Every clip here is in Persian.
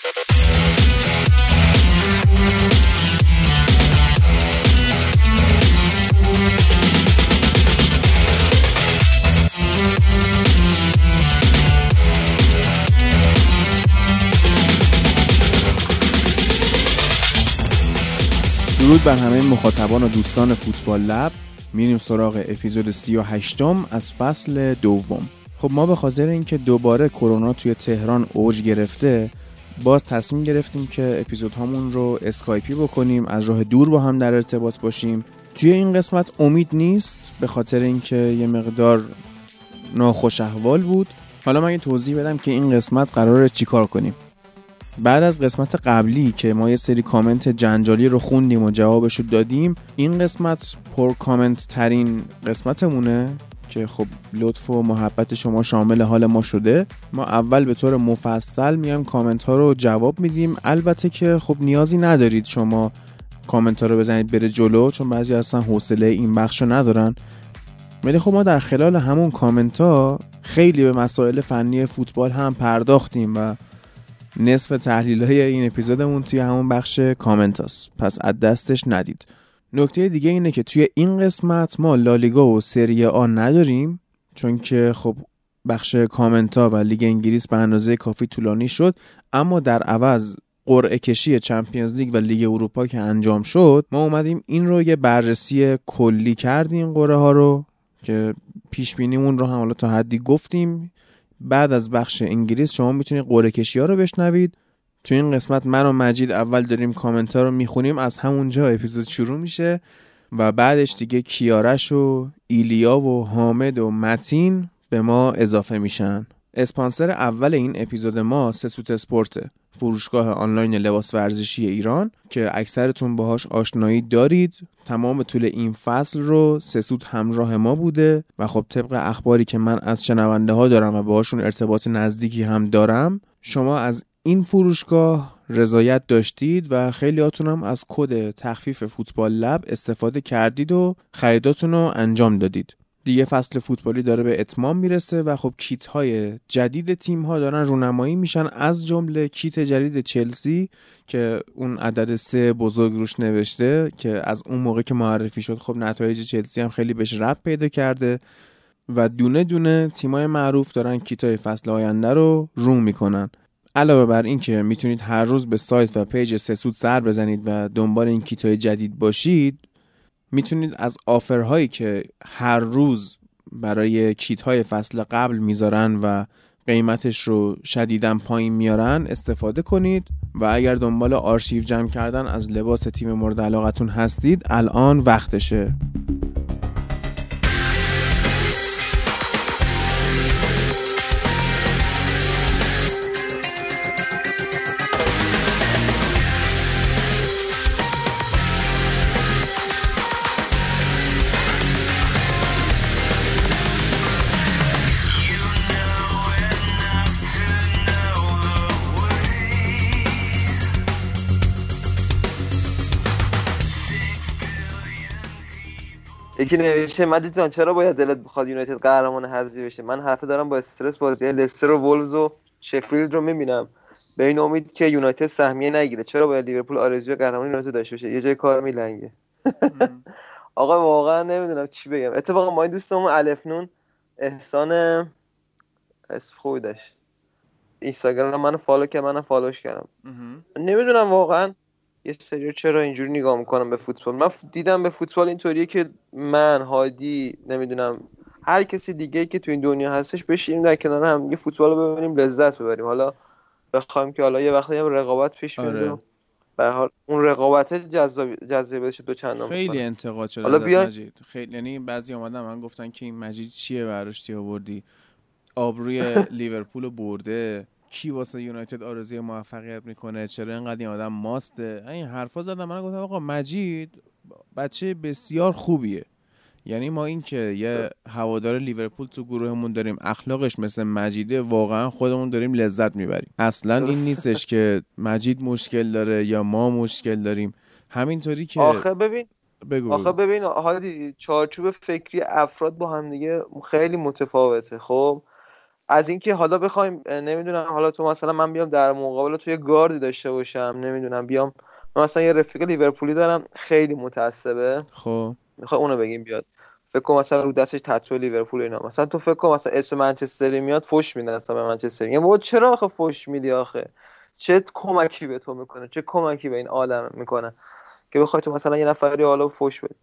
درود بر همه مخاطبان و دوستان فوتبال لب. میریم سراغ اپیزود 38 از فصل دوم. خب ما به خاطر اینکه دوباره کرونا توی تهران اوج گرفته باز تصمیم گرفتیم که اپیزود هامون رو اسکایپی بکنیم از راه دور با هم در ارتباط باشیم. توی این قسمت امید نیست به خاطر اینکه یه مقدار ناخوش احوال بود. حالا من یه توضیح بدم که این قسمت قراره چیکار کنیم. بعد از قسمت قبلی که ما یه سری کامنت جنجالی رو خوندیم و جوابش رو دادیم این قسمت پر کامنت ترین قسمتمونه. که خب لطف و محبت شما شامل حال ما شده. ما اول به طور مفصل میایم کامنت ها رو جواب میدیم. البته که خب نیازی ندارید شما کامنت ها رو بزنید بره جلو چون بعضی اصلا حوصله این بخش رو ندارن. ولی خب ما در خلال همون کامنت ها خیلی به مسائل فنی فوتبال هم پرداختیم و نصف تحلیل های این اپیزودمون توی همون بخش کامنت هست. پس از دستش ندید. نکته دیگه اینه که توی این قسمت ما لالیگا و سری آ نداریم چون که خب بخش کامنت ها و لیگ انگلیس به اندازه کافی طولانی شد اما در عوض قرعه کشی چمپیونز لیگ و لیگ اروپا که انجام شد ما اومدیم این رو یه بررسی کلی کردیم قرعه ها رو که پیش بینیمون رو هم حالا تا حدی گفتیم. بعد از بخش انگلیس شما می‌تونید قرعه کشی ها رو بشنوید. تو این قسمت من و مجید اول داریم کامنت ها رو می‌خونیم از همونجا اپیزود شروع میشه و بعدش دیگه کیارش و ایلیا و حامد و متین به ما اضافه میشن. اسپانسر اول این اپیزود ما سسوت اسپورته فروشگاه آنلاین لباس ورزشی ایران که اکثرتون باهاش آشنایی دارید. تمام طول این فصل رو سسود همراه ما بوده و خب طبق اخباری که من از شنونده ها دارم و باهاشون ارتباط نزدیکی هم دارم شما از این فروشگاه رضایت داشتید و خیلی هم از کد تخفیف فوتبال لب استفاده کردید و خریداتون رو انجام دادید. دیگه فصل فوتبالی داره به اتمام می‌رسه و خب کیت های جدید تیم ها دارن رونمایی میشن. از جمله کیت جدید چلسی که اون عدد سه بزرگ روش نوشته که از اون موقع که معرفی شد خب نتایج چلسی هم خیلی بهش ربط پیدا کرده و دونه دونه تیمای معروف دارن کیت های فصل آینده رو رو می‌کنن. علاوه بر این که می‌تونید هر روز به سایت و پیج سسوت سر بزنید و دنبال این کیت های جدید باشید می‌تونید از آفرهایی که هر روز برای کیت های فصل قبل می‌ذارن و قیمتش رو شدیدن پایین میارن استفاده کنید و اگر دنبال آرشیو جمع کردن از لباس تیم مورد علاقتون هستید الان وقتشه. یکی نوشته مدی جان چرا باید دلت بخواد یونایتد قهرمان حذفی بشه؟ من حرفه دارم با استرس بازی. لستر و ولز و شفیلد رو می‌بینم. به این امید که یونایتد سهمیه نگیره. چرا باید لیورپول آرزوی قهرمانی یونایتد داشته باشه؟ یه جای کار میلنگه. آقا واقعا نمی‌دونم چی بگم. اتفاقا ما این دوستمون الفنون احسان اسم خوبی داشت. اینستاگرام منو فالو که منو فالوش کردم. نمی‌دونم واقعا یه سری چرا اینجوری نگاه می‌کنم به فوتبال؟ من دیدم به فوتبال اینطوریه که من هادی نمی‌دونم هر کسی دیگه که تو این دنیا هستش بشینیم در کنار هم یه فوتبال رو ببینیم لذت ببریم. حالا بخوایم که حالا یه وقتی هم رقابت پیش آره. به حال اون رقابت جذاب جذاب بشه دو چندان خیلی انتقاد شده حالا بیا... مجید. خیلی یعنی بعضی اومدن من گفتن که این مجید چیه براش آوردی؟ آبروی لیورپول برده. کی واسه یونایتد آرزوی موفقیت می‌کنه؟ چرا اینقدر این آدم ماسته؟ این حرفا زدم من گفتم آقا مجید بچه بسیار خوبیه. یعنی ما این که یه هوادار لیورپول تو گروهمون داریم اخلاقش مثل مجیده واقعا خودمون داریم لذت می‌بریم. اصلا این نیستش که مجید مشکل داره یا ما مشکل داریم. همینطوری که آخه ببین بگو. آخه ببین حالا چارچوب فکری افراد با هم دیگه خیلی متفاوته خب؟ از اینکه حالا بخوایم نمی‌دونم حالا تو مثلا من بیام در مقابل توی گاردی داشته باشم نمی‌دونم بیام مثلا یه رفیق لیورپولی دارم خیلی متعصبه. خب. می‌خوای اونو بگیم بیاد. فکر کن مثلا رو دستش تتو لیورپول اینا. مثلا تو فکر کن مثلا اسم منچستری میاد فوش میدن اصلا به منچستری یعنی بابا چرا آخه فوش میدی آخه؟ چه کمکی به تو می‌کنه؟ چه کمکی به این عالم می‌کنه که بخوای تو مثلا یه نفری حالا فوش بدی؟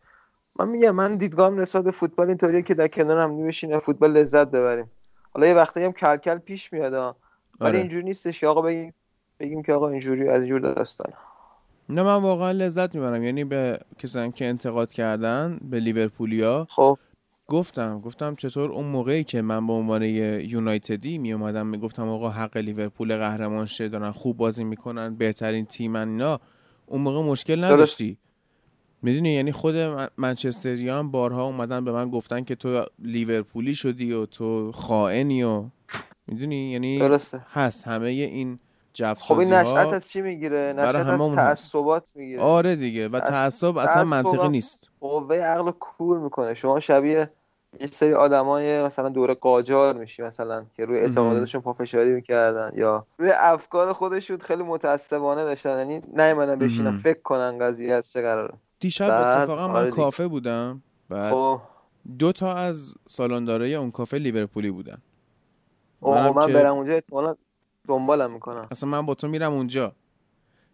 من میگم من دیدگاهم نسبت به فوتبال اینطوریه که در کنار هم نمیشینه فوتبال لذت ببریم. حالا یه وقتی هم کلکل پیش میاد ولی آره. اینجوری نیستش آقا بگیم بگیم که آقا اینجوری از اینجور داستانه نه من واقعا لذت می‌برم. یعنی به کسانی که انتقاد کردن به لیورپولیا خب. گفتم گفتم چطور اون موقعی که من به عنوان یونایتدی می اومدم می‌گفتم آقا حق لیورپول قهرمان شه دارن خوب بازی می‌کنن بهترین تیمن اینا اون موقع مشکل نداشتی. می‌دونی یعنی خود منچستریان بارها اومدن به من گفتن که تو لیورپولی شدی و تو خائنی و می‌دونی؟ یعنی درسته. هست. همه این خب این نشأت از چی می‌گیره؟ نشأت از تعصبات می‌گیره. آره دیگه. و تعصب اصلا منطقی نیست. قوه عقل کور می‌کنه. شما شبیه یه سری آدمای مثلا دوره قاجار میشی مثلا که روی اعتقاداتشون پافشاری می‌کردن یا روی افکار خودشون خیلی متعصبانه داشتن. یعنی نیومدن بشینن فکر کنن قضیه از چه قراره. دیشب اتفاقا من آره کافه بودم. بعد خب. دو تا از سالندارای اون کافه لیورپولی بودن. اوه من برم اونجا احتمالا دنبالم می‌کنم. اصلا من با تو میرم اونجا.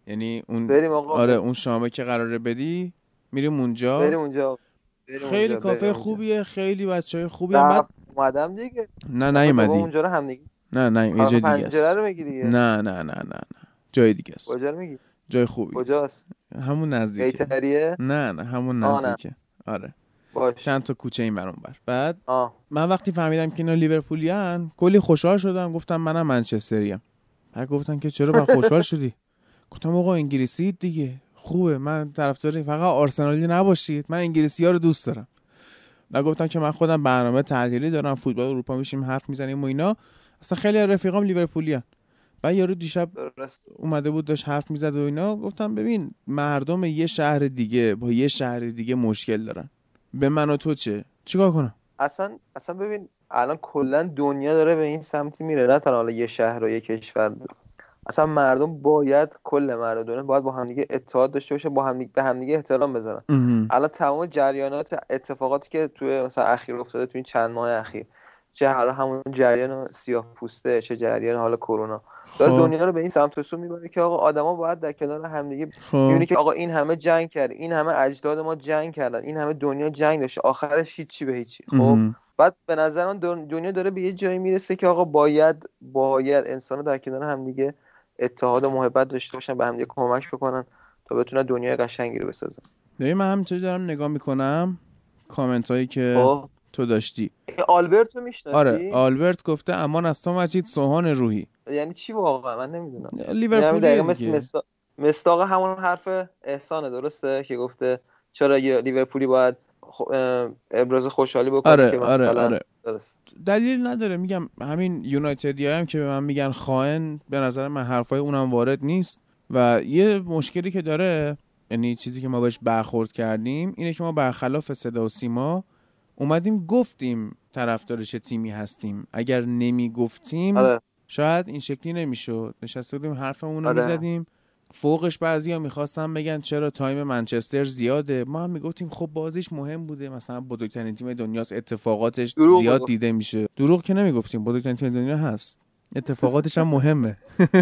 یعنی اون بریم آقا. آره اون شامه که قراره بدی میریم اونجا. بریم اونجا. خیلی کافه خوبیه خیلی بچه های خوبیه بعد اومدم دیگه. نه نیومدی. اونجا رو هم دیگه. نه نه یه جای دیگه است. رو میگی دیگه نه نه نه نه نه. جای دیگه است. کجا رو میگی؟ جای خوبی. کجاست؟ همون نزدیکه. ایتریه نه نه همون نزدیکه. آره. باش. چند تا کوچه این برون بر بعد آه. من وقتی فهمیدم که اینا لیورپولیان کلی خوشحال شدم. گفتم منم منچستریم بعد گفتن که چرا با خوشحال شدی؟ گفتم آقا انگلیسی دیگه. خوبه. من طرفدار فقط آرسنالی نباشید. من انگلیسی ها رو دوست دارم. و گفتم که من خودم برنامه تعطیلی دارم. فوتبال اروپا میشیم حرف می‌زنیم و اینا. اصلا خیلی رفیقام لیورپولیان. بعد یارو دیشب اومده بود داشت حرف می‌زد و اینا. گفتم ببین مردم یه شهر دیگه با یه شهر دیگه مشکل دارن. به من و تو چه؟ چیکار کنم؟ اصلا اصلا ببین الان کلا دنیا داره به این سمتی میره. نه تنها یه شهر و یه کشور. اصلا مردم باید کل مردم دنیا باید با همدیگه اتحاد داشته باشه با هم به همدیگه احترام بذارن. الان تمام جریانات اتفاقاتی که توی مثلا اخیر افتاده توی این چند ماه اخیر چه حالا همون جریان سیاه پوسته چه جریان حالا کرونا داره خب. دنیا رو به این سمت سو می‌بره که آقا آدما باید در کنار همدیگه خب. می‌بینی که آقا این همه جنگ کرد این همه اجداد ما جنگ کردن این همه دنیا جنگ داشته آخرش هیچی به هیچی خب بعد به نظر من دنیا داره به یه جایی می‌رسه که آقا باید باید انسان در کنار همدیگه اتحاد و محبت داشته باشن به همدیگه کمک بکنن تا بتونن دنیای قشنگی رو بسازن ببین من همینطوری دارم نگاه می‌کنم کامنت هایی که خب. تو داشتی. آلبرت رو می‌شناسی؟ آره آلبرت گفته امان از تو مجید سوهان روحی. یعنی چی واقعا؟ من نمی‌دونم. لیورپول یعنی مثل مستاق همون حرف احسانه درسته؟ که گفته چرا لیورپولی باید ابراز خوشحالی بکنه آره، که آره، آره. دلیل نداره. میگم همین یونایتدی هم که به من میگن خائن به نظر من حرفای اونم وارد نیست. و یه مشکلی که داره یعنی چیزی که ما بهش برخورد کردیم اینه که ما برخلاف صدا و سیما اومدیم گفتیم طرفدار چه تیمی هستیم. اگر نمی گفتیم آره. شاید این شکلی نمی‌شد. نشسته بودیم حرفمون رو آره. می‌زدیم. فوقش بعضیا می‌خواستن بگن چرا تایم منچستر زیاده. ما هم می‌گفتیم خب بازیش مهم بوده. مثلا بزرگترین تیم دنیاست اتفاقاتش زیاد دیده میشه. دروغ که نمی‌گفتیم. بزرگترین تیم دنیا هست. اتفاقاتش هم مهمه.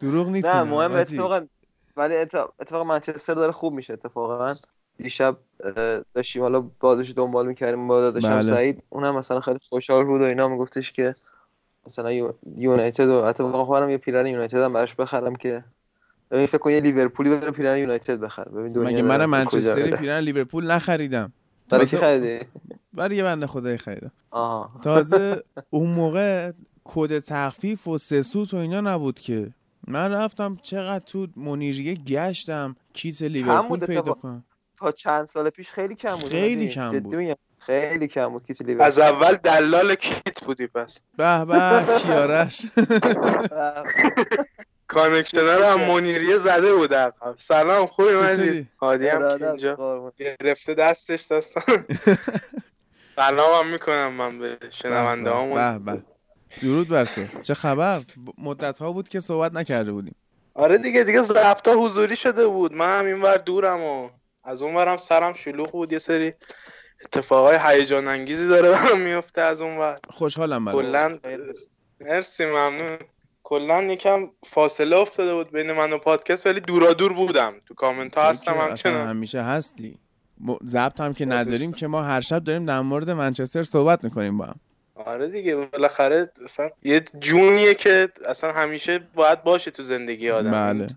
دروغ نیست نه مهم اتفاقا. ولی اتفاق منچستر داره خوب میشه اتفاقا. دیشب داشتیم حالا بازش دنبال می‌کردیم با داداشم بله. سعید. اونم مثلا خیلی خوشحال بود و اینا. میگفتش که مثلا یونایتد و حتی واقعا یه پیرن یونایتد هم براش بخرم که ببین فکر کن یه لیورپولی بره پیرن یونایتد بخره. ببین دنیا مگه من منچستر پیرن لیورپول نخریدم. برای چی خریدی؟ برای یه بنده خدای خریدم. آها. تازه اون موقع کد تخفیف و سسوت و اینا نبود که. من رفتم چقدر تو منیریه گشتم کیس لیورپول پیدا کنم. تا چند سال پیش خیلی کم بود خیلی کم بود. خیلی کم بود کیت لیورپول از اول دلال کیت بودی پس. به به کیارش. کانکشنر هم منیریه زده بود عقب. سلام خوبی؟ مجید هادی هم که اینجا گرفته دستش دستان سلام هم می‌کنم من به شنونده به به درود بر چه خبر؟ مدت ها بود که صحبت نکرده بودیم. آره دیگه دیگه زفتا حضوری شده بود. من هم دورم و از اون ورم سرم شلوغ بود یه سری اتفاقای هیجان انگیزی داره برام میفته از اون خوشحالم برات. کلا مرسی ممنون. کلا یکم فاصله افتاده بود بین من و پادکست ولی دورا دور بودم. تو کامنت ها هستم همچنان. همیشه هستی. ضبط هم که نداریم که ما هر شب داریم در مورد منچستر صحبت می‌کنیم با هم. آره دیگه بالاخره اصلا یه جونیه که اصلا همیشه باید باشه تو زندگی آدم. بله.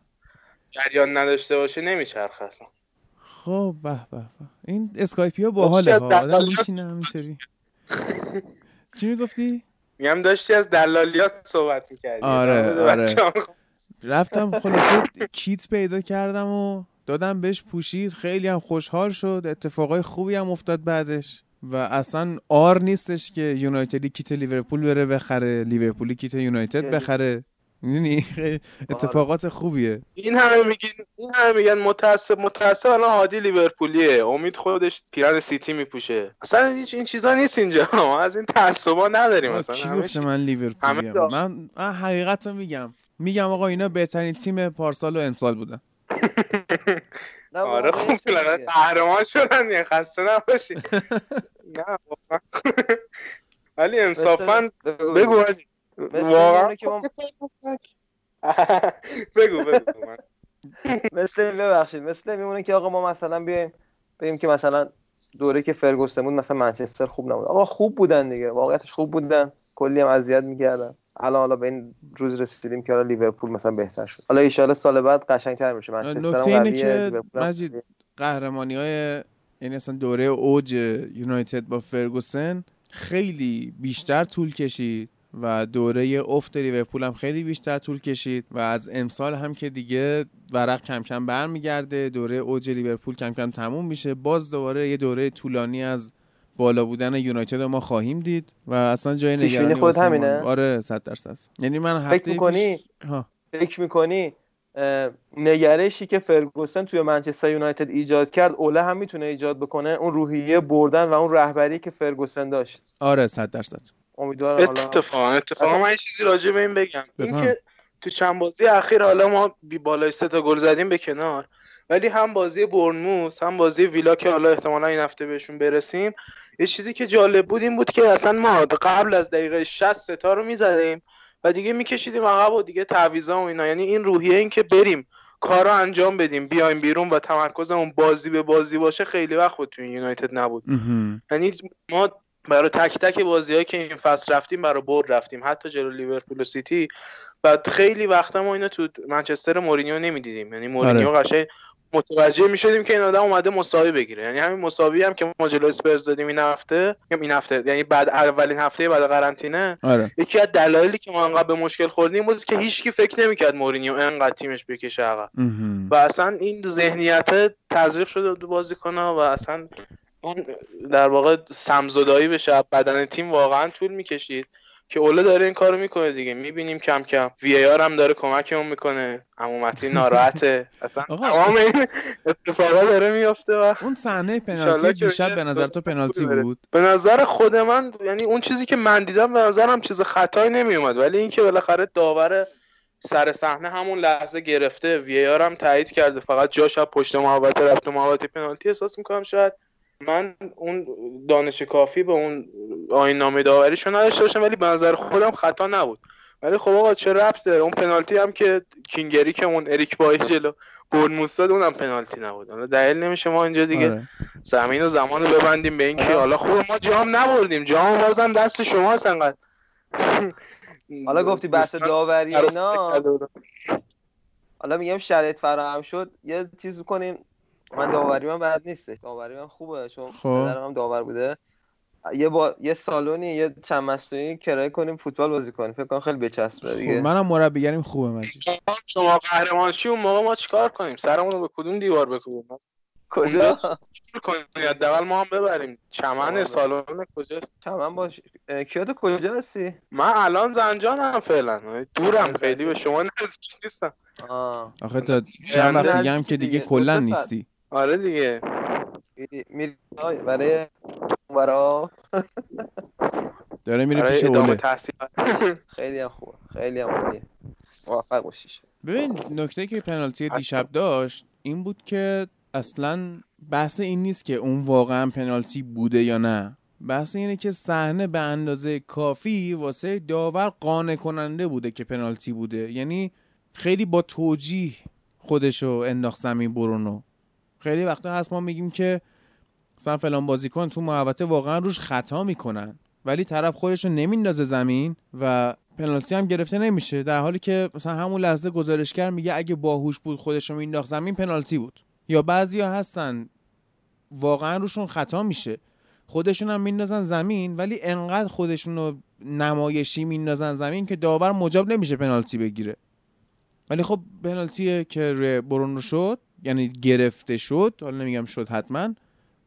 جریان نداشته باشه نمیچرخه اصلا. خب به به این اسکایپی ها باحاله ها. آدم میشینه همینطوری. چی می‌گفتی؟ میگم داشتی از دلالیات صحبت می‌کردی. آره آره. رفتم خلاصه کیت پیدا کردم و دادم بهش پوشید خیلی هم خوشحال شد. اتفاقای خوبی هم افتاد بعدش. و اصلا عار نیستش که یونایتدی کیت لیورپول بره بخره لیورپولی کیت یونایتد بخره. می‌دونی؟ اتفاقات خوبیه. این همه میگن این همه میگن متاسف متاسف الان هادی لیورپولیه. امید خودش پیرهن سیتی میپوشه. اصلا هیچ این چیزا نیست اینجا. ما از این تعصبا نداریم. مثلا کی گفته من لیورپولیم من حقیقت رو میگم. میگم آقا اینا بهترین تیم پارسال و امسال بودن. آره خوب قهرمان شدن یه خسته نباشی. نه ولی انصافا بگو واقعا بگو بگو مثل ببخشید مثل میمونه که آقا ما مثلا بیایم بگیم که مثلا دوره که فرگوسن بود مثلا منچستر خوب نبود. آقا خوب بودن دیگه واقعیتش خوب بودن کلی هم اذیت می‌کردن. الان حالا به این روز رسیدیم که حالا لیورپول مثلا بهتر شد. حالا ان سال بعد قشنگتر میشه منچستر اینه که مجید قهرمانی های یعنی اصلا دوره اوج یونایتد با فرگوسن خیلی بیشتر طول کشید. و دوره افت لیورپول هم خیلی بیشتر طول کشید و از امسال هم که دیگه ورق کم کم برمیگرده دوره اوج لیورپول کم کم تموم میشه. باز دوباره یه دوره طولانی از بالا بودن یونایتد ما خواهیم دید و اصلا جای نگرانی خود همینه؟ آره 100 درصد. یعنی من هفته فکر می‌کنی؟ فکر می‌کنی؟ نگرشی که فرگوسن توی منچستر یونایتد ایجاد کرد اوله هم می‌تونه ایجاد بکنه؟ اون روحیه بردن و اون رهبری که فرگوسن داشت. آره 100 درصد. امیدوارم اتفاقا اتفاقا من چیزی راجع به این بگم. اینکه تو چند بازی اخیر حالا ما بی بالای سه تا گل زدیم به کنار. ولی هم بازی برنموس هم بازی ویلا که حالا احتمالا این هفته بهشون برسیم یه چیزی که جالب بود این بود که اصلا ما قبل از دقیقه 60 ستا رو می‌زدیم و دیگه میکشیدیم عقب و دیگه تعویضا و اینا. یعنی این روحیه این که بریم کار رو انجام بدیم بیایم بیرون و تمرکزمون بازی به بازی باشه خیلی وقت بود تو یونایتد نبود. یعنی ما برای تک تک بازی که این فصل رفتیم برای برد رفتیم. حتی جلو لیورپول و سیتی. و خیلی وقتا ما اینو تو منچستر مورینیو نمی‌دیدیم. یعنی مورینیو آره. قشنگ متوجه می شدیم که این آدم اومده مساوی بگیره. یعنی همین مساوی هم که ما جلو اسپرز دادیم این هفته این هفته یعنی بعد اولین هفته بعد قرنطینه. آره. یکی از دلایلی که ما انقدر به مشکل خوردیم بود که هیچکی فکر نمی‌کرد مورینیو انقدر تیمش بکشه عقب. و اصلا این ذهنیت تزریق شده تو بازیکن‌ها و اصلا اون در واقع سمزدایی بشه بدن تیم واقعا طول می‌کشید. که اوله داره این کارو می‌کنه دیگه. می‌بینیم کم کم. وی آر هم داره کمکمون می‌کنه. عمومتی ناراحته. اصلا تمام این اتفاقا داره میافته و اون صحنه پنالتی دیشب به نظر تو پنالتی بود؟ به نظر خود من یعنی اون چیزی که من دیدم به نظرم چیز خطایی نمیومد ولی اینکه بالاخره داور سر صحنه همون لحظه گرفته وی آر هم تایید کرده. فقط جاش پشت محوطه رفت و محوطه پنالتی. احساس می‌کنم شاید من اون دانش کافی به اون آین نامه داوریشو نداشته باشم ولی به نظر خودم خطا نبود. ولی خب آقا چه ربط داره؟ اون پنالتی هم که کینگری که اون اریک بای جلو برنموس داد اونم پنالتی نبود. حالا دلیل نمیشه ما اینجا دیگه آره. زمین و زمان رو ببندیم به اینکه حالا خوب ما جام نبردیم. جام بازم دست شماست انقدر. حالا گفتی بحث داوری اینا. حالا میگم شرایط فراهم شد. یه چیز کنیم. من داوری من بد نیستش. داوری من خوبه چون خب. هم داور بوده. یه با... یه سالونی یه چند مصنوعی کرایه کنیم فوتبال بازی کنیم. فکر کنم خیلی بچسبه دیگه. خب منم مربیگریم خوبه مجید. شما قهرمان اون موقع ما چیکار کنیم؟ سرمون رو به کدوم دیوار بکوبیم؟ کجا؟ کنیم؟ حداقل ما هم ببریم. چمن سالن کجاست؟ چمن باش کیات کجا هستی؟ من الان زنجانم فعلا. دورم خیلی به شما نزدیک نیستم. آخه تا چند وقت دیگه هم که دیگه. کلا نیستی. آره دیگه. برای برا. داره میره پیش اوله. خیلی هم خوبه خیلی هم عالیه. موفق باشیش ببین نکته که پنالتی دیشب داشت این بود که اصلا بحث این نیست که اون واقعا پنالتی بوده یا نه. بحث اینه که صحنه به اندازه کافی واسه داور قانع کننده بوده که پنالتی بوده. یعنی خیلی با توجیه خودشو انداخت زمین برونو. خیلی وقتا هست ما میگیم که مثلا فلان بازیکن تو محوطه واقعا روش خطا می‌کنن ولی طرف خودش رو نمیندازه زمین و پنالتی هم گرفته نمیشه. در حالی که مثلا همون لحظه گزارشگر میگه اگه باهوش بود خودش رو مینداخت زمین پنالتی بود. یا بعضیا هستن واقعا روشون خطا میشه. خودشون هم میندازن زمین ولی انقدر خودشون رو نمایشی میندازن زمین که داور مجاب نمیشه پنالتی بگیره. ولی خب پنالتی که روی برونو شد. یعنی گرفته شد حالا نمیگم شد حتما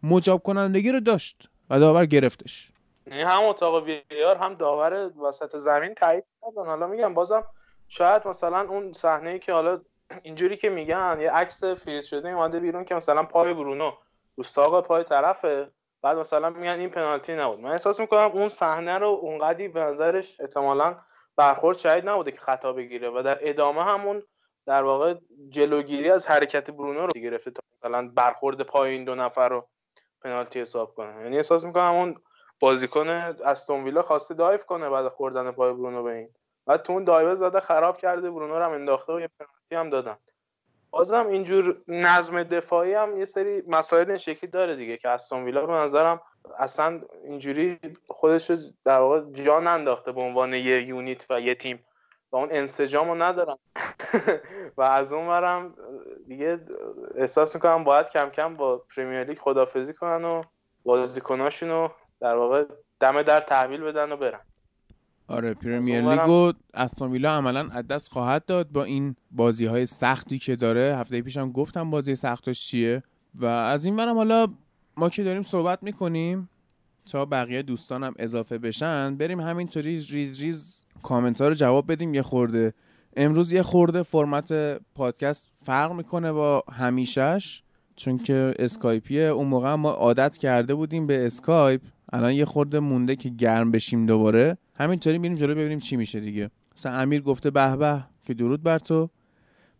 مجاب کنندگی رو داشت و داور گرفتش. یعنی هم اتاق وی هم داور وسط زمین تایید کردن. حالا میگم بازم شاید مثلا اون صحنه ای که حالا اینجوری که میگن یه عکس فریز شده اومده بیرون که مثلا پای برونو رو ساق پای طرفه. بعد مثلا میگن این پنالتی نبود. من احساس می‌کنم اون صحنه رو اونقدی به نظرش احتمالا برخورد شاید نبوده که خطا بگیره و در ادامه همون در واقع جلوگیری از حرکت برونو رو گرفته تا مثلا برخورد پای این دو نفر رو پنالتی حساب کنه. یعنی احساس می‌کنم اون بازیکن استون ویلا خواسته دایف کنه بعد خوردن پای برونو به این. بعد تو اون دایو زده خراب کرده برونو رو هم انداخته و یه پنالتی هم دادن. بازم اینجور نظم دفاعی هم یه سری مسائل این شکلی داره دیگه که استون ویلا به نظرم اصلا اینجوری خودش در واقع جا ننداخته به عنوان یه یونیت و یه تیم. و اون انسجام رو ندارم. و از اون برم دیگه احساس می‌کنم باید کم کم با پریمیر لیگ خدافزی کنن و بازیکناشون رو در واقع دم در تحویل بدن و برن. آره پرمیر لیگ و استون عملا از دست خواهد داد با این بازی های سختی که داره. هفته پیشم گفتم بازی سختش چیه. و از این برم حالا ما که داریم صحبت می‌کنیم تا بقیه دوستانم اضافه بشن بریم همینطوری ریز ریز کامنت ها رو جواب بدیم. یه خورده. امروز یه خورده فرمت پادکست فرق می‌کنه با همیشهش چون که اسکایپیه. اون موقع ما عادت کرده بودیم به اسکایپ. الان یه خورده مونده که گرم بشیم دوباره. همینطوری میریم جلو ببینیم چی میشه دیگه. مثلا امیر گفته به به که درود بر تو.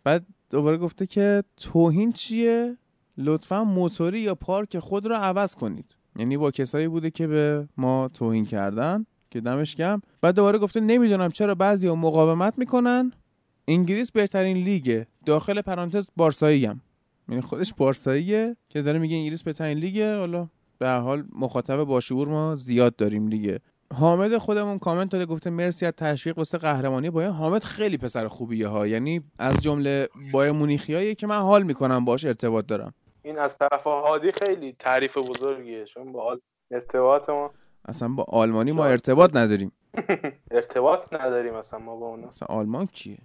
بعد دوباره گفته که توهین چیه؟ لطفا موتوری یا پارک خود رو عوض کنید. یعنی با کسایی بوده که به ما توهین کردن. که دمش گم بعد دوباره گفته نمی‌دونم چرا بعضی مقاومت می‌کنن. انگلیس بهترین لیگه. داخل پرانتز بارسایی هم یعنی خودش بارساییه که داره میگه انگلیس بهترین لیگه. حالا به حال مخاطب باشعور ما زیاد داریم دیگه. حامد خودمون کامنت داده گفته مرسی از تشویق واسه قهرمانی. بایر حامد خیلی پسر خوبیه ها. یعنی از جمله بایر مونیخیایی که من حال می‌کنم باش ارتباط دارم. این از طرف هادی خیلی تعریف بزرگیه. چون با ارتباط ما اصلا با آلمانی ما ارتباط نداریم. ارتباط نداریم اصلا ما با اونا. اصلا آلمان کیه؟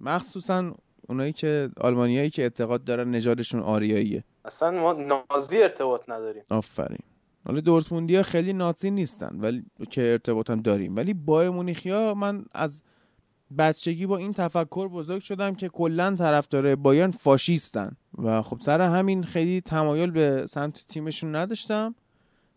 مخصوصا اونایی که آلمانیایی که اعتقاد دارن نژادشون آریاییه. اصلا ما نازی ارتباط نداریم. آفرین. حالا دورتموندی ها خیلی نازی نیستن ولی که ارتباط هم داریم. ولی بایر مونیخی ها من از بچگی با این تفکر بزرگ شدم که کلا طرفدار بایرن فاشیستن. و خب سر همین خیلی تمایل به سمت تیمشون نداشتم.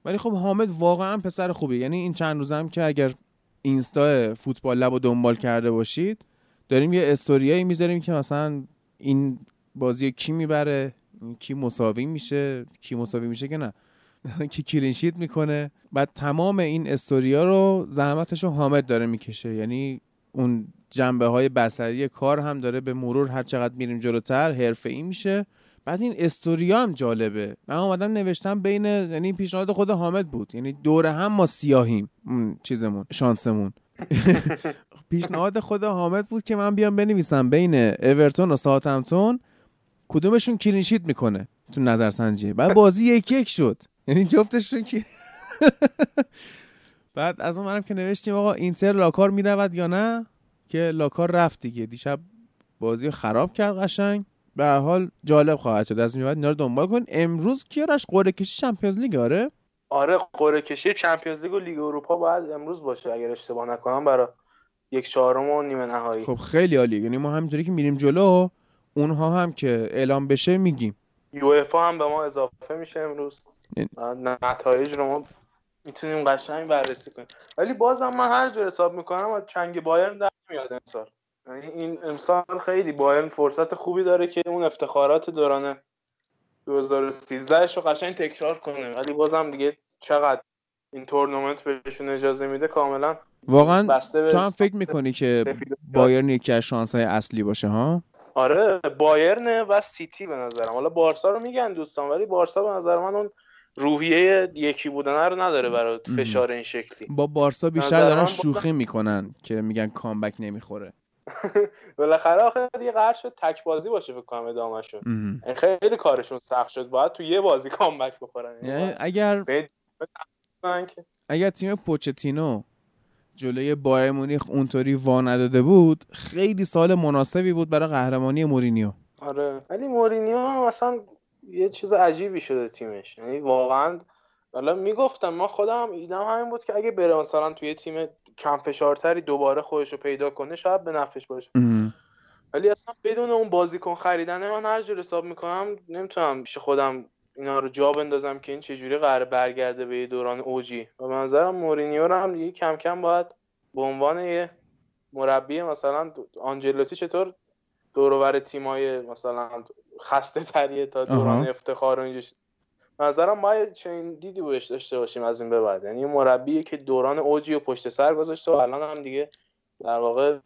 ولی خب حامد واقعا پسر خوبی یعنی این چند روزم که اگر اینستا فوتبال لب و دنبال کرده باشید داریم یه استوریایی می‌ذاریم که مثلا این بازی کی می‌بره کی مساوی میشه کی مساوی میشه که نه. کی کلینشیت می‌کنه. بعد تمام این استوریا رو زحمتش رو حامد داره می‌کشه. یعنی اون جنبه های بسری کار هم داره. به مرور هر چقدر میریم جلوتر حرفه ای میشه. بعد این استوریا هم جالبه. من اومدم نوشتم بین یعنی پیشنهاد خود حامد بود. یعنی دوره هم ما سیاهیم چیزمون شانسمون. پیشنهاد خود حامد بود که من بیام بنویسم بین اورتون و ساوثهمپتون کدومشون clean sheet می‌کنه تو نظرسنجی. بعد بازی یک یک شد. یعنی جفتشون که بعد از اون که نوشتیم آقا اینتر لاکار می‌رود یا نه؟ که لاکار رفت دیگه. دیشب بازی خراب کرد قشنگ. به حال جالب خواهد شد. از این بعد اینا رو دنبال کن. امروز کیارش قرعه کشی چمپیونز لیگ آره؟ آره قرعه کشی چمپیونز لیگ و لیگ اروپا باید امروز باشه اگر اشتباه نکنم برای یک چهارم و نیمه نهایی. خب خیلی عالی یعنی ما همینطوری که میریم جلو اونها هم که اعلام بشه میگیم. یو هم به ما اضافه میشه امروز. یعنی نتایج رو ما می‌تونیم قشنگ بررسی کنیم. ولی بازم من هر جور حساب می‌کنم از چنگ بایرن در میاد امسال. این امسال خیلی بایرن فرصت خوبی داره که اون افتخارات دوران 2013 رو قشنگ تکرار کنه. ولی بازم دیگه چقدر این تورنمنت بهشون اجازه میده کاملا واقعا تو هم فکر می‌کنی که بایرن یکی از شانس های اصلی باشه ها؟ آره بایرن و سیتی به نظرم. حالا بارسا رو میگن دوستان ولی بارسا به نظر من اون روحیه یکی بودن رو نداره برای فشار این شکلی. با بارسا بیشتر دارن شوخی می‌کنن که میگن کامبک نمی‌خوره. بالاخره آخه دیگه قرار شد تک بازی باشه بکنم ادامهشون خیلی کارشون سخت شد. باید تو یه بازی کامبک بخورن. یعنی اگر اگر تیم پوچتینو جلوی بایر مونیخ اونطوری وا نداده بود خیلی سال مناسبی بود برای قهرمانی مورینیو. آره. ولی مورینیو مثلا یه چیز عجیبی شده تیمش. یعنی واقعا حالا می‌گفتم ما خودم ایدم همین بود که اگه بره مثلا توی تیم کم فشارتری دوباره خودش رو پیدا کنه شاید به نفش باشه. ولی اصلا بدون اون بازیکن خریدن من هر جور حساب می‌کنم نمی‌تونم پیش خودم اینا رو جا بندازم که این چجوری قرار برگرده به دوران اوجی و به نظرم مورینیو رو هم دیگه کم کم باید به عنوان یه مربی مثلا آنجلوتی چطور دورور تیمای مثلا خسته تریه تا دوران افتخار و اینجا نظرم ما چنین دیدی بهش داشته باشیم از این به بعد. یعنی مربی که دوران اوجی و پشت سر گذاشته و الان هم دیگه در واقع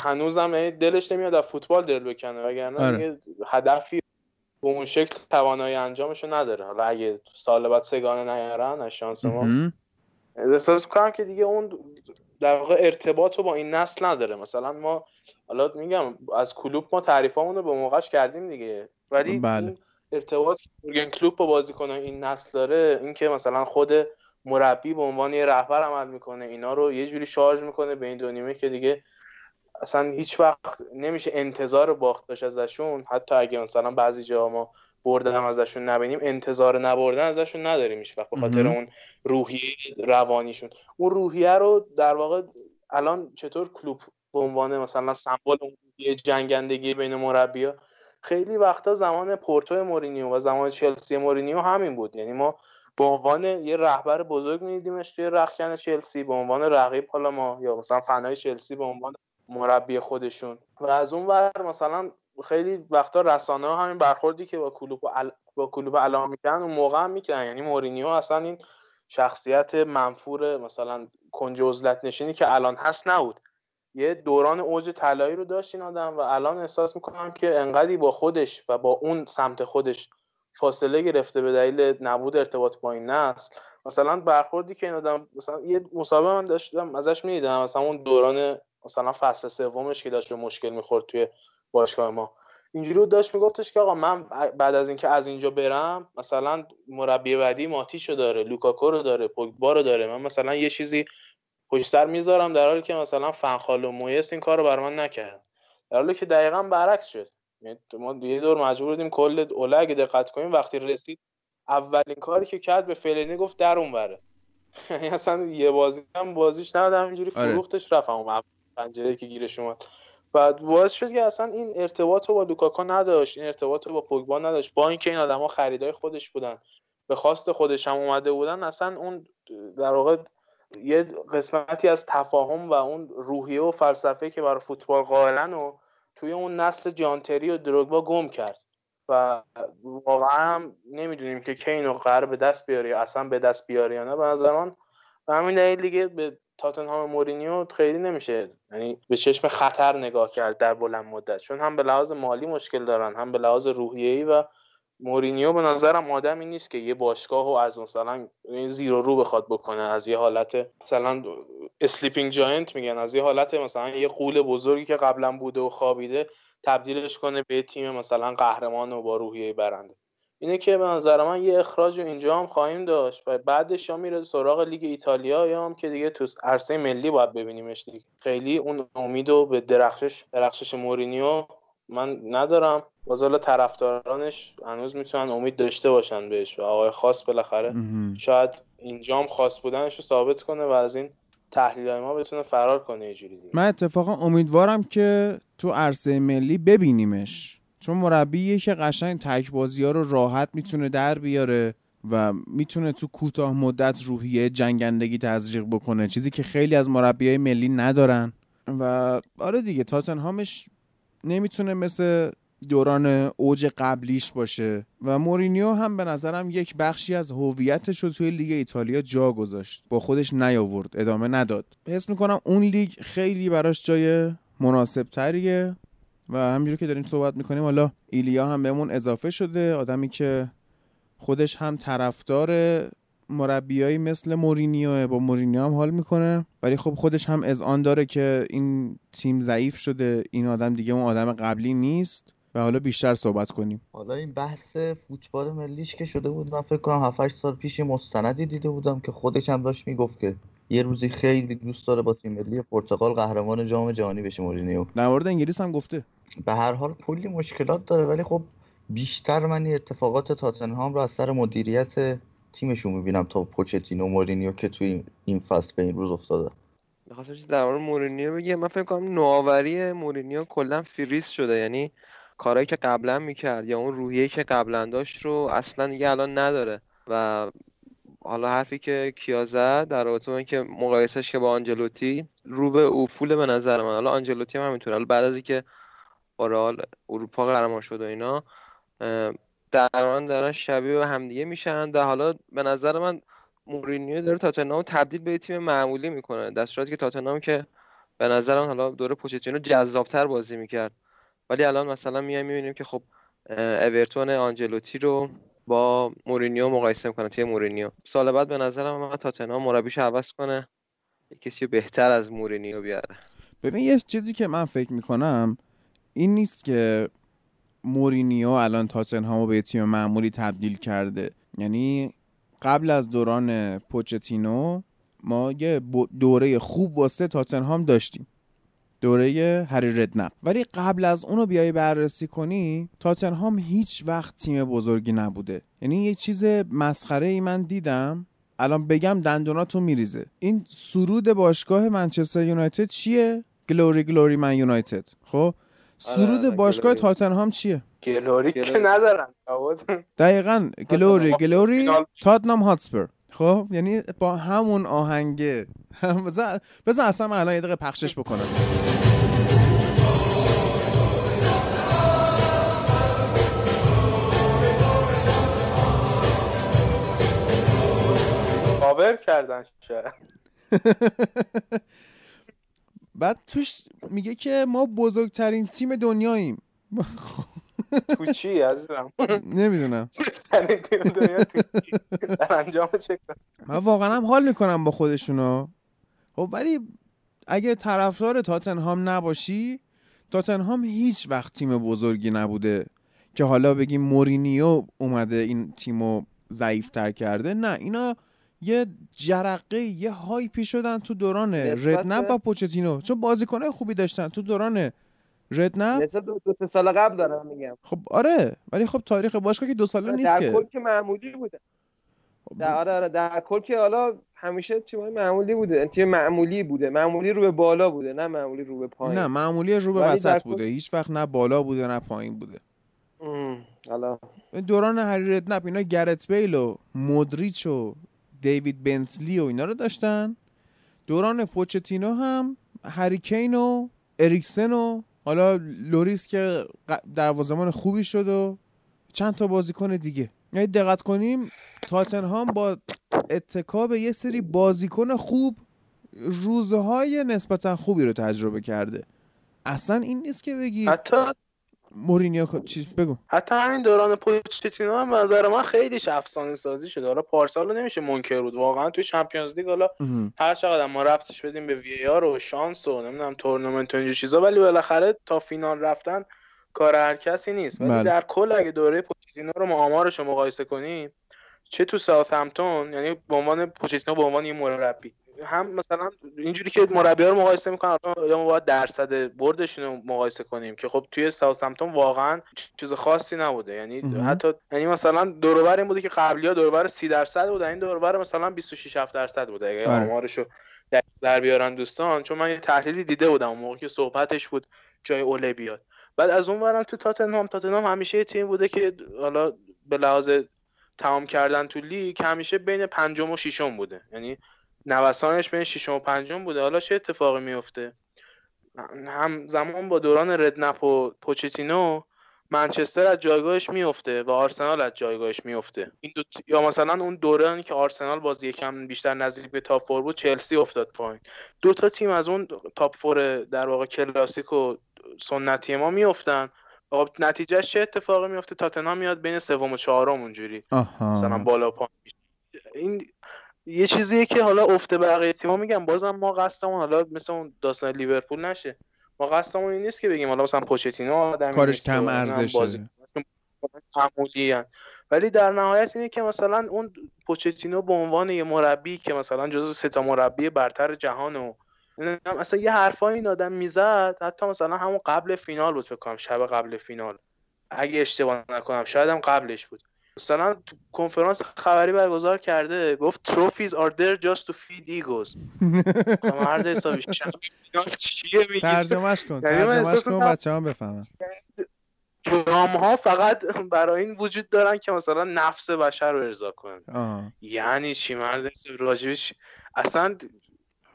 هنوزم یعنی دلش نمیاد از فوتبال دل بکنه. وگرنه آره. هدفی به اون شکل توانایی انجامشو نداره. حالا اگه سال بعد سگانه نیارن از شانس ما. احساس کنم که دیگه اون در واقع ارتباط رو با این نسل نداره. مثلا ما حالا میگم از کلوب ما تعریفامون رو به موقعش کردیم دیگه. ولی بله. این ارتباط که یورگن کلوب با بازیکن این نسل داره اینکه مثلا خود مربی به عنوان یه رهبر عمل می‌کنه اینا رو یه جوری شارژ می‌کنه به این دو نیمه که دیگه اصلا هیچ وقت نمیشه انتظار باخت داشت ازشون. حتی اگه مثلا بعضی جا ما بردن هم ازشون نبینیم انتظار نبردن ازشون نداریم هیچ وقت به خاطر اون روحیه روانیشون. اون روحیه رو در واقع الان چطور کلوب به عنوان مثلا سمبل یه جنگندگی بین مربیا خیلی وقتا زمان پورتو مورینیو و زمان چلسی مورینیو همین بود. یعنی ما به عنوان یه رهبر بزرگ میدیدیمش توی رخکن چلسی به عنوان رقیب حالا ما یا مثلا فنای چلسی به عنوان مربی خودشون. و از اون ور مثلا خیلی وقتا رسانه همین برخوردی که با کلوب با کلوب علام می‌کنن اون موقع هم می‌کنن یعنی مورینیو اصلا این شخصیت منفور مثلا کنج عزلت نشینی که الان هست نبود. یه دوران اوج طلایی رو داشت این آدم و الان احساس می‌کنم که انقدی با خودش و با اون سمت خودش فاصله گرفته به دلیل نبود ارتباط با این نسل. مثلا برخوردی که این آدم مثلا یه مسابقه من داشتم ازش می‌دیدم. مثلا اون دوران مثلا فصل سومش که داشت به مشکل می‌خورد توی باشگاه ما. اینجوری رو داشت میگفتش که آقا من بعد از اینکه از اینجا برم مثلا مربی بعدی ماتیشو داره لوکاکو رو داره پوگبا رو داره. من مثلا یه چیزی پشت سر می‌ذارم در حالی که مثلا فنخال و مویس این کار رو بر من نکرد در حالی که دقیقا برعکس شد. یعنی ما یه دور مجبور بودیم کل اوله اگه دقت کنیم وقتی رسید اولین کاری که کرد به فلینی گفت در اون بره یعنی اصلا یه بازی هم بازیش ندادم اینجوری آره. فروختش رفتم اون پنجره که گیرش اومد. بعد باعث شد که اصلا این ارتباط رو با لوکاکو نداشت این ارتباط رو با پوگبا نداشت. با اینکه این آدما خریدای خودش بودن به خواست خودش هم اومده بودن اصلا اون در واقع یه قسمتی از تفاهم و اون روحیه و فلسفه که برای فوتبال قائلن و توی اون نسل جانتری و دروگبا گم کرد. و واقعا هم نمی‌دونیم که کی اینو قرار به دست بیاری اصلا به دست بیاری یا نه. به نظر من همین دلیل دیگه به تاتنهام مورینیو خیلی نمیشه یعنی به چشم خطر نگاه کرد در بلند مدت. چون هم به لحاظ مالی مشکل دارن هم به لحاظ روحیه‌ای و مورینیو به نظرم آدمی نیست که یه باشگاه و از مثلا زیرو رو بخواد بکنه از یه حالت مثلا sleeping giant میگن از یه حالت مثلا یه غول بزرگی که قبلا بوده و خوابیده تبدیلش کنه به تیم مثلا قهرمان و با روحیه برنده. اینه که به نظر من یه اخراج اینجا هم خواهیم داشت و بعدش یا میره سراغ لیگ ایتالیا یا هم که دیگه تو عرصه ملی باید ببینیمش دیگه. خیلی اون امید به درخشش درخشش مورینیو من ندارم. باز حالا طرفدارانش هنوز می‌تونن امید داشته باشن بهش و آقای خاص بالاخره شاید اینجام خاص بودنش رو ثابت کنه و از این تحلیل ما بتونه فرار کنه یه جوری من اتفاقا امیدوارم که تو عرصه ملی ببینیمش. چون مربیه که قشنگ تک بازی ها رو راحت می‌تونه در بیاره و می‌تونه تو کوتاه مدت روحیه جنگندگی تزریق بکنه. چیزی که خیلی از مربیای ملی ندارن. و آره دیگه تاتنهامش نمی‌تونه مثل دوران اوج قبلیش باشه و مورینیو هم به نظرم یک بخشی از هویتش رو توی لیگ ایتالیا جا گذاشت. با خودش نیاورد ادامه نداد. حس می‌کنم اون لیگ خیلی براش جای مناسب تریه و همینجور که داریم صحبت می‌کنیم حالا ایلیا هم بهمون اضافه شده آدمی که خودش هم طرفدار مربیایی مثل مورینیو با مورینیو هم حال می‌کنه. ولی خب خودش هم اذعان داره که این تیم ضعیف شده. این آدم دیگه اون آدم قبلی نیست. و حالا بیشتر صحبت کنیم. حالا این بحث فوتبال ملیش که شده بود من فکر کنم 7 سال پیش مستندی دیده بودم که خودش هم داشت می‌گفت که یه روزی خیلی دوست داره با تیم ملی پرتغال قهرمان جام جهانی بشه مورینیو. در مورد انگلیس هم گفته. به هر حال کلی مشکلات داره. ولی خب بیشتر من اتفاقات تاتنهام رو از سر مدیریت تیمشون می‌بینم تا پوچتینو مورینیو که توی این فصل به این روز افتاده. می‌خواستم چیز در مورینیو بگم. من فکر کنم نوآوری مورینیو کلا فریز شده. یعنی کارهایی که قبلا می‌کرد یا اون روحیه‌ای که قبلا داشت رو اصلا دیگه الان نداره. و حالا حرفی که کیا زد در رابطه با اینکه مقایسش که با آنجلوتی رو به افول به نظر من. حالا آنجلوتی هم همینطوره. حالا بعد از اینکه با رئال اروپا قهرمان شد و اینا در دارن شبیه به همدیگه میشن در حالا به نظر من مورینیو داره تاتنهام تبدیل به تیم معمولی می‌کنه در صورتی که تاتنهام که به نظر من حالا دوره پوچتینو جذابتر بازی می‌کرد. ولی الان مثلا میایم می‌بینیم که خب اورتون آنچلوتی رو با مورینیو مقایسه می‌کنه تیم مورینیو. سال بعد به نظرم من تاتنهام مربیش عوض کنه کسی بهتر از مورینیو بیاره. ببین یه چیزی که من فکر می‌کنم این نیست که مورینیو الان تاتنهامو به تیم معمولی تبدیل کرده. یعنی قبل از دوران پوچتینو ما یه دوره خوب واسه تاتنهام داشتیم. دوره هری ردنپ ولی قبل از اونو بیای بررسی کنی تاتنهام هیچ وقت تیم بزرگی نبوده. یعنی یه چیز مسخره ای من دیدم. الان بگم دندوناتو میریزه. این سرود باشگاه منچستر یونایتد چیه؟ گلوری گلوری من یونایتد. خب؟ سرود آره، باشگاه تاتنهام چیه؟ گلوری که ندارن دقیقا گلوری گلوری تاتنام هاتسپر. خب یعنی با همون آهنگه. بذار اصلا من الان یه دقیقه پخشش بکنم. کاور کردن بعد توش میگه که ما بزرگترین تیم دنیاییم. تو چی عزیزم؟ نمی‌دونم. در انجام من واقعا هم حال می‌کنم با خودشونا خب ولی اگه طرفدار تاتنهام نباشی تاتنهام هیچ وقت تیم بزرگی نبوده که حالا بگیم مورینیو اومده این تیمو ضعیفتر کرده. نه اینا یه جرقه یه هایپی شدن تو دوران ردنپ و پوچتینو. چون بازیکنه خوبی داشتن تو دوران ردنپ دو, دو سال قبل دارم میگم. خب آره. ولی خب تاریخ باشگاه که دو ساله نیست که. در کل که معمولی بوده. خب در آره آره. در کل که حالا همیشه تیم معمولی بوده. تیم معمولی بوده. معمولی رو به بالا بوده نه معمولی رو به پایین. نه معمولی رو به وسط بوده. هیچ وقت نه بالا بوده نه پایین بوده. حالا دوران هری ردنپ اینا گرت بیل و مودریچ و دیوید بنتلی و اینا رو داشتن. دوران پوچتینو هم هریکین و اریکسن و حالا لوریس که دروازه‌بان خوبی شد و چند تا بازیکن دیگه. یعنی دقت کنیم تاتنهام با اتکا به یه سری بازیکن خوب روزهای نسبتا خوبی رو تجربه کرده. اصلا این نیست که بگی حتی مورینیو خب چی بگو. حتی همین دوران پوچتینو هم نظر من خیلی افسانه سازی شده. حالا پارسال نمیشه منکر بود. واقعا توی Champions League حالا هر چقدر ما ربطش بدیم به VAR و شانس و نمی‌دونم تورنمنت و اینجور چیزا ولی بالاخره تا فینال رفتن کار هر کسی نیست. ولی بله. در کل اگه دوره پوچتینو رو ما آمارش رو مقایسه کنیم چه تو ساوثهمپتون یعنی به عنوان پوچتینو به عنوان یه مربی هم مثلا اینجوری که مربی رو مقایسه می‌کنن ما باید درصد بردشون رو مقایسه کنیم که خب توی ساوثهمپتون واقعا چیز خاصی نبوده. یعنی حتی یعنی مثلا دور و بر این بوده که قبلی ها دور و بر 30 درصد بوده این دور و بر مثلا 26 7 درصد بوده. اگه آره. آمارشو در بیارن دوستان چون من یه تحلیلی دیده بودم اون موقع که صحبتش بود جای اوله بیاد بعد از اون ورم تو تاتنهام تاتنهام همیشه یه تیم بوده که حالا به لحاظ تمام کردن تو لیگ همیشه بین پنجم و ششم بوده. یعنی نوسانش بین ششم و پنجم بوده. حالا چه اتفاقی میفته؟ هم زمان با دوران ردنپ و پوچتینو منچستر از جایگاهش میفته و آرسنال از جایگاهش میفته. این دو یا مثلا اون دورانی که آرسنال باز یکم بیشتر نزدیک به تاپ فور بود چلسی افتاد پایین. دو تا تیم از اون تاپ فور در واقع کلاسیک و سنتی ما میافتن. خب نتیجهش چه اتفاقی میفته؟ تاتنهام میاد بین سوم و چهارم اونجوری. مثلا بالا پایین. این یه چیزیه که حالا افته بقیه تیم‌ها میگم بازم ما قصدمون حالا مثل اون داستان لیورپول نشه. ما قصدمون این نیست که بگیم حالا مثلا پوچتینو آدمی کارش کم ارزش ولی در نهایت اینه که مثلا اون پوچتینو به عنوان یه مربی که مثلا جزو سه تا مربی برتر جهان و مثلا یه حرفای این آدم می‌زد حتی مثلا همون قبل فینال بود فکر کنم شب قبل فینال. اگه اشتباه نکنم شاید هم قبلش بود. مثلا تو کنفرانس خبری برگزار کرده گفت تروفیز are there just to feed egos مرد حسابی. چیه میگی. ترجمهش کن یعنی ترجمهش کن بچه هم بفهمن. جام ها فقط برای این وجود دارن که مثلا نفس بشر رو ارضا کنن. یعنی چی؟ مرد راجبش اصلا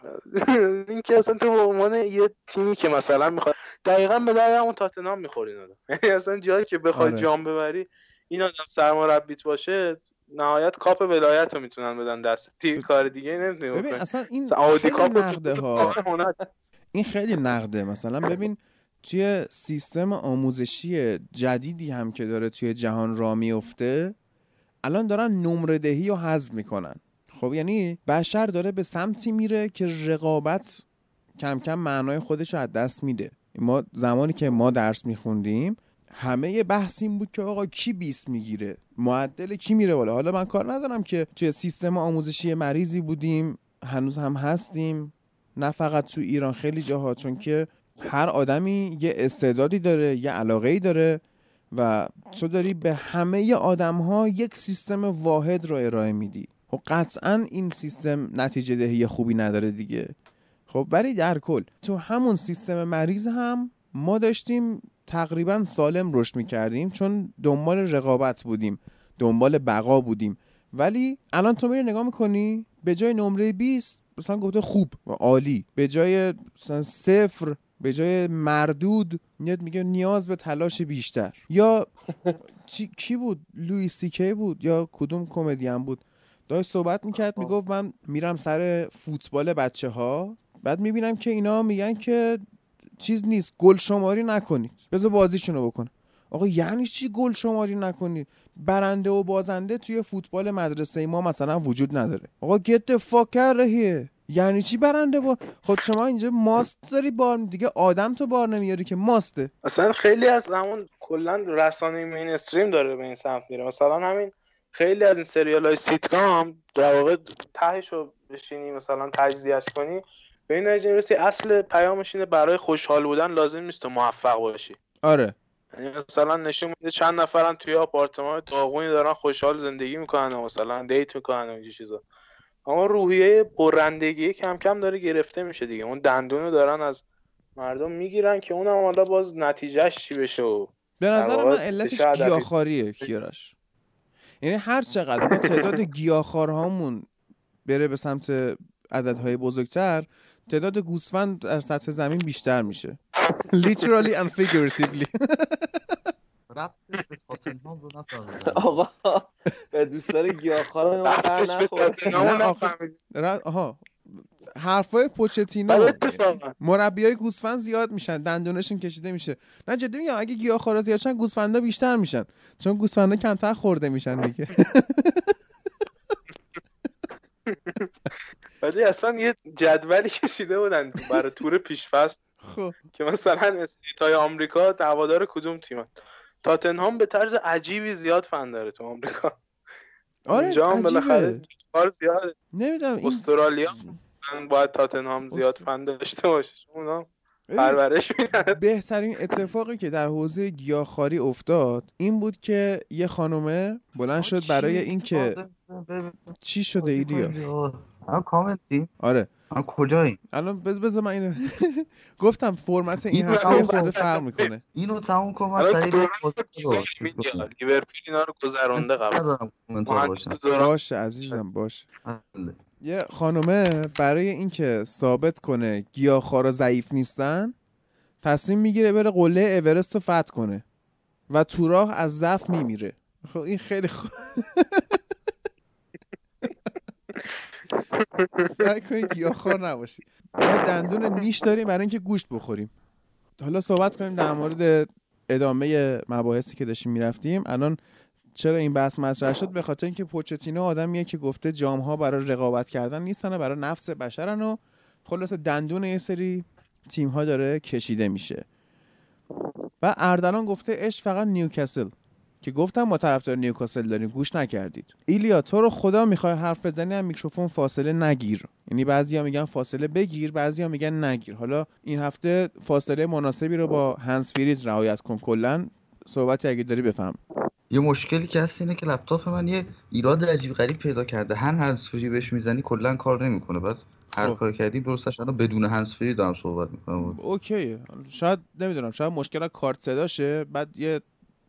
این که اصلا تو به عنوان یه تیمی که مثلا می‌خواد دقیقا به در اون تاتنام می‌خوری یعنی اصلا جایی که بخوای آره. جام ببری این آدم سرمربیت باشه نهایت کاپ ولایت رو می‌تونن بدن دست. تیم کار دیگه نمی‌تونی ببین اصلا این خیلی نقده ها. این خیلی نقده. مثلا ببین توی سیستم آموزشی جدیدی هم که داره توی جهان را میفته الان دارن نمره دهی و حذف می‌کنن. خب یعنی بشر داره به سمتی میره که رقابت کم کم معنای خودش رو از دست میده. ما زمانی که ما درس میخوندیم همه بحث این بود که آقا کی 20 می‌گیره؟ معدل کی میره بالا؟ حالا من کار ندارم که توی سیستم آموزشی مریضی بودیم هنوز هم هستیم نه فقط تو ایران خیلی جاها چون که هر آدمی یه استعدادی داره یه علاقه ای داره و تو داری به همه آدم ها یک سیستم واحد رو ارائه میدی. خب قطعا این سیستم نتیجه دهی خوبی نداره دیگه. خب ولی در کل تو همون سیستم مریض هم ما داشتیم تقریبا سالم رشد می‌کردیم چون دنبال رقابت بودیم دنبال بقا بودیم. ولی الان تو میری نگاه می‌کنی به جای نمره 20 مثلا گفته خوب و عالی به جای مثلا صفر به جای مردود میاد میگه نیاز به تلاش بیشتر. یا کی بود؟ لویس کی بود یا کدوم کمدین بود؟ داشت صحبت می‌کرد می‌گفت من میرم سر فوتبال بچه ها بعد می‌بینم که اینا میگن که چیز نیست. گل شماری نکنید. بذار بازیشونو بکن آقا یعنی چی گل شماری نکنید؟ برنده و بازنده توی فوتبال مدرسه ما مثلا وجود نداره. آقا get the fuck outta here یعنی چی برنده با خود شما اینجا ماست داری بار دیگه آدم تو بار نمیاری که ماسته. اصلا خیلی از همون کلا رسانه mainstream داره به این سمت میره. مثلا همین خیلی از این سریال های سیتکام در واقع تهش رو بشینی مثلا تجزیهش کنی. به این نتیجه اصل پیامش اینه برای خوشحال بودن لازم نیست تو موفق باشی. آره. یعنی مثلا نشون میده چند نفرن توی آپارتمان داغونی دارن خوشحال زندگی می‌کنن و مثلا دیت می‌کنن و اینجور چیزا. اما روحیه پرندگی کم کم داره گرفته میشه دیگه. اون دندونو دارن از مردم می‌گیرن که اونم حالا باز نتیجهش چی بشه و به نظر من علتش گیاهخواریه کیارش یعنی هر چقدر تعداد گیاهخوارهامون بره به سمت عددهای بزرگتر تعداد گوسفند در سطح زمین بیشتر میشه. Literally and figuratively. آقا به دوستان گیاهخوار ما نه آها. حرفای پوچتینو. مربی های گوسفند زیاد میشن دندونشون کشیده میشه. نه جدی میگم اگه گیاهخوارا زیاد شن گوسفندا بیشتر میشن. چون گوسفندا کمتر خورده میشن دیگه. ولی اصلا یه جدولی کشیده بودن برای تور پیشفست خب. که مثلا استیتای آمریکا دوادار کدوم تیم تاتنهام به طرز عجیبی زیاد فن داره تو آمریکا. آره اینجا هم بالاخره زیاد نمی‌دونم استرالیا باید تاتنهام زیاد فن داشته باشه. اونا پرورش بهترین اتفاقی که در حوزه گیاهخواری افتاد این بود که یه خانومه بلند شد برای اینکه چی شده ایلیا کامنتی آره. کجایی؟ الان بز بز من اینو گفتم فرمت این هفته خود فرق می‌کنه. اینو تموم کن من سریع لیورپول اینا رو گذرونده قبل. باشه عزیزم باشه. بله. یه خانومه برای اینکه ثابت کنه گیاهخوارا ضعیف نیستن تصمیم می‌گیره بره قله اورست رو فتح کنه و تو راه از ضعف میمیره. خب این خیلی خوب سعی کنید گیاهخوار نباشید ما دندون نیش داریم برای اینکه گوشت بخوریم. حالا صحبت کنیم در مورد ادامه مباحثی که داشتیم می‌رفتیم. الان چرا این بحث مطرح شد؟ به خاطر اینکه پوچتینو آدمیه که گفته جام ها برای رقابت کردن نیستن برای نفس بشرن و خلاص دندون یه سری تیم ها داره کشیده میشه. و اردلان گفته اش فقط نیوکاسل. که گفتم ما طرفدار نیوکاسل داریم گوش نکردید. ایلیا تو رو خدا می‌خوای حرف بزنی هم میکروفون فاصله نگیر. یعنی بعضیا میگن فاصله بگیر بعضیا میگن نگیر. حالا این هفته فاصله مناسبی رو با hands-free ت رعایت کن. کلا صحبتی اگه داری بفرما. یه مشکلی که هست اینه که لپتاپ من یه ایراد عجیب غریب پیدا کرده. هر hands-free بهش می‌زنی کلا کار نمی‌کنه. بعد هر خب. کار کردی درستش الان بدون hands-free دارم صحبت می‌کنم. OK. شاید نمی‌دونم شاید مشکل کارت صداشه. بعد یه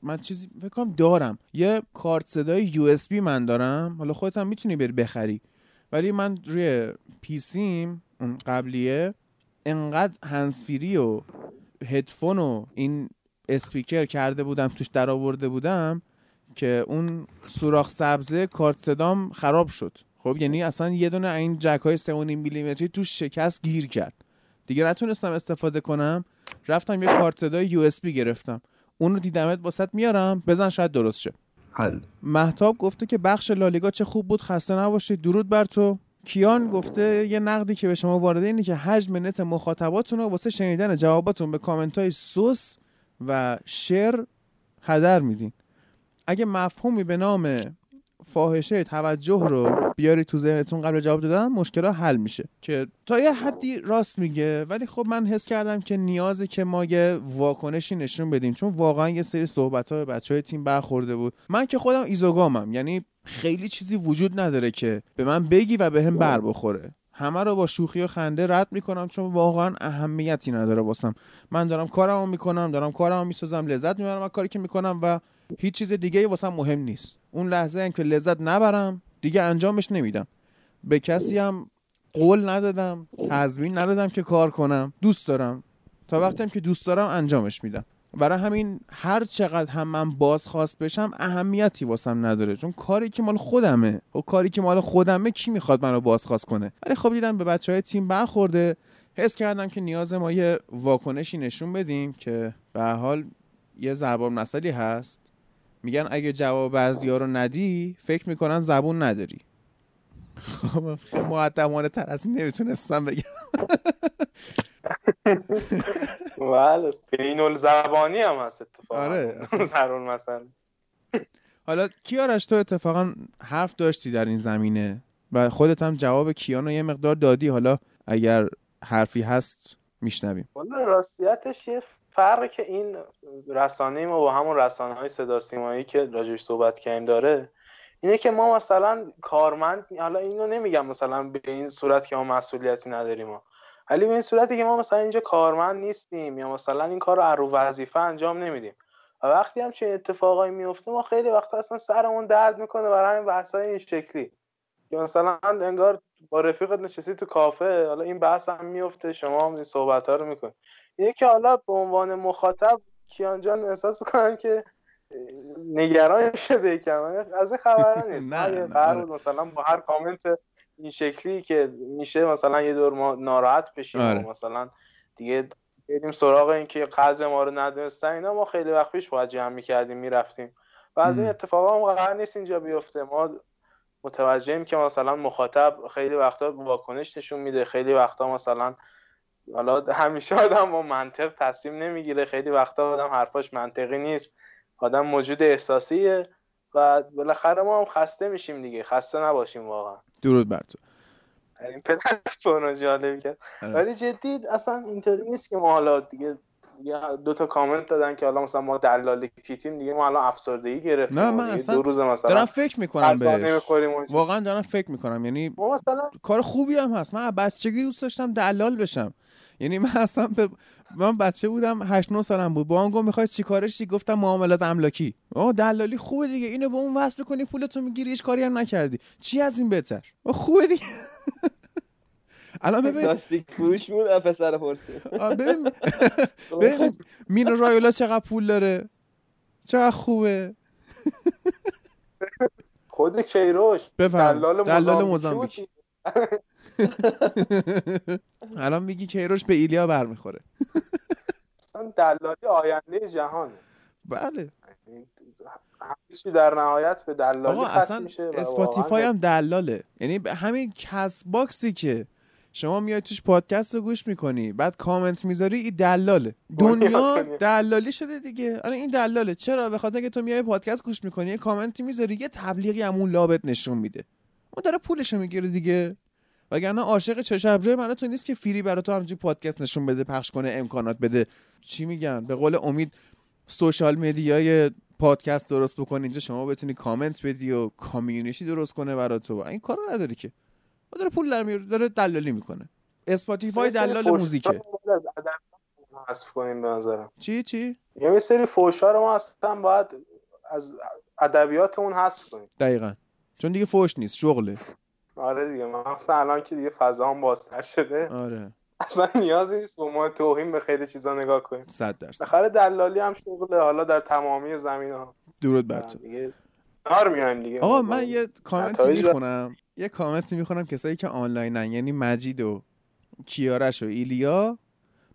من چیزی فکر کنم دارم. یه کارت صدای USB من دارم. حالا خودت هم می‌تونی بری بخری. ولی من روی PC م اون قبلیه انقدر hands-free و هدفون و این اسپیکر کرده بودم توش در آورده بودم که اون سوراخ سبزه کارت صدام خراب شد. خب یعنی اصلا یه دونه این جک های 3.5 میلیمتری توش شکست گیر کرد. دیگه نتونستم استفاده کنم. رفتم یه کارت صدای USB گرفتم. اون رو دیدمت واست میارم. بزن شاید درست شه. حل. مهتاب گفته که بخش لالیگا چه خوب بود خسته نباشید. درود بر تو. کیان گفته یه نقدی که به شما وارده اینه که حجم نت مخاطباتون رو واسه شنیدن جواباتون به کامنت های کس و شر هدر میدین. اگه مفهومی به نام فاحشه توجه رو بیاری تو ذهنتون قبل جواب دادن مشکل حل میشه. که تا یه حدی راست میگه ولی خب من حس کردم که نیازه که ما یه واکنشی نشون بدیم. چون واقعا یه سری صحبت ها به بچه های تیم برخورده بود. من که خودم ایزوگامم یعنی خیلی چیزی وجود نداره که به من بگی و به هم بر بخوره. همه رو با شوخی و خنده رد می‌کنم چون واقعا اهمیتی نداره واسم. من دارم کارمو می‌کنم دارم کارمو می‌سازم لذت می‌برم از کاری که می‌کنم و هیچ چیز دیگه واسم مهم نیست. اون لحظه که لذت نبرم دیگه انجامش نمیدم. به کسی هم قول ندادم تضمین ندادم که کار کنم. دوست دارم. تا وقتی که دوست دارم انجامش میدم. برای همین هر چقدر هم من بازخواست بشم اهمیتی واسم نداره. چون کاری که مال خودمه. و کاری که مال خودمه کی می‌خواد منو بازخواست کنه؟ ولی خب دیدم به بچه های تیم برخورده. حس کردم که نیاز ما یه واکنشی نشون بدیم که به حال یه ضرب مسئله هست. میگن اگه جواب بعضی ها رو ندی فکر می‌کنن زبون نداری. خب خیلی معدمانه تر از این نمی‌تونستم بگم. بله بین زبانی هم هست اتفاقا. آره زرون مثلا حالا کیارش تو اتفاقا حرف داشتی در این زمینه؟ و خودت هم جواب کیانو یه مقدار دادی. حالا اگر حرفی هست میشنویم. والا راستیتش یه فرقی که این رسانه ما با همون رسانه های صدا سیمایی که راجعش صحبت کردیم داره اینه که ما مثلا کارمند حالا اینو نمیگم مثلا به این صورت که ما مسئولیتی نداریم ولی به این صورتی که ما مثلا اینجا کارمند نیستیم یا مثلا این کار رو عرو وظیفه انجام نمیدیم. و وقتی هم چه اتفاقایی میفته ما خیلی وقتا اصلا سرمون درد می‌کنه برای همین بحثای این شکلی. که مثلا انگار با رفیقت نشستی تو کافه حالا این بحث هم میفته شما هم این صحبت ها رو می‌کنی. یکی حالا به عنوان مخاطب کیان جان احساس می‌کنم که نگران شده کم از این خبرها نیست. نه آره. مثلا با هر کامنت این شکلی که میشه مثلا یه دور ما ناراحت بشیم آره. مثلا دیگه بریم سراغ این که قدر ما رو ندونستن اینا ما خیلی وقت پیش باید جمع می‌کردیم می‌رفتیم. و از این اتفاقا هم قرار نیست اینجا بیفته. ما متوجهیم که مثلا مخاطب خیلی وقتا واکنش نشون میده. خیلی وقتا مثلا حالا همیشه آدم با منطق تصمیم نمی‌گیره. خیلی وقتا آدم حرفاش منطقی نیست. آدم موجود احساسیه و بالاخره ما هم خسته میشیم دیگه. خسته نباشیم واقعا. درود بر تو. این پدر جالب کرد. آره. ولی جدید اصلا اینطوری نیست که ما حالا دیگه دو تا کامنت دادن که حالا مثلا ما دلالی فیتیم دیگه ما الان افسردگی گرفتیم نه من اصلا دو روز مثلا دارم فکر می‌کنم بهش. واقعا دارم فکر می‌کنم. یعنی مثلا... کار خوبی هم هست. من بچگی دوست داشتم دلال بشم. یعنی من اصلا به من بچه بودم 8 9 سالم بود. با هم گفت می‌خوای چیکارش چی؟ گفتم معاملات املاکی. آه دلالی خوبه دیگه. اینو به اون وصل کنی پولتو می‌گیری هیچ کاری هم نکردی. چی از این بهتر؟ خوبه دیگه. الان ببین لاستیک فروش بود پسر ببین ببین مینو رایولا چقدر پول داره؟ چقدر خوبه. خود کیروش دلال, دلال موزامبیک الان میگی کیروش به ایلیا برمیخوره. اصلا دلالی آینده جهانه. بله. همیشه در نهایت به دلالی آقا اصلا Spotify هم دلاله. یعنی همین Castbox ی که شما میای توش پادکست رو گوش می‌کنی بعد کامنت می‌ذاری این دلاله. دنیا دلالی شده دیگه. آره این دلاله. چرا؟ به خاطر که تو میای پادکست گوش می‌کنی یه کامنتی می‌ذاری یه تبلیغی همون لابت نشون میده. اون داره پولشو می‌گیره دیگه. وگرنه عاشق چشم من تو نیست که free برای تو همینجوری پادکست نشون بده پخش کنه امکانات بده. چی میگن؟ به قول امید social media ی پادکست درست بکنی اینجا شما بتونی کامنت بدی و community درست کنه برای تو. این کارو نداری که. داره پول در میاره داره دلالی می‌کنه. Spotify دلال موزیکه. حذف کنیم به نظرم. چی؟ چی؟ یه سری فوشا رو ما اصلا باید از ادبیاتمون حذف کنیم. دقیقا. چون دیگه فوش نیست شغله. آره دیگه مثلا الان که دیگه فضا هم بازتر شده. آره. اصلا نیازی نیست با ما توهین به خیلی چیزا نگاه کنیم. صد درصد. بخره دلالی هم شغله حالا در تمامی زمین ها. درود بر تو. دیگه آقا من یه کامنتی می‌خونم. یه کامنتی می‌خونم کسایی که آنلاینن یعنی مجید و کیارش و ایلیا.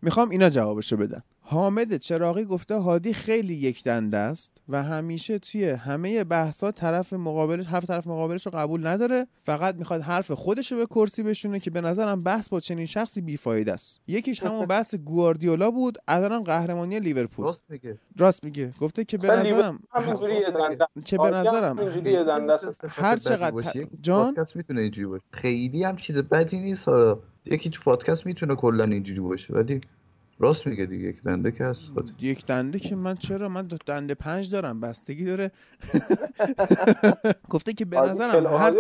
می‌خوام اینا جوابشو بدن. حامد چراقی گفته هادی خیلی یک دنده است و همیشه توی همه بحثا طرف مقابلش حرف طرف مقابلش رو قبول نداره. فقط می‌خواد حرف خودش رو به کرسی بشونه که به نظرم بحث با چنین شخصی بیفاید است. یکیش همون بحث گواردیولا بود الان قهرمانی لیورپول. راست میگه. راست میگه. گفته که به نظرم که به نظرم هر چقدر جان؟ می‌تونه اینجوری باشه. خیلی هم چیز بدی نیست یکی تو پادکست می‌تونه کلا اینجوری باشه. ولی راست میگه دیگه یک دنده که هست. یک دنده که من چرا؟ من دنده پنج دارم بستگی داره. گفته که به نظرم هر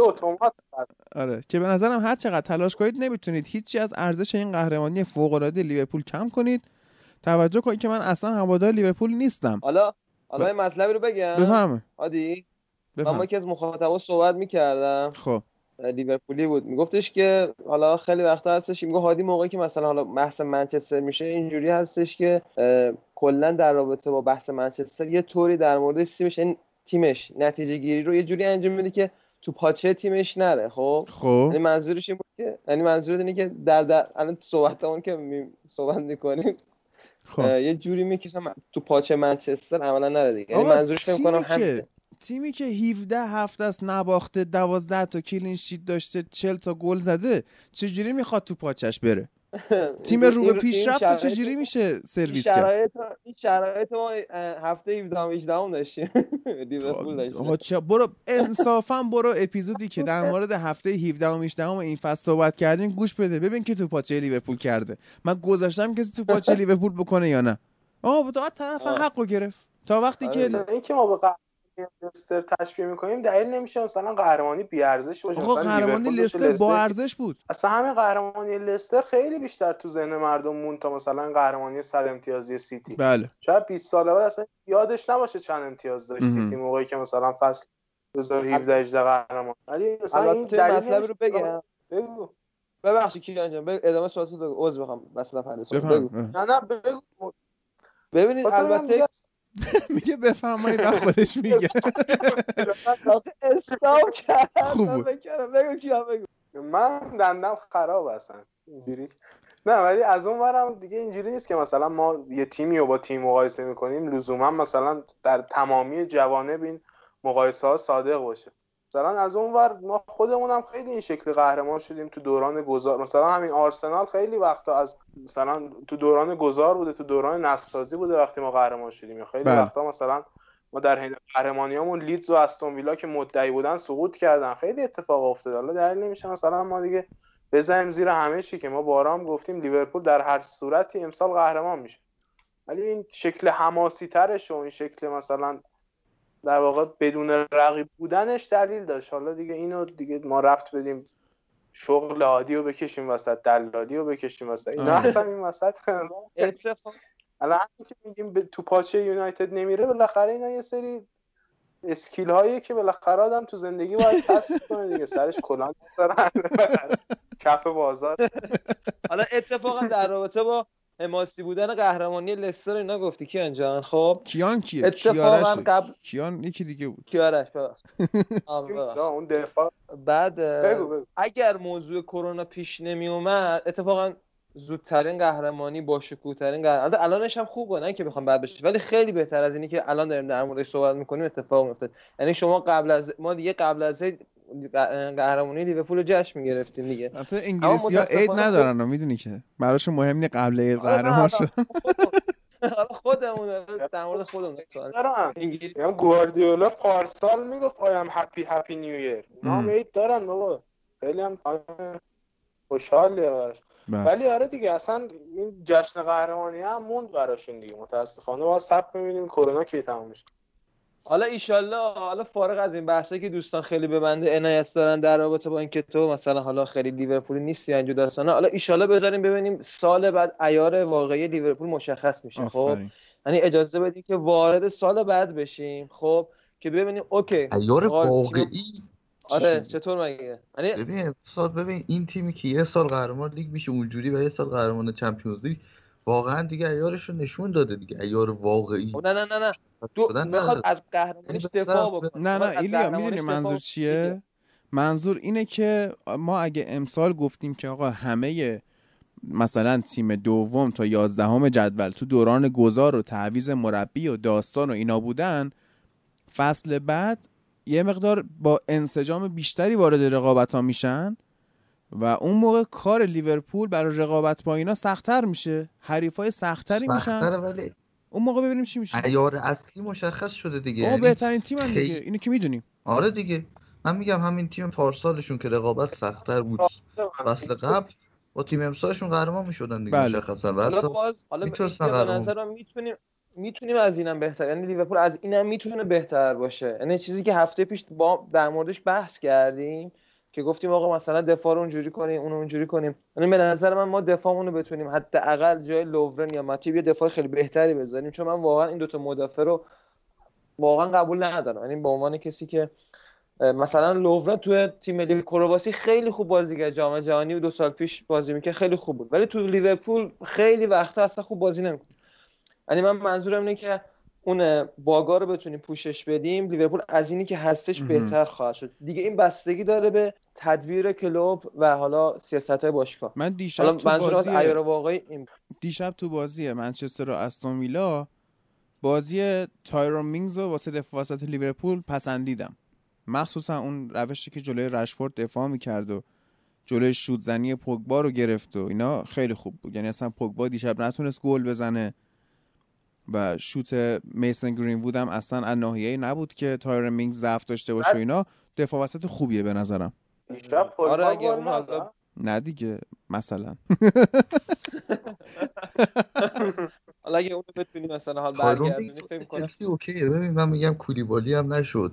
آره که به نظرم هر چقدر تلاش کنید نمی‌تونید هیچی از ارزش این قهرمانی فوق العاده لیورپول کم کنید. توجه کنید که من اصلا هوادار لیورپول نیستم. حالا حالا ب... مطلبی رو بگم. بفهمه عادی؟ من با یکی از مخاطبا صحبت می‌کردم. خب. لیورپولی بود. میگفتش که حالا خیلی وقتا هستش. میگه هادی موقعی که مثلا حالا بحث منچستر میشه اینجوری هستش که کلا در رابطه با بحث منچستر یه طوری در مورد تیمش این تیمش نتیجه گیری رو یه جوری انجام میده که تو پاچه تیمش نره. خب؟ خب. یعنی منظورش این بود که یعنی منظور اینه که در در الان صحبتمون که می... صحبت می‌کنیم. خب. یه جوری می‌کشم تو پاچه منچستر عملا نره دیگه. یعنی منظورش فکر کنم هم تیمی که 17 هفته است نباخته 12 تا کلین شیت داشته 40 تا گل زده چجوری می‌خواد تو پاچش بره؟ تیم رو به پیشرفت چجوری میشه سرویس کرد؟ این شرایط ما هفته 17 18 داشتیم. خب، برو انصافا برو اپیزودی که در مورد هفته 17 و 18 این فصل صحبت کردیم گوش بده. ببین که تو پاچه لیورپول کرده. من گذاشتم کسی تو پاچه لیورپول بکنه یا نه. آه تو طرف حقو گرفت. تا وقتی آره، که اینکه ما به لستر تشبیه می‌کنیم دلیل نمیشه مثلا قهرمانی بی ارزش باشه آقا قهرمانی لستر با ارزش بود. اصلا همین قهرمانی لستر خیلی بیشتر تو ذهن مردم مون تا مثلا قهرمانی 100 امتیازی سیتی. بله. شاید 20 سال بعد اصلا یادش نباشه چند امتیاز داشت سیتی موقعی که مثلا فصل 2017 18 قهرمان. ولی مثلا این دلیل رو بگم. بگو. ببخشید کی انجام ادامه سوالتون بگو. عذر می‌خوام مثلا بگو. نه نه بگو. ببینید البته میگه بفرمایید نه خودش میگه. استاپ کرد خوب من دندم خراب اصلا اینجوری. نه ولی از اون ورم دیگه اینجوری نیست که مثلا ما یه تیمی رو با تیم مقایسه می‌کنیم لزوما مثلا در تمامی جوانب این مقایسه ها صادق باشه. مثلا از اون ور ما خودمون هم خیلی این شکل قهرمان شدیم تو دوران گذار. مثلا همین آرسنال خیلی وقتا از مثلا تو دوران گذار بوده تو دوران نسازی بوده وقتی ما قهرمان شدیم. یا خیلی بله. وقتا مثلا ما در حین قهرمانیامون لیدز و استون ویلا که مدعی بودن سقوط کردن. خیلی اتفاق افتاد حالا دلیل نمیشه مثلا ما دیگه بزنیم زیر همه چی که ما بارام گفتیم لیورپول در هر صورتی امسال قهرمان میشه. ولی این شکل حماسی ترش و این شکل مثلا در واقع بدون رقیب بودنش دلیل داشت. حالا دیگه اینو دیگه ما رفت بدیم. شغل عادی رو بکشیم وسط دلالی رو بکشیم وسط. اینا اصلا این وسط الان که میگیم تو پاچه یونایتد نمیره بالاخره اینا یه سری اسکیل هایی که بالاخره آدم تو زندگی باید تصفیه کنه دیگه. سرش کلان کف بازار. حالا اتفاقا در رابطه با حماسی بودن قهرمانی لستر اینا گفتی. کیان جان خب؟ کیان کیه؟ اتفاقا قبل کیان یکی دیگه بود. کیارش اون دفاع بعد اگر موضوع کرونا پیش نمی اومد اتفاقا زودترین قهرمانی با شکوهترین قهرمانی الانش هم خوبه نه که بخوام بعد بشه ولی خیلی بهتر از اینی که الان داریم در موردش صحبت می‌کنیم اتفاق میفته یعنی شما قبل از ما دیگه قبل از قهرمانی لیورپول جشن می‌گرفتیم دیگه. البته انگلیسی ها عید ندارن و می‌دونی که. براشون مهم نیست قبل عید آره، قهرمان شد. حالا خودمون در مورد خودمون دارن یعنی گواردیولا پارسال می‌گفت I'm happy happy new year نام عید دارن بابا. خیلی هم خوشحالیه براش. بله. ولی آره دیگه اصلا این جشن قهرمانی هم موند براشون دیگه. متاسفانه باز سب می‌بینیم کرونا کی تموم میشه حالا ایشالله حالا فارغ از این بحثه که دوستان خیلی به بنده عنایت دارن در رابطه با اینکه تو مثلا حالا خیلی لیورپول نیستی اینجور داستانا حالا ایشالله بذاریم ببینیم سال بعد عیار واقعی لیورپول مشخص میشه خب؟ یعنی اجازه بدیم که وارد سال بعد بشیم خب؟ که ببینیم okay عیار واقعی؟ آره چطور مگه؟ یعنی ببین سال ببین این تیمی که یه سال قهرمان لیگ میشه اونجوری و یه سال قهرمان Champions League واقعا دیگه عیارش رو نشون داده دیگه. عیار واقعی. خب، نه نه نه نه. دو بخواد از قهرمانیش یعنی دفاع بکنه. نه نه ایلیا می‌دونی منظور چیه؟ منظور اینه که ما اگه امسال گفتیم که آقا همه مثلا تیم دوم تا یازدهم جدول تو دوران گذار و تعویز مربی و داستان و اینا بودن فصل بعد یه مقدار با انسجام بیشتری وارد رقابت ها میشن. و اون موقع کار لیورپول برای رقابت با اینا سختتر میشه. حریفای سختتری میشن. ولی اون موقع ببینیم چی میشه. ایار اصلی مشخص شده دیگه. یعنی بهترین تیم هم دیگه. اینو که می‌دونیم. آره دیگه. من میگم همین تیم پارسالشون که رقابت سختتر بود. فصل قبل با تیم امسالشون قهرمان می‌شدن دیگه بله. مشخصا. حالا باز حالا به نظرم می‌تونیم می‌تونیم از اینم بهتر. یعنی لیورپول از اینم می‌تونه بهتر باشه. یعنی چیزی که هفته پیش با در موردش بحث کردیم که گفتیم آقا مثلا دفاع رو اونجوری کنیم اون اونجوری کنیم. یعنی به نظر من ما دفاعمون رو بتونیم حداقل جای لوورن یا ماتیب یه دفاع خیلی بهتری بذاریم. چون من واقعا این دوتا مدافع رو واقعا قبول ندارم. یعنی به عنوان کسی که مثلا لوورن تو تیم ملی کرواسی خیلی خوب بازی کرد جام جهانی و دو سال پیش بازی می‌کرد خیلی خوب بود. ولی تو لیورپول خیلی وقتا اصلا خوب بازی نمی‌کنه یعنی من منظورم اینه که اون باگا رو بتونیم پوشش بدیم لیورپول از اینی که هستش بهتر خواهد شد. دیگه این بستگی داره به تدبیر کلوب و حالا سیاست های باشگاه. من دیشب تو بازی واقعی این... دیشب تو بازی منچستر و استون ویلا بازی تایرون مینگز رو واسه دفاع وسط لیورپول پسندیدم. مخصوصا اون روشی که جلوی رشفورد دفاع می‌کرد و جلوی شوتزنی پوگبا رو گرفت و اینا خیلی خوب بود. یعنی اصلا پوگبا دیشب نتونست گل بزنه. و شوت میسون گرین‌وودم اصلا از ناحیه نبود که تایرون مینگز ضعف داشته باشه و اینا. دفاع وسط خوبیه به نظرم. آره اگه اون نه دیگه مثلا. حالا اگه اونو بتونی مثلا حال برگردونی فکر کنم okay ه. ببین من میگم کولیبالی هم نشد.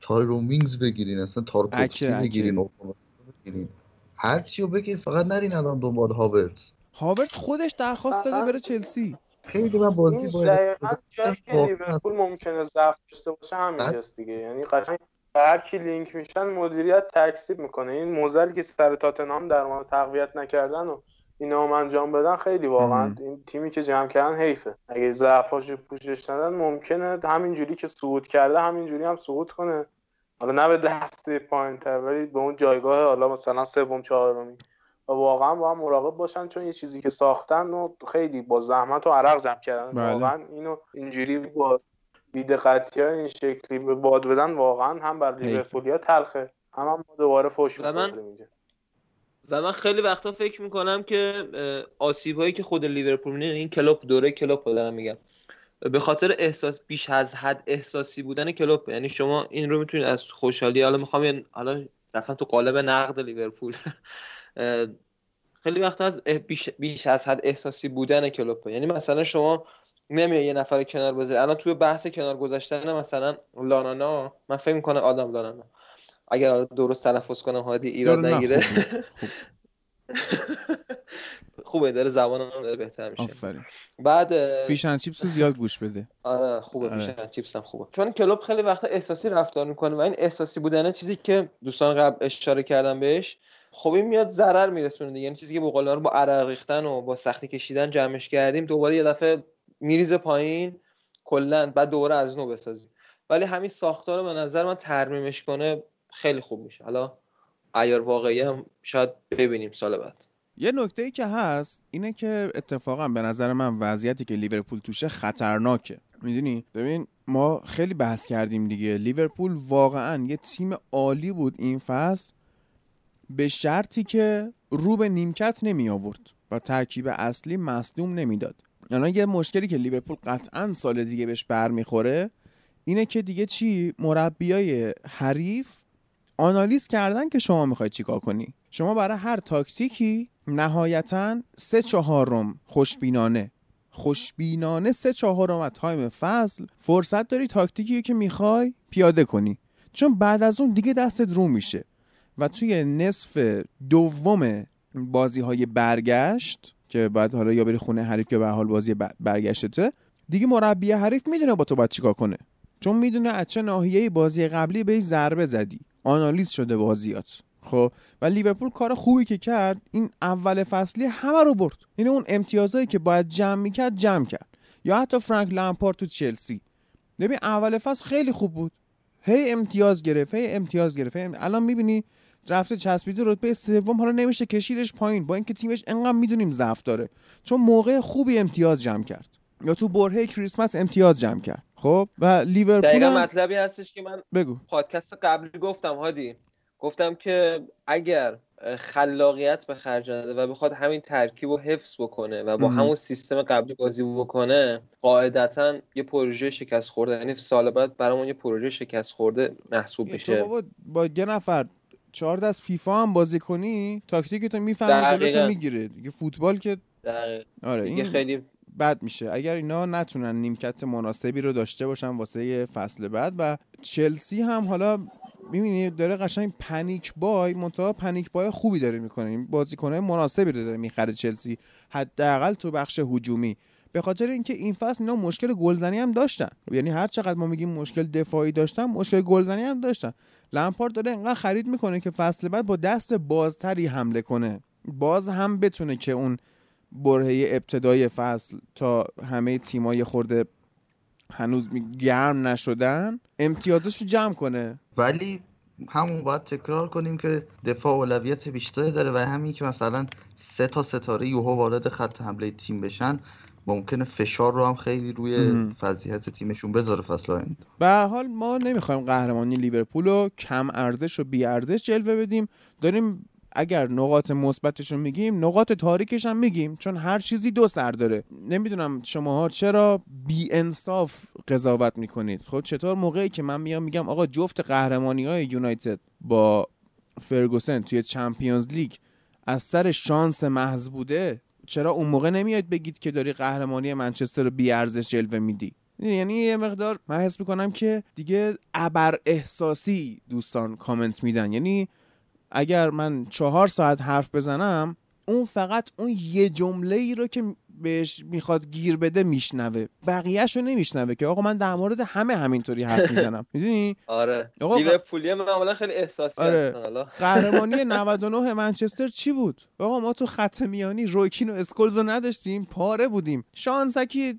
تایرون مینگز بگیرین اصلا تارکوفسکی بگیرین بگیرین. هر چی رو بگیر فقط نرین الان دنبال هاورتز هاورتز خودش درخواست داده بره چلسی. خیلی من بازی باید جایی که لیورپول ممکنه ضعف داشته باشه همینجاست دیگه. یعنی قشنگ هر کی لینک میشن مدیریت تکسیب می‌کنه. این موزلی که سر تاتنهام در مورد تقویت نکردن و اینا هم انجام بدن خیلی واقعا این تیمی که جمع کردن حیفه. اگه ضعفاشو پوشش ندن ممکنه همینجوری که صعود کرده همینجوری هم صعود کنه. حالا نه به دسته پایین تر ولی به اون جایگاه حالا مثلا سوم چهارمی. و واقعا با هم مراقب باشن چون یه چیزی که ساختن و خیلی با زحمت و عرق جمع کردن. بله. واقعا اینو اینجوری با بیدقتی های این شکلی به باد بدن واقعا هم بر لیورپولیا تلخه. هم هم دوباره فوش و من و من خیلی وقتا فکر می‌کنم که آسیب هایی که خود لیورپول میده این کلوب دوره کلوب دارم میگم. به خاطر احساس بیش از حد احساسی بودن کلوب یعنی شما این رو می‌تونید از خوشحالی حالا می‌خوام حالا رفتم تو قالب نقد لیورپول. خیلی وقت از بیش, بیش از حد احساسی بودن کلوپ یعنی مثلا شما نمیای یه نفر کنار بذاری. الان توی بحث کنار گذاشتن مثلا لالانا من فکر می‌کنه آدم لالانا. اگر درست تلفظ کنم هادی ایراد نگیره. خوبه داره زبانم داره بهتر میشه. آفرین. بعد fish and chips زیاد گوش بده. آره خوبه آره. fish and chips هم خوبه. چون کلوپ خیلی وقت احساسی رفتار می‌کنه و این احساسی بودنه چیزی که دوستان قبل اشاره کردم بهش خب این میاد ضرر میرسونه یعنی چیزی که با رو با عرق ریختن و با سختی کشیدن جمعش کردیم دوباره یه دفعه میریزه پایین کلا بعد دوباره از نو بسازیم. ولی همین ساختار رو به نظر من ترمیمش کنه خیلی خوب میشه. حالا ایار واقعی هم شاید ببینیم سال بعد. یه نکته ای که هست اینه که اتفاقا به نظر من وضعیتی که لیورپول توشه خطرناکه. می‌دونی؟ ببین ما خیلی بحث کردیم دیگه. لیورپول واقعا یه تیم عالی بود این فصل. به شرطی که رو به نیمکت نمی آورد و ترکیب اصلی مصدوم نمی‌داد الان یه مشکلی که لیورپول قطعا سال دیگه بهش برمیخوره اینه که دیگه چی؟ مربیای حریف آنالیز کردن که شما می‌خوای چیکار کنی؟ شما برای هر تاکتیکی نهایتا سه چهارم خوشبینانه. خوشبینانه سه چهارم از تایم فصل فرصت داری تاکتیکی که می‌خوای پیاده کنی. چون بعد از اون دیگه دستت رو میشه. و توی نصف دوم بازی های برگشت که بعد حالا یا بری خونه حریف که به حال بازی برگشته دیگه مربی حریف می‌دونه با تو باید چیکار کنه. چون می‌دونه از چه ناحیه بازی قبلی به ضربه زدی. آنالیز شده بازیات. خب؟ و لیورپول کار خوبی که کرد این اول فصلی همه رو برد. این اون امتیازهایی که باید جمع می‌کرد جمع کرد. یا حتی فرانک لامپارد تو چلسی. ببین اول فصل خیلی خوب بود. هی امتیاز گرفت هی امتیاز گرفت الان می‌بینی رفته چسبیده رتبه سوم حالا نمیشه کشیدش پایین با اینکه تیمش انقدر می‌دونیم ضعف داره. چون موقع خوبی امتیاز جمع کرد. یا تو برهه کریسمس امتیاز جمع کرد. خب؟ و لیورپول دقیقا مطلبی هستش که من بگو. پادکست قبلی گفتم هادی. گفتم که اگر خلاقیت به خرج نده و بخواد همین ترکیب رو حفظ بکنه و با همون سیستم قبلی بازی بکنه قاعدتا یه پروژه شکست خورده. یعنی سال بعد برامون یه پروژه شکست خورده محسوب میشه با, با یه نفر چهار دست فیفا هم بازی کنی تاکتیک تو می‌فهمی جلوتو می‌گیره دیگه فوتبال که دقیقا. آره این خیلی بد میشه. اگر اینا نتونن نیمکت مناسبی رو داشته باشن واسه فصل بعد و چلسی هم حالا می‌بینی داره قشنگ پنیک بای منتها پنیک بای خوبی داره می‌کنه. این بازیکنای مناسبی رو داره می‌خره چلسی حداقل تو بخش هجومی. به خاطر اینکه این فصل اینا مشکل گلزنی هم داشتن. یعنی هر چقدر ما میگیم مشکل دفاعی داشتن مشکل گلزنی هم داشتن. لمپارد داره انقدر خرید می‌کنه که فصل بعد با دست بازتری حمله کنه. باز هم بتونه که اون برهه ابتدای فصل تا همه تیمای خورده هنوز گرم نشدن امتیازش رو جمع کنه. ولی همون باید تکرار کنیم که دفاع اولویت بیشتری داره و همین که مثلا سه تا ستاره یوهو وارد خط حمله تیم بشن. ممکنه فشار رو هم خیلی روی فضیحت تیمشون بذاره فصل آینده. به حال ما نمی‌خوایم قهرمانی لیورپول رو کم ارزش و بی ارزش جلوه بدیم. داریم اگر نقاط مثبتش رو میگیم نقاط تاریکش هم میگیم چون هر چیزی دو سر داره. نمی‌دونم شماها چرا بی انصاف قضاوت می‌کنید. خب چطور موقعی که من میام میگم آقا جفت قهرمانی های یونایتد با فرگوسن توی Champions League از سر شانس محض بوده؟ چرا اون موقع نمیاد بگید که داری قهرمانی منچستر رو بی ارزش جلوه میدی؟ یعنی یه مقدار من حس می‌کنم که دیگه ابر احساسی دوستان کامنت میدن. یعنی اگر من چهار ساعت حرف بزنم اون فقط اون یه جمله ای رو که بهش می‌خواد گیر بده میشنوه. بقیهش رو نمیشنوه که. آقا من در مورد همه همینطوری حرف می‌زنم. می‌دونی؟ آره. آقا لیورپولی معمولا خیلی احساسی آره. قهرمانی 99 منچستر چی بود؟ آقا ما تو خط میانی روی کین و اسکولز رو نداشتیم پاره بودیم. شانسکی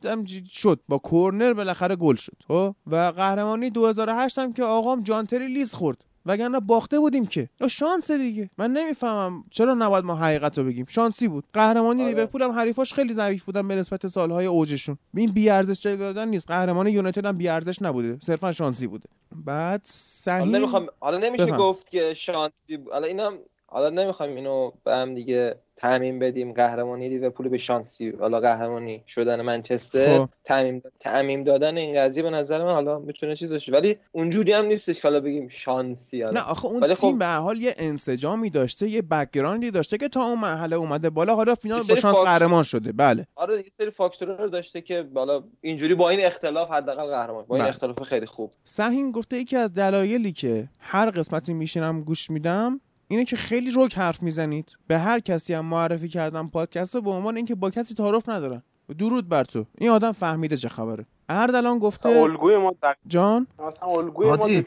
شد. با کورنر بالاخره گل شد. خب؟ و قهرمانی 2008 هم که آقام جان تری لیز خورد. وگرنه باخته بودیم که. شانس دیگه. من نمی‌فهمم چرا نباید ما حقیقت رو بگیم. شانسی بود. قهرمانی آره. لیورپول هم حریفاش خیلی ضعیف بودن به نسبت سالهای اوجشون. این بی ارزش جلوه دادن نیست. قهرمانی یونایتد هم بی ارزش نبوده. صرفا شانسی بوده. بعد صحیح حالا نمی‌خوام حالا نمیشه گفت که شانسی بود حالا اینا حالا نمی‌خوایم اینو به هم دیگه تعمین بدیم قهرمانی لیورپول به شانسی حالا قهرمانی شدن منچستر خب. تعمیم تعمیم دادن این قضیه به نظر من حالا می‌تونه چیز باشه ولی اونجوری هم نیستش که حالا بگیم شانسی حالا. نه آخه اون تیم خب... به حال یه انسجامی داشته یه بکگراندی داشته که تا اون مرحله اومده بالا حالا فینال با شانس قهرمان شده بله آره یه سری فاکتورها رو داشته که بالا اینجوری با این اختلاف حداقل قهرمان با این بله. اختلاف خیلی خوب سهین گفته یکی از دلایلی که هر قسمتی میشینم گوش میدم اینه که خیلی روک حرف می‌زنید. به هر کسی هم معرفی کردم پادکست رو به عنوان اینکه با کسی تعارف ندارن درود بر تو. این آدم فهمیده چه خبره. الان گفته الگوی ما تک... جان؟ اصلا الگوی ما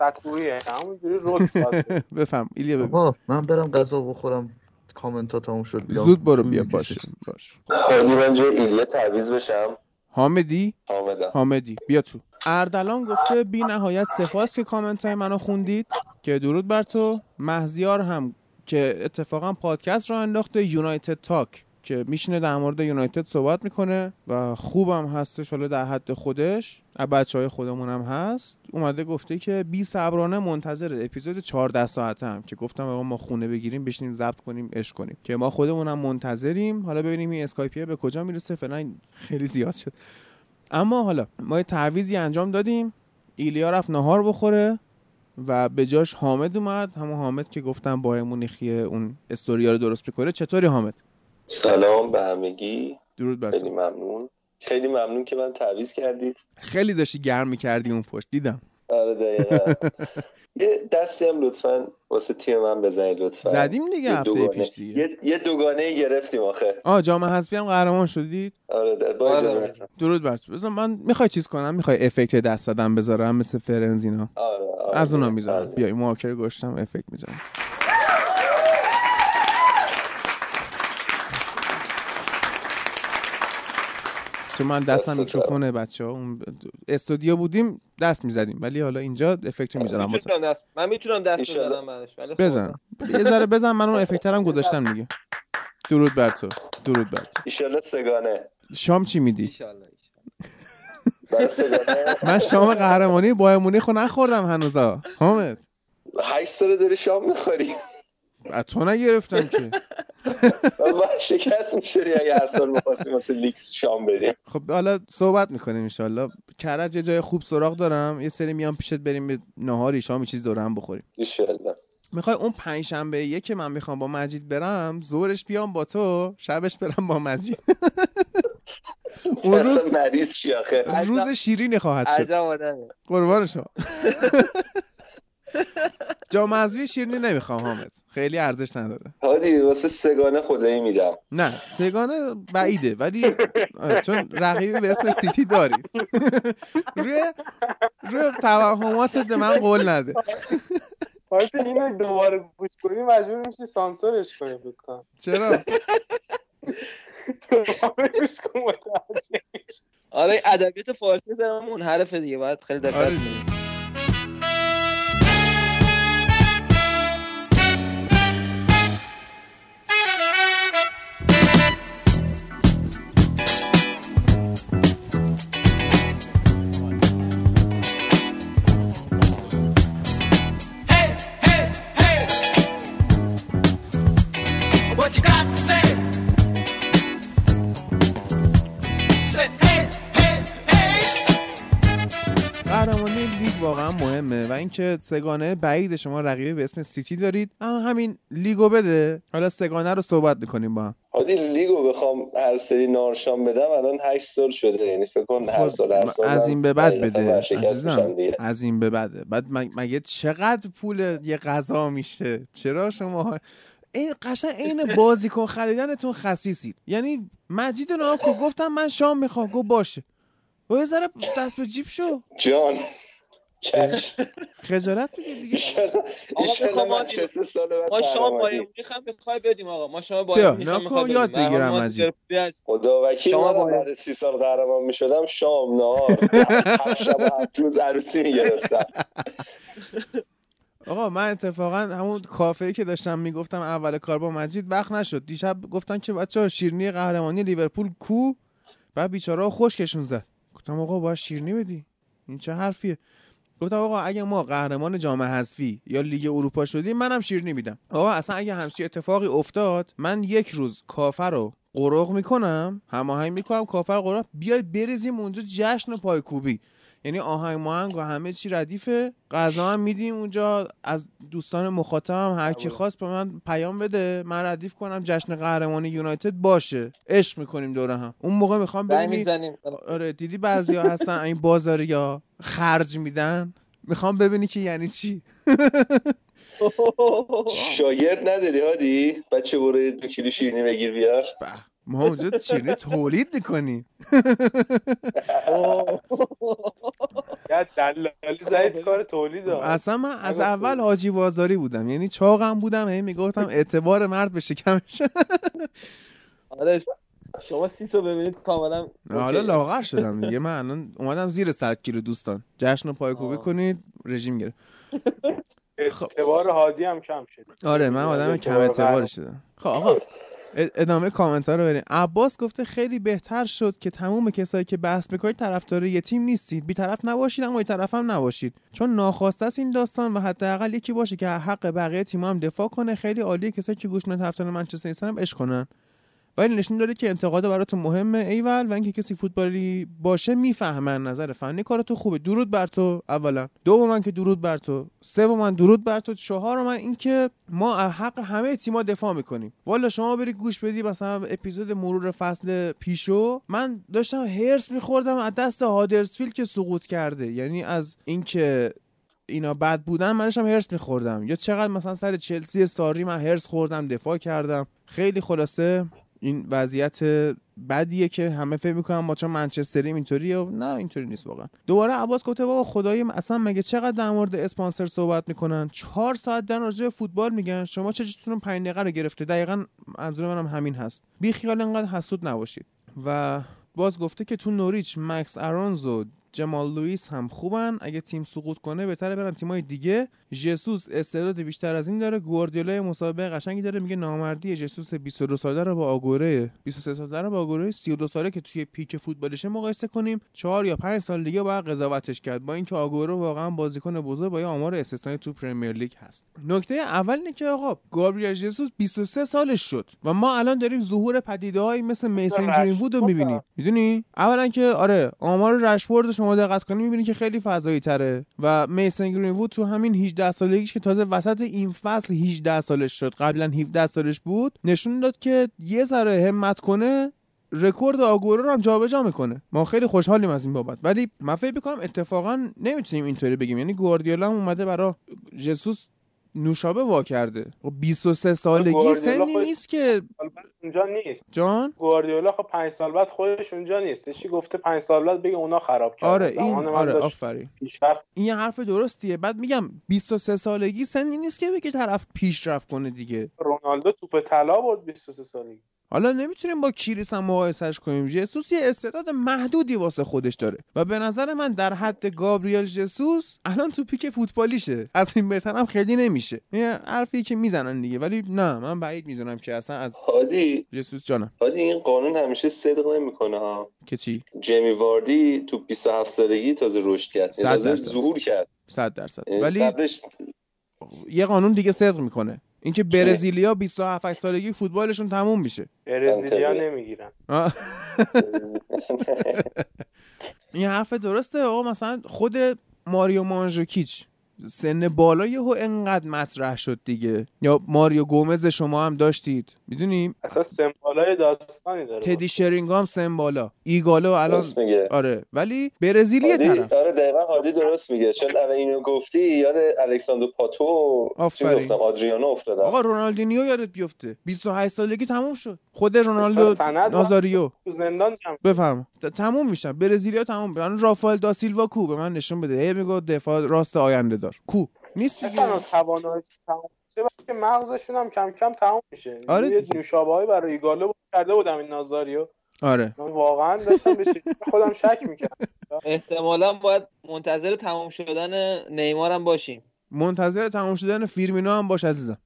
تکتویه همونجوری روک بفهم. ایلیا بگو. من برم غذا بخورم. کامنت ها تموم شد. زود برو بیا. باشه. باش حالی من جای ایلیا تعویض بشم. حامدی؟ حامدم. حامدی. بیا تو. اردلان گفته بی نهایت سپاس که کامنت های منو خوندید. که درود بر تو. مهزیار هم که اتفاقا پادکست رو انداخته. United Talk. که میشینه در مورد یونایتد صحبت می‌کنه و خوبم هستش حالا در حد خودش. بچه های خودمون هم هست. اومده گفته که بی صبرانه منتظر اپیزود 14 ساعته هم که گفتم ما خونه بگیریم بشینیم ضبط کنیم پخش کنیم. که ما خودمون هم منتظریم. حالا ببینیم این اسکایپیه به کجا می‌رسه. فعلا خیلی زیاد شد. اما حالا ما تعویزی انجام دادیم. ایلیا رفت نهار بخوره و به جاش حامد اومد. همون حامد که گفتم با مونیخی اون استوریا رو درست می‌کنه. چطوری حامد؟ سلام به همگی. درود بر خیلی ممنون. خیلی ممنون که من تعویض کردید. خیلی داشتی گرم می‌کردی اون پشت دیدم. آره دقیقا. یه دستی هم لطفا واسه تیم من بزنید لطفا. زدیم دیگه هفته پیش دیگه. یه, یه دوگانه گرفتیم آخه. آه جام حذفی هم قهرمان شدید؟ آره با آره. درود بر تو. من می‌خوای چیز کنم؟ می‌خوای افکت دست دادم بذارم مثل فرنزینا؟ آره, آره. از اونها می‌ذارم. آره. بیا این گشتم افکت می‌ذارم. چون من دستم میکروفونه بچه ها اون استودیو بودیم دست می‌زدیم. ولی حالا اینجا افکت می‌ذارم. دست... من می‌تونم دست بزنم ولی خب. بزن. یه ذره بزن من اون افکت هم گذاشتم دیگه. درود بر تو. درود بر تو. ایشالله سگانه. شام چی میدی؟ ایشالله من شام قهرمانی با مونیخو نخوردم هنوزا. حامد. هشت ساله داری شام می‌خوری. از تو نگرفتم که. شکست میشه اگه هر سال می‌خواستیم واسه لیکس شام بدیم. خب حالا صحبت می‌کنیم انشالله کرج یه جای خوب سراغ دارم. یه سری میام پیشت بریم به نهاری شام چیز دور هم بخوریم. انشالله می‌خوای اون پنج شنبه یه که من می‌خوام با مجید برم زورش بیام با تو شبش برم با مجید. اون روز مریض روز شیرینی خواهد شد. قربان شما. جام حذفی شیرینی نمی‌خوام حامد. خیلی ارزش نداره. هادی واسه سگانه خدایی میدم. نه سگانه بعیده ولی چون رقیبی به اسم سیتی داری. روی روی توهمات من قول نده. حالا اینو دوباره گوش کنی مجبور میشی سانسورش کنی بکنم چرا؟ آره ادبیات فارسی زرم منحرفه دیگه باید خیلی دقت آره. مهمه و اینکه سگانه بعید شما رقیبه به اسم سیتی دارید. اما همین لیگو بده. حالا سگانه رو صحبت می‌کنیم با هم. حالی لیگو بخوام هر سری نارشان بدم الان 8 سال شده. یعنی فکر کن هر سال هر سال از این به بعد بده. از این به بعد. بعد مگه چقدر پول یه غذا میشه؟ چرا شما؟ این قشنگ عین بازیکن خریدنتون خسیسید یعنی مجید ناکو گفتم من شام می‌خوام. گفت باشه. و یه ذره دست به جیب شو. جان. خجالت بگیر دیگه؟ ایشالا من چه سه سال بعد ما شما با می‌خوام بخوای بدیم آقا. ما شما با می‌خوام یاد بگیرم مجید خدا وکیل من بعد سی سال قهرمان می‌شدم شام نهار. هر شب روز عروسی می‌گرفتم. آقا من اتفاقا همون کافه که داشتم می‌گفتم اول کار با مجید وقت نشد. دیشب گفتن که بچه شیرنی قهرمانی لیورپول کو؟ بعد بیچاره خوشکشون زد. گفتم آقا باید شیرنی بدی. این چه حرفیه؟ گفتم آقا اگه ما قهرمان جام حذفی یا لیگ اروپا شدیم منم شیرینی میدم آقا اصلا اگه همچی اتفاقی افتاد من یک روز کافر رو قرق می‌کنم هماهنگ می‌کنم کافر قرق بیاید بریزیم اونجا جشن پایکوبی. یعنی آهنگ ماهنگ و همه چی ردیفه. غذا هم میدیم اونجا. از دوستان مخاطبم هر کی خواست به من پیام بده. من ردیف کنم جشن قهرمانی یونایتد باشه. عشق می‌کنیم دوره هم. اون موقع می‌خوام ببینی آره دیدی بعضیا هستن؟ این بازاریا خرج میدن؟ می‌خوام ببینی که یعنی چی. شاگرد نداری هادی؟ بچه برو دو کیلو شیرینی بگیر بیار. ما اونجا شیرینی تولید می‌کنیم. یا دلالی زاید کار تولید اصلا من از اول حاجی بازاری بودم. یعنی چاقم بودم هی می‌گفتم اعتبار مرد به شکمش. آره شما سیسو ببینید کاملا حالا لاغر شدم دیگه. من الان اومدم زیر 100 کیلو دوستان. جشن پایکوبی کنید رژیم گرفت. اعتبار هادی هم کم شد. آره من آدم کم اعتبار شدم. خب آقا. ادامه کامنت ها رو بریم. عباس گفته خیلی بهتر شد که تموم کسایی که بحث می‌کنید طرفدار یه تیم نیستید. طرف نباشید اما طرف هم نباشید. چون ناخواسته است این داستان و حداقل یکی باشه که حق بقیه تیم هم دفاع کنه. خیلی عالیه کسایی که گوش طرفدار منچستر نیستن هم عشق کنن. ولی نشون داره که انتقاد براتون مهمه ایول و اینکه کسی فوتبالی باشه می‌فهمن نظر فنی کارتو خوبه. درود بر تو اولا. دو من که درود بر تو. سه من درود بر تو. چهار من اینکه ما حق همه تیما دفاع می‌کنیم. والا شما بری گوش بدی مثلا اپیزود مرور فصل پیشو. من داشتم هرس میخوردم از دست هادرسفیلد که سقوط کرده. یعنی از اینکه اینا بد بودن منش هم هرس میخوردم. یا چقدر مثلا سر چلسی ساری من هرس خوردم دفاع کردم. خیلی خلاصه. این وضعیت بدیه که همه فکر می‌کنن ما چون منچستریم اینطوریه و نه اینطوری نیست واقعا. دوباره عباس گفته بابا خدای اصلا مگه چقدر در مورد اسپانسر صحبت می‌کنن؟ چهار ساعت در راجع فوتبال میگن. شما چجوری 5 دقیقه رو گرفته؟ دقیقا منظور منم همین هست. بی خیال انقدر حسود نباشید. و باز گفته که تو نوریچ مکس ارونز جمال لوئیس هم خوبن. اگه تیم سقوط کنه بهتره برن تیمای دیگه. ژسوس استعداد بیشتر از این داره. گواردیولا مسابقه قشنگی داره. میگه نامردی ژسوس 22 ساله رو با آگوئرو 23 ساله رو با آگوئرو 32 ساله که توی peak فوتبالشه مقایسه کنیم. 4 یا 5 سال دیگه باید قضاوتش کرد. با اینکه آگوئرو واقعا بازیکن بزرگ با یه آمار استثنایی تو پرمیر لیگ هست. نکته اول اینه که آقا گابریل ژسوس 23 سالش شد و ما الان داریم ظهور پدیده‌هایی مثل میسن گرین‌وود رو می‌بینیم. می‌دونی؟ اولا که آره آمار رشفورد شما دقت کنی می‌بینی که خیلی فضایی تره و میسن گرین‌وود تو همین 18 سالگیش که تازه وسط این فصل 18 سالش شد قبلا 17 سالش بود نشون داد که یه ذره همت کنه رکورد آگورو رو هم جابجا می‌کنه. ما خیلی خوشحالیم از این بابت. ولی من فکر می‌کنم اتفاقا نمی‌تونیم اینطوری بگیم. یعنی گواردیولا اومده برای جسوس نوشابه وا کرده. و 23 سالگی سنی نیست که اونجا نیست. جان؟ گواردیولا خب 5 سال بعد خودش اونجا نیست. چی گفته 5 سال بعد بگه اونا خراب کردن. آره این آره آفرین. این حرف درستیه. بعد میگم 23 سالگی سنی نیست که بگه طرف پیشرفت کنه دیگه. رونالدو توپ طلا برد 23 سالگی. حالا نمی‌تونیم با کریس هم مقایسش کنیم. جسوس یه استعداد محدودی واسه خودش داره و به نظر من در حد گابریل جسوس الان تو پیک فوتبالیشه. از این بهتر هم خیلی نمیشه. یه حرفی که می‌زنن دیگه. ولی نه من بعید می‌دونم که اصلا از هادی. جسوس جانم. هادی این قانون همیشه صدق نمی‌کنه ها. که چی؟ جیمی واردی تو 27 سالگی تازه رشد کرد. تازه ظهور کرد. 100 درصد. ولی قبلش... یه قانون دیگه صدق می‌کنه. اینکه برزیلیا 27 سالگی فوتبالشون تموم میشه. برزیلیا نمی‌گیرن. این حرف درسته؟ آقا مثلا خود ماریو مانژوکیچ سن بالا یهو انقدر مطرح شد دیگه. یا ماریو گومز شما هم داشتید. می‌دونیم اصلا سن بالای داستانی داره تدی شرینگام سن بالا ایگالو الان میگه. آره. ولی برزیلی طرف. آره دقیقا هادی درست میگه. چون الان اینو گفتی یاد الکساندرو پاتو آفرین. آدریانو افتاد آقا رونالدینیو یادت بیفته. 28 سالگی تموم شد. خود رونالدو نازاریو. تو زندان بفرما. تموم میشن. برزیلیا تموم من رافائل دا سیلوا کو؟ به من نشون بده. هی میگه دفاع راست آینده دار. کو؟ نیست دیگه. توانایی تموم که مغزشون هم کم کم تموم میشه. آره یه نوشابه برای ایگالو کرده بودم این نازاریو آره. من واقعا داشتم به خودم شک می‌کردم. احتمالا باید منتظر تموم شدن نیمار هم باشیم. منتظر تموم شدن فیرمینو هم باش عزیزم.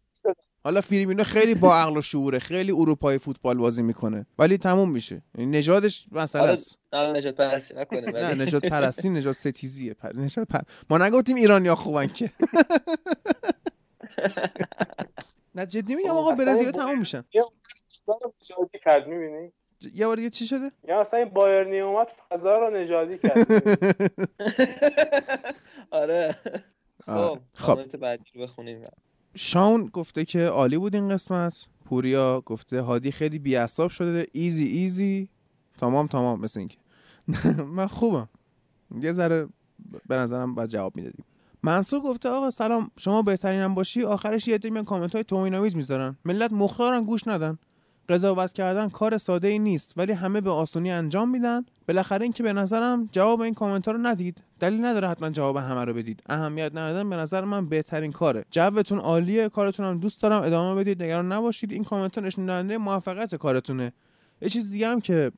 حالا فیرمینو خیلی با عقل و شعوره خیلی اروپای فوتبال بازی می‌کنه ولی تموم میشه. یعنی نژادش مثلا است. نژاد پرستی نکنه نه نژاد پرستی نژاد ستیزیه. پر... نژاد پر... ما نگفتیم ایرانیا خوبن که. نه جدی میگم آقا برزیل تموم میشن کرد می‌بینی؟ یه بار دیگه چی شده؟ یا اصلا این بایرنی اومد فضا رو نژادی کرد آره. خب خب. بعدی رو بخونیم. شاون گفته که عالی بود این قسمت. پوریا گفته هادی خیلی بیعصاب شده. ایزی ایزی. تمام تمام مثل اینکه. من خوبم. یه ذره به نظرم باید جواب می‌دادیم. منصور گفته آقا سلام شما بهترینم باشی؟ آخرش یه عده کامنت های توهین‌آمیز می‌ذارن. ملت مختارن گوش ندن. قضاوت کردن کار ساده ای نیست ولی همه به آسونی انجام میدن. بالاخره اینکه به نظرم جواب این کامنت ها رو ندید. دلیل نداره حتما جواب همه رو بدید. اهمیت ندادن به نظر من بهترین کاره. جوتون عالیه کارتون هم دوست دارم. ادامه بدید نگران نباشید. این کامنت ها نشون دهنده موفقیت کارتونه. یه چیز دیگه هم که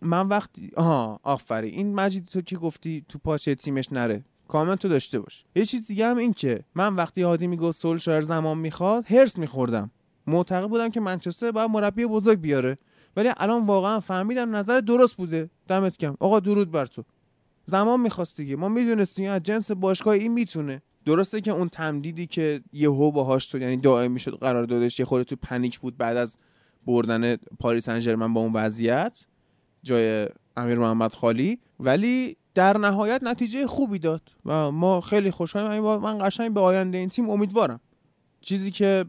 من وقتی آها آفری این مجید تو که گفتی تو پاچه تیمش نره؟ کامنت رو داشته باش. یه چیز دیگه هم این که من وقتی هادی می‌گفت سولشار زمان می‌خواد هرس میخوردم. معتقد بودم که منچستر باید مربی بزرگ بیاره. ولی الان واقعا فهمیدم نظر درست بوده. دمت کم آقا درود بر تو. زمان می‌خواست دیگه. ما می‌دونستیم از جنس باشگاه این می‌تونه. درسته که اون تمدیدی که یهو باهاش تو یعنی دائم می‌شد قرار دادش یه خورده تو پنیک بود بعد از بردن پاریسن ژرمن با اون وضعیت جای امیر محمد خالی. ولی در نهایت نتیجه خوبی داد و ما خیلی خوشحالیم. من قشنگ به آینده این تیم امیدوارم. چیزی که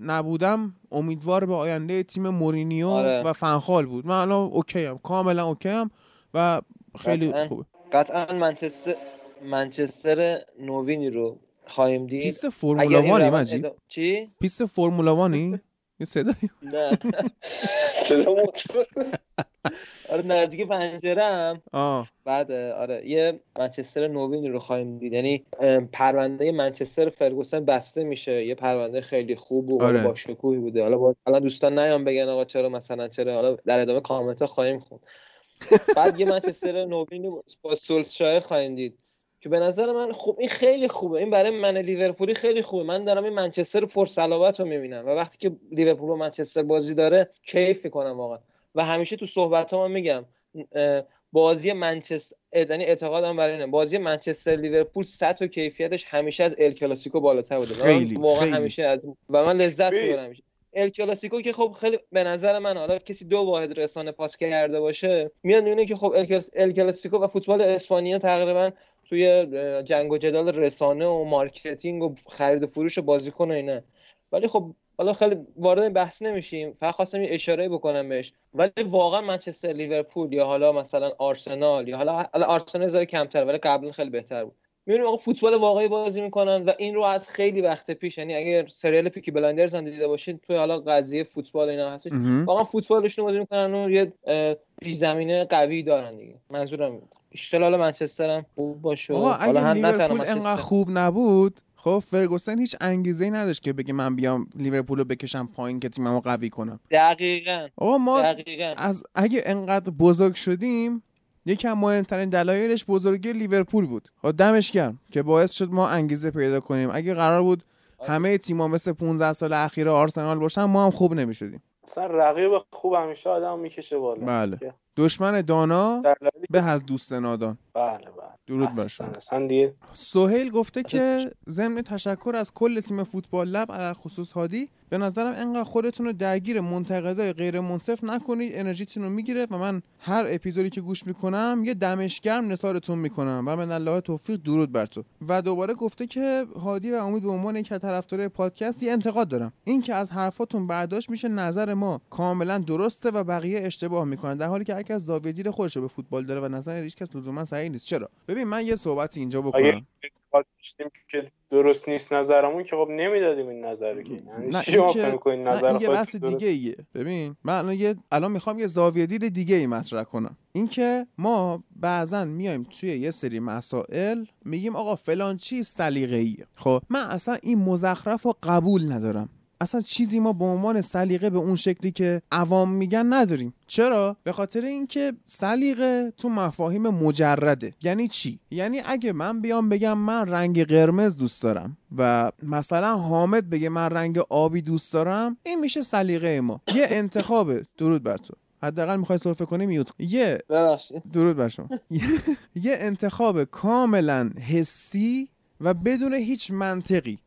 نبودم امیدوار به آینده تیم مورینیو آره. و فنخال بود. من الان اوکی هم کاملا اوکی هم و خیلی قطعا. خوبه. قطعا منچستر منچستر نوینی رو خواهیم دید. پیست Formula One ی چی؟ پیست Formula One ی یه صدا نه. صدا آره نزدیک پنجره بعد آره یه منچستر نوین رو خواهیم دید. یعنی پرونده منچستر فرگوسن بسته میشه. یه پرونده خیلی خوب و آره. با شکوهی بوده. حالا با... الان دوستان نیام بگن آقا چرا مثلا چرا؟ حالا در ادامه کامنت ها خواهیم خوند. بعد یه منچستر نوین با سولشایر خواهیم دید. که به نظر من خوب این خیلی خوبه. این برای من لیورپولی خیلی خوبه. من دارم این منچستر پر صلابت رو می‌بینم و وقتی که لیورپول و منچستر بازی داره کیف کنم واقعا. و همیشه تو صحبت ها میگم بازی منچستر یعنی اعتقادم برای اینه بازی منچستر لیورپول سطح و کیفیتش همیشه از ال کلاسیکو بالاتر بوده. خیلی واقعا خیلی. همیشه از و من لذت می‌برم همیشه. ال کلاسیکو که خب خیلی به نظر من حالا کسی دو واحد رسانه پاس کرده باشه میاد می‌بینه که خب ال کلاسیکو و فوتبال اسپانیا تقریبا توی جنگ و جدال رسانه و marketing و خرید و فروش بازیکن و اینا. ولی خب حالا خیلی وارد این بحث نمیشیم. فقط خواستم یه اشاره بکنم بهش. ولی واقعا منچستر لیورپول یا حالا مثلا آرسنال یا حالا آرسنال زای کمتر ولی قبلا خیلی بهتر بود. می‌بینیم آقا فوتبال واقعی بازی می‌کنن و این رو از خیلی وقت پیش یعنی اگر سریال Peaky Blinders هم دیده باشین توی حالا قضیه فوتبال اینا هست واقعا فوتبالشون بازی می‌کنن و یه پیش زمینه قوی دارن دیگه. منظورم اشتلال منچستر هم خوب باشه. حالا لیورپول انقدر خوب نبود خب فرگوسن هیچ انگیزه ای نداشت که بگه من بیام لیورپول رو بکشم پایین که تیممو قوی کنم. دقیقاً. آقا ما دقیقاً. از اگه انقدر بزرگ شدیم یکی از مهمترین دلایلش بزرگی لیورپول بود. خب دمش گرم که باعث شد ما انگیزه پیدا کنیم. اگه قرار بود آره. همه تیم‌ها مثل 15 سال اخیر آرسنال باشن ما هم خوب نمی‌شدیم. اصلا رقیب خوب همیشه آدم می‌کشه بالا. بله. دشمن دانا به از دوست نادان. بله بله. درود بر شما. سهیل گفته که ضمن تشکر از کل تیم فوتبال لب علی خصوص هادی. به نظرم انقدر خودتون رو درگیر منتقدای غیر منصف نکنید. انرژیتون رو می‌گیره و من هر اپیزودی که گوش می‌کنم یه دمشگرم نثارتون می‌کنم. و من الله توفیق درود بر تو. و دوباره گفته که هادی و امید به عنوان یک طرفدار پادکست یه انتقاد دارم. این که از حرفاتون برداشت میشه نظر ما کاملا درسته و بقیه اشتباه می‌کنن. در حالی که هر کس زاویه دید خودش به فوتبال داره و نظر هیچ کس لزوما صحیح نیست. چرا؟ ببین من یه صحبتی اینجا بکنم. که درست نیست نظرمون که خب نمی‌دادیم این نظر که یعنی نه شما این نظر نه بحث دیگه ایه. ببین من الان یه الان می‌خوام یه زاویه دید دیگه ای مطرح کنم. اینکه ما بعضا میایم توی یه سری مسائل میگیم آقا فلان چیز سلیقه‌ایه. خب من اصلا این مزخرف رو قبول ندارم. اصلا چیزی ما به عنوان سلیقه به اون شکلی که عوام میگن نداریم. چرا؟ به خاطر اینکه سلیقه تو مفاهیم مجرده. یعنی چی؟ یعنی اگه من بیام بگم من رنگ قرمز دوست دارم و مثلا حامد بگه من رنگ آبی دوست دارم این میشه سلیقه ما. یه انتخابه. درود بر تو. حداقل می‌خوای سرفه کنی میوت. یه درود بر شما. یه انتخاب کاملا حسی و بدون هیچ منطقی.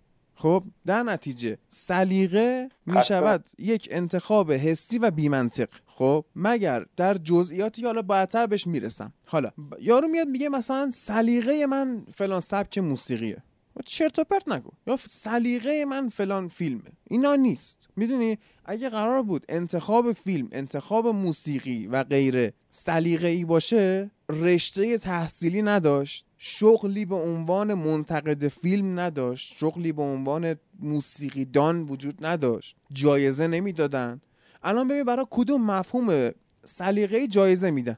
خب در نتیجه سلیقه می شود یک انتخاب حسی و بیمنطق. خب مگر در جزئیاتی حالا بعدتر بهش می‌رسم. حالا یارو میاد میگه مثلا سلیقه من فلان سبک موسیقیه. چرت و پرت نگو. یا سلیقه من فلان فیلمه. اینا نیست. می‌دونی؟ اگه قرار بود انتخاب فیلم انتخاب موسیقی و غیره سلیقه ای باشه رشته تحصیلی نداشت شغلی به عنوان منتقد فیلم نداشت شغلی به عنوان موسیقی دان وجود نداشت جایزه نمی‌دادن. الان ببین برای کدوم مفهوم سلیقه جایزه میدن؟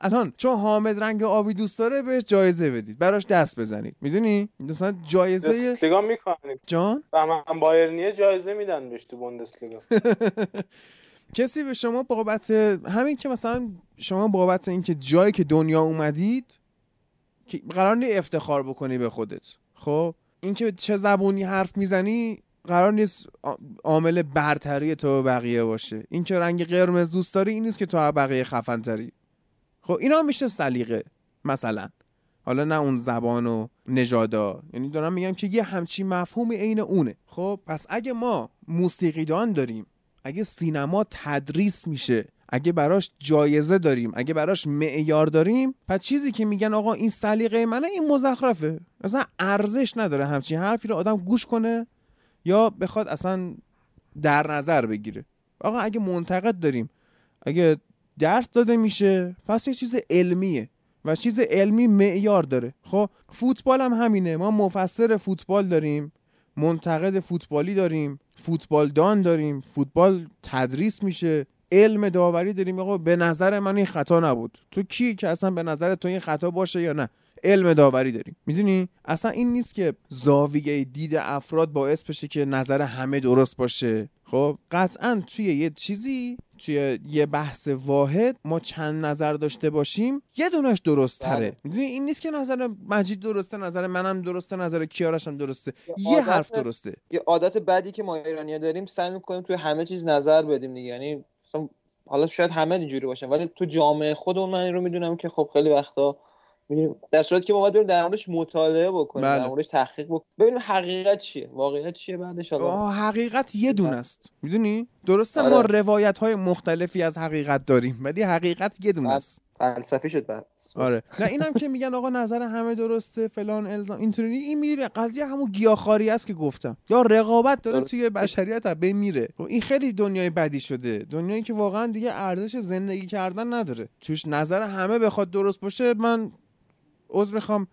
الان چون حامد رنگ آبی دوست داره بهش جایزه بدید براش دست بزنید. می‌دونی؟ مثلا جایزه لیگا می‌کنید جان؟ بایرنیه جایزه میدن بهش تو بوندسلیگا کسی به شما بابت همین که مثلا شما بابت اینکه جایی که دنیا اومدید که قرار نیست افتخار بکنی به خودت. خب؟ اینکه چه زبونی حرف می‌زنی قرار نیست عامل برتری تو بقیه باشه. این که رنگ قرمز دوست داری این نیست که تو بقیه خفن تری. خب اینا میشه سلیقه مثلا. حالا نه اون زبان و نژادا یعنی دارم میگم که یه همچی مفهومی عین اونه. خب پس اگه ما موسیقیدان داریم اگه سینما تدریس میشه اگه براش جایزه داریم اگه براش معیار داریم پس چیزی که میگن آقا این سلیقه منه این مزخرفه. اصلا ارزش نداره همچین حرفی رو آدم گوش کنه یا بخواد اصلا در نظر بگیره. آقا اگه منتقد داریم اگه درس داده میشه پس یه چیز علمیه و چیز علمی معیار داره. خب فوتبال هم همینه. ما مفسر فوتبال داریم منتقد فوتبالی داریم. فوتبال دان داریم فوتبال تدریس میشه. علم داوری داریم. آقا به نظر من این خطا نبود. تو کی که اصلا به نظر تو این خطا باشه یا نه؟ علم داوری داریم. می‌دونی؟ اصلا این نیست که زاویه دید افراد باعث بشه که نظر همه درست باشه. خب قطعا توی یه چیزی توی یه بحث واحد ما چند نظر داشته باشیم یه دونش درست تره بله. می‌دونی این نیست که نظر مجید درسته نظر منم درسته نظر کیارش هم درسته. یه, حرف درسته. یه عادت بدی که ما ایرانیا داریم سعی می‌کنیم توی همه چیز نظر بدیم دیگه. یعنی حالا شاید همه اینجوری باشن ولی تو جامعه خودمون من این رو می‌دونم که خب خیلی وقتا در صورتی که ما باید بریم در موردش مطالعه بکنیم بله. در موردش تحقیق بکنیم ببینیم حقیقت چیه واقعیت چیه بعدش حقیقت یه دونه است. می‌دونی؟ درسته آره. ما روایت های مختلفی از حقیقت داریم ولی حقیقت یه دونه است. فلسفی شد بعد. آره. نه اینم که میگن آقا نظر همه درسته فلان الزام اینطوری این میره. قضیه همون گیاخاری است که گفتم. یا رقابت داره توی بشریت به میره خب این خیلی دنیای بدی شده. دنیایی که واقعا دیگه ارزش زندگی کردن نداره. توش نظر همه بخواد درست باشه من عذر می‌خوام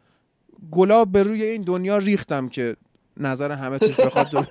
گلاب به روی این دنیا ریختم که نظر همه توش بخواد دور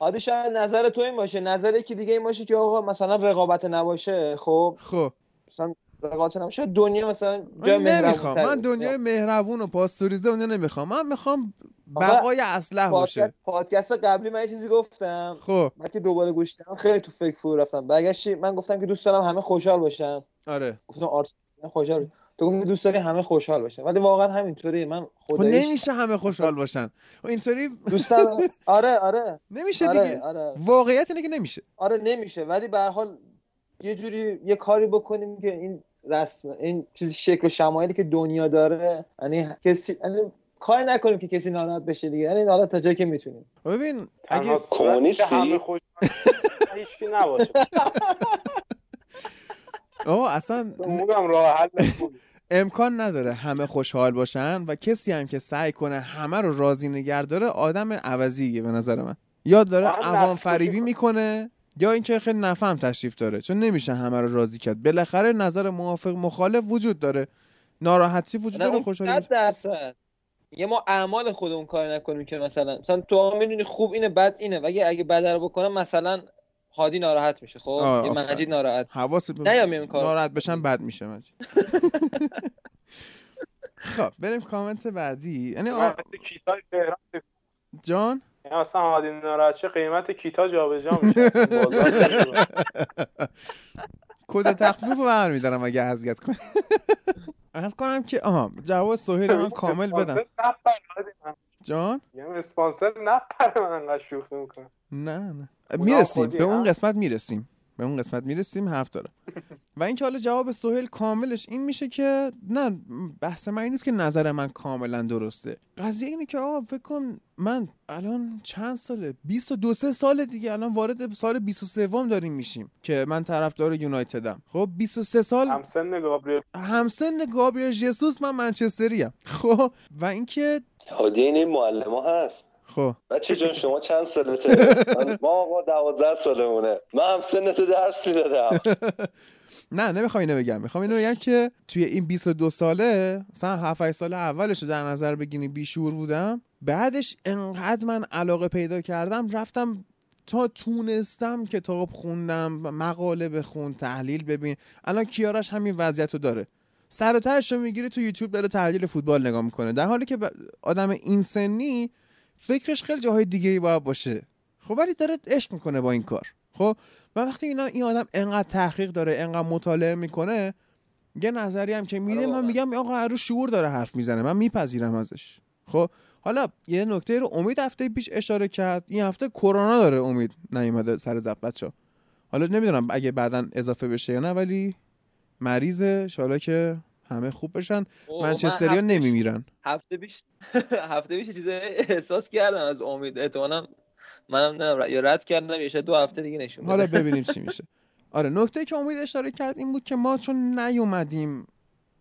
عادی شاید نظر تو این باشه نظر که دیگه این باشه که آقا مثلا رقابت نباشه خب؟ خب. مثلا رقابت نباشه دنیا مثلا جای نمی‌خوام. من دنیای مهربون و پاستوریزه اونجا نمی‌خوام. من می‌خوام بقای اصلح باشه. پادکست قبلی من یه چیزی گفتم. خب. بعد که دوباره گوش کردم خیلی تو فکر فرو رفتم. برگشتی من گفتم که دوست دارم همه خوشحال باشن آره. گفتم آرسنال خوشحال تو گفتی دوست داری همه خوشحال باشن. ولی واقعا همینطوریه من خب خداییش نمیشه همه خوشحال باشن. اینطوری دوست آره آره. نمیشه آره، دیگه. آره. واقعیت اینه که نمیشه. آره نمیشه. ولی به هر حال یه جوری یه کاری بکنیم که این رسم این چیزی شکل و شمایلی که دنیا داره یعنی کسی یعنی کاری نکنیم که کسی ناراحت بشه دیگه. یعنی حالا تا جایی که می‌تونیم. ببین اگه کمونیستی همه خوش هیچ نباشه. آه اصلا راه امکان نداره همه خوشحال باشن و کسی هم که سعی کنه همه رو راضی نگه داره آدم عوضیه به نظر من. یا داره عوام فریبی می‌کنه. یا اینکه خیلی نفهم تشریف داره چون نمیشه همه رو راضی کرد. بالاخره نظر موافق مخالف وجود داره. ناراحتی وجود داره خوشحالی درصد. یه ما اعمال خودمون کار نکنیم که مثلا مثلا تو می‌دونی خوب اینه بد اینه. و اگه بد رو بکنم مثلا هادی ناراحت میشه خب؟ یه مجید ناراحت. حواس ناراحت بشن بد میشه مجید. خب بریم کامنت بعدی. یعنی آ... جان؟ یعنی اصلا هادی ناراحت قیمت کیتا جابجا میشه. کد تخفیف رو برمیدارم اگه اذیت کنه از کنم که آها جواب سهیل من کامل بدم. جان؟ یه اسپانسر نپره من انقدر شوخی می‌کنم. نه نه. می‌رسیم به اون قسمت می‌رسیم. به اون قسمت می‌رسیم حرف داره و اینکه حالا جواب سهیل کاملش این میشه که نه بحث من این نیست که نظر من کاملا درسته. قضیه اینه که آقا فکر کن من الان چند ساله؟ 22 سه سال دیگه الان وارد سال 23 داریم میشیم که من طرفدار یونایتدم. خب 23 سال همسن گابریل. همسن گابریل ژسوس من منچستری ام. خب و اینکه هادی این معلم هست. خب. بچه جان شما چند سالته؟ ما آقا دوازده سالمونه. من هم سنت درس می‌دادم. نه نمی‌خوام اینو بگم. می‌خوام اینو بگم که توی این 22 ساله مثلا 7 سال اولش رو در نظر بگیریم بیشور بودم. بعدش انقدر من علاقه پیدا کردم رفتم تا تونستم کتاب خوندم مقاله بخون تحلیل ببین. الان کیارش همین وضعیت رو داره. سر و رو می‌گیری تو یوتیوب داره تحلیل فوتبال نگاه می‌کنه. در حالی که آدم این سنی فکرش خیلی جاهای دیگه ای باید باشه. خب ولی داره عشق می‌کنه با این کار. خب و وقتی اینا این آدم انقدر تحقیق داره انقدر مطالعه می‌کنه یه نظری هم که میده من میگم آقا رو شعور داره حرف می‌زنه. من میپذیرم ازش. خب حالا یه نکته رو امید هفته پیش اشاره کرد. این هفته کرونا داره امید نیومده سر زب بچا حالا نمی‌دونم اگه بعدا اضافه بشه یا نه ولی مریضه. حالا که همه خوب بشن. منچستریا نمیمیرن. هفته پیش هفته پیش چیز احساس کردم از امید. احتمالاً منم نه یا رد کردم یا دو هفته دیگه نشون حالا ببینیم چی میشه. آره نکته که امید اشاره کرد این بود که ما چون نیومدیم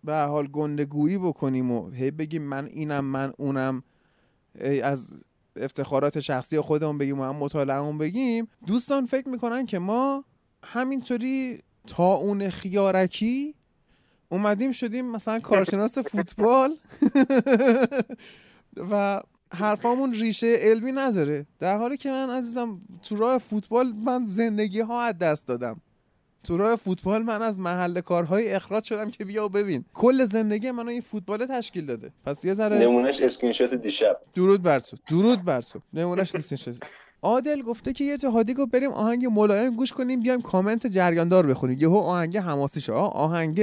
به حال گندگویی بکنیم و هی بگیم من اینم من اونم از افتخارات شخصی خودمون بگیم و هم مطالعهمون بگیم دوستان فکر می‌کنن که ما همینطوری تا اون خیارکی اومدیم شدیم مثلا کارشناس فوتبال. و حرفامون ریشه علمی نداره. در حالی که من عزیزم تو راه فوتبال من زندگی ها از دست دادم. تو راه فوتبال من از محل کارهای اخراج شدم که بیا و ببین. کل زندگی منو این فوتبال تشکیل داده. پس یه ذره نمونهش اسکرین شات دیشب. درود بر تو. درود بر تو. نمونهش اسکرین شات. عادل گفته که یه جا هادی گفت بریم آهنگ ملایم گوش کنیم بیایم کامنت جریاندار بخونیم. یهو آهنگ حماسی شد آهنگ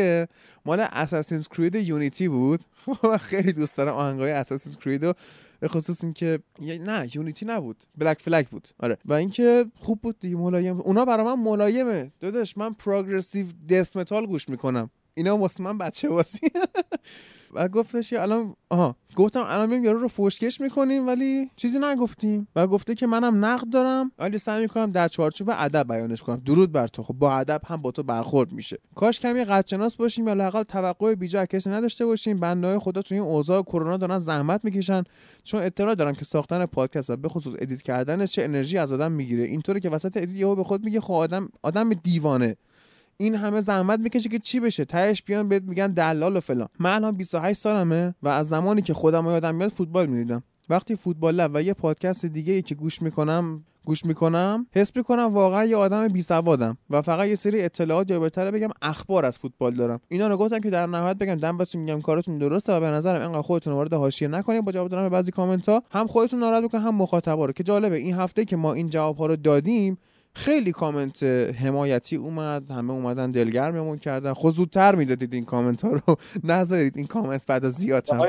مال Assassin's Creed Unity بود. خیلی دوست دارم آهنگای Assassin's Creed به خصوص اینکه نه Unity نبود. Black Flag بود. آره. و اینکه خوب بود دیگه ملایم. اونا برای من ملایمه. داداش من progressive death metal گوش می‌کنم. اینا واسه من بچه بازیه و گفتش الان آها. گفتم الان میام یارو رو فوشکش می‌کنیم ولی چیزی نگفتیم. و گفته که منم نقد دارم ولی سعی می‌کنم در چارچوب ادب بیانش کنم. درود بر تو. خب با ادب هم با تو برخورد میشه. کاش کمی قدشناس باشیم یا لاقل توقع بیجا کسی نداشته باشیم. بنده خدا تو این اوضاع کرونا دارن زحمت می‌کشن. چون اطلاع دارم که ساختن پادکست به خصوص edit کردن چه انرژی از آدم می‌گیره. اینطوری که وسط edit یهو به خود میگه خب آدم آدم دیوانه. این همه زحمت می‌کشه که چی بشه؟ تهش بیان بهت میگن دلال و فلان. من الان 28 سالمه و از زمانی که خودم یادم میاد فوتبال می‌دیدم. وقتی فوتبال لب و یه پادکست دیگه ای که گوش می‌کنم گوش می‌کنم حس می‌کنم واقعا یه آدم بی سوادم و فقط یه سری اطلاعات یا بهتره بگم اخبار از فوتبال دارم. اینا رو گفتم که در نهایت بگم دم بهتون میگم کارتون درسته و به نظرم اینقدر خودتون وارد حاشیه نکنید. با جواب دادن به بعضی کامنت ها هم خودتون ناراحت بکنید هم مخاطبا رو. که جالبه این هفته که ما این جواب ها رو دادیم خیلی کامنت حمایتی اومد همه اومدن دلگرممون کردن. خود زودتر می‌دادید این کامنت ها رو. نذارید این کامنت بعد زیاد چند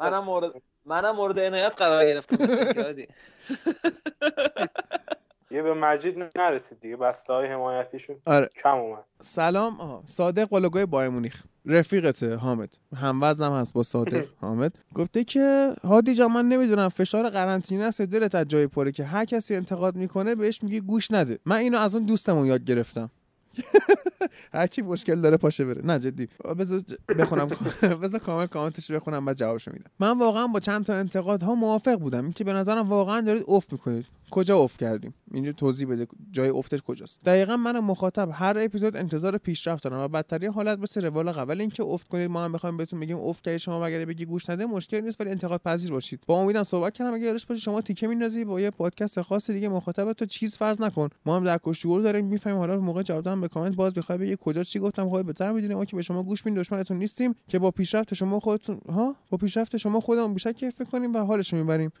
منم مورد منم مورد عنایت قرار گرفتم. یه به مجید نرسید دیگه بسته های حمایتیشون آره. کم اومد. سلام آها صادق بالگوی بای مونیخ. رفیقته حامد. هم وزنم هست با صادق حامد. گفته که هادی جان من نمی‌دونم فشار قرنطینه است دلت از جای پره که هر کسی انتقاد می‌کنه بهش میگه گوش نده. من اینو از اون دوستمون یاد گرفتم. هر کی مشکل داره پاشه بره. نه جدی. بذار بخونم. بذار کامل کامنتش بخونم بعد جوابشو میدم. من واقعا با چند تا انتقاد ها موافق بودم. اینکه به نظرم واقعا دارید افت می‌کنید. کجا افت کردیم؟ اینجا توضیح بده جای افتش کجاست. دقیقا من مخاطب هر اپیزود انتظار پیشرفت دارم و بدترین حالت مثل روال قبل اینکه افت کنید ما هم بخوایم بهتون بگیم افت کردید. شما اگر بگی گوش نده مشکل نیست ولی انتقاد پذیر باشید. با امیدم صحبت کردم. اگه یادش باشه شما تیکه میندازی با یه پادکست خاص دیگه. مخاطب تو چیز فرض نکن. ما هم در کشتیگور داریم می‌فهمیم. حالا موقع جواب دادن به کامنت باز بخوای بگی کجا چی گفتم. خودت بهتر می‌دونی ما که به شما گوش میدیم دشمنتون نیستیم که با پیشرفت شما خودتون ها؟ با پیشرفت شما خودمون بیشتر کیف می‌کنیم و حالش می‌بریم.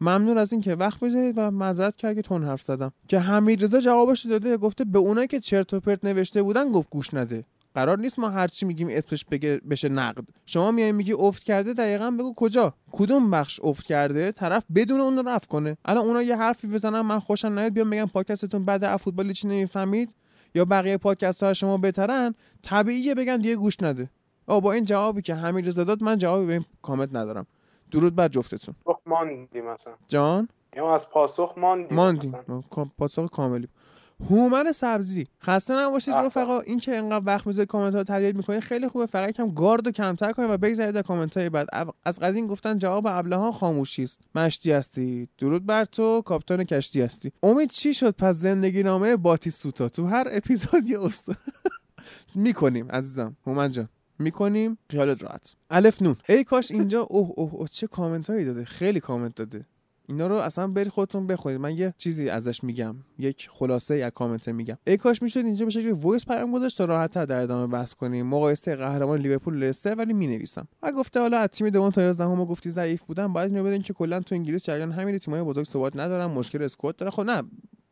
ممنون از اینکه وقت بذارید و معذرت که تون حرف زدم. که حمیدرضا جوابش داده گفته به اونایی که چرت و پرت نوشته بودن گفت گوش نده. قرار نیست ما هر چی میگیم اسمش بشه نقد. شما میای میگی افت کرده دقیقا بگو کجا. کدوم بخش افت کرده؟ طرف بدون اون رو کنه. الان اونا یه حرفی بزنن من خوشم نیاد بیام بگم پادکستتون بعد از فوتبال چی نمی‌فهمید؟ یا بقیه پادکست ها شما بهترن؟ طبیعیه بگن دیگه گوش نده. آ با این جوابی که حمیدرضا داد من جوابی به این کامنت ندارم. درود بر جفتتون. ماندی مثلا جان؟ یا از پاسخ ماندی ماندی پاسخ کاملی هومن سبزی. خسته نباشید رفقا این که انقدر وقت می‌ذارید کامنت ها تحلیل می‌کنید خیلی خوبه. فقط کم گارد و کمتر کنید و بگذارید در کامنت های بعد از قدیم گفتن جواب ابله خاموشی است. مشتی هستی. درود بر تو. کاپیتان کشتی هستی. امید چی شد؟ پس زندگی نامه سوتا تو هر اپیزود یه می‌کنیم عزیزم. هومن جان. می‌کنیم. خیالت راحت. الف نون. ای کاش اینجا اوه اوه, اوه چه کامنت هایی داده. خیلی کامنت داده. اینا رو اصلا برید خودتون بخونید. من یه چیزی ازش میگم. یک خلاصه یک کامنت میگم. ای کاش می‌شد اینجا به شکل voice پیام گذاشت تا راحت در ادامه بحث کنیم. مقایسه قهرمان لیورپول لستر ولی می‌نویسم. و گفته حالا از تیم دوم تا 11 ما گفتی ضعیف بودن. باید اینو بدین که کلا تو انگلیس جریان همین تیمای بزرگ ثبات ندارن. مشکل squad داره. خب نه.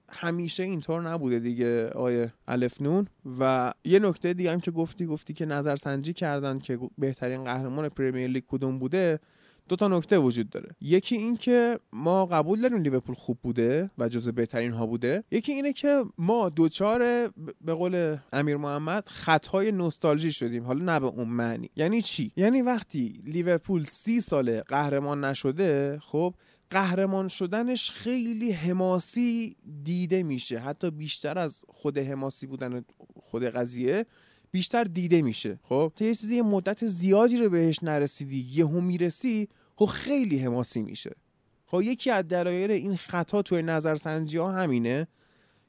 همیشه اینطور نبوده دیگه آیه الف نون. و یه نکته دیگه هم که گفتی گفتی که نظرسنجی کردن که بهترین قهرمان پرمیر لیگ کدوم بوده دو تا نکته وجود داره. یکی این که ما قبول داریم لیورپول خوب بوده و جزو بهترین ها بوده. یکی اینه که ما دوچار به قول امیر محمد خطای نوستالژی شدیم. حالا نه به اون معنی. یعنی چی؟ یعنی وقتی لیورپول سی ساله قهرمان نشده خب قهرمان شدنش خیلی حماسی دیده میشه. حتی بیشتر از خود حماسی بودن خود قضیه بیشتر دیده میشه. خب؟ تا یه چیزی مدت زیادی رو بهش نرسیدی یهو می‌رسی خب خیلی حماسی میشه. خب یکی از دلایل این خطا توی نظرسنجی ها همینه.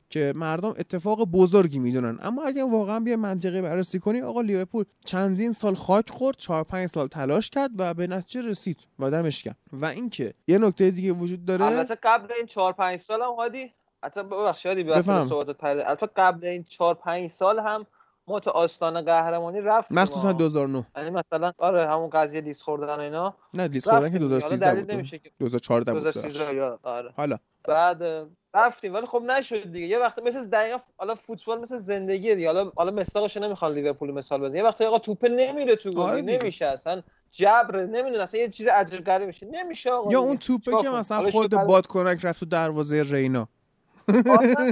که مردم اتفاق بزرگی می‌دونن. اما اگه واقعا بیا منطقه بررسی کنی آقا لیورپول چندین سال خاک خورد 4 5 سال تلاش کرد و به نتیجه رسید. و دمش کرد و اینکه یه نکته دیگه وجود داره البته قبل این 4 5 سال هم هادی حتی ببخشید به صحبتت البته قبل این 4 5 سال هم ما تو آستانه قهرمانی رفت مخصوصا 2009 یعنی مثلا آره همون قضیه لیست خوردن اینا. نه لیست خوردن که 2013 بود. 2014 بود 2013 آره. حالا. بعد رفتیم ولی خب نشد دیگه. یه وقت مثل دقیقا حالا فوتبال مثل زندگی دیگه. حالا حالا مثالش نمی‌خوام لیورپول مثال بزنم یه وقتی آقا توپ نمیره تو گل آره نمیشه اصلا جبر نمی‌دونم اصلا یه چیز عجیب غریبی میشه. نمیشه آقا یا اون توپه که مثلا خود باد کنک رفت تو دروازه رینا.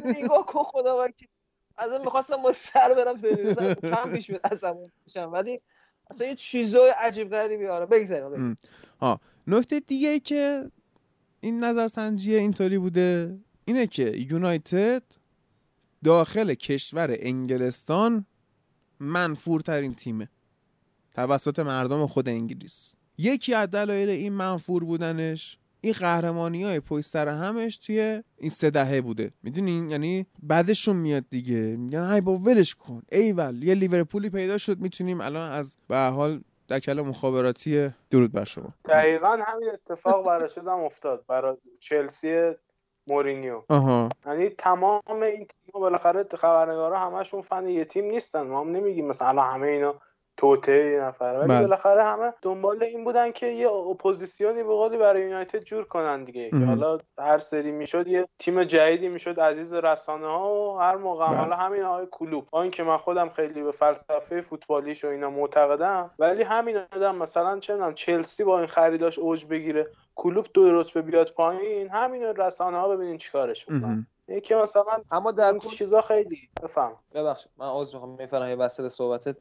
نگاه کن خدا وکیل اصلا می‌خواستم با سر برم کم پیش بیاد اصلا ولی اصلا یه چیزای عجیب غریبی آره بگذاریم ها نکته دیگه ای که این نظرسنجی اینطوری بوده. اینه که یونایتد داخل کشور انگلستان منفورترین تیمه. توسط مردم خود انگلیس. یکی از دلایل این منفور بودنش این قهرمانی های پشت سر همش توی این سه دهه بوده. می‌دونین یعنی بعدشون میاد دیگه. میگن های با ولش کن. ایول یه لیورپولی پیدا شد می‌تونیم الان از به حال دکل مخابراتی درود بر شما. دقیقا همین اتفاق برای چیزم افتاد. برای چلسی مورینیو. یعنی تمام این تیم بالاخره خبرنگارا همشون فن یه تیم نیستن. ما هم نمیگیم مثلا همه اینا توته نفر. ولی بله. بالاخره همه دنبال این بودن که یه اپوزیسیونی به قولی برای یونایتد جور کنن دیگه. حالا هر سری می‌شد یه تیم جدیدی می‌شد عزیز رسانه ها و هر موقع. بله. حالا همین های کلوب. آن که من خودم خیلی به فلسفه فوتبالیش و اینا معتقدم ولی همین آدم مثلا چه چلسی با این خریداش اوج بگیره کلوب دو رتبه بیاد پایین همین رسانه ها ببینین چیکارش می‌کنن یکی مثلا اما در چیزا خیلی بفهم. ببخشید من عذر می‌خوام میفرمایید یه وسط صحبتت.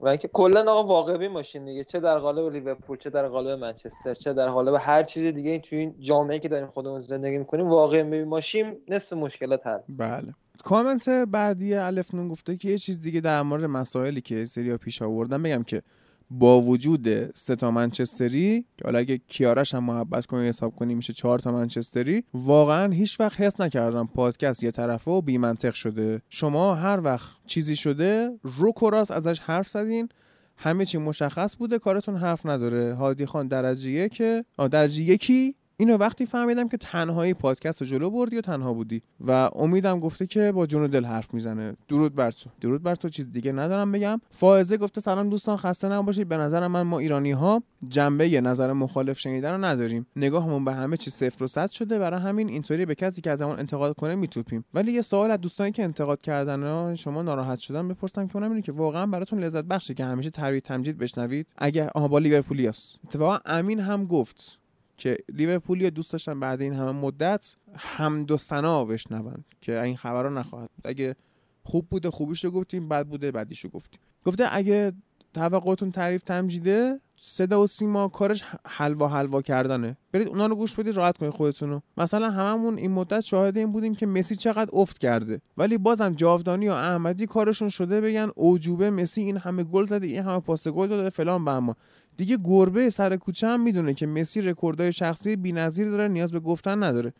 و اینکه کلا آقا واقعی ماشین دیگه. چه در قالب لیورپول چه در قالب منچستر چه در قالب هر چیز دیگه این توی این جامعه که داریم خودمون زندگی می‌کنیم واقعی ماشین نصف مشکلات حل. بله. کامنت بعدی الف نون گفته که یه چیز دیگه در مورد مسائلی که سریا پیش آوردن بگم که با وجود سه تا منچستری که حالا اگه کیارش هم محبت کنی حساب کنی میشه چهار تا منچستری. واقعا هیچ وقت حس نکردم پادکست یه طرفه و بی منطق شده. شما هر وقت چیزی شده رو کراس ازش حرف زدین. همه چی مشخص بوده کارتون حرف نداره. هادی خان درجه که درجه یکی. اینو وقتی فهمیدم که تنهایی پادکست رو جلو بردی و تنها بودی و امیدم گفته که با جون دل حرف می‌زنه. درود بر تو. درود بر تو. چیز دیگه ندارم بگم. فائزه گفته سلام دوستان خسته نباشید. به نظر من ما ایرانی ها جنبه نظر مخالف شنیدن رو نداریم. نگاهمون به همه چی صفر و صد شده. برای همین اینطوری به کسی که از همون انتقاد کنه میتوپیم. ولی یه سوال از دوستانی که انتقاد کردن شما ناراحت شدن بپرسم که اونم اینه که واقعا براتون لذت بخشه که همیشه ترویج تمجید بشنوید. اگه آها با لیورپولیاس. اتفاقا امین هم گفت که لیورپول دوست داشتن بعد این همه مدت حمد و ثنا بشنون که این خبر رو نخواهد. اگه خوب بوده خوبیش رو گفتیم بد بوده بدیش رو گفتیم. گفته اگه توقعتون تعریف تمجیده صدا و سیما کارش حلوا حلوا کردنه. برید اونا رو گوش بدید راحت کنید خودتون رو. مثلا هممون این مدت شاهد این بودیم که مسی چقدر افت کرده. ولی بازم جاودانی و احمدی کارشون شده بگن اعجوبه مسی این همه گل زده این همه پاس گل داده فلان به اما. دیگه گربه سر کوچه هم می‌دونه که مسی رکوردهای شخصی بی‌نظیر داره نیاز به گفتن نداره.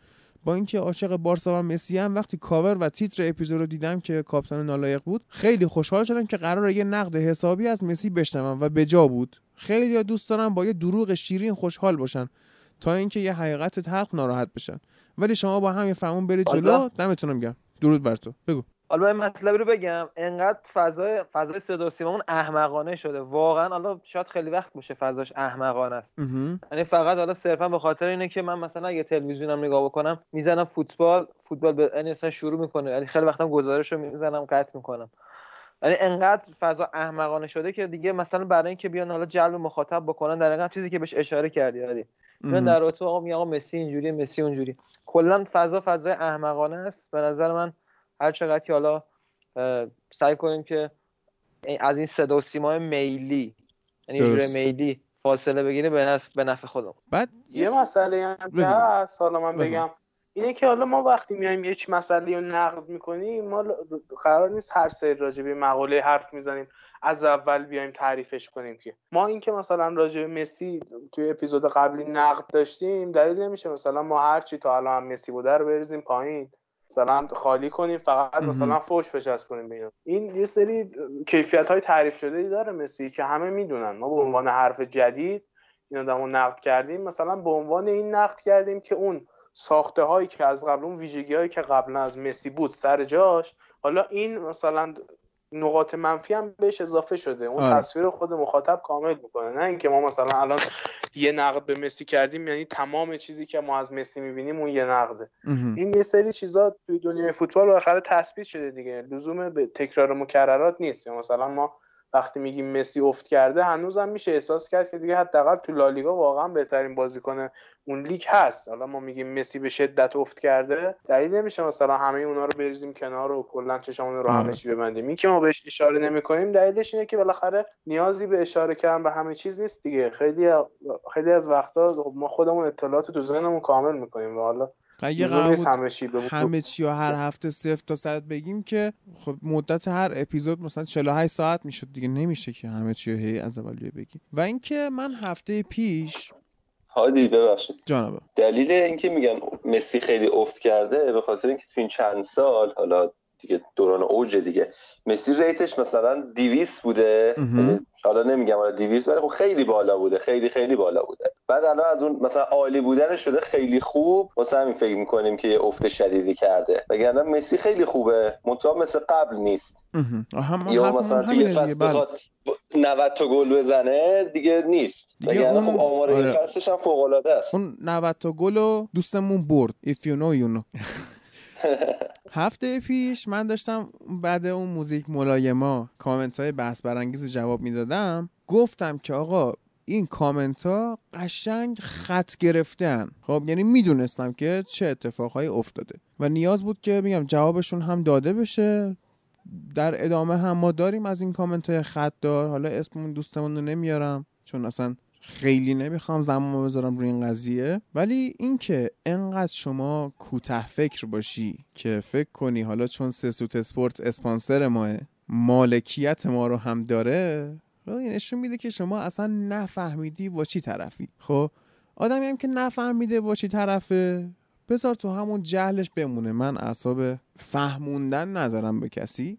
با اینکه عاشق بارسا و مسی هم وقتی کاور و تیتر اپیزود رو دیدم که کاپیتان نالایق بود خیلی خوشحال شدم که قرار یه نقد حسابی از مسی بشنوم و به جا بود. خیلی دوست دارم با یه دروغ شیرین خوشحال باشن تا اینکه یه حقیقت تلخ ناراحت بشن. ولی شما با همین فهمون برید جلو دمتونم گرم. درود بر تو. بگو. حالا من مطلبی رو بگم. انقدر فضای فضای صدا سیمون احمقانه شده. واقعا حالا شاید خیلی وقت باشه فضاش احمقانه است. یعنی فقط حالا صرفا به خاطر اینه که من مثلا اگه تلویزیونم نگاه بکنم می‌زنم فوتبال فوتبال به یعنی اصلا شروع می‌کنه. یعنی خیلی وقتم گزارش رو می‌زنم قطع می‌کنم. یعنی انقدر فضا احمقانه شده که دیگه مثلا برای اینکه بیان حالا جلب مخاطب بکنن در اینقدر چیزی که بهش اشاره کردی یعنی من در رابطه آقا میگه آقا مسی اینجوری مسی اونجوری کلا فضا فضای احمقانه است. به نظر من هر چقدر که حالا سعی کنیم که از این صدا و سیمای میلی یعنی جوره میلی فاصله بگیره به نفع به نفع خودم بعد یه مسئله هم که هست حالا من بگم. اینه که حالا ما وقتی میایم یک مسئله رو نقد می‌کنیم ما قرار نیست هر سری راجع به مقاله حرف می‌زنیم از اول بیایم تعریفش کنیم که. ما اینکه مثلا راجع مسی توی اپیزود قبلی نقد داشتیم دلیل نمیشه. مثلا ما هر چی تا الان مسی بوده رو بریزیم پایین. مثلا خالی کنیم فقط مثلا فوش بچسبونیم بینم این یه سری کیفیت های تعریف شده ای داره مسی که همه می‌دونن. ما به عنوان حرف جدید این آدمو نقد کردیم. مثلا به عنوان این نقد کردیم که اون ساخته هایی که از قبل اون ویژگی هایی که قبلا از مسی بود سر جاش حالا این مثلا نقاط منفی هم بهش اضافه شده. اون آره. تصویر خود مخاطب کامل می‌کنه. نه اینکه ما مثلا الان یه نقد به مسی کردیم یعنی تمام چیزی که ما از مسی می‌بینیم اون یه نقده. این یه سری چیزا توی دنیای فوتبال بالاخره تثبیت شده دیگه. لزوم به تکرار مکررات نیست. مثلا ما وقتی میگیم مسی افت کرده هنوزم میشه احساس کرد که دیگه حداقل تو لالیگا واقعا بهترین بازیکن اون لیگ هست. حالا ما میگیم مسی به شدت افت کرده دلیل نمیشه مثلا همه اونا رو بریزیم کنار و کلا چشمون رو همه چی ببندیم. این که ما بهش اشاره نمی‌کنیم دلیلش اینه که بالاخره نیازی به اشاره کردن به همه چیز نیست دیگه. خیلی خیلی از وقتا ما خودمون اطلاعات تو ذهنمون کامل می‌کنیم و حالا اگه قرار بود همه چی و هر هفته صفر تا صد بگیم که خب مدت هر اپیزود مثلا 48 ساعت می‌شد دیگه نمیشه که همه چی هی از اول بگیم. و اینکه من هفته پیش هادی ببخشید. جانبه دلیل اینکه میگن مسی خیلی افت کرده به خاطر اینکه تو این چند سال حالا دیگه دوران اوج دیگه مسی ریتش مثلا 200 بوده حالا نمیگم حالا 200 ولی خب خیلی بالا بوده خیلی خیلی بالا بوده. بعد الان از اون مثلا عالی بودن شده خیلی خوب. واسه همین فکر می‌کنیم که یه افت شدیدی کرده. وگرنه مسی خیلی خوبه. منتها مثل قبل نیست. یا مثلا توی فصل بخواد 90 تا گل بزنه دیگه نیست. وگرنه خب آمار آره. فصلش هم فوق العاده است. اون 90 تا گل دوستمون برد. If you know you know. هفته پیش من داشتم بعد اون موزیک ملایما کامنت های بحث برانگیز جواب می‌دادم. گفتم که آقا این کامنت ها قشنگ خط گرفتن خب یعنی می‌دونستم که چه اتفاقهایی افتاده. و نیاز بود که میگم جوابشون هم داده بشه. در ادامه هم ما داریم از این کامنت های خط دار حالا اسممون دوستمون رو نمیارم چون اصلا خیلی نمی‌خوام زمان بذارم روی این قضیه. ولی اینکه انقدر شما کوته فکر باشی که فکر کنی حالا چون سسوت اسپورت اسپانسر ماه مالکیت ما رو هم داره خب نشون میده که شما اصلا نفهمیدی با چی طرفی. خب آدمی هم که نفهمیده با چی طرفه بذار تو همون جهلش بمونه. من اعصاب فهموندن ندارم به کسی.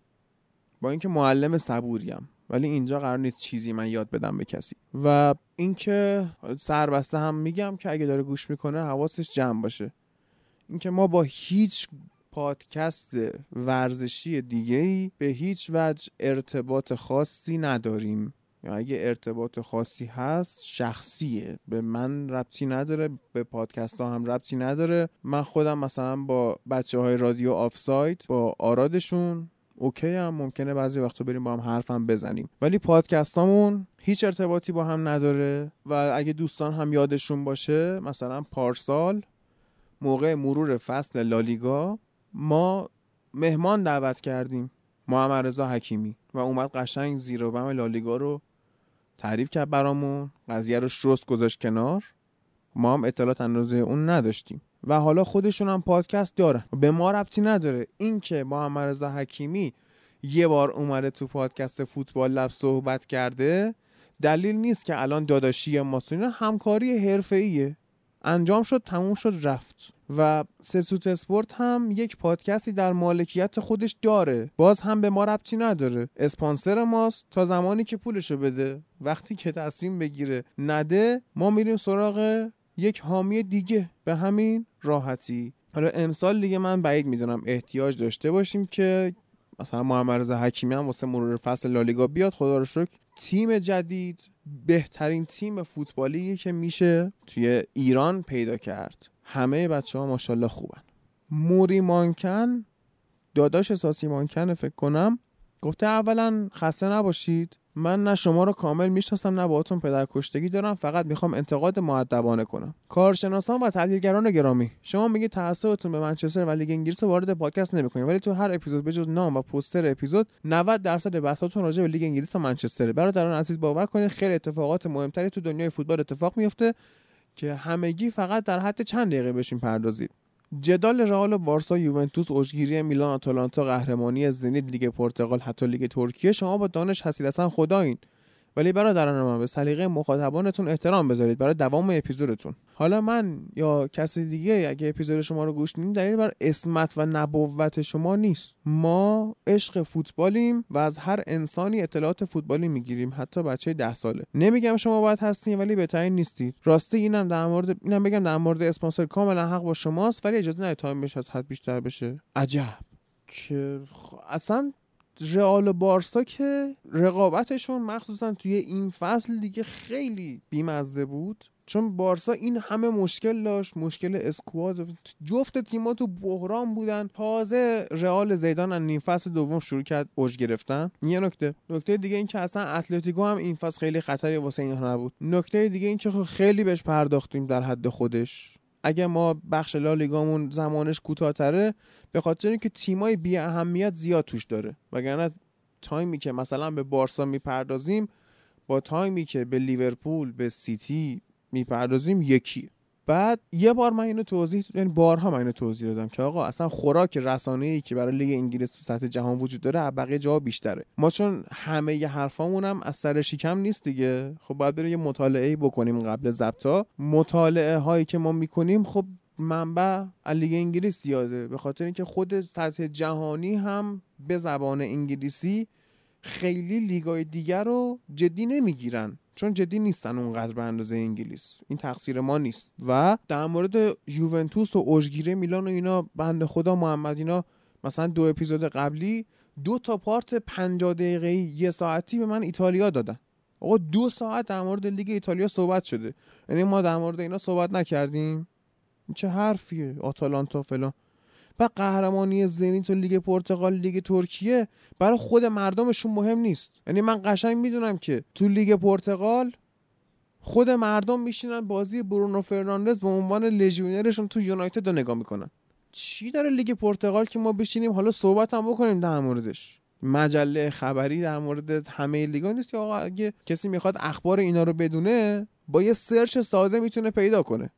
با اینکه معلم صبوریم. ولی اینجا قرار نیست چیزی من یاد بدم به کسی. و اینکه سربسته هم میگم که اگه داره گوش می‌کنه حواسش جمع باشه. اینکه ما با هیچ پادکست ورزشی دیگه ای به هیچ وجه ارتباط خاصی نداریم. یا اگه ارتباط خاصی هست شخصیه. به من ربطی نداره به پادکست ها هم ربطی نداره. من خودم مثلا با بچه های رادیو آفساید با آرادشون اوکی هم ممکنه بعضی وقتا بریم با هم حرفم بزنیم. ولی پادکستامون هیچ ارتباطی با هم نداره و اگه دوستان هم یادشون باشه مثلا پارسال موقع مرور فصل لالیگا ما مهمان دعوت کردیم محمد رضا حکیمی و اومد قشنگ زیر و بم لالیگا رو تعریف کرد برامون قضیه رو شست گذاشت کنار. ما هم اطلاعات اندازه اون نداشتیم. و حالا خودشون هم پادکست دارن. به ما ربطی نداره. این که محمد رضا حکیمی یه بار اومده تو پادکست فوتبال لب صحبت کرده دلیل نیست که الان داداشی ما همکاری حرفه‌ایه. انجام شد تموم شد رفت. و سسوت اسپورت هم یک پادکستی در مالکیت خودش داره. باز هم به ما ربطی نداره. اسپانسر ماست تا زمانی که پولشو بده. وقتی که تصمیم بگیره نده ما میریم سراغ یک حامی دیگه. به همین راحتی. حالا امسال دیگه من بعید می‌دونم احتیاج داشته باشیم که مثلا محمد رضا حکیمی هم واسه مرور فصل لالیگا بیاد خدا رو شکر. تیم جدید بهترین تیم فوتبالی که میشه توی ایران پیدا کرد. همه بچه ها ماشاءالله خوبن. موری مانکن داداش اساسی مانکن فکر کنم گفته اولا خسته نباشید. من نه شما رو کامل می‌شناسم نه باهاتون پدر کشتگی دارم فقط می‌خوام انتقاد معدبانه کنم. کارشناسان و تحلیلگران گرامی شما میگید تعصبتون به منچستر و لیگ انگلیس وارد پادکست نمی‌کنید ولی تو هر اپیزود بجز نام و پوستر اپیزود 90 درصد بحثاتون راجع به لیگ انگلیس و منچستر برادران عزیز باور کنید خیلی اتفاقات مهمتری تو دنیای فوتبال اتفاق میفته که همگی فقط در حد چند دقیقه بشین پردازید. جدال رئال و بارسا یوونتوس اوجگیری میلان آتالانتا قهرمانی زنید لیگ پرتغال حتی لیگ ترکیه شما با دانش حسیل اصلا خدایین. ولی برادران من به سلیقه مخاطبانتون احترام بذارید برای دوام اپیزودتون. حالا من یا کسی دیگه اگه اپیزود شما رو گوش میدین دلیل بر اسمت و نبوت شما نیست. ما عشق فوتبالیم و از هر انسانی اطلاعات فوتبالی می‌گیریم حتی بچه ده ساله. نمیگم شما باید هستین ولی تعیین نیستید. راستی اینم در مورد اینم بگم در مورد اسپانسر کاملا حق با شماست ولی اجازه ندید تایمش از حد بیشتر بشه. عجب. که اصلا رئال و بارسا که رقابتشون مخصوصا توی این فصل دیگه خیلی بیمزده بود. چون بارسا این همه مشکل داشت مشکل اسکواد. جفت تیما تو بحران بودن. تازه رئال زیدان از نیم فصل دوم شروع کرد اوج گرفتن. یه نکته. نکته دیگه این که اصلا اتلتیکو هم این فصل خیلی خطری واسه اینها نبود. نکته دیگه این که خیلی بهش پرداختیم در حد خودش. اگه ما بخش لالیگامون زمانش کوتاهتره به خاطر اینکه تیمای بی اهمیت زیاد توش داره. وگرنه تایمی که مثلا به بارسا می‌پردازیم با تایمی که به لیورپول به سیتی می‌پردازیم یکی بعد یه بار من اینو توضیح یعنی بارها من اینو توضیح دادم که آقا اصلا خوراک رسانه ای که برای لیگ انگلیس تو سطح جهان وجود داره بقیه جا بیشتره. ما چون همه ی حرفامون هم از سر شکم نیست دیگه. خب باید بریم یه مطالعه بکنیم قبل ضبطا مطالعه هایی که ما می‌کنیم خب منبع لیگ انگلیس زیاده. به خاطر اینکه خود سطح جهانی هم به زبان انگلیسی خیلی لیگای دیگر رو جدی نمی‌گیرن. چون جدی نیستن اونقدر به اندازه انگلیس. این تقصیر ما نیست. و در مورد یوونتوس و اوجگیره میلان و اینا بنده خدا محمد اینا مثلا دو اپیزود قبلی دو تا پارت 50 دقیقه یه ساعتی به من ایتالیا دادن. آقا دو ساعت در مورد لیگ ایتالیا صحبت شده. یعنی ما در مورد اینا صحبت نکردیم. چه حرفیه؟ آتالانتا فلان. و قهرمانی زنیت و لیگ پرتغال لیگ ترکیه برای خود مردمشون مهم نیست. یعنی من قشنگ می‌دونم که تو لیگ پرتغال خود مردم میشینن بازی برونو فرناندز به عنوان لژیونرشون تو یونایتد رو نگاه می‌کنن. چی داره لیگ پرتغال که ما بشینیم حالا صحبت هم بکنیم در موردش؟ مجله خبری در مورد همه لیگا نیست که آقا اگه کسی می‌خواد اخبار اینا رو بدونه با یه search ساده می‌تونه پیدا کنه.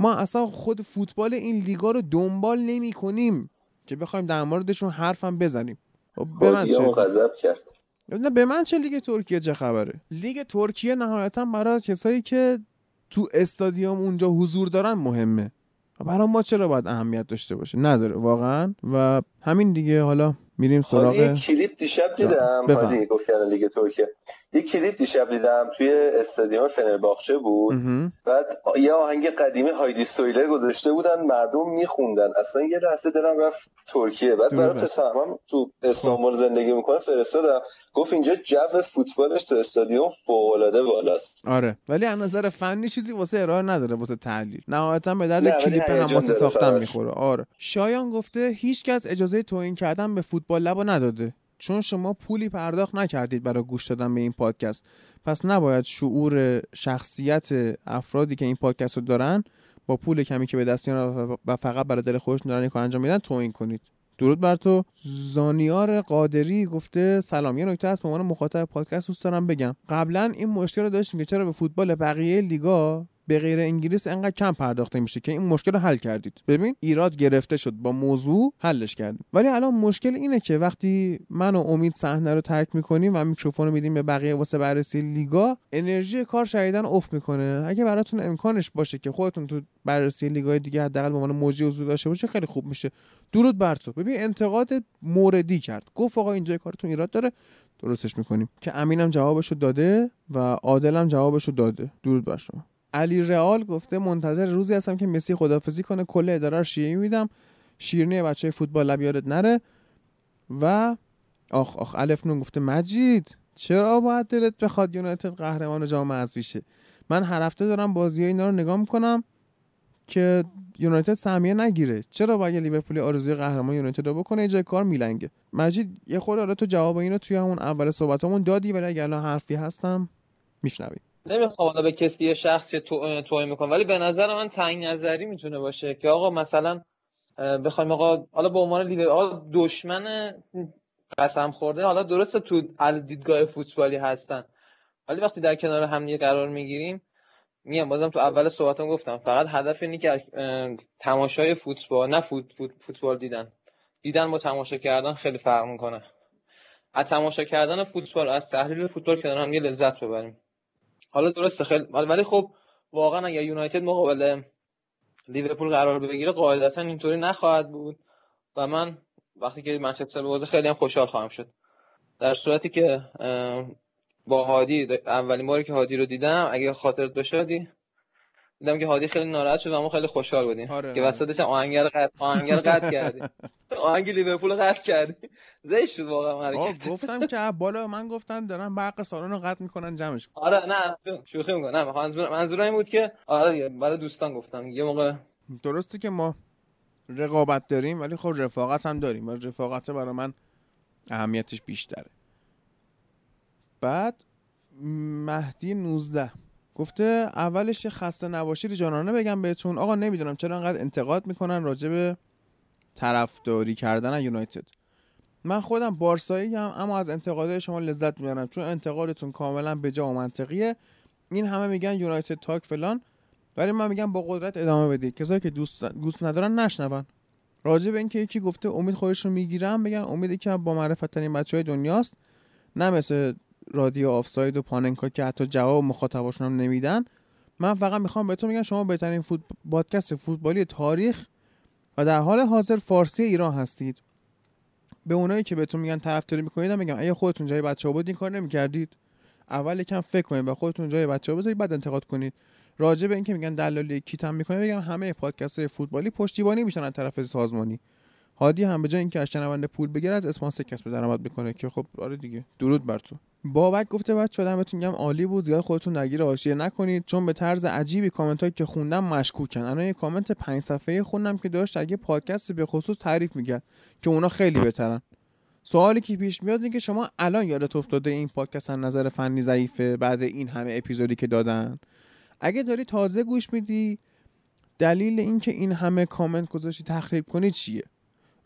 ما اصلا خود فوتبال این لیگا رو دنبال نمی کنیم که بخوایم در موردشون حرفم بزنیم. خب به من چه؟ کرد. به من چه لیگ ترکیه؟ چه خبره؟ لیگ ترکیه نهایتا برای کسایی که تو استادیوم اونجا حضور دارن مهمه. برای ما چرا باید اهمیت داشته باشه؟ نداره واقعا. و همین دیگه حالا میریم سراغ کلیپ دیشب دیدم. هادی گفت لیگ ترکیه. یه کلیپ دیشب دیدم توی استادیوم فنرباغچه بود. بعد یه آهنگ قدیمی هایدی سویلر گذاشته بودن مردم میخوندن. اصلا یه لحظه دلم رفت ترکیه. بعد برای پسرم تو استانبول زندگی می‌کنه فرستادم. گفت اینجا جو فوتبالش تو استادیوم فوق العاده بالاست. آره. ولی از نظر فنی چیزی واسه ارائه نداره واسه تحلیل. نهایتا به درد کلیپ هم واسه ساختن می‌خوره. آره. شایان گفته هیچ کس اجازه توهین کردن به فوتبال لبا نداده. چون شما پولی پرداخت نکردید برای گوش دادن به این پادکست. پس نباید شعور شخصیت افرادی که این پادکست رو دارن با پول کمی که به دست و فقط برای دل خودشون دارن این کار انجام میدن توهین کنید. درود بر تو. زانیار قادری گفته سلام. یه نکته از به عنوان مخاطب پادکست دوست دارم بگم. قبلا این مشکل رو داشتیم که چرا به فوتبال بقیه لیگا به غیر انگلیس انقدر کم پرداخته میشه که این مشکل رو حل کردید. ببین ایراد گرفته شد با موضوع حلش کردیم. ولی الان مشکل اینه که وقتی من و امید صحنه رو ترک می‌کنیم و میکروفون رو میدیم به بقیه واسه بررسی لیگا انرژی کار شدیدن افت می‌کنه. اگه براتون امکانش باشه که خودتون تو بررسی لیگای دیگه حداقل به عنوان موجی حضور داشته باشه خیلی خوب میشه. درود بر تو. ببین انتقاد موردی کرد. گفت آقا اینجا کارتون ایراد داره. درستش می‌کنیم. که امینم جوابشو داده و عادلم جوابشو داده. درود بر شما. علی رئال گفته منتظر روزی هستم که مسی خدافزی کنه. کل اداره رو شیعه میدم. شیرنی بچه فوتبال لب یادت نره. و آخ آخ الف نون گفته مجید چرا باید دلت بخواد یونایتد قهرمان جام حذفی شه من هر هفته دارم بازی اینا رو نگاه می‌کنم که یونایتد سهمیه نگیره. چرا باید لیورپول آرزوی قهرمان یونایتد رو بکنه؟ جای کار میلنگه. مجید یه خورده تو جواب اینو توی همون اول صحبتمون دادی ولی اگه الان حرفی هستم میشنوی. نمی‌خوام حالا به کسی یه شخصی تو توهین می‌کنم ولی به نظر من تعیین نظری می‌تونه باشه که آقا مثلا بخوایم آقا حالا به عنوان لیدر آقا دشمن قسم خورده حالا درسته تو دیدگاه فوتبالی هستن ولی وقتی در کنار هم قرار می‌گیریم میگم بازم تو اول صحبتم گفتم فقط هدف اینه که تماشای فوتبال نه فوت فوتبال دیدن. دیدن با تماشا کردن خیلی فرق می‌کنه. از تماشا کردن فوتبال از تحلیل فوتبال کنار هم یه لذت ببریم. حالا درسته خیلی ولی خب واقعا اگر یونایتد مقابل لیورپول قرار بگیره قاعدتا اینطوری نخواهد بود و من وقتی که منچستر بازه خیلی هم خوشحال خواهم شد. در صورتی که با هادی اولین باری که هادی رو دیدم اگه خاطرت باشه دیدم که هادی خیلی ناراحت شد و ما خیلی خوشحال بودیم. آره که وسطش آهنگر قطع آهنگر قطع کردی آهنگ لیورپول قطع کردی زشت واقعا گفتم که بالا من گفتن دارن برق سالن رو قطع می‌کنن جمعش آره نه شوخی می‌کنم. نه منظور منظور این بود که آره برای دوستان گفتم. یه موقع درسته که ما رقابت داریم ولی خب رفاقت هم داریم و رفاقت برای من اهمیتش بیشتره. بعد مهدی 19 گفته اولش خسته نباشید جانانه بگم بهتون. آقا نمی‌دونم چرا انقدر انتقاد می‌کنن راجع به طرفداری کردن یونایتد. من خودم بارسایی هم اما از انتقادهای شما لذت می‌برم. چون انتقادتون کاملا به جا و منطقیه. این همه میگن یونایتد تاک فلان. ولی من میگم با قدرت ادامه بدید کسایی که دوست دوست ندارن نشنون. راجع به اینکه یکی گفته امید خودش رو می‌گیرم بگن امیدی که با معرفت ترین بچه های دنیاست. نه مثل رادیو آفساید و پاننکا که حتی جواب مخاطباشون هم نمیدن. من فقط می‌خوام بهتون میگم شما بهترین فوت... پادکست فوتبالی تاریخ و در حال حاضر فارسی ایران هستید. به اونایی که بهتون میگن طرفداری می‌کنید میگم اگه خودتون جای بچه ها بود این کار نمی‌کردید. اول کم فکر کنید و خودتون جای بچه ها بذارید بعد انتقاد کنید. راجع به اینکه میگن دلالی کیتم می‌کنه بگم همه پادکست فوتبالی پشتیبانی میشن از طرف سازمانی. هادی هم به جای اینکه از شنونده پول بگیره از اسپانسر کسب درآمد می‌کنه که خب آره دیگه درود بر تو. بابک گفته بچه بهتون میگم عالی بود زیاد خودتون نگیر حاشیه نکنید. چون به طرز عجیبی کامنت هایی که خوندم مشکوکن. الان یه کامنت پنج صفحه خوندم که داشت اگه پادکست به خصوص تعریف می‌کرد که اونا خیلی بهترن. سوالی که پیش میاد اینه که شما الان یادت افتاده این پادکست از نظر فنی ضعیفه بعد این همه اپیزودی که دادن. اگه داری تازه گوش میدی دلیل اینکه این همه کامنت گذاشتی تخریب کنی چیه؟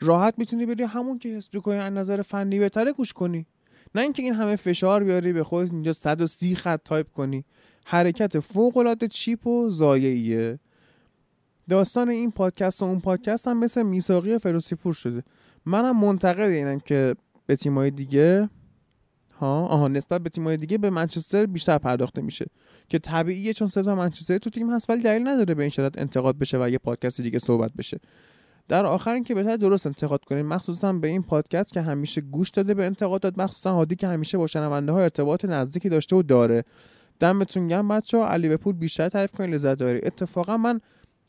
راحت می‌تونی بری همون که حس کنی از نظر فنی بهتره گوش کنی. نه اینکه این همه فشار بیاری به خودت اینجا 130 خط تایپ کنی. حرکت فوق العاده cheap و ضایعیه. داستان این پادکست و اون پادکست هم مثل میثاقی فردوسی پور شده. منم منتقد اینم که به تیمای دیگه ها آها نسبت به تیم‌های دیگه به منچستر بیشتر پرداخته میشه. که طبیعیه چون سه تا منچستر تو تیم هست ولی دلیل نداره به این شرط انتقاد بشه و یه پادکست دیگه صحبت بشه. در آخر اینکه بهتر درست انتقاد کنیم. مخصوصا به این پادکست که همیشه گوش داده به انتقادات مخصوصا هادی که همیشه با شنونده ها ارتباط نزدیکی داشته و داره. دمتون گرم بچه ها علی پول بیشتر تعریف کنید. لذت داری اتفاقا من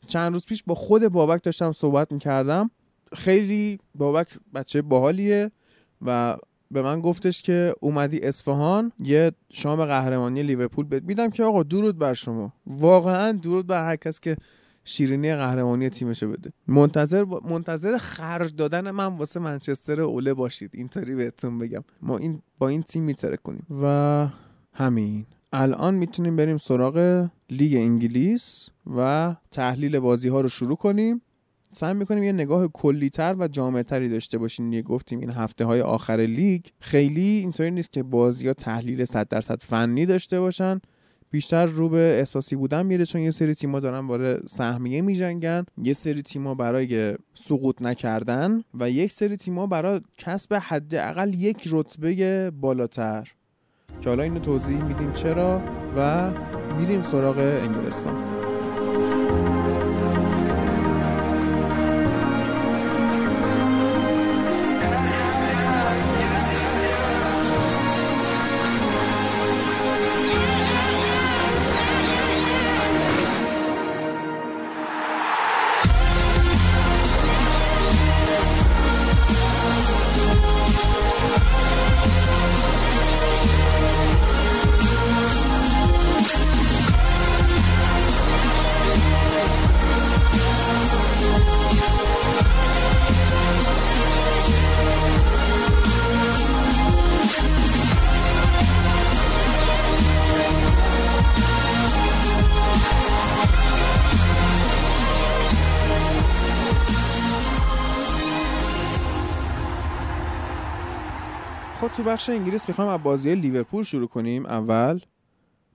چند روز پیش با خود بابک داشتم صحبت می‌کردم. خیلی بابک بچه باحالیه و به من گفتش که اومدی اصفهان یه شام قهرمانی لیورپول بهت میدم که آقا درود بر شما. واقعا درود بر هر کس که شیرینی قهرمانی تیمشو بده. منتظر منتظر خرج دادن من واسه منچستر اوله باشید. اینطوری بهتون بگم. ما این با این تیم میتره کنیم. و همین. الان می‌تونیم بریم سراغ لیگ انگلیس و تحلیل بازی ها رو شروع کنیم. سعی می‌کنیم یه نگاه کلیتر و جامعتری داشته باشیم. یه گفتیم این هفته های آخر لیگ خیلی اینطوری نیست که بازی ها تحلیل 100 درصد فنی داشته باشن. بیشتر رو به احساسی بودن میره چون یه سری تیما دارن وارد سهمیه میجنگن. یه سری تیما برای سقوط نکردن و یک سری تیما برای کسب حداقل یک رتبه بالاتر. که حالا اینو توضیح میدیم چرا و میریم سراغ انگلستان. تو بخش انگلیس می‌خوام از بازی لیورپول شروع کنیم. اول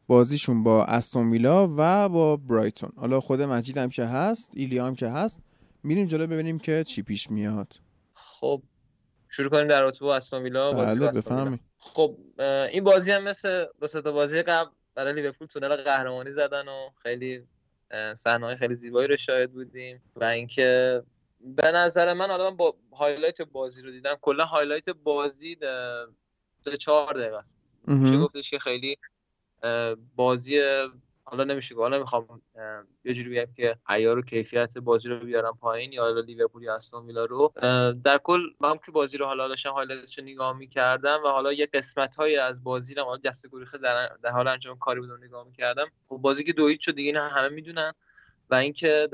بازیشون با استون ویلا و با برایتون. حالا خود مجید هم که هست ایلیا هم که هست. میریم جلو ببینیم که چی پیش میاد. خب شروع کنیم در رابطه با استون ویلا. بله بفهمی خب این بازی هم مثل دو تا بازی قبل برای لیورپول تونل قهرمانی زدن و خیلی صحنه‌های خیلی زیبایی رو شاهد بودیم. و اینکه به نظر من حالا من با highlight بازی رو دیدم. کلا highlight بازی ده چهار دقیقه است. میشه گفتش که خیلی بازی حالا نمیشه حالا نمی‌خوام یه جوری بگم که عیار و کیفیت بازی رو بیارم پایین یا حالا لیورپول یا استون ویلا رو. در کل من که بازی رو حالا داشتم highlight ش رو نگاه می‌کردم و حالا یه قسمت های از بازی رو حالا جسته گریخته در, در حال انجام کاری بودم نگاه می‌کردم. خب بازی که دو یک شد دیگه همه می‌دونن. و اینکه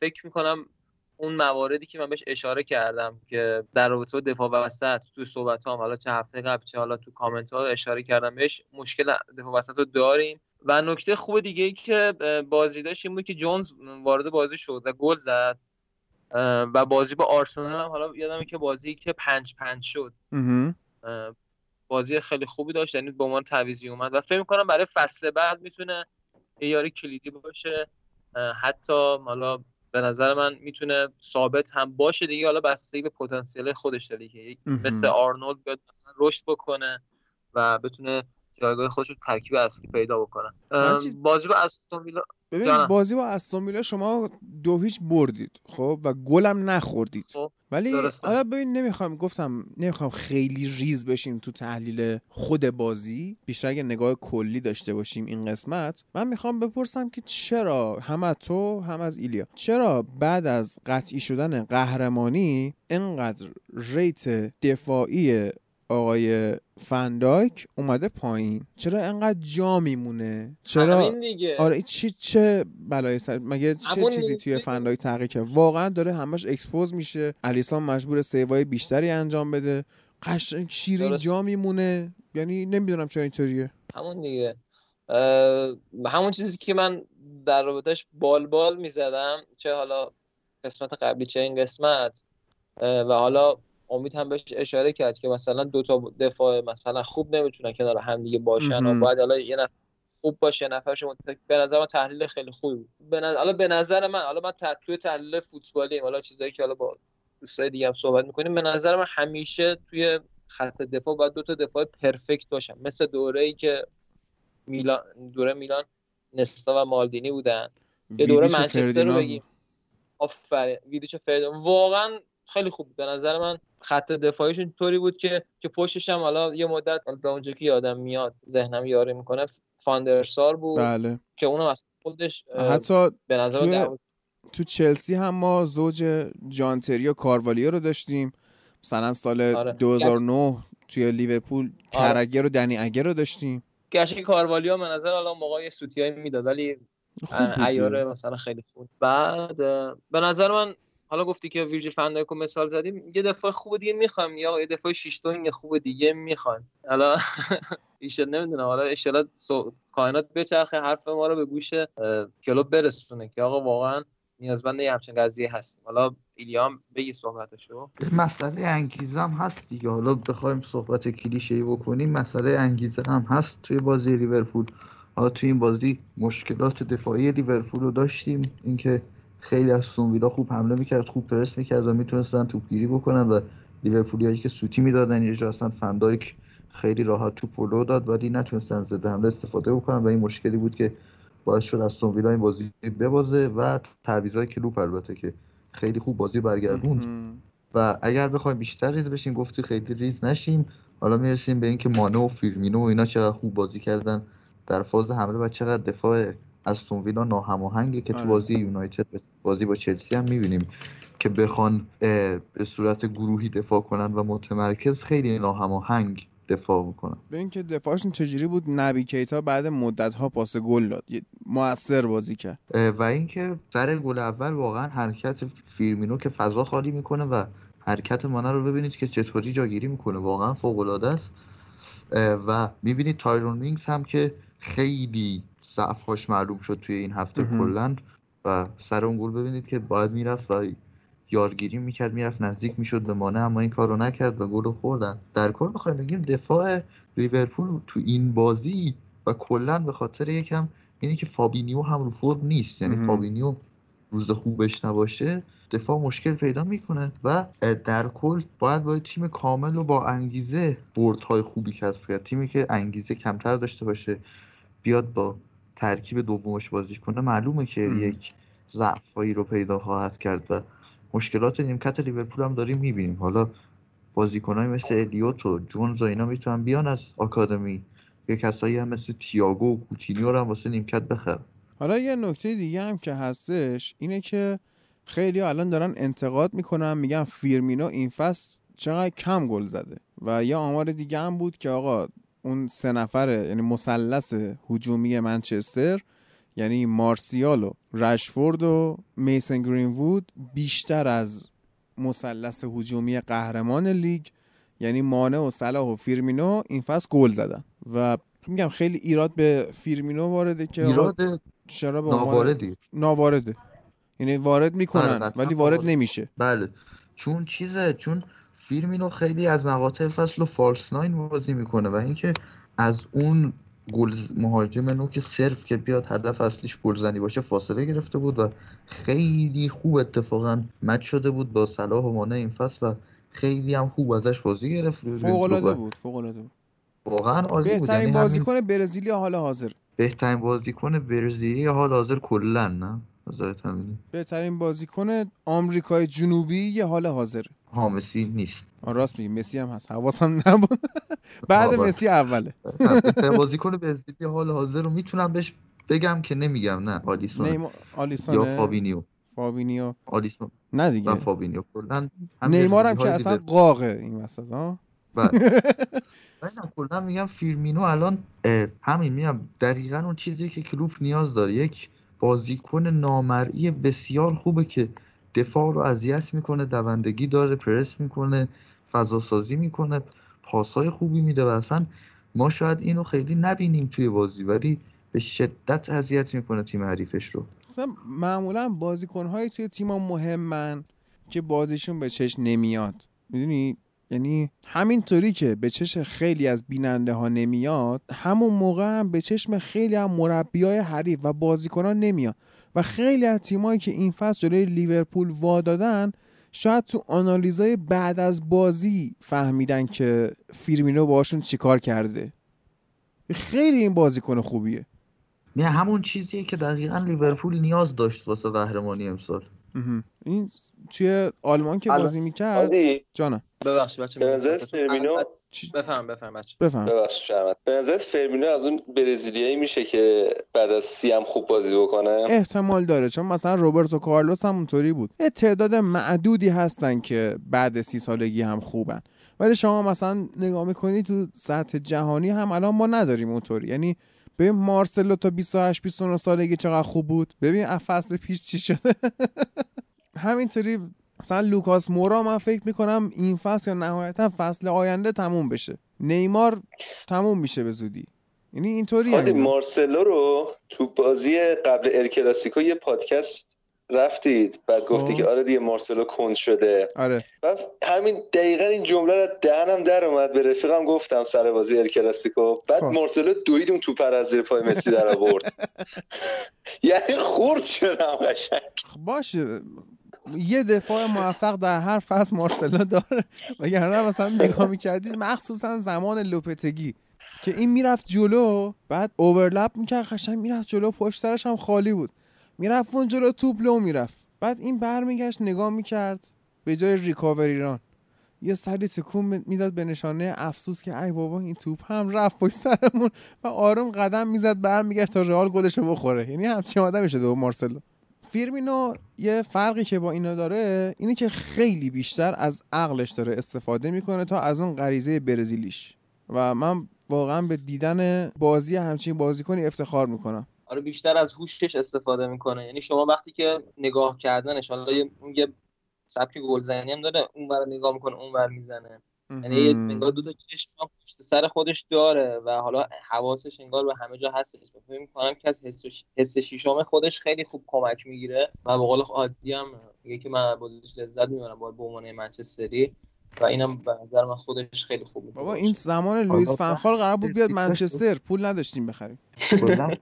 فکر می‌کنم اون مواردی که من بهش اشاره کردم که در رابطه با دفاع وسط تو صحبت هم حالا چه هفته قبل چه حالا تو کامنت ها اشاره کردم بهش مشکل دفاع وسط رو داریم. و نکته خوب دیگه ای که بازی داشت این بود که جونز وارد بازی شد و گل زد. و بازی با آرسنال هم حالا یادمه که بازی که پنج پنج شد. بازی خیلی خوبی داشت یعنی به عنوان تعویضی اومد. و فکر می‌کنم برای فصل بعد می‌تونه یاری کلیدی باشه. حتی حالا به نظر من می‌تونه ثابت هم باشه دیگه. حالا بستگی به پتانسیل خودش داره که مثل آرنولد بیاد رشد بکنه و بتونه جایگاه خودش ترکیب اصلی پیدا بکنه بازی با استون ویلا ببین بازی با استون ویلا شما دو هیچ بردید خب؟ و گلم نخوردید. خب. ولی حالا ببین نمی‌خوام گفتم نمی‌خوام خیلی ریز بشیم تو تحلیل خود بازی. بیشتر اگه نگاه کلی داشته باشیم این قسمت من می‌خوام بپرسم که چرا هم تو هم از ایلیا چرا بعد از قطعی شدن قهرمانی اینقدر rate دفاعی آقای فندایک اومده پایین. چرا انقدر جا میمونه؟ چرا؟ آره چی چه بلایی سر مگه چه چیزی توی فندایک تغییر کرد؟ واقعا داره همش expose میشه. الیسان مجبور save ای بیشتری انجام بده. قشنگ شیرین جا میمونه. یعنی نمی‌دونم چرا اینطوریه. همون دیگه. همون چیزی که من در رابطش بال بال می‌زدم چه حالا قسمت قبلی چه این قسمت و حالا امید هم بهش اشاره کرد که مثلا دو تا دفاع مثلا خوب نمی‌تونن کنار هم دیگه باشن و باید حالا یه نفر خوب باشه نفرش به نظر من تحلیل خیلی خوبی بود. به نظر حالا به نظر من حالا من توی تحلیل فوتبالی حالا چیزایی که حالا با دوستای دیگه هم صحبت می‌کنیم به نظر من همیشه توی خط دفاع باید دو تا دفاع پرفکت باشن. مثل دوره ای که میلان دوره میلان نستا و مالدینی بودن. یه دوره منچستر رو بگیم. آفرین. ویدیچ فردیناند واقعا خیلی خوب به نظر من خط دفاعیشون طوری بود که که پشتش هم حالا یه مدت به اونجا که یادم میاد ذهنم یاری می‌کنه فاندرسار بود بله. که اونم از خودش حتی به نظر تو, تو چلسی هم ما زوج جانتری و کاروالیو رو داشتیم مثلا سال آره. 2009 توی لیورپول آره. و دنی اگر رو داشتیم گشی کاروالیو به نظر حالا موقعی سوتیای می‌داد ولی ایاره مثلا خیلی خوب بعد به نظر من حالا گفتی که ویرجیل فندایکو مثال زدیم یه دفعه خوب دیگه می‌خوایم. یا یه شیش یه خوب دیگه می‌خوایم. حالا ایشون نمی‌دونم. حالا اشتلا سو... کائنات بچرخه حرف ما رو به گوش کلوب برسونه که آقا واقعا نیازمند یه همچین قضیه هستیم. حالا ایلیام بگی صحبتشو. مسئله انگیزه هم هست دیگه. حالا بخوایم صحبت کلیشه ای بکنیم مسئله انگیزه هم هست توی بازی لیورپول. حالا توی این بازی مشکلات دفاعی لیورپول رو داشتیم. اینکه خیلی استون ویلا خوب حمله می‌کرد خوب پرس می‌کرد و می‌تونستن توپگیری بکنن و لیورپولیایی که سوتی می‌دادن یه جا اصلا فندایک خیلی راحت توپو لو داد ولی نتونستن ضد حمله استفاده بکنن و این مشکلی بود که باعث شد استون ویلا این بازی ببازه و تعویضای کلوپ البته که خیلی خوب بازی برگردوند. و اگر بخوایم بیشتر ریز بشیم گفتی خیلی ریز نشیم. حالا می‌رسیم به اینکه مانو و فیرمینو و اینا چقدر خوب بازی کردن در فاز حمله و چقدر دفاع از ویلا ناهماهنگه که تو آره. بازی یونایتد بازی با چلسی هم می‌بینیم که بخوان به صورت گروهی دفاع کنن و متمرکز خیلی ناهماهنگ دفاع می‌کنن به اینکه دفاعشون چجوری بود؟ نبی کیتا بعد مدت ها پاس گل داد. موثر بازی کرد. و اینکه سر گل اول واقعا حرکت فیرمینو که فضا خالی می‌کنه و حرکت مانه رو ببینید که چطوری جاگیری می‌کنه. واقعا فوق العاده است و می‌بینید تایرون مینگز هم که خیلی ضعفهاش معلوم شد توی این هفته کلا و سر اون گل ببینید که باید می‌رفت و یارگیری می‌کرد می‌رفت نزدیک می‌شد به مانه اما این کارو نکرد و گل خوردن. در کل بخوایم بگیم دفاع لیورپول تو این بازی و کلا به خاطر یکم اینی که فابینیو هم رو فرم نیست. یعنی فابینیو روز خوبش نباشه دفاع مشکل پیدا می‌کنه و در کل باید با تیم کامل و با انگیزه بردهای خوبی کسب کرد. تیمی که انگیزه کمتر داشته باشه بیاد با ترکیب دومش بازی کنه معلومه که یک ضعفایی رو پیدا خواهد کرد و مشکلات نیمکت لیورپول هم داریم می‌بینیم. حالا بازیکنهای مثل الیوت و جونز و اینا می‌تونن بیان از آکادمی. یه کسایی هم مثل تییاگو و کوتینیو رو هم واسه نیمکت بخرن. حالا یه نکته دیگه هم که هستش اینه که خیلی الان دارن انتقاد می‌کنن میگن فیرمینو این فصل چقدر کم گل زده. و یه آمار دیگه هم بود که آقا اون سه نفره یعنی مثلث هجومی منچستر یعنی مارسیال و رشفورد و میسن گرینوود بیشتر از مثلث هجومی قهرمان لیگ یعنی مانه و صلاح و فیرمینو این فصل گل زدن. و میگم خیلی ایراد به فیرمینو وارده که ایراد چرا به ناوارده. ناوارده. یعنی وارد می‌کنن آره، ولی وارد. نمیشه. بله. چون چیزه چون فیرمینو خیلی از مقاطع فصل و false nine بازی می‌کنه و اینکه از اون گل مهاجم نوک صرف که بیاد هدف اصلیش گلزنی باشه فاصله گرفته بود و خیلی خوب اتفاقا match شده بود با صلاح و مانه این فصل و خیلی هم خوب ازش بازی گرفت. فوق العاده بود فوق العاده بود. واقعا عالی بود. بهترین یعنی بازیکن برزیلی حال حاضر. بهترین بازیکن برزیلی حال حاضر کلا نه؟ بهترین بازیکن آمریکای جنوبی یه حال حاضر. ها مسی نیست. راست میگی مسی هم هست. حواسم نبود. بعد مسی اوله. بازیکن برزیلی حال حاضر رو می‌تونم بهش بگم که نمیگم نه آلیسون. آلیسون یا فابینیو. فابینیو. آلیسون نه دیگه. فابینیو. کلا نیمار هم که اصلا قاقه این وسط ها؟ بله. کلا میگم فیرمینو الان همین میگم دقیقا اون چیزی که کلوپ نیاز داره. یک بازیکن نامرئی بسیار خوبه که دفاع رو اذیت می‌کنه دوندگی داره پرس می‌کنه فضا سازی می‌کنه پاسای خوبی میده و اصلا ما شاید اینو خیلی نبینیم توی بازی ولی به شدت اذیت می‌کنه تیم حریفش رو. معمولا بازیکنهایی توی تیم مهمن که بازیشون به چش نمیاد. می‌دونی؟ یعنی همینطوری که به چشم خیلی از بیننده ها نمیاد همون موقع هم به چشم خیلی هم مربی های حریف و بازیکنان نمیاد. و خیلی از تیمایی که این فصل جلوی لیورپول وا دادن شاید تو آنالیزای بعد از بازی فهمیدن که فیرمینو باشون چیکار کرده. خیلی این بازیکن خوبیه. نه همون چیزیه که دقیقا لیورپول نیاز داشت واسه قهرمانی امسال. این توی آلمان که بازی می‌کرد. جانم. ببخشید بچه فرمینو بفهم بفهم بچه. بفهم. ببخشید به نظرت فرمینو از اون برزیلیایی میشه که بعد از سی هم خوب بازی بکنه؟ احتمال داره چون مثلا روبرتو کارلوس هم اونطوری بود. یه تعداد معدودی هستن که بعد سی سالگی هم خوبن. ولی شما مثلا نگاه می‌کنی تو سطح جهانی هم الان ما نداریم اونطوری. یعنی ببین مارسلو تا 28 29 سالگی چقدر خوب بود؟ ببین فصل پیش چی شده؟ همینطوری مثلا لوکاس مورا من فکر می‌کنم این فصل یا نهایتا فصل آینده تموم بشه. نیمار تموم میشه به زودی. یعنی اینطوری یعنی مارسلو رو تو بازی قبل ال یه پادکست رفتید بعد خب. گفتی که آره دیگه مارسلو کند شده. آره. و همین دقیقا این جمله رو دهنم در اومد به رفیقم گفتم سر بازی ال کلاسیکو. بعد خب. مارسلو دوید اون توپ از زیر پای مسی در آورد. یعنی خورد شدم قشنگ. خب باشه. یه دفاع موفق در هر فصل مارسلو داره. وگرنه مثلا نگاه می‌کردید مخصوصا زمان لوپتگی که این می‌رفت جلو بعد اوورلپ می‌کرد قشنگ می‌رفت جلو پشت سرش هم خالی بود. می‌رفت اون جلو توپ لو می‌رفت. بعد این برمیگشت نگاه می‌کرد به جای ریکاوری ران یه سری تکون می‌داد به نشانه افسوس که ای بابا این توپ هم رفت پشت سرمون. و آروم قدم می‌زد برمیگشت تا رئال گلش بخوره. یعنی همچین آدمی شده مارسلو فیرمینو یه فرقی که با اینا داره اینه که خیلی بیشتر از عقلش داره استفاده می‌کنه تا از اون غریزه برزیلیش. و من واقعا به دیدن بازی همچین بازیکنی افتخار می‌کنم. آره بیشتر از هوشش استفاده می‌کنه. یعنی شما وقتی که نگاه کردنش حالا یه سبک گلزنی هم داره اون ور نگاه می‌کنه اون ور می‌زنه. یعنی انگار دو تا چشم پشت سر خودش داره و حالا حواسش انگار به همه جا هستش. فکر می‌کنم که از حس شیشم خودش خیلی خوب کمک می‌گیره و به قول عادی هم میگه که من بازیش لذت می‌برم با به عنوان منچستری و اینم به نظر من خودش خیلی خوبه بابا این زمان لوئیس فنخال قرار بود بیاد منچستر. پول نداشتیم بخریم. کلا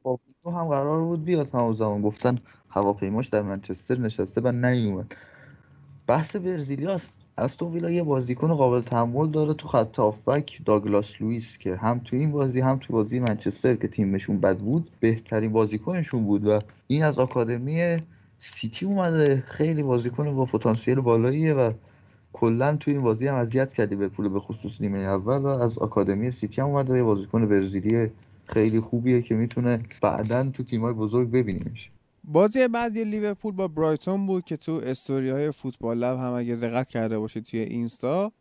هم قرار بود بیاد همون زمان. گفتن هواپیماش در منچستر نشسته و نیومد. بحث برزیلیاست. تو ویلا یه بازیکن قابل تحمل داره تو خط هافبک داگلاس لوئیس که هم تو این بازی هم تو بازی منچستر که تیمشون بد بود بهترین بازیکنشون بود و این از آکادمی سیتی اومده. خیلی بازیکن با پتانسیل بالاییه و کلا تو این بازی هم اذیت کرد لیورپول به خصوص نیمه اول و از آکادمی سیتی هم اومده. یه بازیکن برزیلی خیلی خوبیه که می‌تونه بعدا تو تیمای بزرگ ببینیمش. بازی بعدی لیورپول با برایتون بود که تو استوری های فوتبال لب هم اگه دقت کرده باشید توی اینستا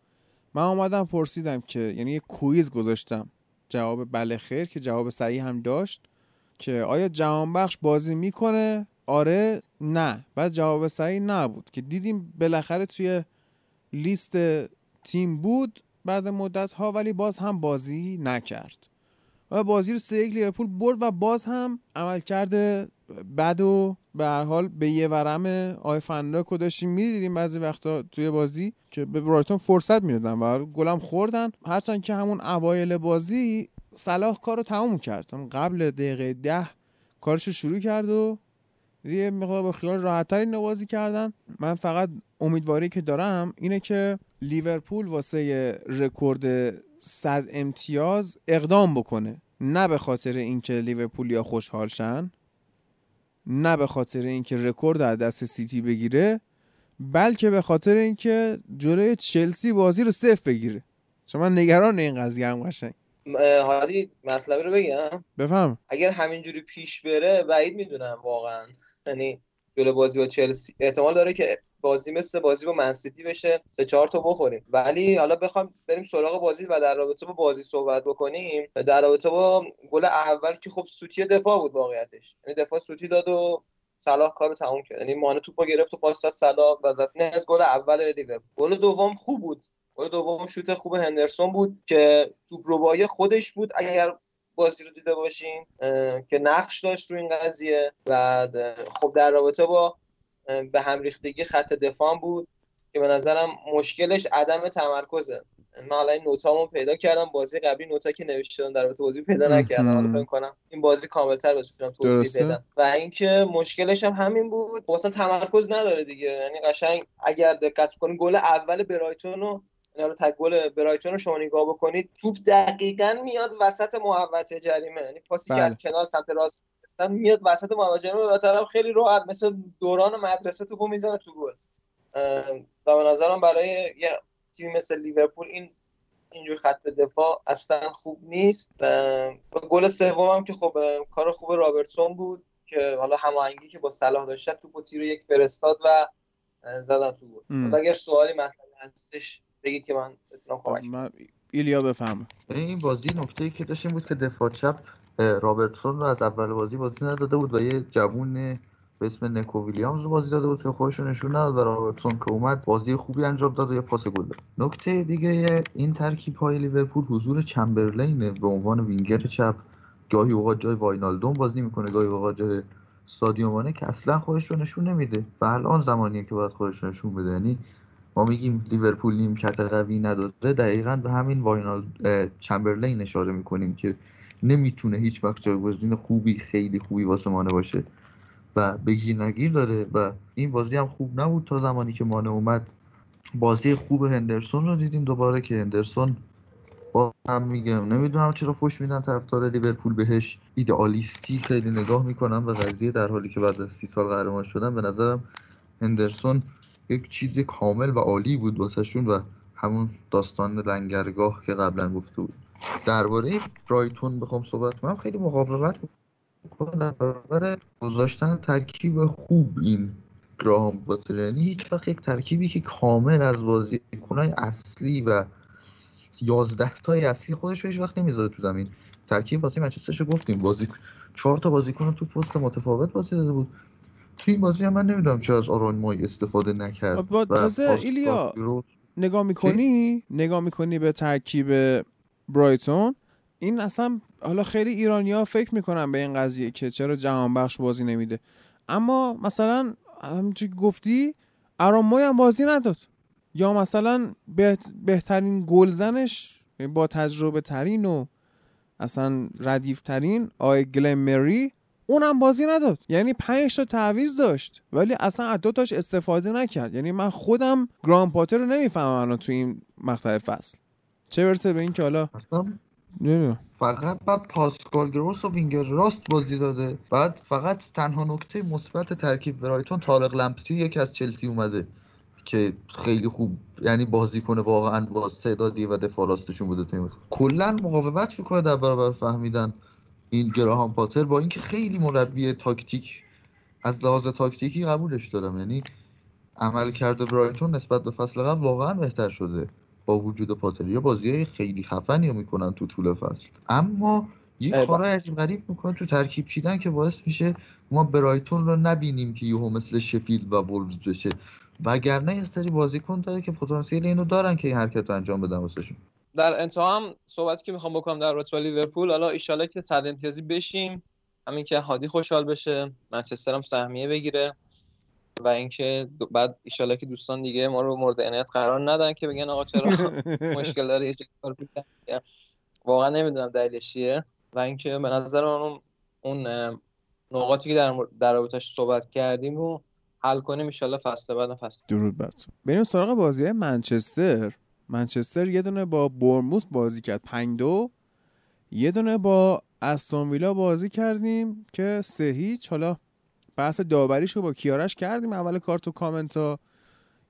من آمدم پرسیدم که یعنی یه کویز گذاشتم. جواب بله خیر که جواب صحیح هم داشت که آیا جهانبخش بازی می‌کنه؟ آره نه. بعد جواب صحیح نبود که دیدیم بالاخره توی لیست تیم بود بعد مدت ها ولی باز هم بازی نکرد. و بازی رو سه لیورپول برد و باز هم عمل کرده بد و به هر حال به یه ورم آی فنلاک می‌دیدیم بعضی وقتا توی بازی که به برایتون فرصت می‌دادن و گلم خوردن. هرچند که همون اوایل بازی صلاح کار رو تموم کرد. قبل دقیقه ده کارش شروع کرد و یه مقدار با خیال راحتتری نوازی کردن. من فقط امیدواری که دارم اینه که لیورپول واسه رکورد 100 امتیاز اقدام بکنه. نه به خاطر اینکه لیورپولیا خوشحال شن. نه به خاطر اینکه رکورد در دست سیتی بگیره بلکه به خاطر اینکه جلوی چلسی بازی رو صفر بگیره. چون من نگران این قضیه هم قشنگ. حالی مطلبی رو بگم بفهم. اگر همینجوری پیش بره بعید می‌دونم واقعا. یعنی جلو بازی با چلسی احتمال داره که بازی مثل بازی با منسیتی بشه سه چهار تا بخوریم. ولی حالا بخوام بریم سراغ بازی و در رابطه با بازی صحبت بکنیم. در رابطه با گل اول که خب سوتی دفاع بود واقعیتش. یعنی دفاع سوتی داد و صلاح کارو تموم کرد. یعنی مانه توپو گرفت و پاس داد صلاح و زد. نه از گل اول لیورپول گل دوم خوب بود. گل دوم شوت خوب هندرسون بود که توپ ربایی خودش بود اگر بازی رو دیده باشین که نقش داشت رو این قضیه. و خب در رابطه با به هم ریختگی خط دفاع بود که به نظرم مشکلش عدم تمرکزه. من حالا این نوتامو پیدا کردم بازی قبلی نوتا که نوشتم در بازی پیدا نکردم. حالا فکر کنم این بازی کاملتر بتونم توضیح بدم. و اینکه مشکلش هم همین بود. واسه تمرکز نداره دیگه. یعنی قشنگ اگر دقت کنید گل اول برایتون رو اینا رو تک گل برایتون رو شما نگاه بکنید. توپ دقیقا میاد وسط محوطه جریمه. یعنی پاسی که از بله. کنار سمت راست اصلا میاد وسط محوطه جریمه و طرف خیلی راحت مثل دوران مدرسه توپو می‌زنه تو گل. و به نظرم برای یه تیمی مثل لیورپول این اینجور خط دفاع اصلا خوب نیست. و گل سوم هم که خب کار خوب رابرتسون بود که حالا هماهنگی که با صلاح داشت توپو تیر یک فرستاد و زدن تو گل. اگر سوالی مثلا هستش بگید که من بتونم کمک ایلیا بفهم این بازی نکته ای که داشتیم بود که دفاع چپ رابرتسون رو از اول بازی بازی نداده بود و یه جوون به اسم نکو ویلیامز بازی داده بود که خودش نشون نداد و رابرتسون که اومد بازی خوبی انجام داد و یه پاس گل داد. نکته دیگه این ترکیب های لیورپول حضور چمبرلین به عنوان وینگر چپ گاهی اوقات جای واینالدوم بازی می‌کنه گاهی اوقات جای سادیو که اصلا خودش رو نشون نمیده. و الان زمانیه که باید خودش رو نشون بده. یعنی ما میگیم لیورپول نیمکت قوی نداره دقیقا به همین واینال چمبرلین اشاره می‌کنیم که نمی‌تونه هیچ وقت جایگزین خوبی خیلی خوبی واسه مانه باشه و بگیر نگیر داره و این بازی هم خوب نبود تا زمانی که مانه اومد. بازی خوب هندرسون رو دیدیم دوباره که هندرسون با هم میگم نمی‌دونم چرا فوش میدن طرفدار لیورپول بهش. ایدئالیستی خیلی نگاه می‌کنم و قضیه در حالی که بعد از سی سال قهرمان شدن به نظرم هندرسون یک چیز کامل و عالی بود واسهشون و همون داستان لنگرگاه که قبلا گفته بود. درباره برایتون بخوام صحبت کنم. خیلی مقاومت کنم برای گذاشتن ترکیب خوب این گراهام باتر یعنی هیچ وقت یک ترکیبی که کامل از بازی کنای اصلی و یازده تای اصلی خودش هیچ وقت نمی‌ذاره تو زمین. ترکیب بازی منچسترشو گفتیم. بازی چهار تا بازیکن تو پست متفاوت بازی داده بود. تو این بازی هم من نمی‌دونم چه از آران مای استفاده نکرد با تازه ایلیا نگاه می‌کنی؟ نگاه می‌کنی به ترکیب برایتون؟ این اصلا حالا خیلی ایرانیا فکر می‌کنن به این قضیه که چرا جهان بخش بازی نمیده. اما مثلا همچی گفتی آراموی هم بازی نداد. یا مثلا بهترین گلزنش با تجربه ترین و اصلا ردیف ترین آی گلم مری اونم بازی نداد. یعنی پنج تا تعویض داشت. ولی اصلا از دوتاش استفاده نکرد. یعنی من خودم گران پاتر رو نمی‌فهمم الان تو این مقطع فصل. چه برسه به این که حالا فقط بعد پاسکال گروس و وینگر راست بازی داده. بعد فقط تنها نکته مثبت ترکیب برایتون طارق لمپسی یکی از چلسی اومده که خیلی خوب یعنی بازی کنه واقعا با استعدادی و دفاع راستشون بوده تیم کلا مقاومت می‌کنه در برابر فهمیدن. این گراهام پاتر با اینکه خیلی مربی تاکتیک از لحاظ تاکتیکی قبولش دارم. یعنی عمل کرده برایتون نسبت به فصل قبل واقعا بهتر شده با وجود پاتر یا بازی خیلی خفنی می‌کنن تو طول فصل. اما یه کارای عجیب غریب می‌کنه تو ترکیب چیدن که باعث میشه ما برایتون رو نبینیم که یهو مثل شفیلد و وولز بشه. وگرنه یه سری بازیکن داره که پتانسیل اینو دارن که این حرکت رو انجام بدن واسهشون. در انتها هم صحبتی که می‌خوام بکنم در رتبه لیورپول حالا ایشالا که صد امتیازی بشیم همین که هادی خوشحال بشه منچستر هم سهمیه بگیره و اینکه بعد ایشالا که دوستان دیگه ما رو مورد عنایت قرار ندن که بگن آقا چرا مشکل داره یه واقعا نمی‌دونم دلیلش چیه. و اینکه به نظر من اون نقاطی که در در رابطش صحبت کردیم رو حل کنیم ان فصل بعد فصل درود براتون بریم سراغ بازی منچستر. منچستر یه دونه با برموس بازی کرد. 5 دو. یه دونه با استون ویلا بازی کردیم که سه هیچ. حالا بحث داوریشو با کیارش کردیم. اول کار تو کامنت ها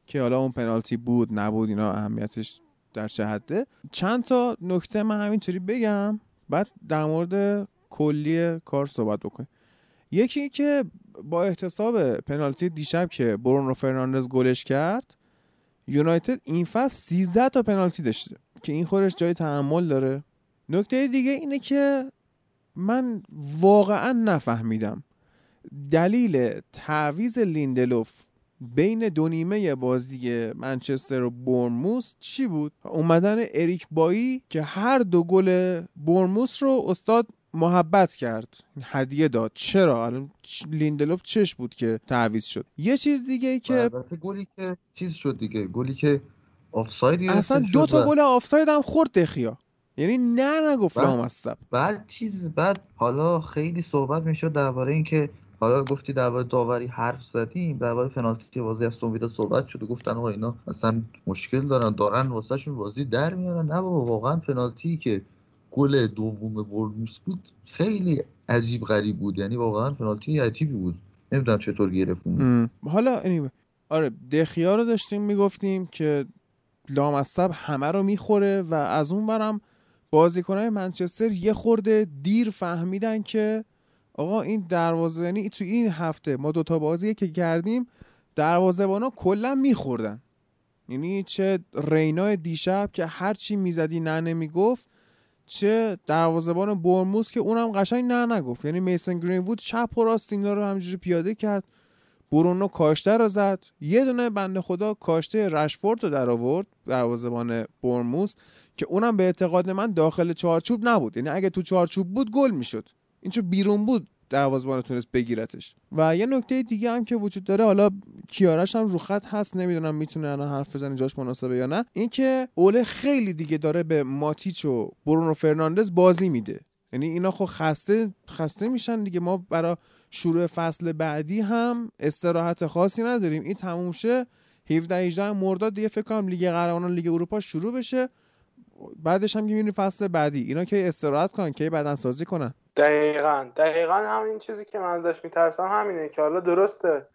که حالا اون پنالتی بود نبود اینا اهمیتش در چه حده. چند تا نکته من همینطوری بگم بعد در مورد کلی کار صحبت بکنیم. یکی که با احتساب پنالتی دیشب که برونو فرناندز گلش کرد یونایتد این فصل 13 تا پنالتی داشته. که این خودش جای تحمل داره. نکته دیگه اینه که من واقعا نفهمیدم. دلیل تعویض لیندلوف بین دو نیمه بازی منچستر و بورنموث چی بود؟ اومدن اریک بایی که هر دو گل بورنموث رو استاد محبت کرد. هدیه داد. چرا؟ الان لیندلوف چش بود که تعویض شد. یه چیز دیگه ای که گلی که چیز شد دیگه. گلی که آفساید اصلا دو تا گل آفساید هم خورد دخیا. یعنی نه نگفت لامصب. بعد چیز بعد حالا خیلی صحبت می‌شد درباره اینکه حالا گفتی درباره داوری حرف زدیم. درباره پنالتی بازی از ویدا صحبت شد و گفتن آقا اینا اصلا مشکل دارن دارن واسهشون بازی در میارن. نه بابا واقعا پنالتی که گل دوم برنوس بود. خیلی عجیب غریب بود. یعنی واقعا پنالتی عجیبی بود. نمی‌دونم چطور گرفتیم. حالا anyway. آره دخیا رو داشتیم می‌گفتیم که لامصب همه رو می‌خوره و از اون برم بازیکنهای منچستر یه خورده دیر فهمیدن که آقا این دروازه یعنی تو این هفته ما دوتا بازی که کردیم ها کلا میخوردن. یعنی چه رینا دیشب که هرچی می‌زدی نه نمی‌گفت چه دروازه‌بان برموس که اونم قشنگ نه نگفت. یعنی میسن گرینوود چپ و راست اینا رو همجوری پیاده کرد. برونو کاشته رو زد. یه دونه بنده خدا کاشته رشفورد رو در آورد دروازه‌بان برموس که اونم به اعتقاد من داخل چارچوب نبود. یعنی اگه تو چارچوب بود گل می‌شد. این چون بیرون بود. دروازه‌بان تونست بگیرتش. و یه نکته دیگه هم که وجود داره حالا کیارش هم رو خط هست نمی‌دونم می‌تونه الان حرف بزنه جاش مناسبه یا نه. اینکه اوله خیلی دیگه داره به ماتیچ و برونو فرناندز بازی میده. یعنی اینا خب خسته خسته میشن دیگه. ما برای شروع فصل بعدی هم استراحت خاصی نداریم. این تموم شه 17 18 مرداد دیگه فکر کنم لیگ قهرمانان لیگ اروپا شروع بشه. بعدش هم می‌بینی فصل بعدی. اینا که استراحت کنن که بدن سازی کنن. دقیقا. دقیقا همین چیزی که من ازش میترسم همینه که حالا درسته.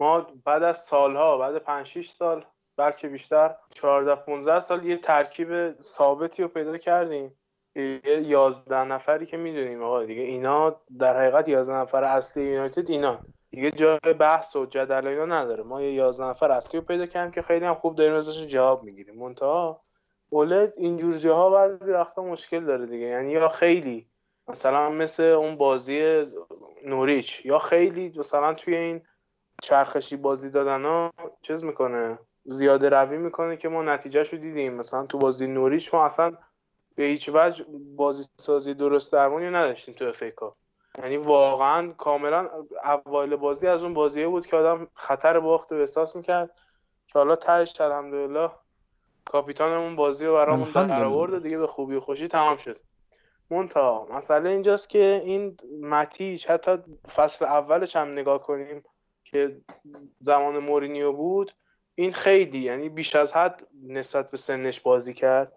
ما بعد از سالها بعد 5 6 سال بلکه بیشتر 14 15 سال یه ترکیب ثابتی رو پیدا کردیم. یه 11 نفری که می‌دونیم آقا دیگه اینا در حقیقت 11 نفر اصلی یونایتد اینا. دیگه جای بحث و جدل اینا نداره. ما یه 11 نفر اصلی رو پیدا کردیم که خیلی هم خوب داریم ازش جواب می‌گیریم. منتها اولد اینجور جاها بعضی وقتا مشکل داره دیگه. یعنی یا خیلی مثلا مثل اون بازی نوریچ یا خیلی مثلا توی این چرخشی بازی دادن ها چیز می‌کنه زیاده روی می‌کنه که ما نتیجهش رو دیدیم. مثلا تو بازی نوریچ ما اصلا به هیچ وجه بازی سازی درست درمونی نداشتیم تو افیکا یعنی واقعا کاملا اوایل بازی از اون بازیه بود که آدم خطر باخت و احساس می‌کرد که حالا تهش الحمدلله کاپیتانمون بازی رو برامون در آورد دیگه به خوبی و خوشی تمام شد. مونتا مسئله اینجاست که این متیش حتی فصل اولش هم نگاه کنیم که زمان مورینیو بود این خیلی یعنی بیش از حد نسبت به سنش بازی کرد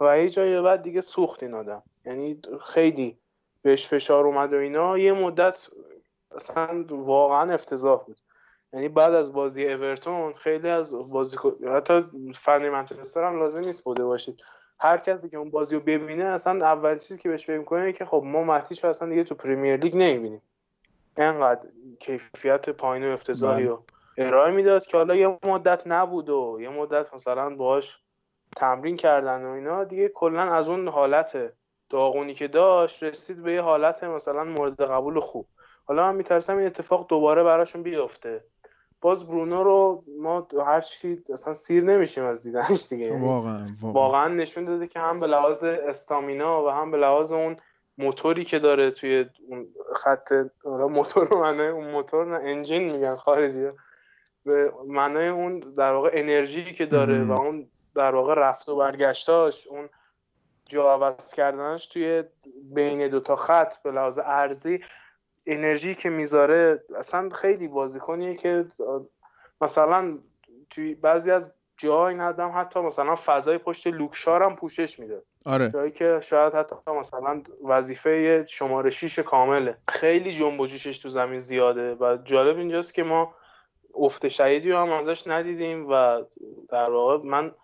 و یه جای بعد دیگه سوخت این آدم. یعنی خیلی بهش فشار اومد و اینا. یه مدت اصلا واقعا افتضاح بود. یعنی بعد از بازی اورتون خیلی از بازی حتی فنی منچستر هم لازم نیست بوده باشید. هر کسی که اون بازی رو ببینه اصلا اول چیزی که بهش فکر می‌کنه که خب ما متیش اصلا دیگه تو پریمیر لیگ نمی‌بینیم. انقدر کیفیت پایین و افتضاحی رو بله. ارائه می‌داد که حالا یه مدت نبود و یه مدت مثلا باهاش تمرین کردن و اینا. دیگه کلا از اون حالت داغونی که داشت رسید به یه حالت مثلا مورد قبول خوب. حالا من میترسم این اتفاق دوباره براشون بیفته. باز برونو رو ما هر چی اصلا سیر نمیشیم از دیدنش دیگه. یعنی واقعا, واقعا. نشون داده که هم به لحاظ استامینا و هم به لحاظ اون موتوری که داره توی اون خط موتور رو معنای اون موتور نه انجین میگن خارجی به معنای اون در واقع انرژی که داره و اون در واقع رفت و برگشتاش اون جا عوض کردنش توی بین دو تا خط به لحاظ ارزی انرژی که می‌ذاره اصلا خیلی بازیکنیه که مثلا توی بعضی از جای ندم حتی مثلا فضای پشت لوکشار هم پوشش میده. آره. جایی که شاید حتی مثلا وظیفه شماره 6 کامله. خیلی جنب و جوشش تو زمین زیاده و جالب اینجاست که ما افت شهیدی هم ازش ندیدیم و در واقع من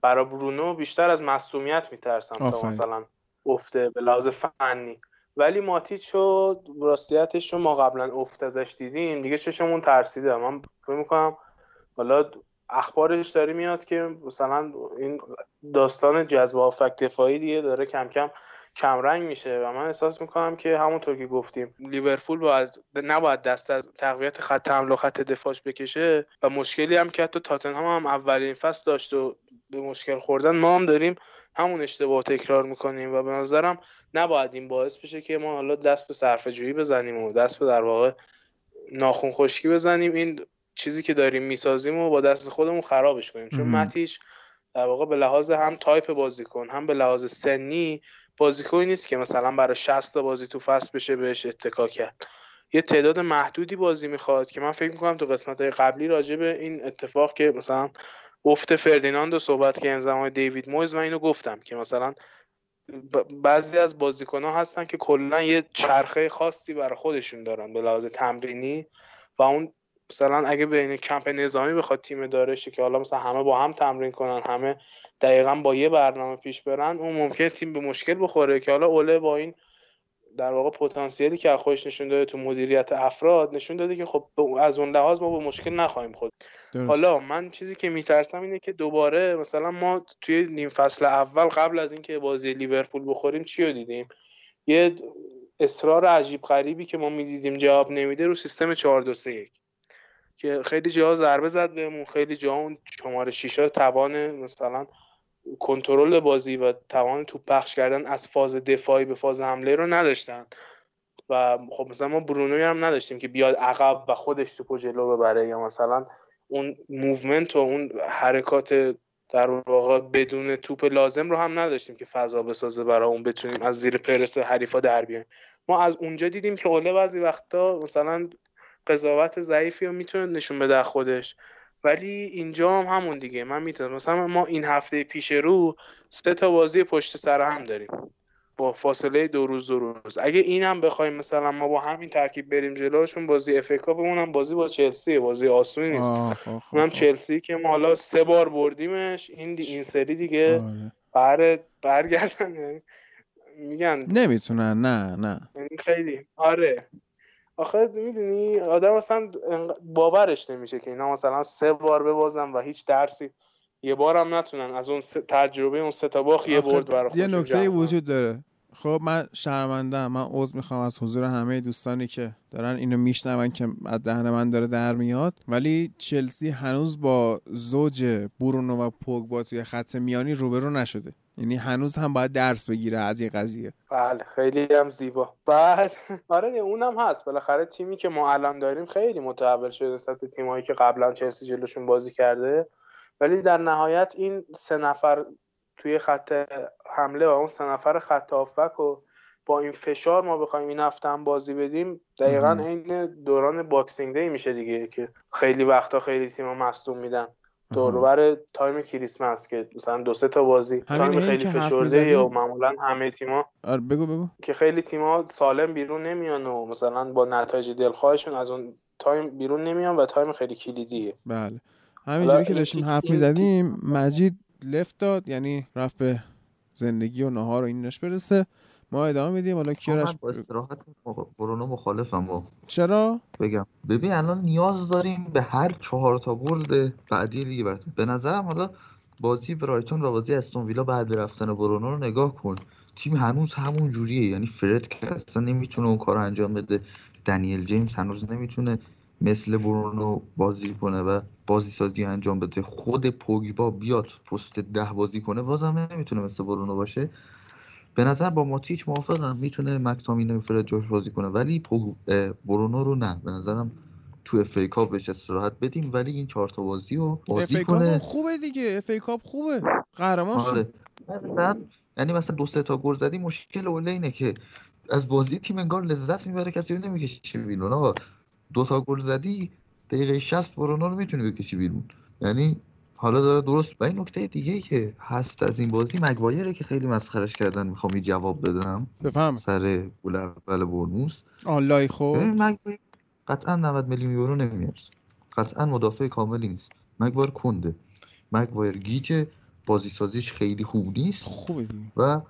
برای برونو بیشتر از مصومیت میترسم تا مثلا افته به لحاظ فنی. ولی ماتیچ و راستیتش رو ما قبلا افت ازش دیدیم. دیگه چشمون ترسیده. من فکر می‌کنم حالا اخبارش داره میاد که مثلا این داستان جذب آفک دفاعی دیگه داره کم کم کمرنگ میشه و من احساس می‌کنم که همونطور که گفتیم لیورپول باید نباید دست از تقویت خط حمله خط دفاعش بکشه و مشکلی هم که حتی تاتنهام هم اولین فصل داشت و به مشکل خوردن. ما هم داریم همون اشتباه تکرار می‌کنیم و به نظرم نباید این باعث بشه که ما حالا دست به صرفه جویی بزنیم و دست به در واقع ناخون خشکی بزنیم. این چیزی که داریم می‌سازیم و با دست خودمون خرابش کنیم. چون متیش در واقع به لحاظ هم تایپ بازیکن هم به لحاظ سنی بازیکنی نیست که مثلا برای 60 تا بازی تو فصل بشه بهش اتکا کرد. یه تعداد محدودی بازی می‌خواد که من فکر می‌کنم تو قسمت های قبلی راجع به این اتفاق که مثلا افت فردیناند و صحبت که زمان دیوید مویز. من اینو گفتم که مثلا بعضی از بازیکن ها هستن که کلا یه چرخه خاصی برای خودشون دارن به لحاظ تمرینی و اون مثلا اگه بین کمپ نظامی بخواد تیم دارشه که حالا مثلا همه با هم تمرین کنن همه دقیقا با یه برنامه پیش برن اون ممکن تیم به مشکل بخوره که حالا اوله با این در واقع پتانسیلی که خودش نشون داده تو مدیریت افراد نشون داده که خب از اون لحاظ ما به مشکل نخواهیم خود حالا من چیزی که میترسم اینه که دوباره مثلا ما توی نیم فصل اول قبل از اینکه بازی لیورپول بخوریم چی رو دیدیم؟ یه اصرار عجیب غریبی که ما می‌دیدیم جواب نمیده رو سیستم 4 2 3 1 که خیلی جاها ضربه زد بهمون خیلی جاها اون شماره 6 توان مثلا کنترل بازی و توان توپ پخش کردن از فاز دفاعی به فاز حمله رو نداشتن. و خب مثلا ما برونوی هم نداشتیم که بیاد عقب و خودش توپو جلو ببره یا مثلا اون movement و اون حرکات در واقع بدون توپ لازم رو هم نداشتیم که فضا بسازه برای اون بتونیم از زیر پرس حریفا در بیایم ما از اونجا دیدیم که اوله بعضی وقتا مثلا قضاوت ضعیفی رو می‌تونه نشون بده خودش. ولی اینجا هم همون دیگه. من می‌تونم مثلا ما این هفته پیش رو سه تا بازی پشت سر هم داریم. با فاصله دو روز دو روز. اگه این هم بخوایم مثلا ما با همین ترکیب بریم جلوشون بازی اف کاپمون هم بازی با چلسی بازی آسونی نیست. خب، خب، اونم خب. چلسی که ما حالا سه بار بردیمش. این دی این سری دیگه آره. برگردن. یعنی میگن نمی‌تونن. نه نه. یعنی خیلی. آره. آخه می‌دونی آدم اصلا باورش نمیشه که اینا مثلا سه بار ببازن و هیچ درسی. یه بار هم نتونن. از اون تجربه اون سه تا باخ یه برد برای یه نکته وجود داره. خب من شرمنده من عذر می‌خوام از حضور همه دوستانی که دارن اینو میشنون که از دهن من داره در میاد. ولی چلسی هنوز با زوج برونو و پوگبا توی خط میانی روبرو نشده. یعنی هنوز هم باید درس بگیره از این قضیه. بله خیلی هم زیبا. بعد آره اونم هست. بالاخره تیمی که ما الان داریم خیلی متحول شده نسبت به تیمایی که قبلا چلسی جلوشون بازی کرده. ولی در نهایت این سه نفر توی خط حمله و اون سه نفر خط هافبک و با این فشار ما بخوایم این هفته هم بازی بدیم دقیقا این دوران Boxing Day میشه دیگه که خیلی وقتا خیلی تیم‌ها مصدوم میدن. دور و بر time کریسمس که مثلا دو سه تا بازی time خیلی فشرده یا معمولا همه تیما آره بگو بگو. که خیلی تیما سالم بیرون نمیان و مثلا با نتایج دلخواهشون از اون time بیرون نمیان و time خیلی کلیدیه. بله. همینجوری که داشتیم حرف می‌زدیم مجید لفت داد یعنی رفت به زندگی و نهار و اینش برسه. ما ادامه میدیم حالا کیارش با استراحت برونو مخالفم با چرا؟ بگم. ببین الان نیاز داریم به هر چهار تا برد بعدی لیگ برتر به نظرم حالا بازی برایتون و بازی استون ویلا بعد رفتن برونو رو نگاه کن. تیم هنوز همون جوریه. یعنی فرد که اصلا نمی‌تونه اون کار انجام بده. دنیل جیمز هنوز نمی‌تونه مثل برونو بازی کنه و بازی سازی انجام بده. خود پوگبا بیاد پست ده بازی کنه بازم نمی‌تونه مثل برونو باشه. به نظر با ماتیچ موافقم می‌تونه مکتامین فرد جوش بازی کنه ولی برونو رو نه. به نظرم تو FA Cup بهش استراحت بدیم ولی این چهار تا بازی رو بازی کنه. خوبه دیگه. FA Cup خوبه. قهرمان آره. مثلا یعنی مثلا دو سه تا گل زدی مشکل اوله اینه که از بازی تیم انگار لذت می‌بره کسی رو نمی‌کشه بیرون. آقا دو تا گل زدی دقیقه 60 برونو رو می‌تونی بکشی بیرون. یعنی حالا داره درست و این نکته دیگه ای که هست از این بازی مگوایره که خیلی مسخرش کردن. می‌خوام جواب بدم. بفهم سر گل اول برنوس آنلای خود. قطعا 90 میلیون یورو نمیاد قطعا مدافع کاملی نیست. مگوایر کنده. مگوایر گیجه بازی سازیش خیلی خوب نیست. خوبه و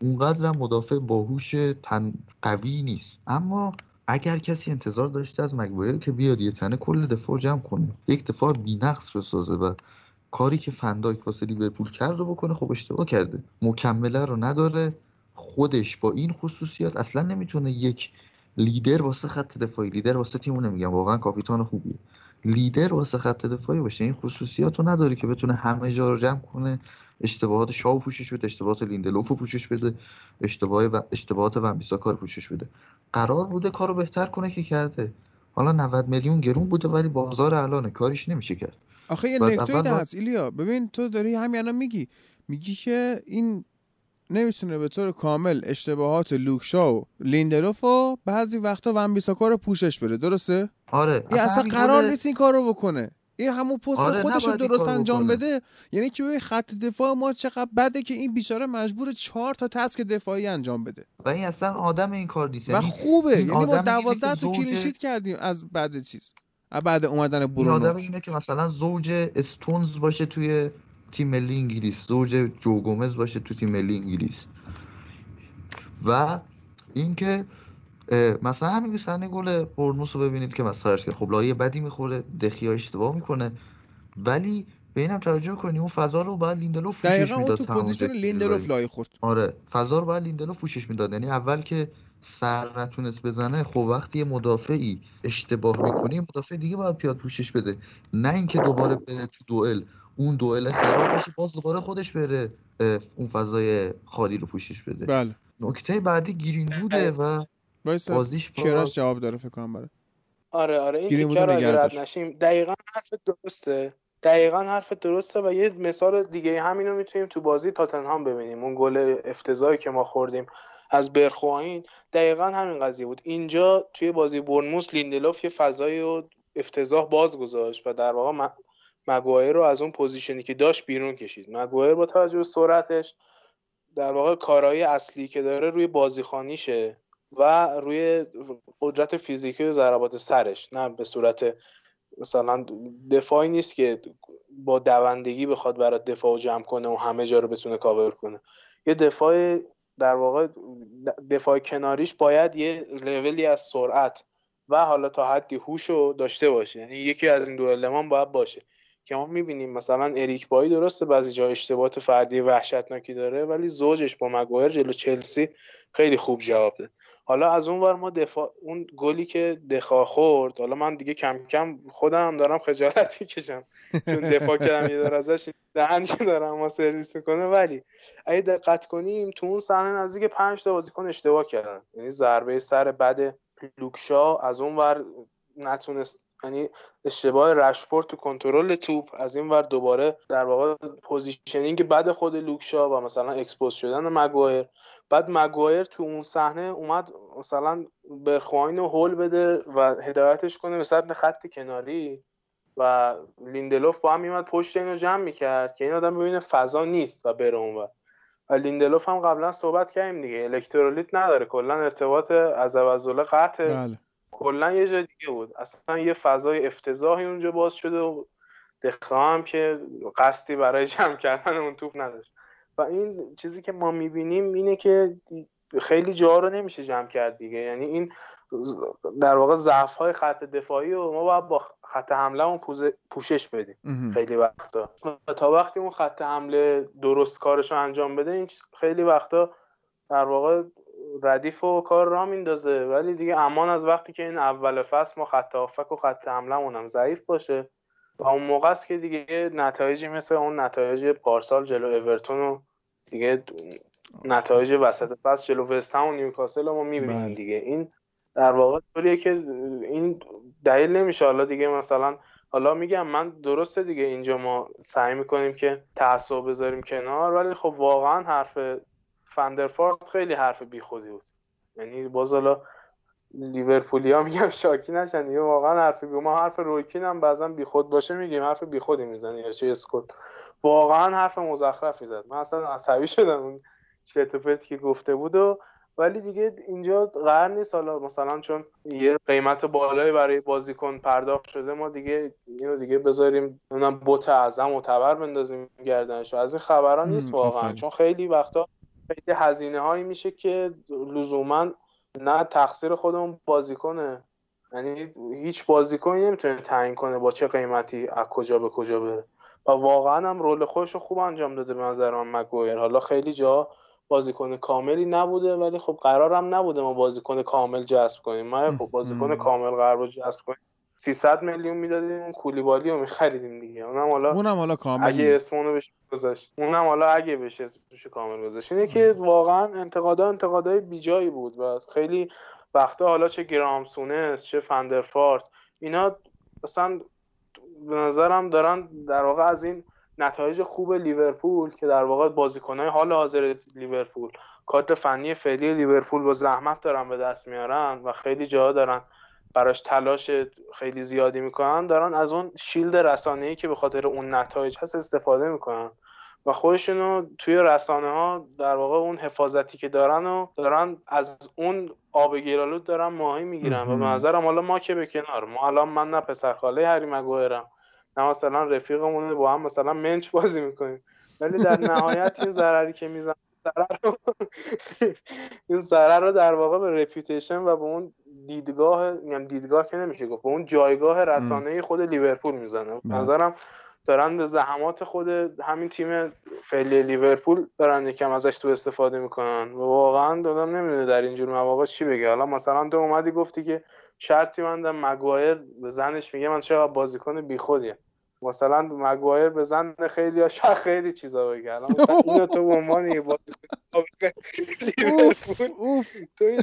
اونقدر مدافع باهوش تن قوی نیست. اما اگر کسی انتظار داشته از مگوایر که بیاد یه تنه کل دفاع جمع کنه. یک دفاع بینقص بسازه و کاری که فنداک واسه لیورپول کرد رو بکنه خب اشتباه کرده. مکمله رو نداره. خودش با این خصوصیات اصلا نمی‌تونه یک لیدر واسه خط دفاعی لیدر واسه تیمو نمیگم واقعا کاپیتان خوبیه. لیدر واسه خط دفاعی باشه. این خصوصیات رو نداره که بتونه همه جا رو جمع کنه اشتباهات شاو پوشش بده اشتباهات لیندلوف رو پوشش بده اشتباه و اشتباهات کار پوشش بده. قرار بوده کارو بهتر کنه که کرده. حالا 90 میلیون گرون بوده ولی بازار الان کاریش نمیشه کرد. آخه یه نکته هست ایلیا ببین تو داری همین میگی. میگی که این نمی‌تونه به طور کامل اشتباهات لوکشا و لیندلوف و بعضی وقتا ون رو پوشش بره درسته؟ آره. این اصلا قرار نیست این کارو بکنه. این همون پست آره خودش رو درست انجام بده. یعنی که ببین خط دفاع ما چقدر بده که این بیچاره مجبور چهار تا تسک دفاعی انجام بده. و این اصلا آدم این کار نیست. و یعنی خوبه. یعنی ما 12 تا کلینشیت کردیم از بعد چیز. بعد اومدن برونو. آدم اینه که مثلا زوج استونز باشه توی تیم ملی انگلیس زوج جو گومز باشه تو تیم ملی انگلیس. و اینکه مثلا همین صحنه گل بورنموث رو ببینید که مثلا که خب لایی بدی می‌خوره دخیا اشتباه می‌کنه. ولی به اینم توجه کنی اون فضا رو باید لیندلوف پوشش دقیقا اون تو position لیندلوف لایی خورد. آره فضا رو باید لیندلوف پوشش می‌داد. یعنی اول که سر نتونست بزنه خب وقتی یه مدافعی اشتباه می‌کنه مدافع دیگه باید بیاد پوشش بده. نه اینکه دوباره بره تو دوئل. اون دوئل خراب بشه باز دوباره خودش بره اون فضای خالی رو پوشش بده. بله. نکته بعدی گیرین بوده و بازیش کراش جواب داره فکر کنم بره آره آره این تیکر رو نشیم دقیقا حرف درسته. دقیقا حرف درسته و یه مثال دیگه همینو می‌تونیم تو بازی تاتنهام ببینیم. اون گل افتضاحی که ما خوردیم. از برخواین دقیقا همین قضیه بود. اینجا توی بازی برنموس لیندلوف یه فضای و افتضاح باز گذاشت و در واقع مگوایر رو از اون position ی که داشت بیرون کشید. مگوایر با توجه به سرعتش در واقع کارهای اصلی که داره روی بازی‌خوانیشه و روی قدرت فیزیکی و ضربات سرش. نه به صورت مثلا دفاعی نیست که با دوندگی بخواد برای دفاع جمع کنه و همه جا رو بتونه کاور کنه. یه دفاع در واقع دفاع کناریش باید یه لولی از سرعت و حالا تا حدی هوش رو داشته باشه. یعنی یکی از این دو المان باید باشه. که ما می‌بینیم مثلا اریک بایی درسته بعضی جا اشتباهات فردی وحشتناکی داره ولی زوجش با مگوایر جلو چلسی خیلی خوب جواب ده حالا از اون ور ما دفاع اون گلی که دخا خورد حالا من دیگه کم کم خودم دارم خجالتی کشم چون دفاع کردم یه دار ازش دهن که دارم ما سرویس کنه ولی اگه دقت کنیم تو اون صحنه نزدیک 5 تا بازیکن اشتباه کردن. یعنی ضربه سر بد لوکشا از اون ور نتونست یعنی اشتباه رشفورد تو کنترل توپ از این ور دوباره در واقع پوزیشنینگ بعد خود لوکشا و مثلا اکسپوز شدن مگوایر بعد مگوایر تو اون صحنه اومد مثلا برخواین رو هول بده و هدایتش کنه به سطح خط کناری و لیندلوف با هم میمد پشت اینو جمع می‌کرد که این آدم ببینه فضا نیست و بره اون و لیندلوف هم قبلا صحبت کردیم دیگه. الکترولیت نداره. کلا ارتباط از قطع. بله. کلا یه جای دیگه بود. اصلا یه فضای افتضاحی اونجا باز شده و دخواه هم که قصدی برای جمع کردن اون توپ نداشت. و این چیزی که ما می‌بینیم اینه که خیلی جا رو نمیشه جمع کرد دیگه. یعنی این در واقع ضعف های خط دفاعی و ما باید با خط حمله پوشش بدیم خیلی وقتا. تا وقتی اون خط حمله درست کارش رو انجام بده این خیلی وقتا در واقع ردیف و کار را میندازه. ولی دیگه امان از وقتی که این اول فصل ما خط آفک و خط حمله هم ضعیف باشه. و اون موقع است که دیگه نتایجی مثل اون نتایج پارسال جلو اورتون و دیگه نتایج وسط فصل جلو وستهم و نیوکاسل ما می‌بینیم بله. دیگه. این در واقع طوریه که این دلیل نمیشه. حالا دیگه مثلا حالا میگم من درسته دیگه اینجا ما سعی می‌کنیم که تعصب بذاریم کنار ولی خب واقعا حرف فندرفارد خیلی حرف بیخودی بود. یعنی باز حالا لیورپولیا میگم شاکی نشن. یه واقعا حرف بی ما حرف رویکین هم بعضا بیخود باشه میگیم حرف بیخودی می‌زنه. یا چه اسکوت. واقعا حرف مزخرفی زد. من اصلا عصبی شدم اون چرت که گفته بود و ولی دیگه اینجا قرار نیست. حالا مثلا چون یه قیمت بالایی برای بازیکن پرداخت شده ما دیگه اینو دیگه بذاریم. اونم بوت اعظم معتبر بندازیم گردنش. از این خبران نیست واقعا. چون خیلی وقتا خیلی هزینه هایی میشه که لزوما نه تقصیر خودمون بازیکنه. یعنی هیچ بازیکنی نمی‌تونه تعیین کنه با چه قیمتی از کجا به کجا بره. و واقعا هم رول خودش رو خوب انجام داده به نظر من مگویر. حالا خیلی جا بازیکن کاملی نبوده ولی خب قرارم نبوده ما بازیکن کامل جذب کنیم. ما خب بازیکن کامل قرار رو جذب کنیم. 300 میلیون می‌دادیم اون کولیبالی رو میخریدیم دیگه. اونم حالا اونم حالا کامل اگه اسمونو بشه گذاشت. اونم حالا اگه بشه اسمش کامل گذاشت. اینه که واقعا انتقادا انتقادای بیجایی بود و خیلی وقتا حالا چه گرامسونس چه فندرفارت اینا اصلا به نظرم دارن در واقع از این نتایج خوب لیورپول که در واقع بازیکنهای حال حاضر لیورپول کادر فنی فعلی لیورپول با زحمت دارن به دست میارن و خیلی جاها دارن براش تلاش خیلی زیادی می‌کنن دارن از اون شیلد رسانه‌ای که به خاطر اون نتایج هست استفاده می‌کنن. و خودشونو توی رسانه ها در واقع اون حفاظتی که دارن و دارن از اون آب گیرالود دارن ماهی می‌گیرن. و به نظرم حالا ما که به کنار ما الان من نه پسر خاله هری مگوهرم نه مثلا رفیقمون با هم مثلا منچ بازی می‌کنیم. ولی در نهایت این ضرری که میزن ضرر رو این ضرر رو در واقع به رپیوتیشن و به اون دیدگاه یعنی دیدگاه که نمیشه گفت به اون جایگاه رسانه خود لیورپول می‌زنه. بله. نظرم دارن به زحمات خود همین تیم فعلی لیورپول دارن یکم ازش تو استفاده می‌کنن. و واقعا دادم نمی‌دونه در اینجور مواقع چی بگه. حالا مثلا تو اومدی گفتی که شرطی مندم مگوایر به زنش میگه من چقدر بازیکن بیخودیه مثلا مگوایر به زن خیلی یا شاید خیلی چیزا مثلا اینو تو به عنوان یه بازیکن لیورپول تو این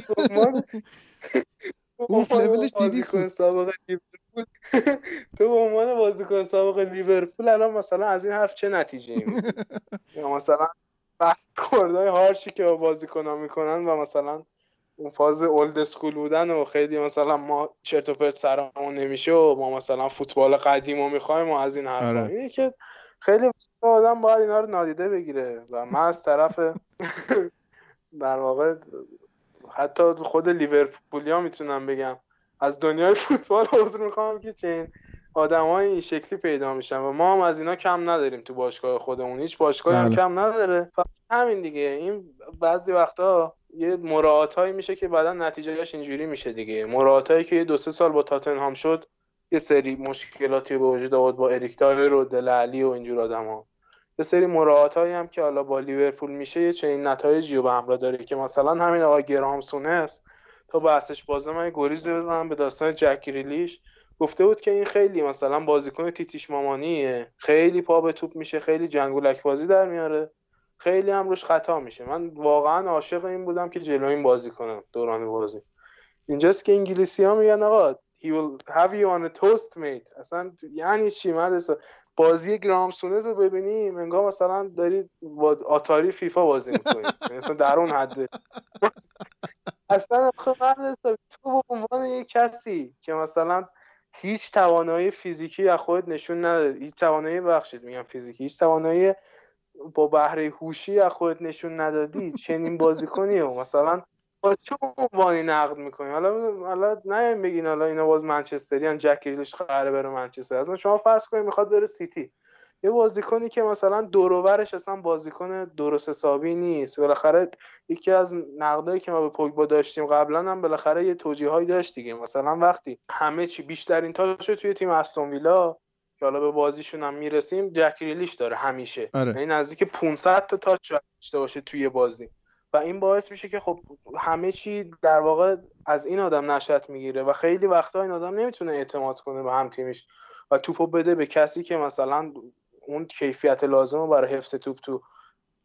اوف لولش دیدی سابقه لیورپول. تو به عنوان بازیکن سابق لیورپول الان مثلا از این حرف چه نتیجه ای یا مثلا برخوردهای هارشی که با بازیکنان می‌کنن و مثلا اون فاز اولد اسکول بودن و خیلی مثلا ما چرت و پرت سرمون نمیشه و ما مثلا فوتبال قدیم رو می‌خوایم و از این حرفا. آره. اینه که خیلی آدم باید اینا رو نادیده بگیره. و من از طرف در واقع حتی خود لیورپولیا می‌تونم بگم. از دنیای فوتبال عذر می‌خوام که چه آدمای این شکلی پیدا میشن و ما هم از اینا کم نداریم تو باشگاه خودمون. هیچ باشگاهی هم بله. کم نداره. همین دیگه. این بعضی وقتا یه مراعات میشه که بعدا نتیجهش اینجوری میشه دیگه. مراعات که دو سه سال با تاتنهام شد یه سری مشکلاتی به وجود آورد با اریک دایر و دله آلی و اینجور آدما یه سری مراعات هم که حالا با لیورپول میشه یه چنین نتایجی رو به همراه داره که مثلا همین آقای گرام سونس تا بحثش بازه من گریز بزنم به داستان جک گریلیش گفته بود که این خیلی مثلا بازیکن تیتیش مامانیه. خیلی پا به توپ میشه خیلی جنگولک بازی در میاره. خیلی هم روش خطا میشه. من واقعا عاشق این بودم که جلو این بازی کنم دوران بازی. اینجاست که انگلیسی ها میگن آقا he will have you on a toast mate. اصلا یعنی چی مرد بازی گرام سونز رو ببینیم. انگار مثلا داری با آتاری فیفا بازی می‌کنی. یعنی مثلا در اون حده اصلا مرد تو به عنوان یک کسی که مثلا هیچ توانایی فیزیکی از خود نشون نداد هیچ توانایی بخشید میگم فیزیکی هیچ توانایی با بهره هوشی از خود نشون ندادی چنین بازیکنی و مثلا با چه عنوانی نقد می‌کنی؟ حالا حالا نه بگین حالا اینا باز منچستریان جک ریلیش قراره بره منچستر. اصلا شما فرض کنید می‌خواد بره سیتی. یه بازیکنی که مثلا دوروبرش اصلا بازیکن درست حسابی نیست. بالاخره یکی از نقدایی که ما به پوگبا داشتیم قبلا هم بالاخره یه توجیهایی داشت دیگه. مثلا وقتی همه چی بیشترین تاش توی تیم استون ویلا که حالا به بازیشون هم می‌رسیم جک ریلیش داره همیشه. آره. یعنی نزدیک 500 تا تاچ داشته باشه توی بازی. و این باعث میشه که خب همه چی در واقع از این آدم نشأت می‌گیره و خیلی وقتا این آدم نمی‌تونه اعتماد کنه به هم تیمش و توپو بده به کسی که مثلا اون کیفیت لازم برای حفظ توپ تو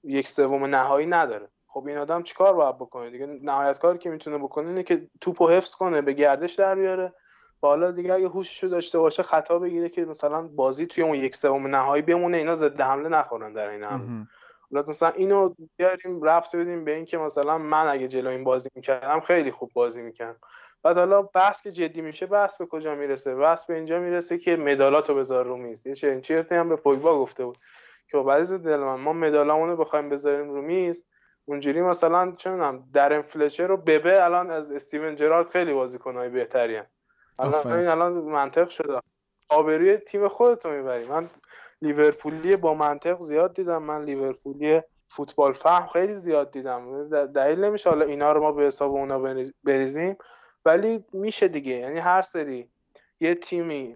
یک سوم نهایی نداره. خب این آدم چیکار باید بکنه؟ دیگه نهایت کاری که می‌تونه بکنه اینه که توپو حفظ کنه به گردش در بیاره و حالا دیگه اگه هوششو داشته باشه خطا بگیره که مثلا بازی توی اون یک سوم نهایی بمونه اینا ضد حمله نخورن در این حمله. حالا مثلا اینو بیاریم رفت بدیم به اینکه مثلا من اگه جلو این بازی می‌کردم خیلی خوب بازی می‌کردم. بعد حالا بحث که جدی میشه بحث به کجا می‌رسه؟ بحث به اینجا می‌رسه که مدالاتو بذار رو میز یه چنین چیرتی هم به پوگبا گفته بود که بعضی خب دل من ما مدالامونو بخوایم بذاریم رو میز. اونجوری مثلا چه می‌دونم در فلچر رو ببه الان از استیون جرارد خیلی بازیکنای بهتری الان این الان منطق شده. آبروی تیم خودتو می‌بری. من لیورپولی با منطق زیاد دیدم. من لیورپولی فوتبال فهم خیلی زیاد دیدم. دلیل نمیشه. حالا اینا رو ما به حساب اونا بریزیم. ولی میشه دیگه. یعنی هر سری یه تیمی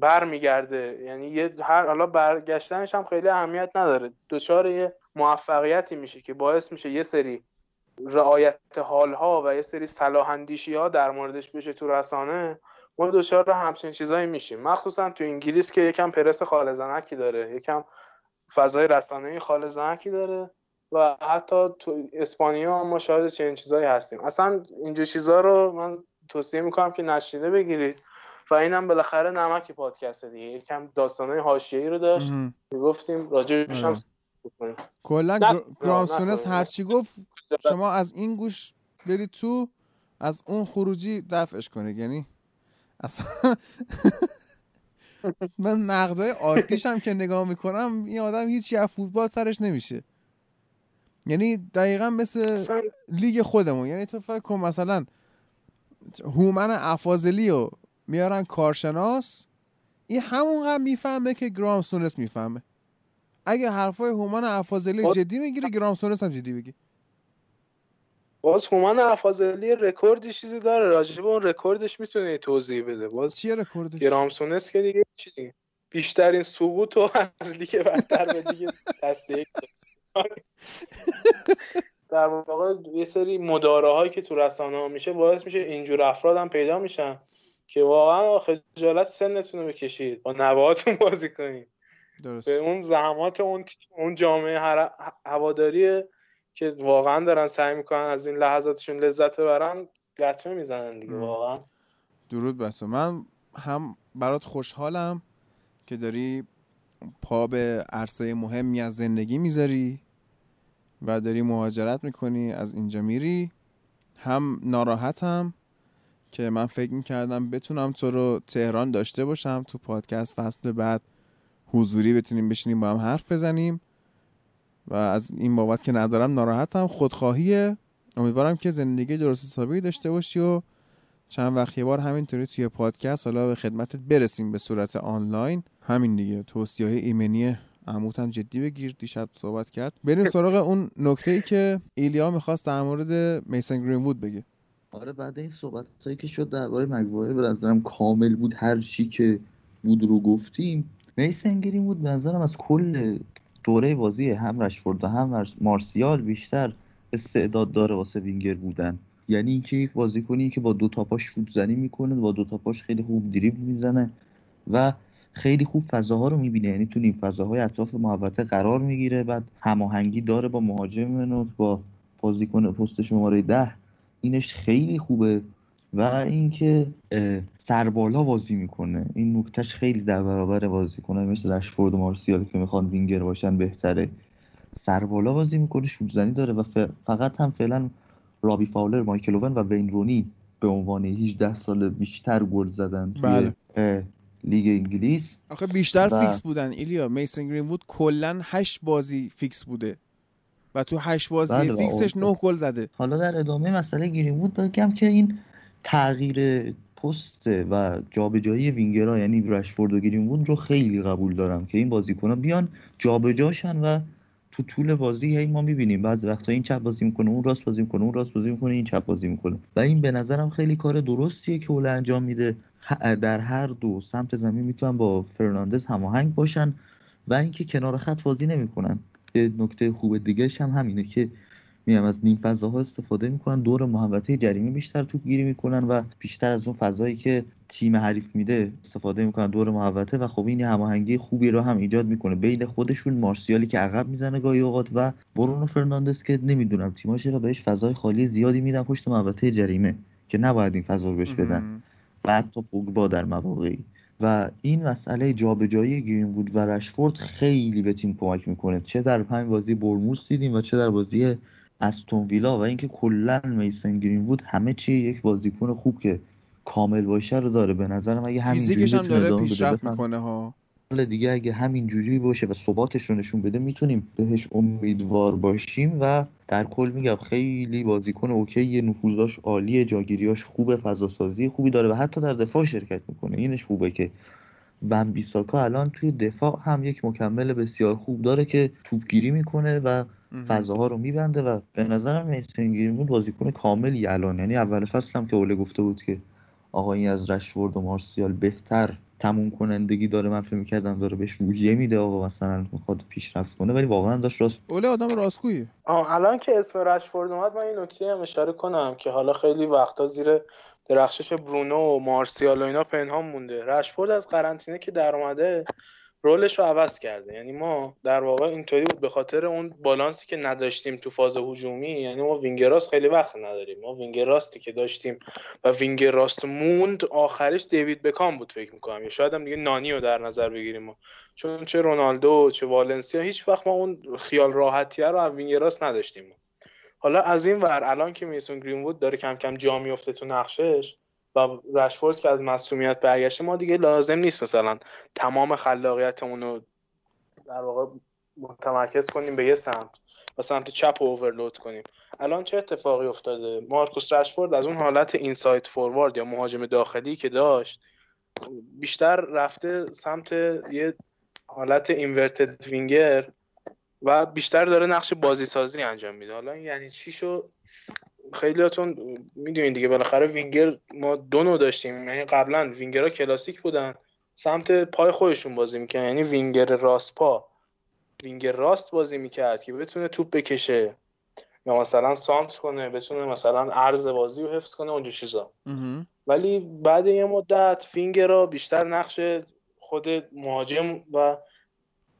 برمیگرده یعنی یه هر حالا برگشتنش هم خیلی اهمیت نداره. دچار یه موفقیتی میشه که باعث میشه یه سری رعایت حالها و یه سری صلاح ها در موردش بشه تو رسانه ما دچار همچین چیزایی میشیم. مخصوصا تو انگلیس که یکم پرس خالزنکی داره یکم فضای رسانه خالزنکی داره و حتی تو اسپانیا هم ما شاهد چنین چیزایی هستیم. اصلا اینجور چیزا رو من توصیه می‌کنم که نشنیده بگیرید و اینم بالاخره نمک پادکست دیگه. یکم داستانای حاشیه‌ای رو داشت. گفتیم راجعش هم آره. کلا گرامسونس هرچی گفت شما از این گوش برید تو از اون خروجی دفعش کنید. یعنی اصلا من نقدای عادیش هم که نگاه می‌کنم این آدم هیچی از فوتبال سرش نمیشه. یعنی دقیقا مثل لیگ خودمون. یعنی تو فکر کن مثلا هومن افاظلی رو میارن کارشناس این همونقدر می‌فهمه که گرام سونس می‌فهمه. اگه حرفای هومن افاضلی جدی می‌گیره گرام سونس هم جدی بگیر باز هومن افاضلی رکوردی چیزی داره. راجب اون رکوردش می‌تونه توضیح بده. باز چیه رکوردش؟ گرام سونس که دیگه چی دیگه؟ بیشترین سقوط و از لیگ برتر به دیگه تصدیق در واقع یه سری مداره هایی که تو رسانه ها میشه باعث میشه اینجور افراد هم پیدا میشن که واقعا خجالت سنتون رو بکشید. با نواتون بازی کنید. درست. به اون زحمات اون اون جامعه هواداری که واقعا دارن سعی می‌کنن از این لحظاتشون لذت ببرن لطمه می‌زنن دیگه واقعا. درود بس من هم برات خوشحالم که داری پا به عرصه مهمی از زندگی می‌ذاری و داری مهاجرت می‌کنی از اینجا میری. هم ناراحتم که من فکر می‌کردم بتونم تو رو تهران داشته باشم تو پادکست فصل بعد حضوری بتونیم بشینیم با هم حرف بزنیم. و از این بابت که ندارم ناراحتم. خودخواهیه. امیدوارم که زندگی درست حسابی داشته باشی و چند وقت یه بار همینطوری توی پادکست حالا به خدمتت برسیم به صورت آنلاین. همین دیگه. توصیه ایمنی عموت هم جدی بگیر. دیشب صحبت کرد. بریم سراغ اون نکته ای که ایلیا می‌خواست در مورد میسن گرینوود بگه. آره بعد این صحبت هایی که شد درباره مگوایر به نظرم کامل بود. هر چی که بود رو گفتیم. میسن گرینوود به نظرم از کل دوره بازی هم رشفورد و هم مارسیال بیشتر استعداد داره واسه وینگر بودن. یعنی اینکه یک بازیکنی که با دو تا پاش فوت زنی می‌کنه با دو تا پاش خیلی خوب دریبل می‌زنه و خیلی خوب فضاها رو می‌بینه. یعنی تو این فضاهای اطراف محوطه قرار می‌گیره. بعد هماهنگی داره با مهاجم منوت با بازیکن پست شماره ده. اینش خیلی خوبه. و اینکه سربالا بازی می‌کنه. این نکتهش خیلی در برابر بازیکنه مثل رشفورد و مارسیال که می‌خوان وینگر باشن بهتره. سربالا بازی می‌کنه شوتزنی داره و فقط هم فعلا رابی فاولر مایکل اوون و وین رونی به عنوان 18 سال بیشتر گل زدن بله. لیگ انگلیس. آخه بیشتر فیکس بودن ایلیا. میسن گرینوود کلا 8 بازی فیکس بوده. و تو 8 بازی بله فیکسش 9 گل زده. حالا در ادامه مسئله گرینوود بگم که این تغییر پست و جابجایی وینگرها یعنی رشفورد و گرینوود رو خیلی قبول دارم که این بازیکن‌ها بیان جابجاشن و تو طول بازی هی ما می‌بینیم. بعض وقتا این چپ بازی می‌کنه اون راست بازی می‌کنه اون راست بازی می‌کنه این چپ بازی می‌کنه. و این به نظرم خیلی کار درستیه که اوله انجام میده. در هر دو سمت زمین می‌تونن با فرناندز هماهنگ باشن و اینکه کنار خط بازی نمی‌کنن. نکته خوب دیگه هم همینه که میام از نیم فضاها استفاده می‌کنن دور محوطه جریمه بیشتر توپ گیری می‌کنن و بیشتر از اون فضایی که تیم حریف میده استفاده می‌کنن دور محوطه و خب این هماهنگی خوبی رو هم ایجاد می‌کنه. بین خودشون مارسیالی که عقب می‌زنه گاهی اوقات و برونو فرناندز که نمی‌دونم تیماش رو بهش فضای خالی زیادی میدن پشت محوطه جریمه که نباید این فضا رو بهش بدن. و حتی پوگبا در مواقعی. و این مسئله جابجایی گرینوود و رشفورد خیلی به تیم کمک می‌کنه. چه در پنج بازی برموس دیدیم و چه در بازی استون ویلا و اینکه کلا میسن گرینوود همه چی یک بازیکن خوب که کامل باشه رو داره. به نظرم اگه همین فیزیکش هم داره پیشرفت می‌کنه ها. حالا دیگه اگه همین جوری باشه و ثباتش رو نشون بده می‌تونیم بهش امیدوار باشیم و در کل میگم خیلی بازیکن اوکی نفوذاش عالیه جاگیریاش خوبه فضا سازی خوبی داره و حتی در دفاع شرکت می‌کنه. اینش خوبه که بن بیساکا الان توی دفاع هم یک مکمل بسیار خوب داره که توپگیری می‌کنه و فضاها رو میبنده و به نظرم میسن گرینوود بازیکن کاملی الان. یعنی اول فصل هم که اوله گفته بود که آقا این از رشورد و مارسیال بهتر تموم کنندگی داره من فکر می‌کردم داره بهش روحیه میده آقا مثلا می‌خواد پیشرفت کنه ولی واقعا داشت راست اوله آدم راستگویه الان که اسم رشفورد اومد من این نکته هم اشاره کنم که حالا خیلی وقتا زیر درخشش برونو و مارسیال و اینا پنهان مونده. رشفورد از قرنطینه که در اومده role ش رو عوض کرده. یعنی ما در واقع اینطوری بود به خاطر اون بالانسی که نداشتیم تو فاز هجومی یعنی ما وینگر راست خیلی وقت نداریم. ما وینگر راستی که داشتیم و وینگر راست موند آخرش دیوید بکام بود فکر می‌کنم. یا شاید هم دیگه نانی رو در نظر بگیریم ما. چون چه رونالدو چه والنسیا هیچ وقت ما اون خیال راحتیه رو از وینگر راست نداشتیم حالا از این ور الان که میسون گرینوود داره کم کم جا میفته تو نقشش و رشفورد که از مسئولیت برگشته ما دیگه لازم نیست مثلا تمام خلاقیتمون رو در واقع متمرکز کنیم به یه سمت و سمت چپ اوورلود کنیم. الان چه اتفاقی افتاده؟ مارکوس رشفورد از اون حالت اینسایت فوروارد یا مهاجم داخلی که داشت بیشتر رفته سمت یه حالت اینورتد وینگر و بیشتر داره نقش بازی سازی انجام میده. حالا یعنی چی شو خیلیاتون می‌دونین دیگه بالاخره وینگر ما دو نوع داشتیم. یعنی قبلا وینگرها کلاسیک بودن سمت پای خودشون بازی می‌کنن یعنی وینگر راست پا. وینگر راست بازی می‌کرد که بتونه توپ بکشه یا مثلا سانتر کنه بتونه مثلا عرض بازی رو حفظ کنه اونجا چیزا. ولی بعد یه مدت وینگرها بیشتر نقش خود مهاجم و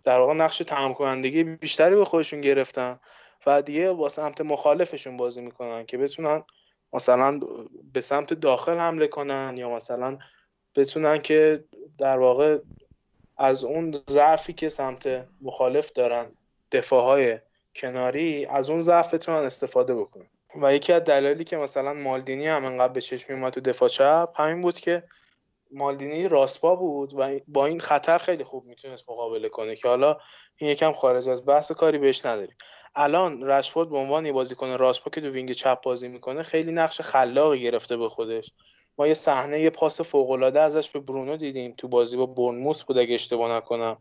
در واقع نقش تمام کنندگی بیشتری به خودشون گرفتن. و دیگه با سمت مخالفشون بازی می‌کنن که بتونن مثلا به سمت داخل حمله کنن یا مثلا بتونن که در واقع از اون ضعفی که سمت مخالف دارن دفاع های کناری از اون ضعف بتونن استفاده بکنن. و یکی از دلایلی که مثلا مالدینی هم انقدر به چشم اومد تو دفاع چپ همین بود که مالدینی راستپا بود و با این خطر خیلی خوب می‌تونست مقابله کنه که حالا این یکم خارج از بحث کاری بهش نداریم. الان رشفورد به عنوان یه بازیکن راستپا که تو وینگ چپ بازی می‌کنه خیلی نقش خلاقی گرفته به خودش. ما یه صحنه یه پاس فوق العاده ازش به برونو دیدیم تو بازی با برنموس بود اگه اشتباه نکنم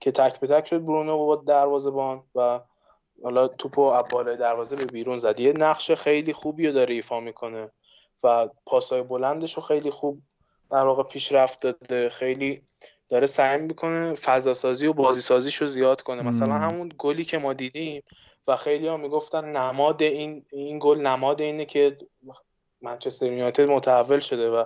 که تک به تک شد برونو با دروازه‌بان و حالا توپو از بالای دروازه به بیرون زد. یه نقش خیلی خوبی رو داره ایفا می‌کنه و پاسای بلندش رو خیلی خوب در واقع پیشرفت داده. خیلی داره سعی می‌کنه فضا سازی و بازی سازیش رو زیاد کنه. مثلا همون گلی که ما دیدیم و خیلی ها می‌گفتن نماد این این گل نماد اینه که منچستر یونایتد متحول شده و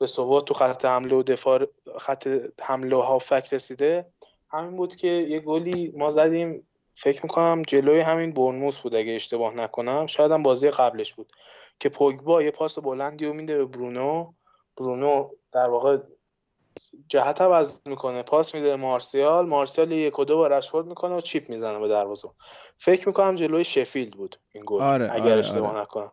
به ثبات تو خط حمله و دفاع خط حمله و هافک رسیده. همین بود که یه گلی ما زدیم فکر می‌کنم جلوی همین برنموس بود اگه اشتباه نکنم. شاید هم بازی قبلش بود که پوگبا یه پاس بلندی رو میده به برونو. برونو در واقع جهت عوض می‌کنه. پاس میده مارسیال. مارسیال یک و دو با رشفورد می‌کنه و چیپ می‌زنه به دروازه فکر می‌کنم جلوی شفیلد بود این گل آره، اگر آره، اشتباه آره. نکنم.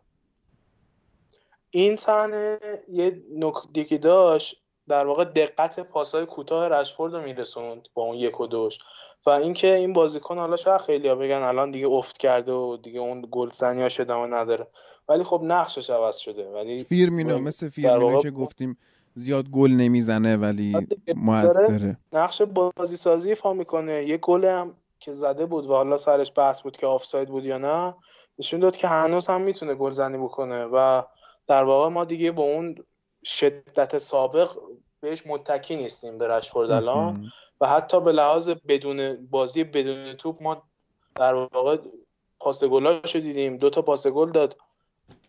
این صحنه یه نکته که داشت در واقع دقت پاسای کوتاه رشفورد رو میرسوند با اون یک و دوش. و اینکه این بازیکن حالا شاید خیلی بگن الان دیگه افت کرده و دیگه اون گل زنیاش ادامه نداره. ولی خب نقشش عوض شده. ولی فیرمینو مثل فیرمینو واقع که گفتیم زیاد گل نمی‌زنه ولی آره، موثره. نقش بازی سازی ایفا می‌کنه. یه گل هم که زده بود و حالا سرش بحث بود که آفساید بود یا نه نشون داد که هنوز هم می‌تونه گل زنی بکنه و در واقع ما دیگه با اون شدت سابق بهش متکی نیستیم به رشفورد الان. و حتی به لحاظ بدون بازی بدون توپ ما در واقع پاس گلاشو دیدیم. دو تا پاس گل داد.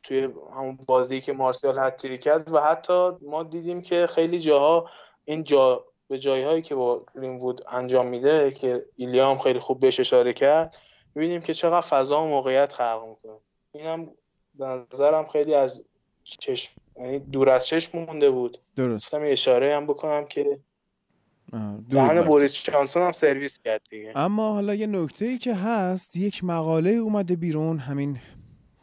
توی همون بازی که مارسیال هتریک کرد و حتی ما دیدیم که خیلی جاها این جا به جایهایی که با گرین‌وود انجام میده که ایلیا هم خیلی خوب بهش اشاره کرد می‌بینیم که چقدر فضا و موقعیت خلق می‌کنه. اینم به نظرم خیلی از چشم یعنی دور از چشم مونده بود. درست. یه اشاره هم بکنم که دهن بوریس جانسون هم سرویس کرد دیگه. اما حالا یه نکته ای که هست یک مقاله اومده بیرون همین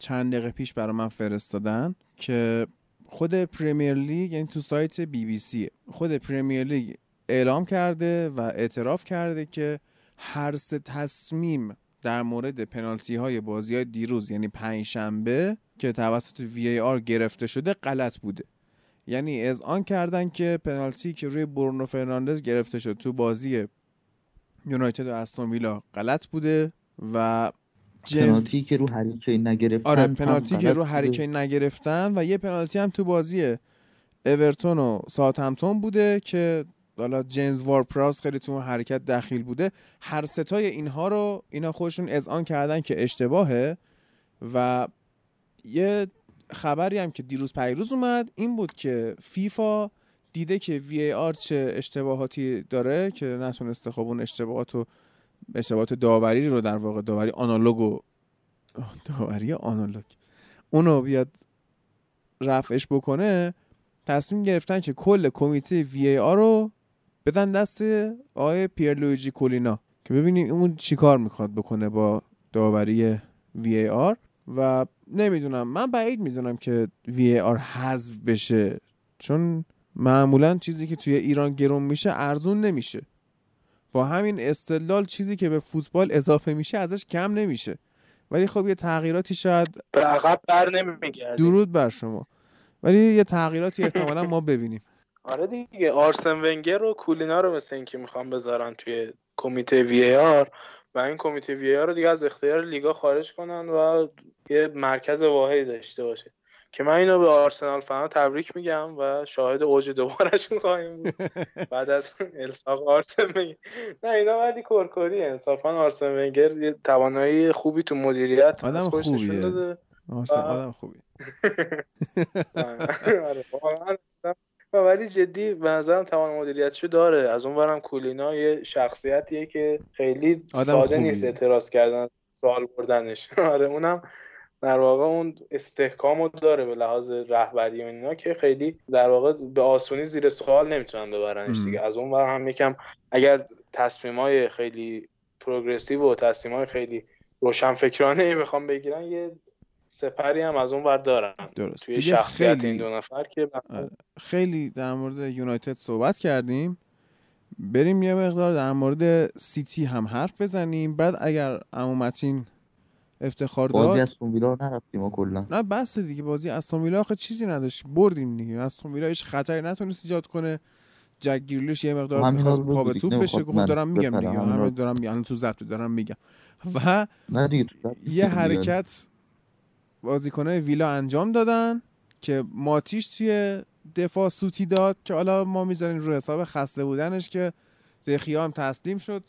چند دقیقه پیش برای من فرستادن که خود پریمیر لیگ یعنی تو سایت بی بی سی خود پریمیر لیگ اعلام کرده و اعتراف کرده که هر سه تصمیم در مورد پنالتی های بازی های دیروز یعنی پنج شنبه که توسط VAR گرفته شده غلط بوده. یعنی اذعان کردن که پنالتی که روی برونو فرناندز گرفته شد تو بازی یونایتد و استون ویلا غلط بوده و پنالتی که رو هری کین نگرفتن آره پنالتی که رو. هری کین نگرفتن و یه پنالتی هم تو بازی اورتون و ساوثهمپتون بوده که حالا جیمز وارد پراوز خیلی تو اون حرکت دخیل بوده هر سه تای اینها رو اینا خودشون اذعان کردن که اشتباهه و یه خبری هم که دیروز پیروز اومد این بود که فیفا دیده که وی ای آر چه اشتباهاتی داره که نتونسته خب اون اشتباهات اشتباهات داوری رو در واقع داوری آنالوگ و داوری آنالوگ. اونو بیاد رفعش بکنه تصمیم گرفتن که کل کمیته وی ای آر رو بدن دست آقای پیر لویجی کولینا که ببینیم اون چیکار می‌خواد بکنه با داوری وی ای آر و نمی‌دونم من بعید می‌دونم که وی ای آر حذف بشه چون معمولا چیزی که توی ایران گرون میشه ارزون نمیشه. با همین استدلال چیزی که به فوتبال اضافه میشه ازش کم نمیشه. ولی خب یه تغییراتی شاید به عقب بر نمیگرده درود بر شما. ولی یه تغییراتی احتمالا ما ببینیم. آره دیگه آرسن ونگر و کولینا رو مثل اینکه می‌خوام بذارن توی کمیته وی آر و این کمیته وی آر رو دیگه از اختیار لیگا خارج کنن و یه مرکز واحدی داشته باشه. که من اینو به آرسنال فنا تبریک میگم و شاهد اوج دوبارشون خواهیم بود. بعد از الساق آرسن نه اینا ولی کرکری انصافا آرسن ونگر توانایی خوبی تو مدیریت آدم خوبیه. داده. آرسن آدم خوبی ولی جدی به نظرم توان مدیریتشو داره. از اون برم کولینا یه شخصیتیه که خیلی ساده نیست اعتراض کردن سوال بردنش. آره اونم در واقع اون استحکامو داره به لحاظ رهبری و اینا که خیلی در واقع به آسونی زیر سوال نمی‌تونن ببرنش دیگه. از اون بر هم یکم اگر تصمیمای خیلی پروگرسیو و تصمیمای خیلی روشنفکرانه بخوام بگیرن یه سپری هم از اون ور دارن. درست. توی شخصیت خیلی... این دو نفر که آره. خیلی در مورد یونایتد صحبت کردیم. بریم یه مقدار در مورد سیتی هم حرف بزنیم. بعد اگر امومتین افتخار داد. بازی از ویلا نرفتیم کلا. نه بس دیگه بازی از ویلا آخه چیزی نداشت. بردیم دیگه. از ویلا هیچ خطری نتونست ایجاد کنه. جک گیرلش یه مقدار می‌خواست پا به توپ بشه. خب دارم میگم دیگه. همه دارم میگم تو ضبط دارم میگم. و نه دیگه یه حرکت بازیکنای ویلا انجام دادن که ماتیش توی دفاع سوتی داد که حالا ما می‌ذاریم رو حساب خسته بودنش که دخیا هم تسلیم شد.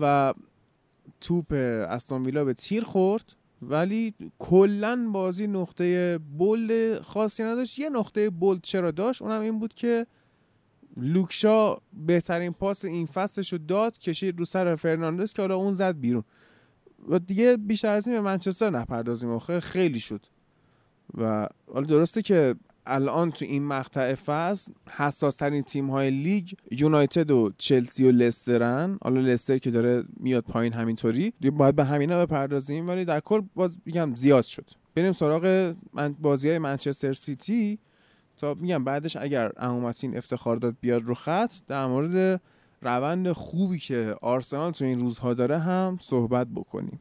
و توپ استون ویلا به تیر خورد ولی کلا بازی نقطه بولد خاصی نداشت. یه نقطه بولد چرا داشت؟ اونم این بود که لوکشا بهترین پاس این فصلش رو داد کشید رو سر فرناندز که حالا اون زد بیرون. و دیگه بیشتر از این به منچستر نپردازیم آخه. خیلی شد. و حالا درسته که الان تو این مقطع فصل حساس ترین تیم های لیگ یونایتد و چلسی و لسترن. حالا لستر که داره میاد پایین همینطوری. باید به همینا بپردازیم ولی در کل باز میگم زیاد شد. بریم سراغ بازی های منچستر سیتی. تا میگم بعدش اگر امومتین افتخار داد بیاد رو خط در مورد روند خوبی که آرسنال تو این روزها داره هم صحبت بکنیم.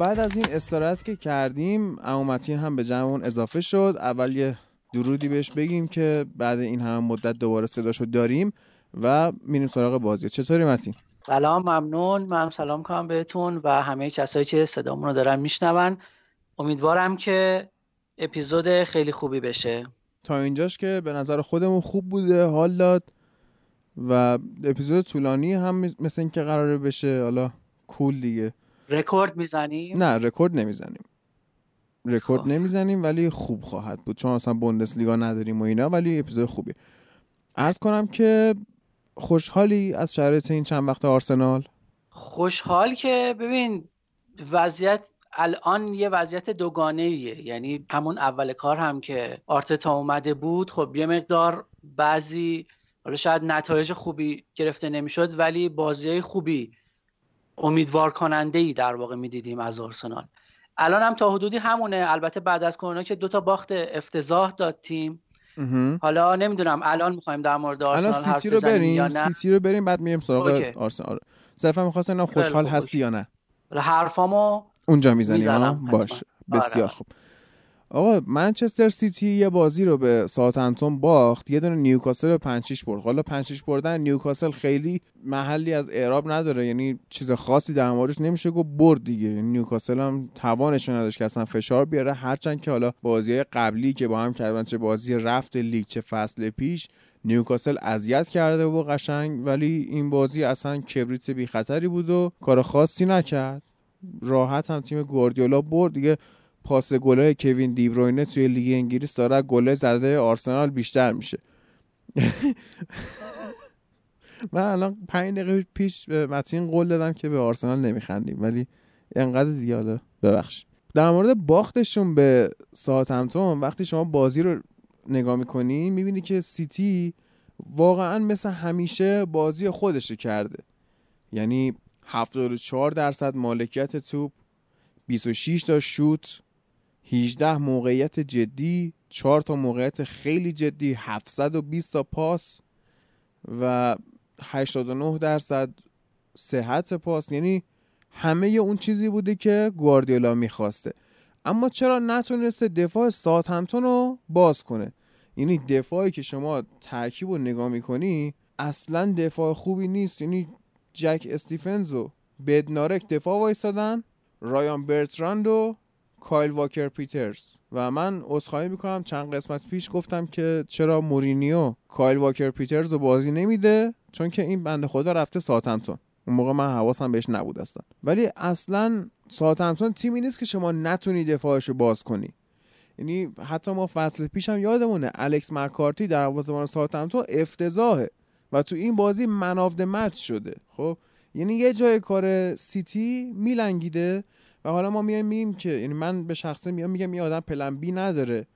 بعد از این استراحت که کردیم امومتین هم به جمعون اضافه شد. اول یه درودی بهش بگیم که بعد این هم مدت دوباره صداشو داریم و میریم سراغ بازی. چطوری متین؟ سلام ممنون. من سلام کنم بهتون و همه کسایی که صدامون رو دارن میشنون. امیدوارم که اپیزود خیلی خوبی بشه. تا اینجاش که به نظر خودمون خوب بوده حال داد و اپیزود طولانی هم مثل اینکه قراره بشه. حالا کول دیگه. رکورد می‌زنیم؟ نه رکورد نمی‌زنیم. رکورد خب. نمی‌زنیم ولی خوب خواهد بود. چون اصلا لیگا نداریم و اینا ولی اپیزود خوبی. عرض کنم که خوشحالی از شرایط این چند وقت آرسنال؟ خوشحال که ببین وضعیت الان یه وضعیت دوگانه ایه یعنی همون اول کار هم که آرتتا اومده بود خب یه مقدار بعضی حالا شاید نتایج خوبی گرفته نمی‌شد ولی بازی خوبی امیدوار کننده ای در واقع می‌دیدیم از آرسنال. الان هم تا حدودی همونه. البته بعد از کرونا که دو تا باخت افتضاح داد تیم حالا نمی‌دونم الان می‌خوایم در مورد آرسنال الان سیتی رو بریم یا نه؟ سیتی رو بریم بعد میریم سراغ آرسنال. صرفا می‌خواستم خوشحال هستی یا نه؟ حرفامو اونجا می‌زنیم باش بسیار آره. خوب. آقا منچستر سیتی یه بازی رو به ساوثهمپتون باخت یه دونه نیوکاسل به 5 برد. حالا 5 بردن نیوکاسل خیلی محلی از اعراب نداره یعنی چیز خاصی در موردش نمیشه گفت برد دیگه. یعنی نیوکاسل هم توانش نداشت که اصلا فشار بیاره. هرچند که حالا بازی قبلی که با هم کردن چه بازی رفت لیگ چه فصل پیش نیوکاسل اذیت کرده و قشنگ ولی این بازی اصلا کبریت بی خطری بود و کار خاصی نکرد. راحت هم تیم گواردیولا برد دیگه. پاس گلای کوین دیبروینه توی لیگ انگلیس داره گله زده آرسنال بیشتر میشه. من الان پنج دقیقه پیش به متین قول دادم که به آرسنال نمیخندیم ولی انقدر دیگه حالا ببخش. در مورد باختشون به ساعت همتون وقتی شما بازی رو نگاه می‌کنی می‌بینی که سیتی واقعا مثل همیشه بازی خودش کرده. یعنی 74 درصد مالکیت توپ 26 تا شوت 18 موقعیت جدی 4 تا موقعیت خیلی جدی 720 تا پاس و 89 درصد صحت پاس. یعنی همه اون چیزی بوده که گواردیولا می‌خواسته. اما چرا نتونسته دفاع ساعت همتون رو باز کنه؟ یعنی دفاعی که شما ترکیب رو نگاه می‌کنی اصلا دفاع خوبی نیست. یعنی جک استیفنز و بدنارک دفاع وایستادن رایان برتراند و کایل واکر پیترز. و من عذرخواهی می‌کنم چند قسمت پیش گفتم که چرا مورینیو کایل واکر پیترز رو بازی نمیده؟ چون که این بنده خدا رفته ساوثهمپتون اون موقع من حواسم بهش نبود اصلا. ولی اصلا ساوثهمپتون تیمی نیست که شما نتونی دفاعش رو باز کنی. یعنی حتی ما فصل پیش هم یادمونه الکس مکارتی در ساعت ساوثهمپتون افتضاحه و تو این بازی منافد مچ شده. خب؟ یعنی یه جای کار سیتی میلنگیده و حالا ما میایم میگیم که یعنی من به شخصه میام میگم یه آدم پلن بی نداره.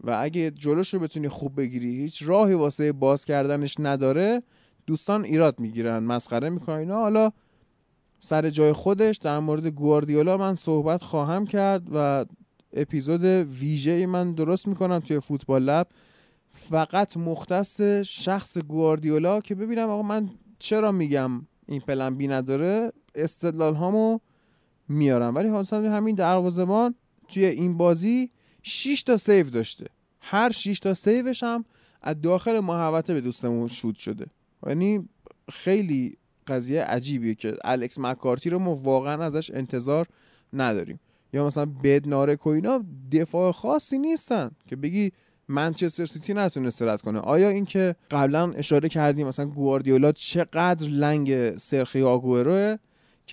و اگه جلوش رو بتونی خوب بگیری هیچ راهی واسه باز کردنش نداره دوستان ایراد می‌گیرن مسخره می‌کنن اینا. حالا سر جای خودش در مورد گواردیولا من صحبت خواهم کرد و اپیزود ویژه من درست می‌کنم توی فوتبال لب. فقط مختص شخص گواردیولا که ببینم آقا من چرا میگم این plan B نداره؟ استدلال هامو میارم. ولی حسن همین دروازه‌بان توی این بازی 6 تا save داشته. هر 6 تا save ش هم از داخل محوطه به دوستمون شوت شده. یعنی خیلی قضیه عجیبیه که الکس مکارتی رو ما واقعا ازش انتظار نداریم. یا مثلا بدنارک و اینا دفاع خاصی نیستن که بگی منچستر سیتی نتونسته رد کنه. آیا اینکه قبلا اشاره کردیم مثلا گواردیولا چقدر لنگ سرخی آگوئروه؟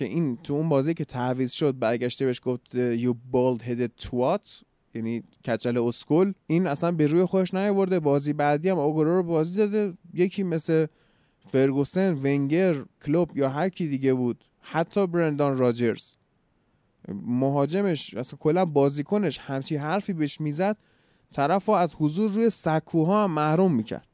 که این تو اون بازی که تعویض شد برگشته بهش گفت یو بالد هدد توات یعنی کچل اسکول این اصلا به روی خودش نیاورده. بازی بعدی هم آگورو رو بازی داده یکی مثل فرگوسن ونگر کلوب یا هر کی دیگه بود. حتی برندان راجرز. مهاجمش اصلا کلا بازیکنش همچی حرفی بهش می‌زد. طرف از حضور روی سکوها هم محروم می‌کرد.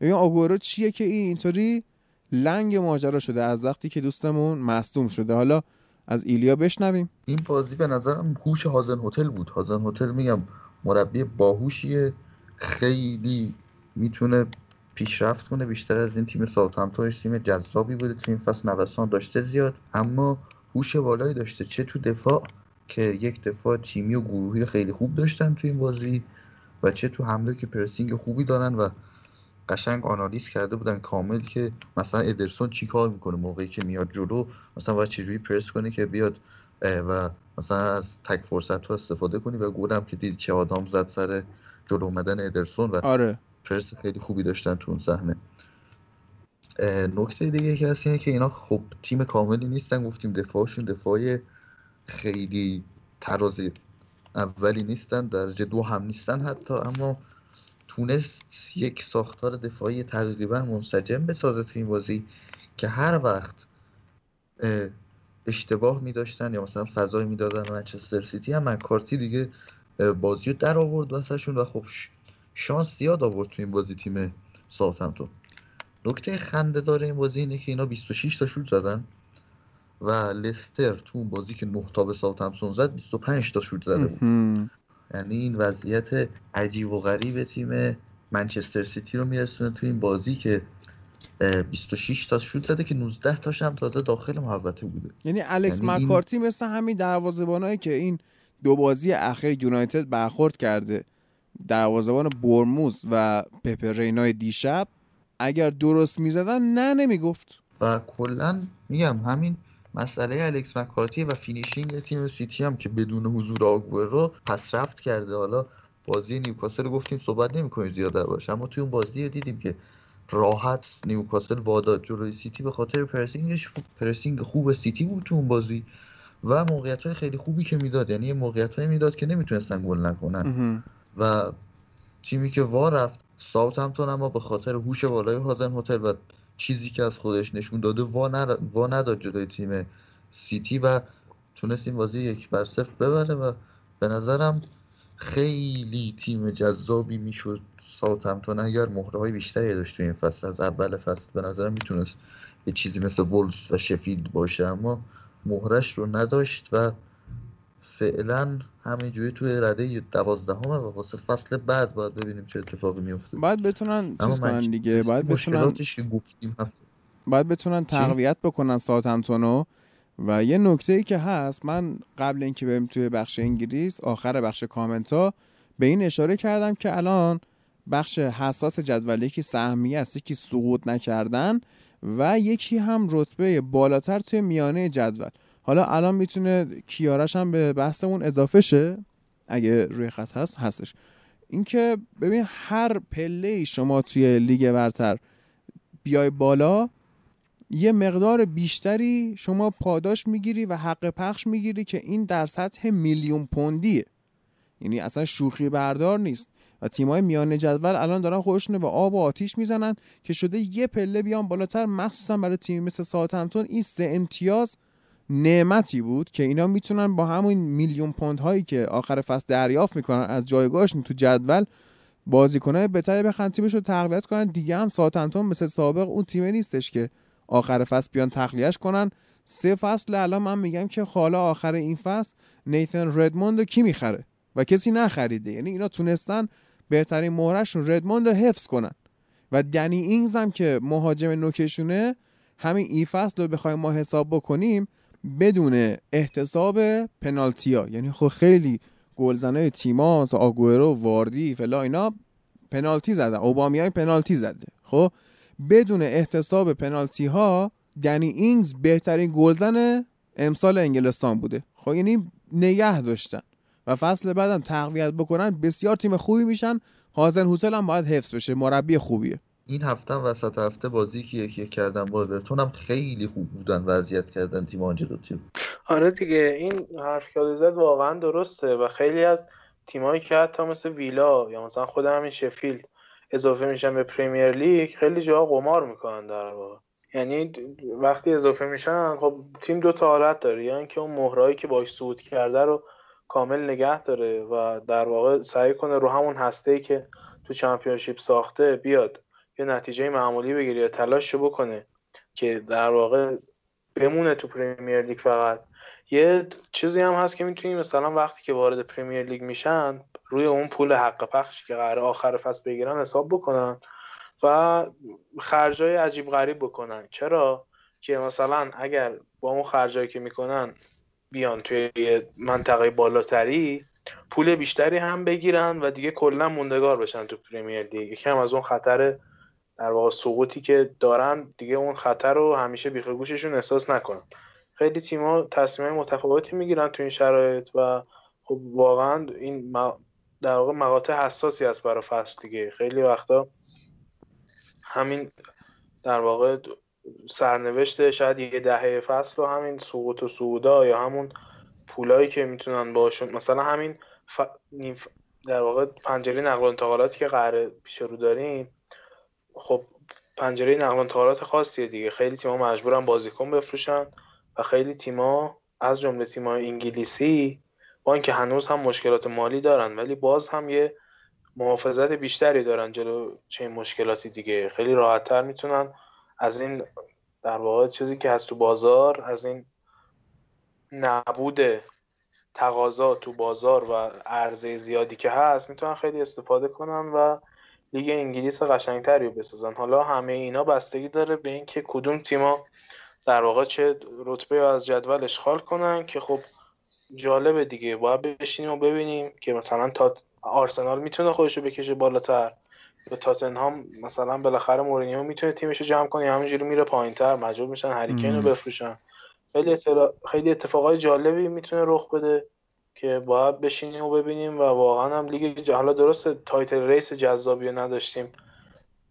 ببین آگورو چیه که این اینطوری؟ لنگ ماجرا شده. از وقتی که دوستمون مصدوم شده. حالا از ایلیا بشنویم. این بازی به نظرم هوش هازن هتل بود. هازن هتل میگم مربی باهوشیه. خیلی می‌تونه پیشرفت کنه بیشتر از این تیم ساوثهمپتونش. تیم جذابی بوده. تو این فصل نوسان داشته زیاد. اما هوش بالایی داشته. چه تو دفاع که یک دفاع تیمی و گروهی خیلی خوب داشتن تو این بازی و چه تو حمله که پرسینگ خوبی دارن و قشنگ آنالیز کرده بودن کامل که مثلا ادرسون چی کار می‌کنه موقعی که میاد جلو مثلا باید چجوری پرس کنه که بیاد و مثلا از تک فرصت رو استفاده کنی. و گودم که دید چه آدم زد سر جلو اومدن ادرسون و آره. پرس خیلی خوبی داشتن تو اون صحنه. نکته دیگه که هست اینه که اینا خب تیم کاملی نیستن. گفتیم دفاعشون دفاع خیلی تراز اولی نیستن. درجه دو هم نیستن حتی. اما تونست یک ساختار دفاعی تقریبا منسجم بسازه تو این بازی که هر وقت اشتباه می داشتن یا مثلا فضای می‌دادن منچستر سیتی هم مکارتی دیگه بازی رو در آورد واسهشون و خب شانس زیاد آورد تو این بازی تیم ساوثهمپتون. نکته خنده داره این بازی اینه که اینا 26 تا شوت زدن و لستر تو اون بازی که 9 تا به ساوثهمپتون زد 25 تا شوت زده بود. یعنی این وضعیت عجیب و غریب تیم منچستر سیتی رو میرسونه تو این بازی که 26 تا شوت زده که 19 تاش هم تازه داخل محوطه بوده. یعنی الکس یعنی مکارتی مثل همین دروازه‌بانایی که این دو بازی اخیر یونایتد برخورد کرده. دروازه‌بان بورنموث و پپه رینای دیشب اگر درست می‌زدن نه نمی‌گفت. و کلا میگم همین مسئله الکس مکارتی و finishing تیم سیتی هم که بدون حضور رو پس رفت کرده. حالا بازی نیوکاسل گفتیم صحبت نمی‌کنیم زیاد باشه اما توی اون بازی دیدیم که راحت نیوکاسل واداد. جلوی سیتی به خاطر pressing ش pressing خوب سیتی بود تو اون بازی و موقعیت های خیلی خوبی که می‌داد. یعنی موقعیت های می‌داد که نمی‌تونستن گل نکنن. و تیمی که وا رفت ساوثهمپتون اما به خاطر هوش بالای هازنهوتل و چیزی که از خودش نشون داده وا, وا نداد جلوی تیم سیتی و تونست این بازی یک بر صفر ببره و به نظرم خیلی تیم جذابی می‌شد. ساوثهمپتون اگر مهره های بیشتری داشت این فصل از اول فصل به نظرم می‌تونست یه چیزی مثل وولز و شفیلد باشه اما مهرش رو نداشت و فعلا همینجوری توی رده دوازدهمه و واسه فصل بعد باید ببینیم چه اتفاقی میفته باید بتونن چیز کنن دیگه باید بتونن که گفتیم باید بتونن تقویت بکنن ساوثهمپتون و یه نکته ای که هست من قبل اینکه بریم توی بخش انگلیس آخر بخش کامنت ها به این اشاره کردم که الان بخش حساس جدول یکی سهمیه است یکی سقوط نکردن و یکی هم رتبه بالاتر توی میانه جدول. حالا الان می‌تونه کیارش هم به بحثمون اضافه شه. اگه روی خط هست هستش. اینکه ببین هر پله شما توی لیگ برتر بیای بالا یه مقدار بیشتری شما پاداش می‌گیری و حق پخش می‌گیری که این در سطح میلیون پوندیه. یعنی اصلا شوخی بردار نیست. و تیمای میان جدول الان دارن خودشون به آب و آتیش می‌زنن که شده یه پله بیان بالاتر مخصوصا برای تیم مثل ساوثهمپتون این سه امتیاز نعمتی بود که اینا می‌تونن با همون میلیون پوند هایی که آخر فصل دریافت می‌کنن از جایگاهشون تو جدول بازیکنای بهتری بخن تیمش رو تقویت کنن. دیگه هم ساوثهمپتون مثل سابق اون تیمه نیستش که آخر فصل بیان تخلیهش کنن. سه فصل الان من میگم که حالا آخر این فصل نیتن ردموند کی می‌خره؟ و کسی نخریده. یعنی اینا تونستن بهترین مهرشون ردموند رو حفظ کنن. و دنی اینگز هم که مهاجم نوکشونه همین این فصل رو بخوایم ما حساب بکنیم بدون احتساب پنالتیا. یعنی خب خیلی گلزنای تیما آگورو واردی فلا اینا پنالتی زدن. اوبامیان پنالتی زده. خب بدون احتساب پنالتی ها دنی اینگز بهترین گلزن امسال انگلستان بوده. خب یعنی نگه داشتن و فصل بعدم تقویت بکنن. بسیار تیم خوبی میشن. هازن هوتل هم باید حفظ بشه. مربی خوبیه. این هفته وسط هفته بازی که یکی کردن با اورتون هم خیلی خوب بودن وضعیت کردن تیم آنجلوتی آره دیگه این حرف که زد واقعا درسته و خیلی از تیمایی که حتی مثل ویلا یا مثلا خود همین شفیلد اضافه میشن به پریمیر لیگ خیلی جاها قمار می‌کنن در واقع. یعنی وقتی اضافه میشن خب تیم دو تا حالت داره یعنی که اون مهرایی که باش صعود کرده رو کامل نگه داره و در واقع سعی کنه رو همون هسته که تو چمپیونشیپ ساخته بیاد. یه نتیجه معمولی بگیره یا تلاش بکنه که در واقع بمونه تو پریمیر لیگ فقط. یه چیزی هم هست که می‌تونیم مثلا وقتی که وارد پریمیر لیگ میشن روی اون پول حق پخشی که قرار آخر فصل بگیرن حساب بکنن و خرجای عجیب غریب بکنن. چرا؟ که مثلا اگر با اون خرجایی که می‌کنن بیان توی منطقه بالاتری پول بیشتری هم بگیرن و دیگه کلا موندگار بشن تو پریمیر لیگ. یکم از اون خطر در واقع سقوطی که دارن دیگه اون خطر رو همیشه بیخ گوششون احساس نکنن. خیلی تیم‌ها تصمیم متفاوتی می‌گیرن تو این شرایط و خب واقعا این در واقع مقاطع حساسی است برای فصل دیگه. خیلی وقتا همین در واقع سرنوشت شاید یه دهه فصل رو همین سقوط و سعودا یا همون پولایی که می‌تونن باشون مثلا همین ف... در واقع پنجره نقل و انتقالاتی که قرار پیش رو داریم خب پنجره نقل و انتقالات خاصیه دیگه. خیلی تیم‌ها مجبورن بازیکن بفروشن و خیلی تیم‌ها از جمله تیم‌های انگلیسی با اینکه هنوز هم مشکلات مالی دارن ولی باز هم یه محافظت بیشتری دارن جلو چه مشکلاتی دیگه. خیلی راحتتر می‌تونن از این در واقع چیزی که هست تو بازار از این نبود تقاضا تو بازار و عرضه زیادی که هست می‌تونن خیلی استفاده کنن و لیگ انگلیس قشنگتری رو بسازن. حالا همه اینا بستگی داره به اینکه کدوم تیما در واقع چه رتبه از جدول اشغال کنن که خب جالبه دیگه. باید بشینیم و ببینیم که مثلا تا آرسنال می‌تونه خودش رو بکشه بالاتر یا تاتنهام مثلا بالاخره مورینیو می‌تونه تیمش رو جمع کنه یا همینجوری میره پایینتر مجبور میشن هری کین رو بفروشن. خیلی خیلی اتفاقای جالبی می‌تونه رخ بده. که باید بشینیم و ببینیم و واقعا هم لیگ حالا درست title race جذابی نداشتیم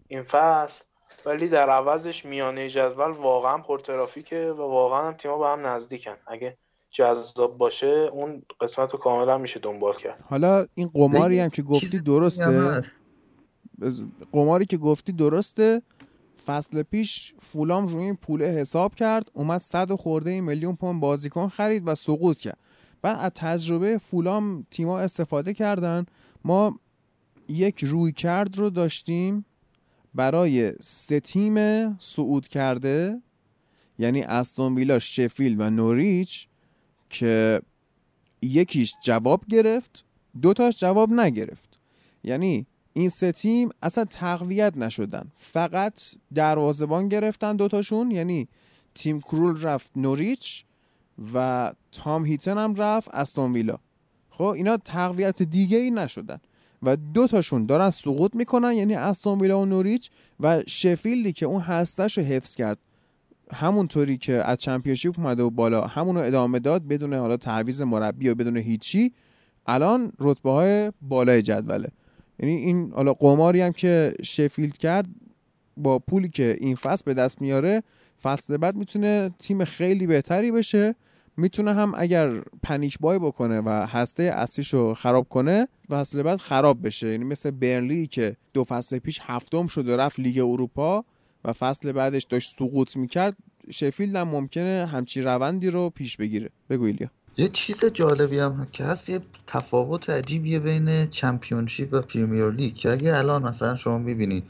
این فصل ولی در عوضش میانه جدول واقعا پرترافیکه و واقعا هم تیم‌ها به هم نزدیکن. اگه جذاب باشه اون قسمت رو کاملا میشه دنبال کرد. حالا این قماری هم که گفتی درسته؟ قماری که گفتی درسته؟ فصل پیش فولام روی این پوله حساب کرد اومد صد خورده میلیون پوند بازیکن خرید و سقوط کرد. بعد از تجربه فولام تیما استفاده کردن. ما یک روی کرد رو داشتیم برای سه تیم صعود کرده یعنی استون ویلا شفیل و نوریچ که یکیش جواب گرفت دوتاش جواب نگرفت. یعنی این سه تیم اصلا تقویت نشدن. فقط دروازبان گرفتن دوتاشون یعنی تیم کرول رفت نوریچ و تام هیتن هم رفت استون ویلا. خب اینا تقویت دیگه ای نشدن. و دو تاشون دارن سقوط می‌کنن یعنی استون ویلا و نوریچ و شفیلدی که اون هستش رو حفظ کرد. همونطوری که از چمپیونشیپ اومده و بالا همون رو ادامه داد بدون حالا تعویض مربی و بدون هیچی الان رتبه های بالای جدوله. یعنی این حالا قماری هم که شفیلد کرد با پولی که این فصل به دست میاره فصل بعد می‌تونه تیم خیلی بهتری بشه. می‌تونه هم اگر panic buy بکنه و هسته اصلیش رو خراب کنه فصل بعد خراب بشه. یعنی مثل برنلی که دو فصل پیش هفتم شد و رفت لیگ اروپا و فصل بعدش داشت سقوط می‌کرد شفیلد هم ممکنه همچی روندی رو پیش بگیره. بگو ایلیا. یه چیز جالبی هم که هست یه تفاوت عجیبیه بین چمپیونشیپ و پریمیر لیگ که اگه الان مثلا شما ببینید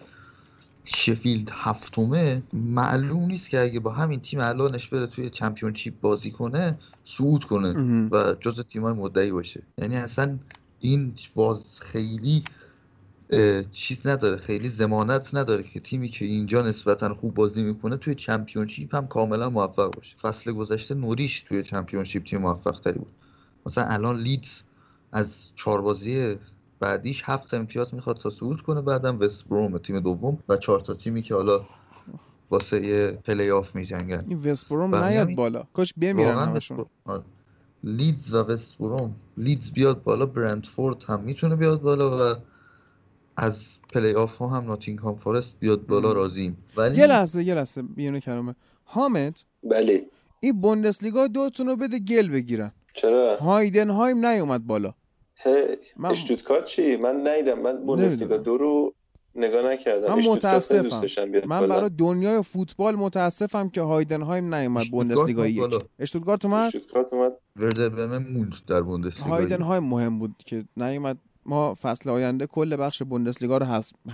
شفیلد هفتمه معلوم نیست که اگه با همین تیم الانش بره توی چمپیونشیپ بازی کنه صعود کنه و جز تیمای مدعی باشه. یعنی اصلا این باز خیلی چیز نداره خیلی زمانت نداره که تیمی که اینجا نسبتا خوب بازی می‌کنه توی چمپیونشیپ هم کاملا موفق باشه. فصل گذشته نوریش توی چمپیونشیپ تیم موفق تری بود. مثلا الان لیدز از چهار بازی بعدیش هفت امتیاز می‌خواد تا صعود کنه بعدم وست بروم تیم دوم و چهار تا تیمی که حالا واسه پلی آف میجنگن. این وست بروم نیاد بالا. کاش بمیرن همشون. لیدز و وست بروم لیدز بیاد بالا برندفورد هم می‌تونه بیاد بالا و از پلی آف ها هم ناتینگهام فارست بیاد بالا راضیم. ولی یه لحظه یه لحظه میون کلام. حامد بله. این بوندسلیگا دوتون رو بده گل بگیرن. چرا؟ هایدنهایم نیومد بالا. من... اشتوتگارت چی؟ من ندیدم من بوندسلیگا دو رو نگاه نکردم. من متاسفم. من برای دنیای فوتبال متاسفم که هایدنهایم نیومد بوندسلیگا یک. اشتوتگارت اومد؟ اشتوتگارت اومد. ورده موند در بوندسلیگا هایدنهایم مهم بود که نیومد. ما فصل آینده کل بخش بوندسلیگا رو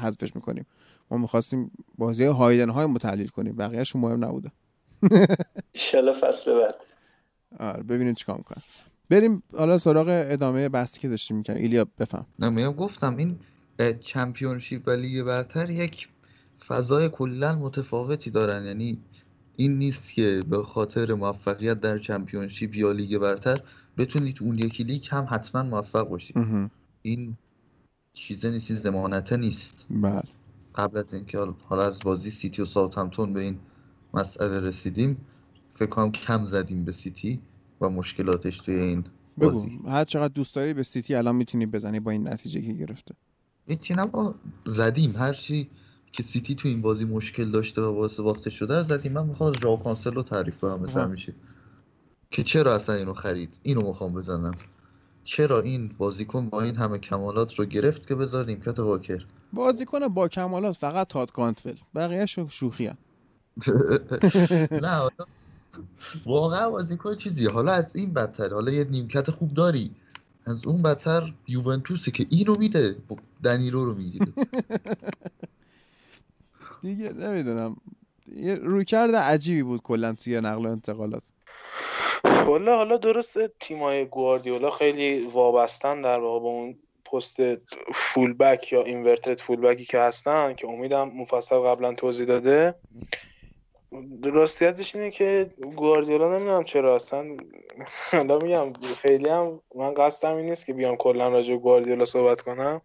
حذفش می‌کنیم. ما می‌خواستیم بازی هایدنهایم رو تحلیل کنیم. بقیه‌شون مهم نبوده. ان فصل بعد. آره ببینیم چیکار می‌کنن. بریم حالا سراغ ادامه بحثی که داشتیم می‌کنیم ایلیا بفهم. نه گفتم این چمپیونشیپ و لیگ برتر یک فضای کلا متفاوتی دارن. یعنی این نیست که به خاطر موفقیت در چمپیونشیپ یا لیگ برتر بتونید اون یکی لیگ هم حتما موفق باشید. این چیزه نیست ضمانته نیست. بله. قبل از اینکه حالا از بازی سیتی و ساوثهمپتون به این مسئله رسیدیم فکر کنم کم زدیم به سیتی. و مشکلاتش توی این بازی. بگو هر چقدر دوست داری به سیتی الان می‌تونی بزنی با این نتیجه که گرفته. هیچی ما زدیم. هر چی که سیتی تو این بازی مشکل داشته و واسه وقت شده زدیم. من می‌خوام از ژائو کانسلو تعریف کنم مثلا میشه که چرا اصلا اینو خرید؟ اینو می‌خوام بزنم. چرا این بازیکن با این همه کمالات رو گرفت که بذار نیمکت واکر. بازیکن با کمالات فقط تاد کانتول بقیه شوخی. نه واقعا بازیکن چیزی حالا از این بدتر. حالا یه نیمکت خوب داری. از اون بدتر یوونتوسه که اینو میده. دنیلو رو می‌گیره. دیگه نمی‌دونم. یه رویکرد عجیبی بود کلا توی نقل و انتقالات. والا حالا درسته تیمای گواردیولا خیلی وابستن در واقع به اون پست فول بک یا اینورتد فول بکی که هستن که امیدم مفصل قبلا توضیح داده. راستیتش اینه که گواردیولا نمی‌دونم چرا اصلا. حالا میگم خیلی هم من قصدم این نیست که بیام کلا راجع گواردیولا صحبت کنم.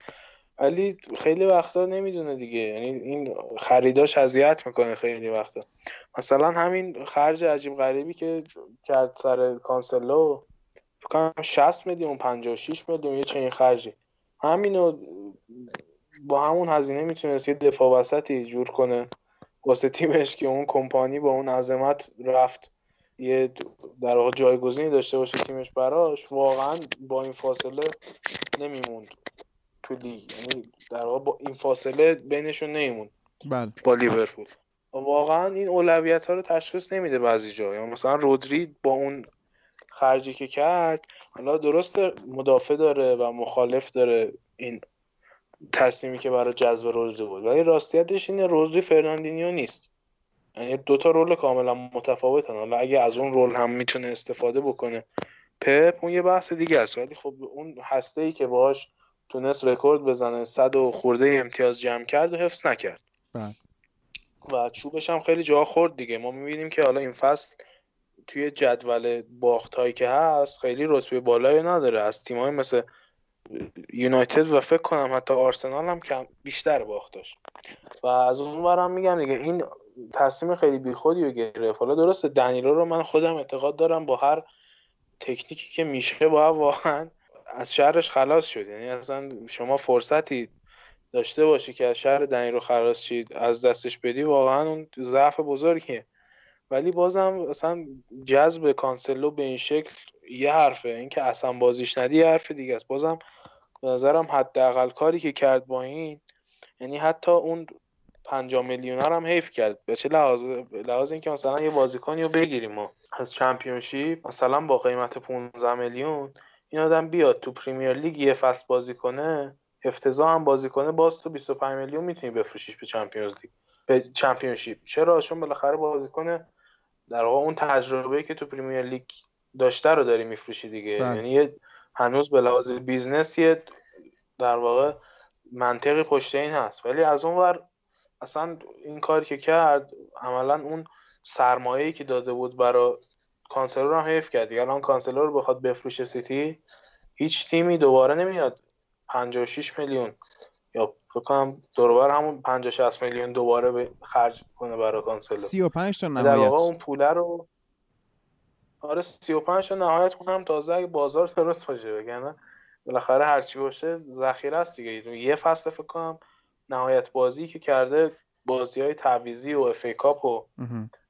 ولی خیلی وقتا نمی‌دونه دیگه. یعنی این خریداش اذیت می‌کنه خیلی وقتا. مثلا همین خرج عجیب غریبی که کرد سر کانسلو فکر 60 میلیون 56 میلیون یه چنین خرجی. همینو با همون هزینه می‌تونست یه دفاع وسطی جور کنه. واسه تیمش که اون کمپانی با اون عظمت رفت یه در واقع جایگزینی داشته باشه تیمش براش واقعا با این فاصله نمیموند تو لیگ. یعنی در واقع با این فاصله بینشون نمیموند بله. با لیورپول. واقعا این اولویت ها رو تشخیص نمیده بعضی جا. یا مثلا رودری با اون خرجی که کرد حالا درست مدافع داره و مخالف داره این تصمیمی که برای جذب رودری بود. ولی راستیتش اینه رودری فرناندینیو نیست. یعنی دو تا role کاملا متفاوتن. حالا اگه از اون role هم می‌تونه استفاده بکنه پپ اون یه بحث دیگه است. ولی خب اون هسته ای که باهاش تونست رکورد بزنه صد و خورده امتیاز جمع کرد و حفظ نکرد. بله. و چوبش هم خیلی جا خورد دیگه. ما می‌بینیم که حالا این فصل توی جدول باخت هایی که هست خیلی رتبه بالایی نداره. از تیمای مثل یونایتد و فکر کنم حتی آرسنال هم کم بیشتر باختاش و از اون برم میگم دیگه این تصمیم خیلی بیخودی رو گرفت. حالا درسته دنیلو رو من خودم اعتقاد دارم با هر تکنیکی که میشه با واقعا از شهرش خلاص شد. یعنی اصلا شما فرصتی داشته باشی که از شهر دنیلو خلاص شید از دستش بدی واقعا اون ضعف بزرگیه. ولی بازم اصلا جذب کانسلو به این شکل یه حرفه. اینکه اصلا بازیش ندی یه حرف دیگه است. بازم به نظرم حداقل کاری که کرد با این یعنی حتی اون 50 میلیون هم حیف کرد. به چه لحاظ لحاظ اینکه مثلا یه بازیکنی رو بگیریم ما از چمپیونشیپ مثلا با قیمت 15 میلیون این آدم بیاد تو پریمیر لیگ یه فصل بازی کنه افتضاح هم بازی کنه باز تو 25 میلیون می‌تونی بفروشیش به چمپیونز لیگ. به چمپیونشیپ. چرا؟ چون بالاخره بازیکن در واقع اون تجربه که تو پریمیر لیگ داشته رو داری میفروشی دیگه. بله. یعنی هنوز به لحاظ business یه در واقع منطقی پشت این هست. ولی از اون ور اصلا این کاری که کرد عملا اون سرمایه‌ای که داده بود برای کانسلر هم حیف کرد. دیگه الان کانسلر رو بخواد بفروشه سیتی هیچ تیمی دوباره نمیاد 56 میلیون. یا فکر کنم دور و بر همون 50 60 میلیون دوباره به خرج کنه برای کانسلر 35 تا نهایت در واقع اون پوله رو آره 35 تا نهایت هم تازه اگه بازار درست باشه بگن بالاخره هرچی باشه ذخیره است دیگه. یه فصل فکر کنم نهایت بازی که کرده بازی های تعویضی و اف ای کاپ و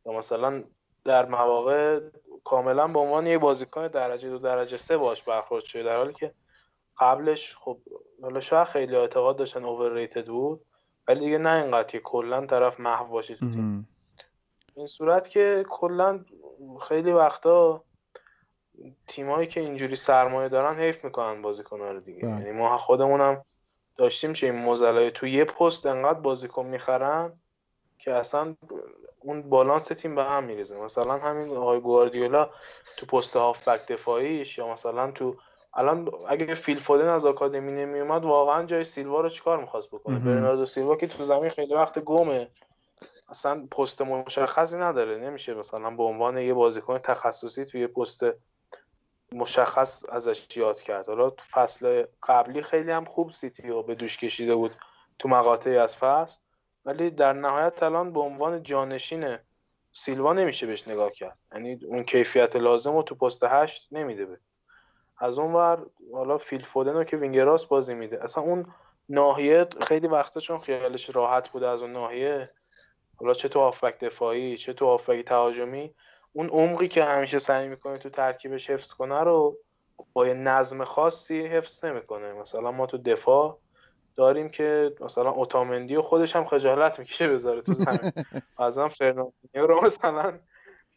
یا مثلا در مواقع کاملا به عنوان یه بازیکن درجه دو درجه سه باش برخورد شده. در حالی که قبلش خب حالا شاید خیلی اعتقاد داشتن اوورریتد بود ولی دیگه نه اینقدر که کلا طرف محو باشه تو تیم. این صورت که کلا خیلی وقتا تیمایی که اینجوری سرمایه دارن حیف می‌کنن بازیکن‌ها رو دیگه. بله. یعنی ما خودمونم داشتیم چه این موزلای تو یه پست انقدر بازیکن می‌خرن که اصلا اون بالانس تیم به هم میریزه. مثلا همین آقای گواردیولا تو پست هافبک دفاعیش یا مثلا تو الان اگه فیل فودن از آکادمی نمیومد واقعا جای سیلوا رو چیکار می‌خواست بکنه؟ برناردو سیلوا که تو زمین خیلی وقت گمه. اصلا پست مشخصی نداره. نمیشه مثلا به عنوان یه بازیکن تخصصی توی پست مشخص ازش یاد کرد. حالا فصل قبلی خیلی هم خوب سیتی رو به دوش کشیده بود تو مقاطعی از فصل. ولی در نهایت الان به عنوان جانشین سیلوا نمیشه بهش نگاه کرد. یعنی اون کیفیت لازم رو تو پست هشت نمیده به. از اون ور حالا فیل فودن رو که وینگراس بازی میده. اصلا اون ناحیه خیلی وقتا چون خیالش راحت بوده از اون ناحیه حالا چه تو هافبک دفاعی چه تو هافبک تهاجمی اون عمقی که همیشه سعی می‌کنه تو ترکیبش حفظ کنه رو با یه نظم خاصی حفظ نمی‌کنه. مثلا ما تو دفاع داریم که مثلا اوتامندی و خودش هم خجالت می‌کشه بذاره تو زمین. ازم فرناندینیو رو مثلا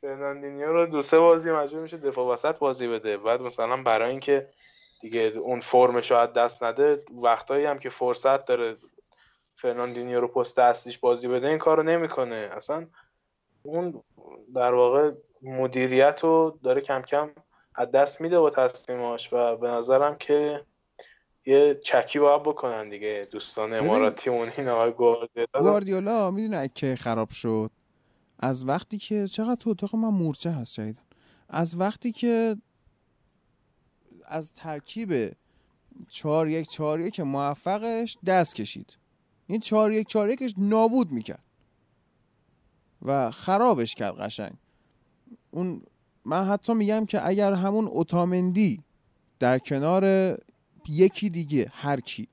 فرناندینیو رو دو سه بازی مجبور میشه دفاع وسط بازی بده. بعد مثلا برای اینکه دیگه اون فرمش رو از دست نده وقتایی هم که فرصت داره فرناندینیو رو پست اصلیش بازی بده این کارو نمی‌کنه. اصلا اون در واقع مدیریت رو داره کم کم از دست میده با تصمیماش و به نظرم که یه چکی باید بکنن دیگه دوستان اماراتی اون این آقای گواردیولا گواردیولا می‌دونه که خراب شد؟ از وقتی که چقدر تو اتاق من مورچه هست شایدن از وقتی که از ترکیب چهار یک چهار یک موفقش دست کشید. این چهار یک چهار یکش نابود می‌کرد. و خرابش کرد قشنگ. اون من حتی میگم که اگر همون اوتامندی در کنار یکی دیگه هر کی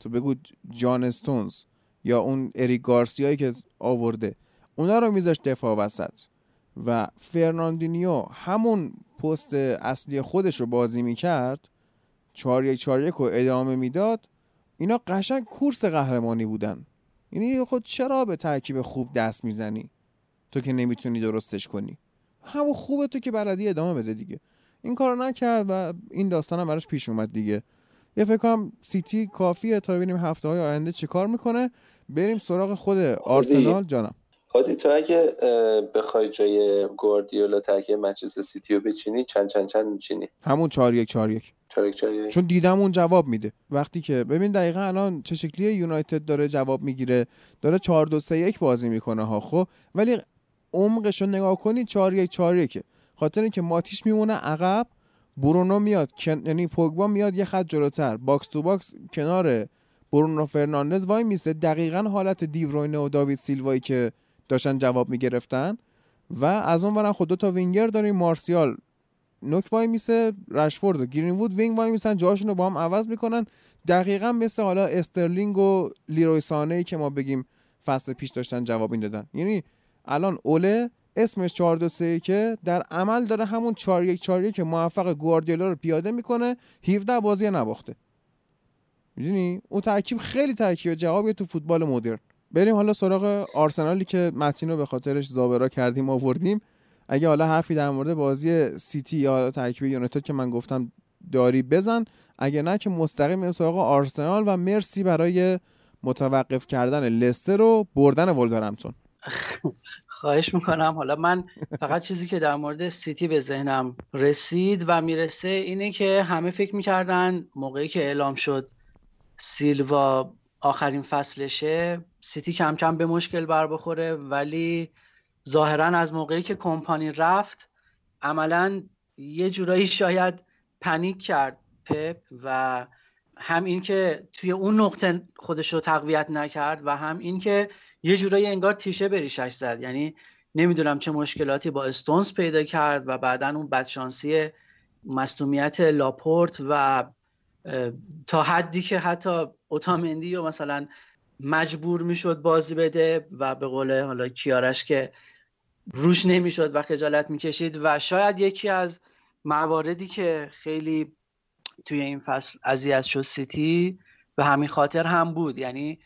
تو بگو جان استونز یا اون اریک گارسیایی که آورده اونا رو میذاشت دفاع وسط. و فرناندینیو همون پست اصلی خودش رو بازی می‌کرد چهار یک چهار یک رو ادامه می‌داد اینا قشنگ کورس قهرمانی بودن. یعنی خود چرا به ترکیب خوب دست می‌زنی؟ تو که نمی‌تونی درستش کنی. همون خوبه تو که بلدی ادامه بده دیگه. این کارو نکرد و این داستان هم براش پیش اومد دیگه. یه فکر کنم سیتی کافیه تا ببینیم هفته های آینده چی کار می‌کنه. بریم سراغ خود آرسنال جانم. هادی تو اگه بخوای جای گواردیولا ترکیب منچستر سیتی رو بچینی چند چند چند میچینی؟ همون 4 1 4 1 چون دیدم اون جواب میده. وقتی که ببین دقیقا الان چه شکلی یونایتد داره جواب می‌گیره. داره 4 2 3 1 بازی می‌کنه ها خب؟ ولی عمقش رو نگاه کنی 4 1 4 1 خاطر اینکه ماتیش میمونه عقب برونو میاد یعنی پوگبا میاد یه خط جلوتر. box to box کنار برونو فرناندز وای میسه. دقیقا حالت دی بروینه و داوید سیلوایی که داشتن جواب می‌گرفتن و از اون ورم خود دو تا وینگر داریم مارسیال نوک وای میسه رشفورد و گرینوود wing وای میسن جاشون رو با هم عوض می‌کنن. دقیقا مثل حالا استرلینگ و لیروی سانه که ما بگیم فصل پیش داشتن جواب می‌دادن. یعنی الان اوله اسمش 4 2 3 که در عمل داره همون 4 1 4 1 که موفق گواردیولا رو پیاده می‌کنه 17 بازی نباخته. می‌دونی اون ترکیب خیلی ترکیب جوابیه تو فوتبال مدرن. بریم حالا سراغ آرسنالی که متین رو به خاطرش زابرا کردیم آوردیم. اگه حالا حرفی در مورد بازی سیتی یا ترکیب یونایتد که من گفتم داری بزن. اگه نه که مستقیم سراغ آرسنال و مرسی برای متوقف کردن لستر و بردن ولورهمپتون. خواهش می‌کنم. حالا من فقط چیزی که در مورد سیتی به ذهنم رسید و می‌رسه اینه که همه فکر می‌کردن موقعی که اعلام شد سیلوا آخرین فصلشه. سیتی کم کم به مشکل بر بخوره ولی ظاهرا از موقعی که کمپانی رفت عملا یه جورایی شاید پنیک کرد پپ و هم این که توی اون نقطه خودش رو تقویت نکرد و هم این که یه جورایی انگار تیشه بریشش زد. یعنی نمی‌دونم چه مشکلاتی با استونز پیدا کرد و بعدا اون بدشانسی مصومیت لاپورت و تا حدی که حتی اوتامندی و مثلا مجبور می‌شد بازی بده و به قول حالا کیارش که روش نمی‌شد و خجالت می‌کشید و شاید یکی از مواردی که خیلی توی این فصل اذیت شد سیتی به همین خاطر هم بود. یعنی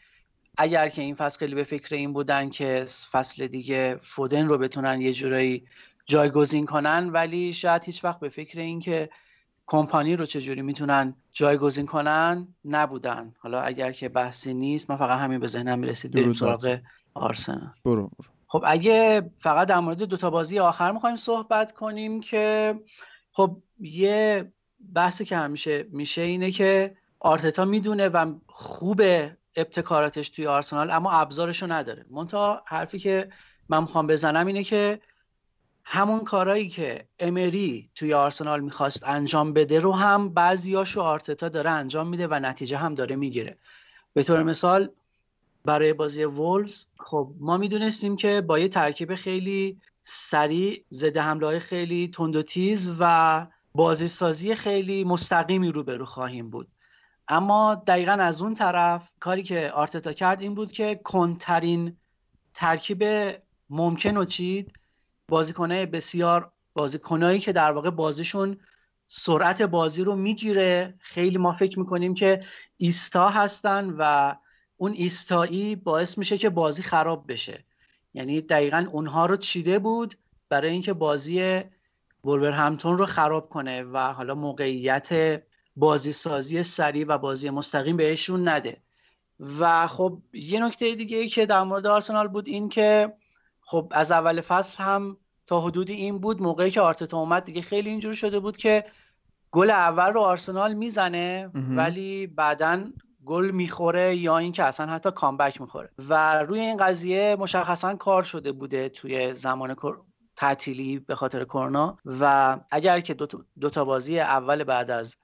اگر که این فصل خیلی به فکر این بودن که فصل دیگه فودن رو بتونن یه جورایی جایگزین کنن ولی شاید هیچ وقت به فکر این که کمپانی رو چجوری می‌تونن جایگزین کنن؟ نبودن. حالا اگر که بحثی نیست من فقط همین به ذهنم می‌رسید بریم سراغ آرسنال. برو برو. خب اگه فقط در مورد دوتا بازی آخر می‌خوایم صحبت کنیم که خب یه بحثی که همیشه میشه اینه که آرتتا می‌دونه و خوب ابتکاراتش توی آرسنال اما ابزارشو نداره. منتها حرفی که من می‌خوام بزنم اینه که همون کارهایی که امری توی آرسنال می‌خواست انجام بده رو هم بعضیاشو آرتتا داره انجام میده و نتیجه هم داره می‌گیره. به طور مثال برای بازی وولز خب ما می‌دونستیم که با یه ترکیب خیلی سریع ضد حمله خیلی تند و تیز و بازی سازی خیلی مستقیمی رو خواهیم بود. اما دقیقا از اون طرف کاری که آرتتا کرد این بود که کنترین ترکیب ممکن و چید بازیکنه بسیار بازیکنایی که در واقع بازیشون سرعت بازی رو می‌گیره. خیلی ما فکر می‌کنیم که ایستا هستن و اون ایستایی باعث میشه که بازی خراب بشه. یعنی دقیقا اونها رو چیده بود برای اینکه بازی همتون رو خراب کنه و حالا موقعیت بازی سازی سریع و بازی مستقیم بهشون نده. و خب یه نکته دیگه ای که در مورد آرسنال بود این که خب از اول فصل هم تا حدودی این بود. موقعی که آرتتا اومد دیگه خیلی اینجور شده بود که گل اول رو آرسنال می‌زنه ولی بعدا گل می‌خوره یا اینکه اصلا حتی کامبک می‌خوره. و روی این قضیه مشخصا کار شده بوده توی زمان تعطیلی به خاطر کرونا. و اگر که دو تا بازی اول بعد از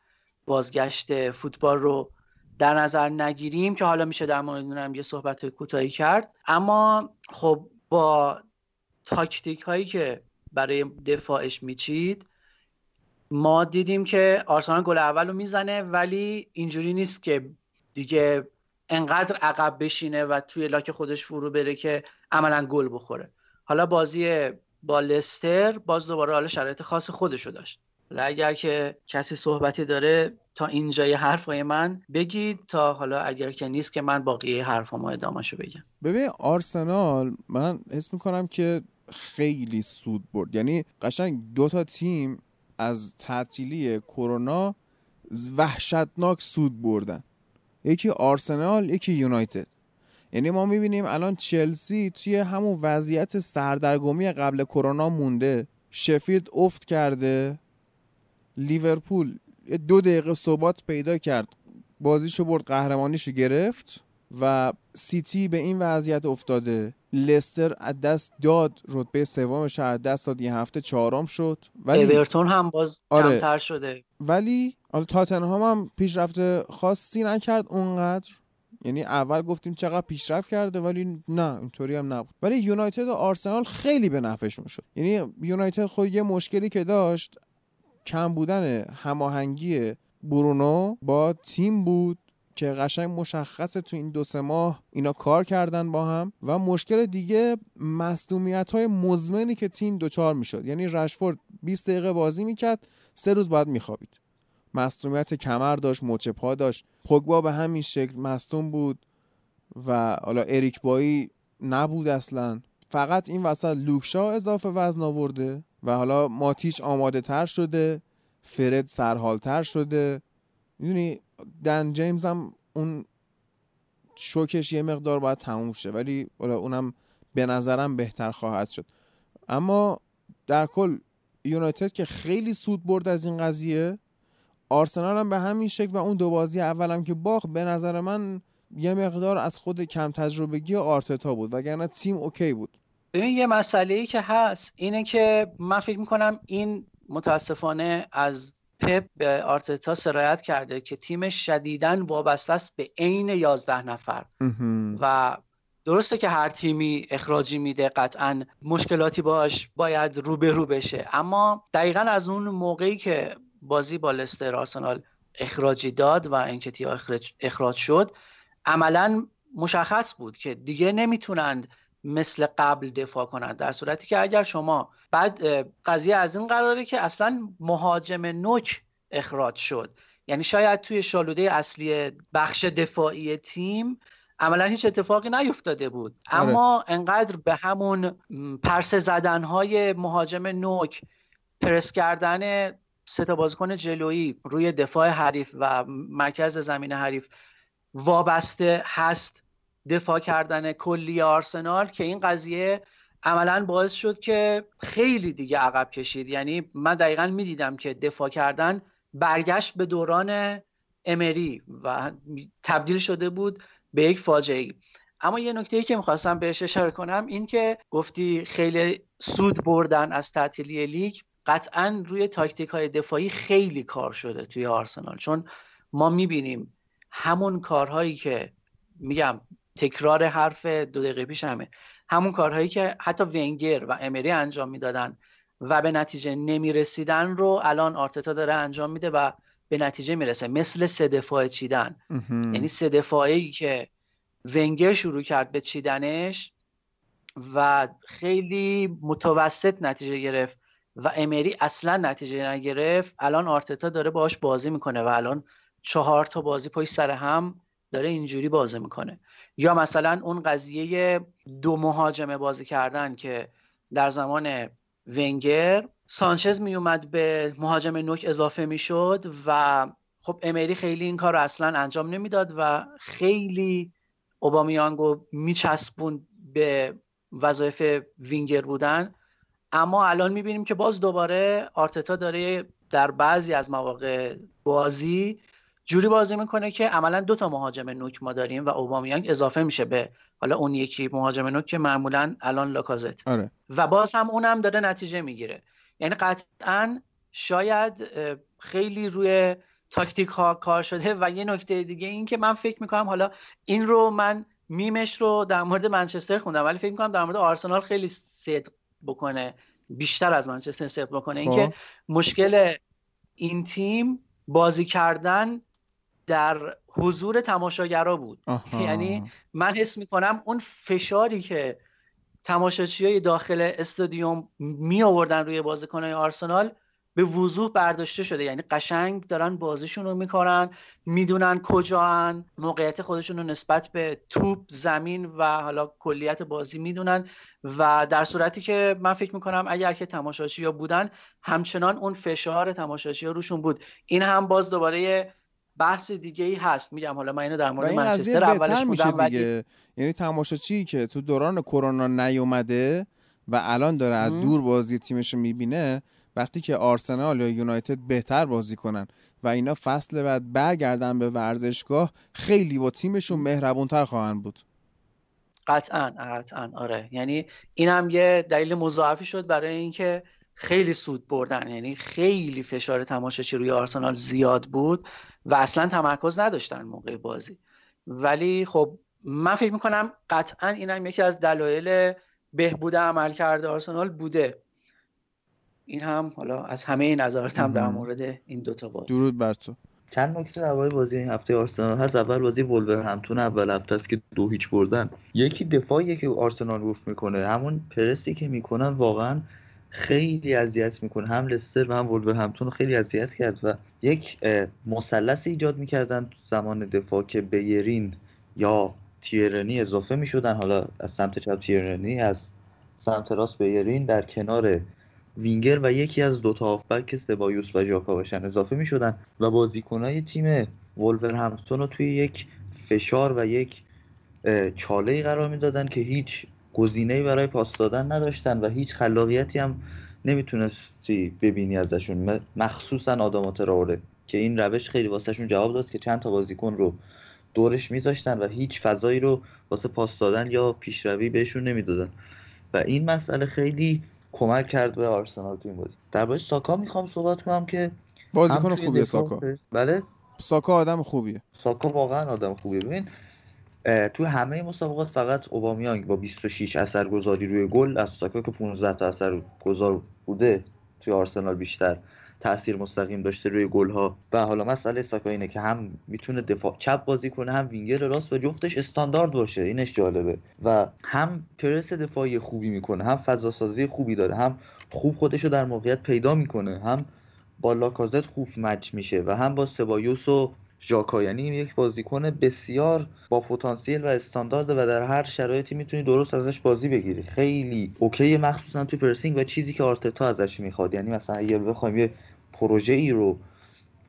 بازگشت فوتبال رو در نظر نگیریم که حالا میشه در مورد یه صحبت کوتاهی کرد. اما خب با تاکتیک هایی که برای دفاعش میچید ما دیدیم که آرسنال گل اول رو می‌زنه ولی اینجوری نیست که دیگه انقدر عقب بشینه و توی لاک خودش فرو بره که عملا گل بخوره. حالا بازی با لستر باز دوباره حالا شرایط خاص خودشو داشت. اگر که کسی صحبتی داره تا اینجای حرفای من بگید تا حالا اگر که نیست که من باقی حرفامو ادامهشو بگم. ببین آرسنال من حس می‌کنم که خیلی سود برد. یعنی قشنگ دو تا تیم از تعطیلی کرونا وحشتناک سود بردن. یکی آرسنال یکی یونایتد. یعنی ما می‌بینیم الان چلسی توی همون وضعیت سردرگمی قبل کرونا مونده. شفیلد افت کرده. لیورپول دو دقیقه ثبات پیدا کرد. بازیشو برد قهرمانیشو گرفت و سیتی به این وضعیت افتاده. لستر از دست داد رتبه سومش از دست داد. یه هفته چهارم شد. ولی اورتون هم باز آره. کمتر شده. ولی حالا تاتنهام هم پیشرفت خاصی نکرد اونقدر. یعنی اول گفتیم چقدر پیشرفت کرده ولی نه اینطوری هم نبود. ولی یونایتد و آرسنال خیلی به نفعشون شد. یعنی یونایتد خود یه مشکلی که داشت کم بودن هماهنگی برونو با تیم بود که قشنگ مشخصه تو این دو سه ماه اینا کار کردن با هم و مشکل دیگه مصدومیت های مزمنی که تیم دوچار می‌شد. یعنی رشفورد 20 دقیقه بازی می‌کرد سه روز بعد میخوابید. مصدومیت کمر داشت مچ پا داشت. پوگبا به همین شکل مصدوم بود و حالا اریک بایی نبود اصلا. فقط این وسط لوکشا اضافه وزن آورده. و حالا ماتیچ آماده تر شده فرد سرحال تر شده. می‌دونی دن جیمز هم اون شوکش یه مقدار باید تموم شه ولی اونم به نظرم بهتر خواهد شد. اما در کل یونایتد که خیلی سود برد از این قضیه آرسنال هم به همین شکل و اون دو بازی اولم که باخت به نظر من یه مقدار از خود کم تجربگی آرتتا بود وگرنه تیم اوکی بود. ببین یه مسئله ای که هست اینه که من فکر می‌کنم این متاسفانه از پپ به آرتتا سرایت کرده که تیم شدیدن وابسته است به عین 11 نفر. و درسته که هر تیمی اخراجی میده قطعا مشکلاتی باش باید رو به رو بشه. اما دقیقا از اون موقعی که بازی با لستر آرسنال اخراجی داد و انکتیا اخراج, اخراج شد عملا مشخص بود که دیگه نمی‌تونند مثل قبل دفاع کنند در صورتی که اگر شما بعد قضیه از این قراره که اصلا مهاجم نوک اخراج شد. یعنی شاید توی شالوده اصلی بخش دفاعی تیم عملا هیچ اتفاقی نیفتاده بود. آره. اما انقدر به همون پرسه زدنهای مهاجم نوک پرس کردن سه تا بازیکن جلویی روی دفاع حریف و مرکز زمین حریف وابسته هست. دفاع کردن کلی آرسنال که این قضیه عملا باعث شد که خیلی دیگه عقب کشید. یعنی من دقیقا می‌دیدم که دفاع کردن برگشت به دوران امری و تبدیل شده بود به یک فاجعه اما یه نکته ای که می‌خواستم بهش اشاره کنم این که گفتی خیلی سود بردن از تعطیلی لیگ. قطعا روی تاکتیک های دفاعی خیلی کار شده توی آرسنال. چون ما می‌بینیم همون کارهایی که میگم تکرار حرف دو دقیقه پیش همه همون کارهایی که حتی ونگر و امری انجام می‌دادن و به نتیجه نمی‌رسیدن رو الان آرتتا داره انجام میده و به نتیجه می‌رسه. مثل سه دفاع چیدن. یعنی سه دفاعی که ونگر شروع کرد به چیدنش و خیلی متوسط نتیجه گرفت و امری اصلا نتیجه نگرفت الان آرتتا داره باهاش بازی می‌کنه و الان چهار تا بازی پای سر هم داره اینجوری بازی می‌کنه. یا مثلا اون قضیه دو مهاجمه بازی کردن که در زمان ونگر سانچز میومد به مهاجم نوک اضافه می‌شد و خب امری خیلی این کار رو اصلا انجام نمی‌داد و خیلی اوبامیانگو میچسبون به وظایف وینگر بودن. اما الان می‌بینیم که باز دوباره آرتتا داره در بعضی از مواقع بازی جوری بازی می‌کنه که عملا دو تا مهاجم نوک ما داریم و اوبامیانگ اضافه میشه به حالا اون یکی مهاجم نوک که معمولا الان لاکازت آره. و باز هم اونم داره نتیجه می‌گیره یعنی قطعا شاید خیلی روی تاکتیک ها کار شده و یه نکته دیگه این که من فکر می‌کنم حالا این رو من میمش رو در مورد منچستر خوندم ولی فکر می‌کنم در مورد آرسنال خیلی صدق بکنه بیشتر از منچستر صدق بکنه اینکه خب. مشکل این تیم بازی کردن در حضور تماشاگرا بود. یعنی من حس می‌کنم اون فشاری که تماشاچی های داخل استادیوم می آوردن روی بازیکنهای آرسنال به وضوح برداشته شده. یعنی قشنگ دارن بازیشون رو می‌کنن می‌دونن کجان موقعیت خودشون رو نسبت به توپ زمین و حالا کلیت بازی می‌دونن و در صورتی که من فکر می‌کنم اگر که تماشاچی ها بودن همچنان اون فشار تماشاچی ها روشون بود. این هم باز دوباره بحث دیگه ای هست. میگم حالا من اینو در مورد منچستر اولش بودم دیگه. یعنی تماشاچی که تو دوران کرونا نیومده و الان داره از دور بازی تیمش رو می‌بینه وقتی که آرسنال یا یونایتد بهتر بازی کنن و اینا فصل بعد برگردن به ورزشگاه خیلی با تیمشون مهربونتر خواهند بود. قطعا قطعا آره. یعنی این هم یه دلیل مضاعفی شد برای اینکه خیلی سود بردن. یعنی خیلی فشار تماشاچی روی آرسنال زیاد بود. و اصلا تمرکز نداشتن موقع بازی. ولی خب من فکر می‌کنم قطعا این هم یکی از دلایل بهبود عمل کرده آرسنال بوده. این هم حالا از همه نظراتم در مورد این دوتا بازی. درود بر تو. چند نکته درباره بازی این هفته آرسنال هست؟ اول بازی همتون اول هفته است که دو هیچ بردن. یکی دفاعیه که آرسنال گفت می‌کنه. همون پرسی که می‌کنن واقعا خیلی اذیت می‌کنه. هم لستر و هم همتون خیلی اذیت کرد و یک مثلث ایجاد می‌کردن زمان دفاع که بیرین یا تیرنی اضافه می‌شدن. حالا از سمت چپ تیرنی از سمت راست بیرین در کنار وینگر و یکی از دو تا که سبایوس و ژاکا باشن اضافه می شدن و بازیکنهای تیم همستون رو توی یک فشار و یک چاله قرار می‌دادن که هیچ گزینه‌ای برای پاس دادن نداشتن و هیچ خلاقیتی هم نمی‌تونستی ببینی ازشون. مخصوصا آدم تراوره که این روش خیلی واسهشون جواب داد که چند تا بازیکن رو دورش میذاشتن و هیچ فضایی رو واسه پاس دادن یا پیشروی بهشون نمی‌دادن. و این مسئله خیلی کمک کرد به آرسنال تو این بازی. درباره ساکا می‌خوام صحبت کنم که بازیکن خوبیه ساکا. بله؟ ساکا آدم خوبیه. ساکا واقعا آدم خوبیه. ببین تو همه مسابقات فقط اوبامیانگ با 26 اثرگذاری روی گل از ساکا که 15 تا اثرگذار بوده توی آرسنال بیشتر تاثیر مستقیم داشته روی گل ها و حالا مسئله ساکا اینه که هم می‌تونه دفاع چپ بازی کنه هم وینگر راست و جفتش استاندارد باشه. اینش جالبه. و هم پرس دفاعی خوبی می‌کنه هم فضا سازی خوبی داره هم خوب خودش رو در موقعیت پیدا می‌کنه هم با لاکازت خوب مچ میشه و هم با سبایوس و ساکا. یعنی یک بازیکن بسیار با پتانسیل و استاندارد و در هر شرایطی می‌تونی درست ازش بازی بگیری. خیلی okay مخصوصا تو pressing و چیزی که آرتتا ازش می‌خواد. یعنی مثلا اگه بخوایم یه پروژه ای رو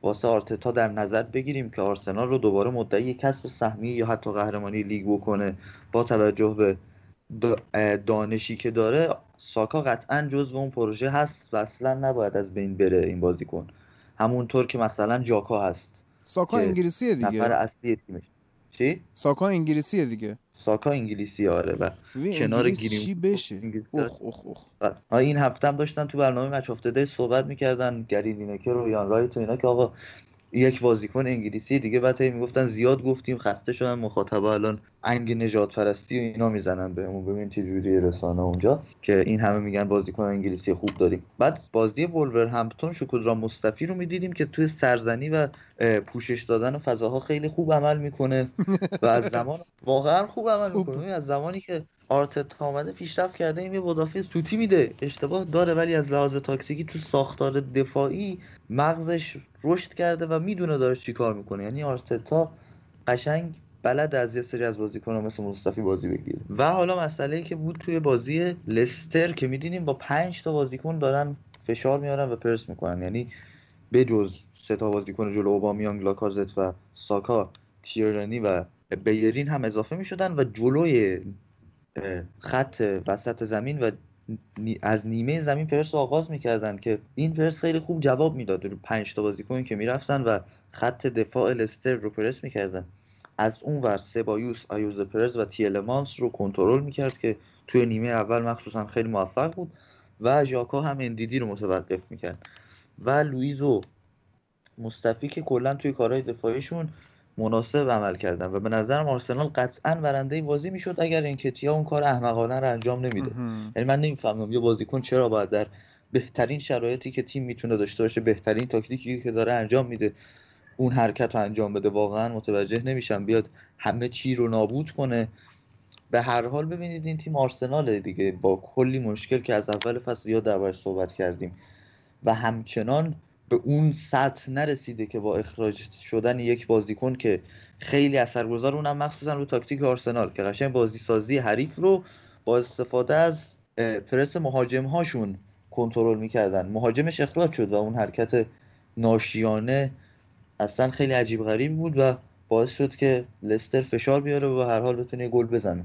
واسه آرتتا در نظر بگیریم که آرسنال رو دوباره مدعی کسب سهمی یا حتی قهرمانی لیگ بکنه با توجه به دانشی که داره ساکا قطعا جزو اون پروژه هست و اصلا نباید از بین بره این بازیکن. همونطور که مثلا جاکا هست. ساکا انگلیسیه دیگه. نفر اصلی تیمش. چی؟ ساکا انگلیسیه دیگه. ساکا انگلیسی آره و کنار گیریم چی بشه؟ اخ اخ اخ این هفته هم داشتن تو برنامه مچ افتاده صحبت می‌کردن. گری لینکر و یان رایت و اینا که آقا یک بازیکن انگلیسی دیگه بعد می‌گفتن زیاد گفتیم خسته شدن مخاطبا الان انگ نجات پرستی و اینا می‌زنن بهمون. ببین چه جوری رسانه اونجا که این همه میگن بازیکن انگلیسی خوب داریم بعد بازی ولور همپتون شکودرا مصطفی رو می‌دیدیم که توی سرزنی و پوشش دادن و فضاها خیلی خوب عمل می‌کنه و از زمان واقعا خوب عمل می‌کنه. از زمانی که آرتتا آمده پیشرفت کرده این یه مدافع سوتی میده. اشتباه داره ولی از لحاظ تاکسیکی تو ساختار دفاعی مغزش رشد کرده و می‌دونه داره چی کار می‌کنه. یعنی آرتتا قشنگ بلد از یه سری از بازیکن‌ها مثل مصطفی بازی بگیره. و حالا مسئله ای که بود توی بازی لستر که میدینیم با پنج تا بازیکن دارن فشار میارن و پرس می‌کنن. یعنی بجز سه تا بازیکن جلو اوبامیانگ لاکازت و ساکا تیرنی و بیرین هم اضافه می‌شدن و جلوی خط وسط زمین و از نیمه زمین پرس رو آغاز می‌کردن که این پرس خیلی خوب جواب می‌داد رو پنج تا بازیکن که می‌رفتن و خط دفاع لستر رو پرس می‌کردن. از اون ور سبایوس آیوز پرز و تیلمانس رو کنترل می‌کرد که توی نیمه اول مخصوصا خیلی موفق بود و ژاکا هم اندیدی رو متوقف می‌کرد. و لویز و مصطفی که کلا توی کارهای دفاعیشون مناسب عمل کردن و به نظرم آرسنال قطعا برنده بازی می‌شد اگر این کتیا اون کار احمقانه رو انجام نمیده یعنی من نمی‌فهمم یه بازیکن چرا باید در بهترین شرایطی که تیم می‌تونه داشته باشه بهترین تاکتیکی که داره انجام میده اون حرکت رو انجام بده. واقعا متوجه نمیشم بیاد همه چی رو نابود کنه. به هر حال ببینید این تیم آرسنال دیگه. با کلی مشکل که از اول فصل یا دربارش صحبت کردیم. و همچنان به اون سطح نرسیده که با اخراج شدن یک بازیکن که خیلی اثرگذار اونم مخصوصا رو تاکتیک آرسنال که قشنگ بازی سازی حریف رو با استفاده از پرس مهاجم هاشون کنترل می‌کردن. مهاجمش اخراج شد و اون حرکت ناشیانه اصلا خیلی عجیب غریب بود و باعث شد که لستر فشار بیاره و به هر حال بتونه گل بزنه.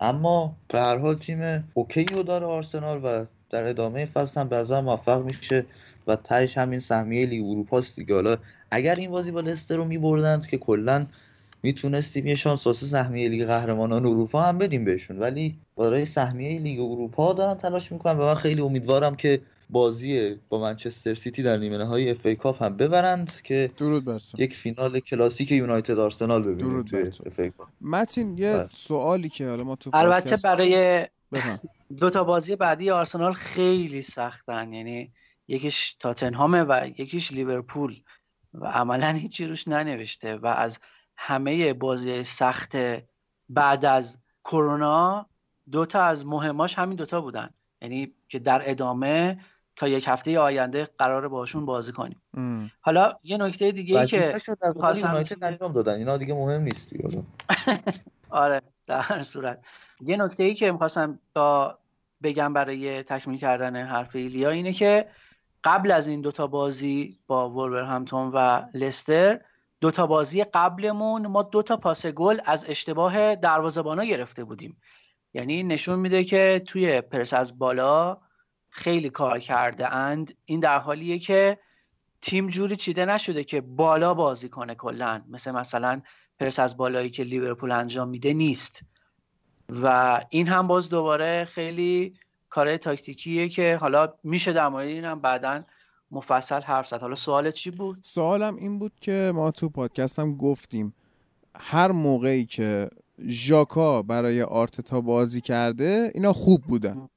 اما به هر حال تیم okay رو داره آرسنال و در ادامه فصل هم به موفق میشه. و تهش همین سهمیه لیگ اروپا است دیگه. حالا اگر این بازی با لستر رو میبردند که کلا می‌تونستیم یه شانس واسه سهمیه لیگ قهرمانان اروپا هم بدیم بهشون. ولی برای سهمیه لیگ اروپا دارن تلاش می‌کنن و من خیلی امیدوارم که بازی با منچستر سیتی در نیمه نهایی اف ای کاپ هم ببرند که درود یک فینال کلاسیک یونایتد آرسنال ببینیم درود متین یه بس. سوالی که حالا ما تو البته برای دو تا بازی بعدی آرسنال خیلی سختن. یعنی یکیش تاتنهامه و یکیش لیورپول. و عملا هیچی روش ننوشته و از همه بازی سخت بعد از کرونا دوتا از مهماش همین دوتا بودن. یعنی که در ادامه تا یک هفته آینده قرار باشون بازی کنیم. حالا یه نکته دیگه ای که انجام دادن. اینا دیگه مهم نیست آره. در هر صورت. یه نکته ای که می‌خواستم تا بگم برای تکمیل کردن حرف ایلیا اینه که قبل از این دوتا بازی با وولورهمپتون و لستر دوتا بازی قبلمون ما دوتا پاس گل از اشتباه دروازه‌بانا گرفته بودیم. یعنی نشون میده که توی پرس از بالا خیلی کار کرده اند. این در حالیه که تیم جوری چیده نشده که بالا بازی کنه کلا. مثل مثلا پرس از بالایی که لیورپول انجام میده نیست. و این هم باز دوباره خیلی کار تاکتیکیه که حالا میشه در مورد اینم بعدا مفصل حرف زد. حالا سوالت چی بود؟ سوالم این بود که ما تو پادکست هم گفتیم هر موقعی که ژاکا برای آرتتا بازی کرده اینا خوب بودن.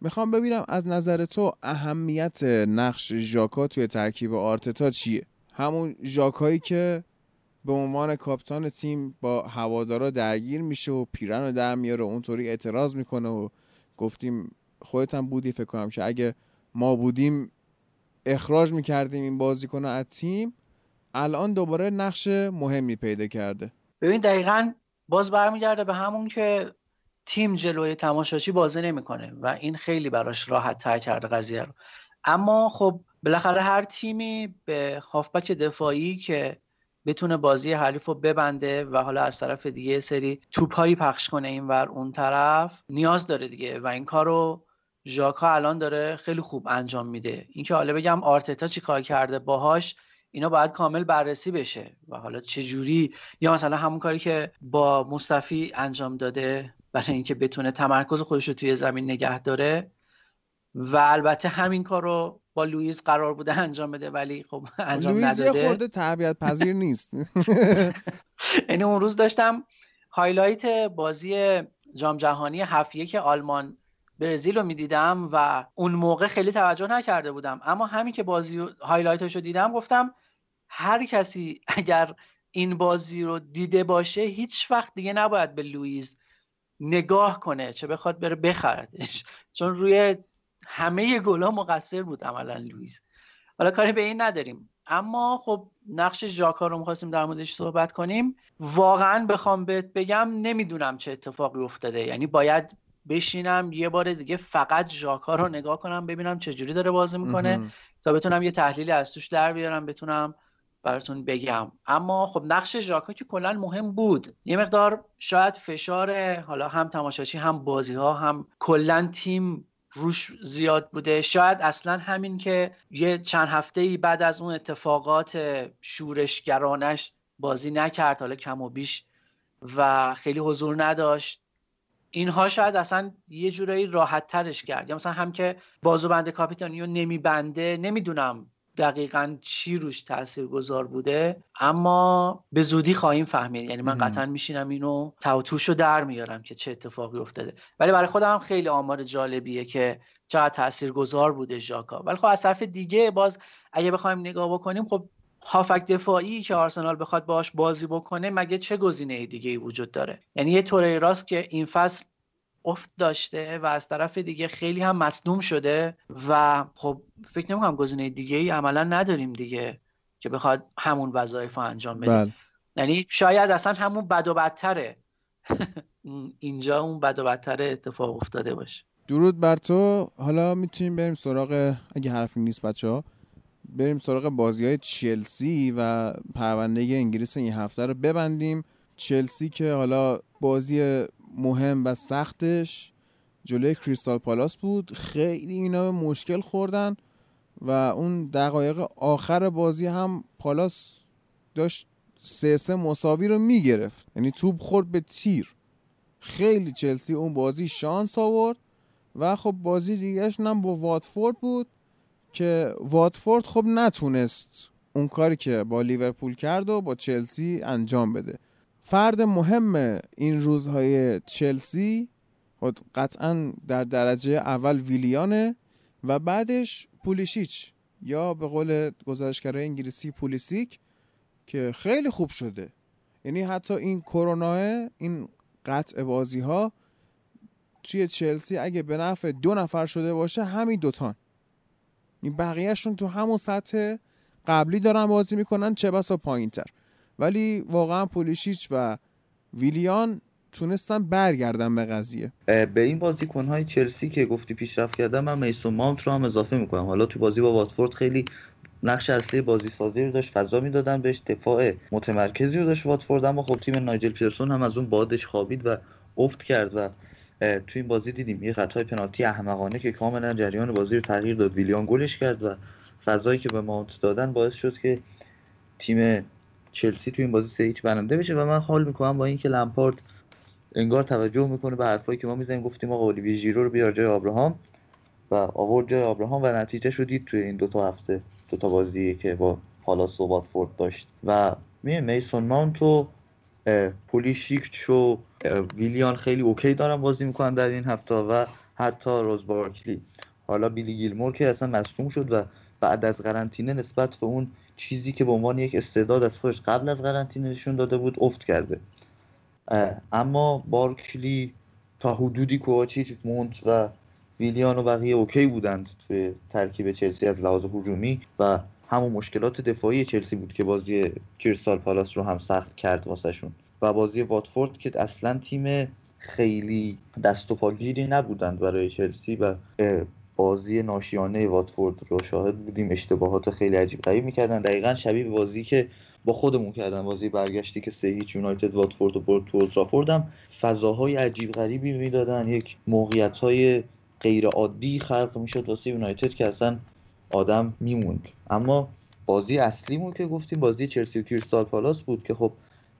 می‌خوام ببینم از نظر تو اهمیت نقش ژاکا توی ترکیب آرتتا چیه؟ همون ژاکایی که به عنوان کاپیتان تیم با هوادارا درگیر میشه و پیرن رو در میاره و اونطوری اعتراض می‌کنه و گفتیم خودت هم بودی فکر کنم که اگه ما بودیم اخراج می‌کردیم این بازیکن از تیم الان دوباره نقش مهمی پیدا کرده. ببین دقیقا باز برمیگرده به همون که تیم جلوی تماشاچی بازی نمی‌کنه و این خیلی براش راحت تر کرده قضیه رو. اما خب بالاخره هر تیمی به هافبک دفاعی که بتونه بازی حریف رو ببنده و حالا از طرف دیگه سری توپایی پخش کنه این ور اون طرف نیاز داره دیگه و این کار رو ژاکا الان داره خیلی خوب انجام میده. اینکه حالا بگم آرتتا چی کار کرده باهاش اینا باید کامل بررسی بشه. و حالا چه جوری یا مثلا همون کاری که با موستافی انجام داده برای اینکه بتونه تمرکز خودش رو توی زمین نگه داره. و البته همین کار رو با لوئیس قرار بوده انجام بده ولی خب انجام لوئیز نداده. یه خورده تربیت پذیر نیست. یعنی اون روز داشتم highlight بازی جام جهانی هفت یه که آلمان برزیل رو می‌دیدم و اون موقع خیلی توجه نکرده بودم. اما همین که بازی highlight ش رو دیدم گفتم هر کسی اگر این بازی رو دیده باشه هیچ وقت دیگه نباید به لوئیس نگاه کنه چه بخواد بره بخردش. چون روی همه گلا مقصر بود عملا لوئیس حالا کاری به این نداریم. اما خب نقش ژاکا رو می‌خواستیم در موردش صحبت کنیم. واقعا بخوام بهت بگم نمی‌دونم چه اتفاقی افتاده. یعنی باید بشینم یه بار دیگه فقط ژاکا رو نگاه کنم ببینم چه جوری داره بازی می‌کنه تا بتونم یه تحلیلی از توش در بیارم بتونم براتون بگم. اما خب نقش ژاکا که کلا مهم بود. یه مقدار شاید فشار حالا هم تماشاچی هم بازی ها هم کلا تیم روش زیاد بوده. شاید اصلا همین که یه چند هفته ای بعد از اون اتفاقات شورشگرانش بازی نکرد حالا کم و بیش و خیلی حضور نداشت. اینها شاید اصلا یه جورایی راحت ترش کرد. یا مثلا هم که بازوبند کاپیتانیو نمیبنده نمی‌دونم دقیقا چی روش تاثیر گذار بوده اما به زودی خواهیم فهمید. یعنی من قطعا میشینم اینو توتوش رو در میارم که چه اتفاقی افتاده. ولی برای خودم خیلی آمار جالبیه که چقدر تاثیر گذار بوده ژاکا. ولی خب از طرف دیگه باز اگه بخوایم نگاه بکنیم خب هافک دفاعی که آرسنال بخواد باش بازی بکنه مگه چه گزینه دیگه ای وجود داره؟ یعنی یه طوره راست که این فصل افت داشته و از طرف دیگه خیلی هم مصدوم شده و خب فکر نمی‌کنم گزینه دیگه ای عملا نداریم دیگه که بخواد همون وظایف رو انجام بده. بله. یعنی شاید اصلا همون بد و بدتره. اینجا اون بد و بدتره اتفاق افتاده باشه. درود بر تو. حالا می‌تونیم بریم سراغ اگه حرفی نیست بچه ها بریم سراغ بازی های چلسی و پرونده انگلیس این هفته رو ببندیم. چلسی که حالا بازی مهم و سختش جلوی کریستال پالاس بود. خیلی اینا به مشکل خوردن و اون دقایق آخر بازی هم پالاس داشت سه سه مساوی رو می‌گرفت. یعنی توپ خورد به تیر. خیلی چلسی اون بازی شانس آورد و خب بازی دیگهش هم با واتفورد بود. که واتفورد خب نتونست اون کاری که با لیورپول کرد و با چلسی انجام بده. فرد مهم این روزهای چلسی خب قطعا در درجه اول ویلیانه و بعدش پولیشیچ یا به قول گزارشگرای انگلیسی پولیسیک که خیلی خوب شده. یعنی حتی این کرونا این قطع بازی ها توی چلسی اگه به نفع دو نفر شده باشه همین دوتان. بقیهشون تو همون سطح قبلی دارن بازی می‌کنن چه بسا پایین تر ولی واقعا پولیشیچ و ویلیان تونستن برگردن به قضیه. به این بازیکن های چلسی که گفتی پیشرفت کردن من میسون ماونت رو هم اضافه می‌کنم. حالا تو بازی با واتفورد خیلی نقش اصلی بازی سازی رو داشت فضا می‌دادن بهش دفاع متمرکزی رو داشت واتفورد اما خب تیم نایجل پیرسون هم از اون بادش خوابید و افت کرد و تو این بازی دیدیم یه خطای پنالتی احمقانه که کاملا جریان بازی رو تغییر داد. ویلیان گلش کرد و فضایی که به ماونت دادن باعث شد که تیم چلسی تو این بازی سه هیچ برنده بشه و من حال می‌کنم با اینکه لمپارد انگار توجه می‌کنه به حرفایی که ما می‌زنیم. گفتیم آقا اولیوی ژیرو رو بیار جای آبراهام و آورد جای آبراهام و نتیجه شدید دید توی این دوتا هفته دوتا بازی که با پالاس و واتفورد داشت. و می میسون ماونت و پولیشیک و ویلیان خیلی اوکی دارن بازی می‌کنن در این هفته و حتی روز بارکلی. حالا بیلی گیلمور که اصلا مصدوم شد و بعد از قرنطینه نسبت به اون چیزی که به عنوان یک استعداد از خودش قبل از قرنطینه نشون داده بود افت کرده. اما بارکلی تا حدودی کوچیچ مونت و ویلیان و بقیه اوکی بودند توی ترکیب چلسی از لحاظ هجومی و همون مشکلات دفاعی چلسی بود که بازی کریستال پالاس رو هم سخت کرد واسهشون. و بازی واتفورد که اصلا تیم خیلی دست و پاگیری نبودند برای چلسی و بازی ناشیانه واتفورد رو شاهد بودیم. اشتباهات خیلی عجیب غریب می‌کردن. دقیقا شبیه بازی که با خودمون کردن. بازی برگشتی که سه هیچ یونایتد واتفورد و برد تو اولترافورد فضاهای عجیب غریبی می‌دادن. یک موقعیت های غیر عادی خلق می‌شد واسه یونایتد که اصلا آدم میموند. اما بازی اصلیمون که گفتیم بازی چلسی و کریستال پالاس بود که خب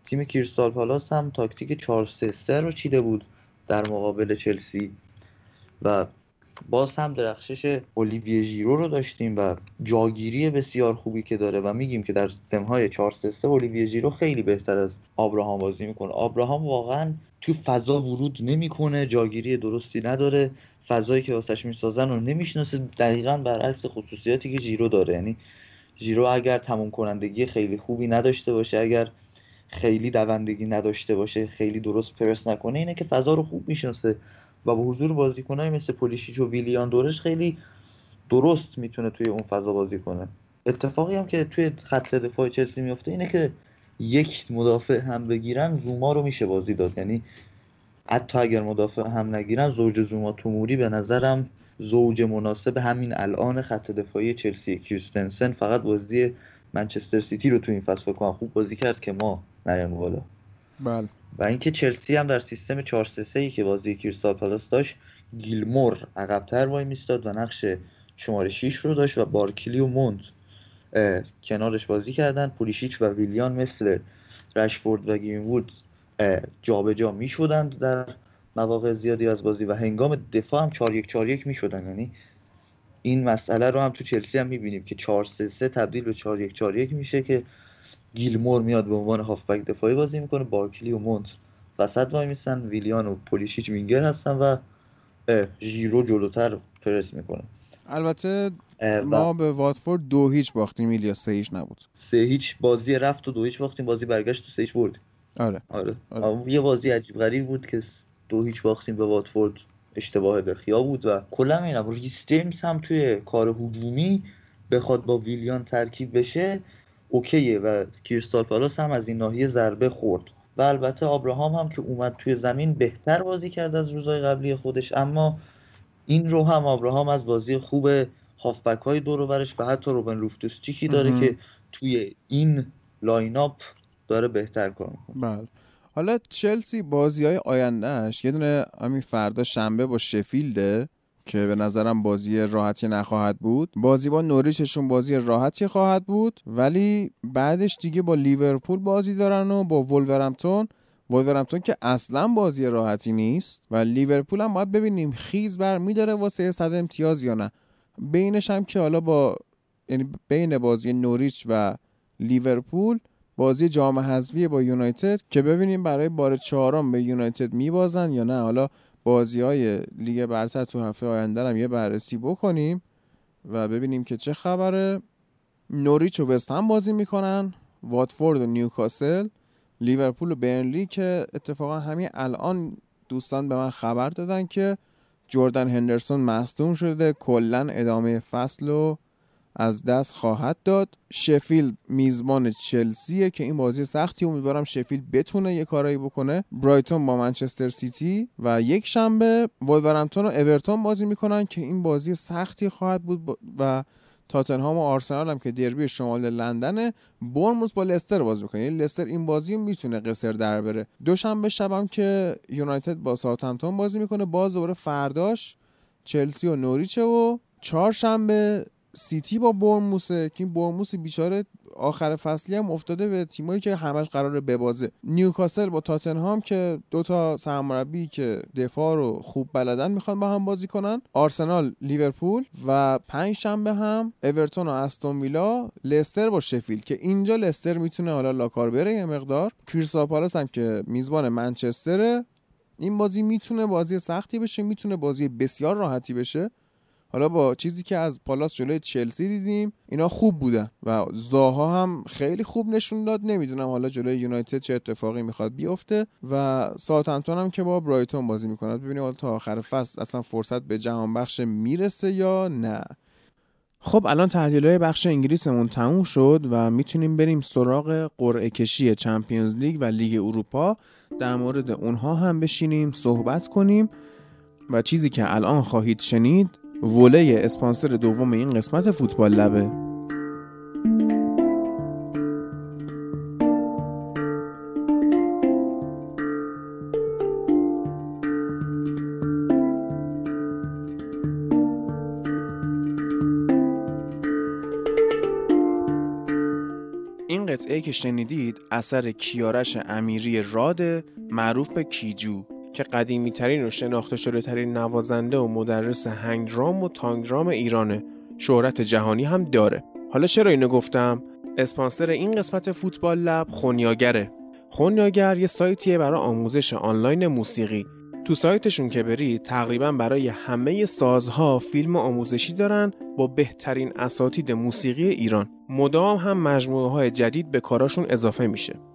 تیم کریستال پالاس هم تاکتیک 4 3 3 رو چیده بود در مقابل چلسی و باز هم درخشش اولیویه ژیرو رو داشتیم و جاگیری بسیار خوبی که داره و میگیم که در های 4 3 اولیویه ژیرو خیلی بهتر از آبراهام بازی می‌کنه. آبراهام واقعا تو فضا ورود نمی‌کنه جاگیری درستی نداره. فضایی که واسش می‌سازن رو نمی‌شناسه. دقیقا برعکس خصوصیاتی که جیرو داره. یعنی جیرو اگر تموم کنندگی خیلی خوبی نداشته باشه اگر خیلی دوندگی نداشته باشه خیلی درست پرس نکنه اینه که فضا رو خوب می‌شناسه و با حضور بازیکنایی مثل پولیشیچ و ویلیان دورش خیلی درست می‌تونه توی اون فضا بازی کنه. اتفاقی هم که توی خط دفاع چلسی میفته اینه که یک مدافع هم بگیرن زوما رو میشه بازی داد. یعنی حتی اگر مدافع هم نگیرن زوج زوما توموری به نظرم زوج مناسب همین الان خط دفاعی چلسی. کریستنسن فقط بازی منچستر سیتی رو تو این فصل بکنم خوب بازی کرد که ما نیام بالا. بله. و اینکه چلسی هم در سیستم 4 3 3 که بازی کریستال پالاس داشت گیلمور عقبتر وای میستاد و نقش شماره 6 رو داشت و بارکلی و مانت کنارش بازی کردن. پولیشیچ و ویلیان مثل رشفورد و گرینوود جابجا می شدند در مواقع زیادی از بازی و هنگام دفاع هم 4 1 4 1 می شدن یعنی این مسئله رو هم تو چلسی هم می‌بینیم که 4 3 3 تبدیل به 4 1 4 1 میشه که گیلمور میاد به عنوان هافبک دفاعی بازی می‌کنه. بارکلی و مونت وسط وای میسن ویلیان و پولیشیچ وینگر هستن و ژیرو جلوتر پرس می‌کنه. البته ما به واتفورد دو هیچ باختیم. ایلیا سه هیچ نبود. سه هیچ بازی رفت و دو هیچ باختیم. بازی برگشت و سه هیچ بردیم آره. آره. آره. یه بازی عجیب غریب بود که دو هیچ باختیم به واتفورد اشتباه دخیا بود و کلا اینا ریس جیمز هم توی کار هجومی بخواد با ویلیان ترکیب بشه اوکیه و کریستال پالاس هم از این ناحیه ضربه خورد و البته آبراهام هم که اومد توی زمین بهتر بازی کرد از روزهای قبلی خودش اما این رو هم آبراهام از بازی خوب هافبک های دور و حتی روبن لوفتوس چیکی داره که توی این line up داره بهتر کار بله. حالا چلسی بازی های آیندهش یه دونه همین فردا شنبه با شفیلده که به نظرم بازی راحتی نخواهد بود. بازی با نوریچشون بازی راحتی خواهد بود ولی بعدش دیگه با لیورپول بازی دارن و با ولورهمپتون ولورهمپتون که اصلا بازی راحتی نیست و لیورپول هم باید ببینیم خیز بر میداره واسه صد امتیاز یا نه. بینش هم که حالا با یعنی بین بازی نوریچ و لیورپول بازی جام حذفی با یونایتد که ببینیم برای بار چهارم به یونایتد میبازن یا نه. حالا بازی های لیگ برتر تو هفته آینده هم یه بررسی بکنیم و ببینیم که چه خبره. نوریچ و وست هم بازی می‌کنن واتفورد و نیوکاسل لیورپول و برنلی که اتفاقا همین الان دوستان به من خبر دادن که جردن هندرسون مصدوم شده کلا ادامه فصل و از دست خواهد داد. شفیلد میزبان چلسیه که این بازی سختی امیدوارم شفیلد بتونه یه کارایی بکنه. برایتون با منچستر سیتی و یک شنبه وولورهمپتون و اورتون بازی می‌کنن که این بازی سختی خواهد بود و تاتنهام و آرسنال هم که دربی شمال لندن بورنموث با لستر بازی می‌کنه یعنی لستر این بازی می‌تونه قصر در بره. دوشنبه شبم که یونایتد با ساوثهمپتون بازی می‌کنه باز دوباره فرداش چلسی و نوریچه و چهارشنبه سیتی با برموسه که این برموس بیچاره آخر فصلی هم افتاده به تیمایی که همش قراره ببازه. نیوکاسل با تاتنهام که دوتا سرمربی که دفاع رو خوب بلدن می‌خوان با هم بازی کنن. آرسنال لیورپول و پنج شنبه هم اورتون و استون ویلا لستر با شفیلد که اینجا لستر می‌تونه حالا لاکار بره یه مقدار. کریستال پالاس هم که میزبان منچستره. این بازی می‌تونه بازی سختی بشه می‌تونه بازی بسیار راحتی بشه. حالا با چیزی که از پالاس جلوی چلسی دیدیم اینا خوب بودن و زاها هم خیلی خوب نشون داد. نمی‌دونم حالا جلوی یونایتد چه اتفاقی می‌خواد بیفته و ساوثهمپتون هم که با برایتون بازی می‌کنه ببینیم حالا تا آخر فصل اصلا فرصت به جهان بخش می‌رسه یا نه. خب الان تحلیل های بخش انگلیسمون تموم شد و می‌تونیم بریم سراغ قرعه کشی چمپیونز لیگ و لیگ اروپا. در مورد اونها هم بشینیم صحبت کنیم و چیزی که الان خواهید شنید وله اسپانسر دوم این قسمت فوتبال لبه. این قطعه که شنیدید اثر کیارش امیری راد معروف به کیجو. که قدیمی ترین و شناخته شده ترین نوازنده و مدرس هنگرام و تانگرام ایرانه. شهرت جهانی هم داره. حالا چرا اینو گفتم؟ اسپانسر این قسمت فوتبال لب خونیاگره. خونیاگر یه سایتیه برای آموزش آنلاین موسیقی. تو سایتشون که بری تقریبا برای همه سازها فیلم آموزشی دارن با بهترین اساتید موسیقی ایران. مدام هم مجموعه های جدید به کاراشون اضافه میشه.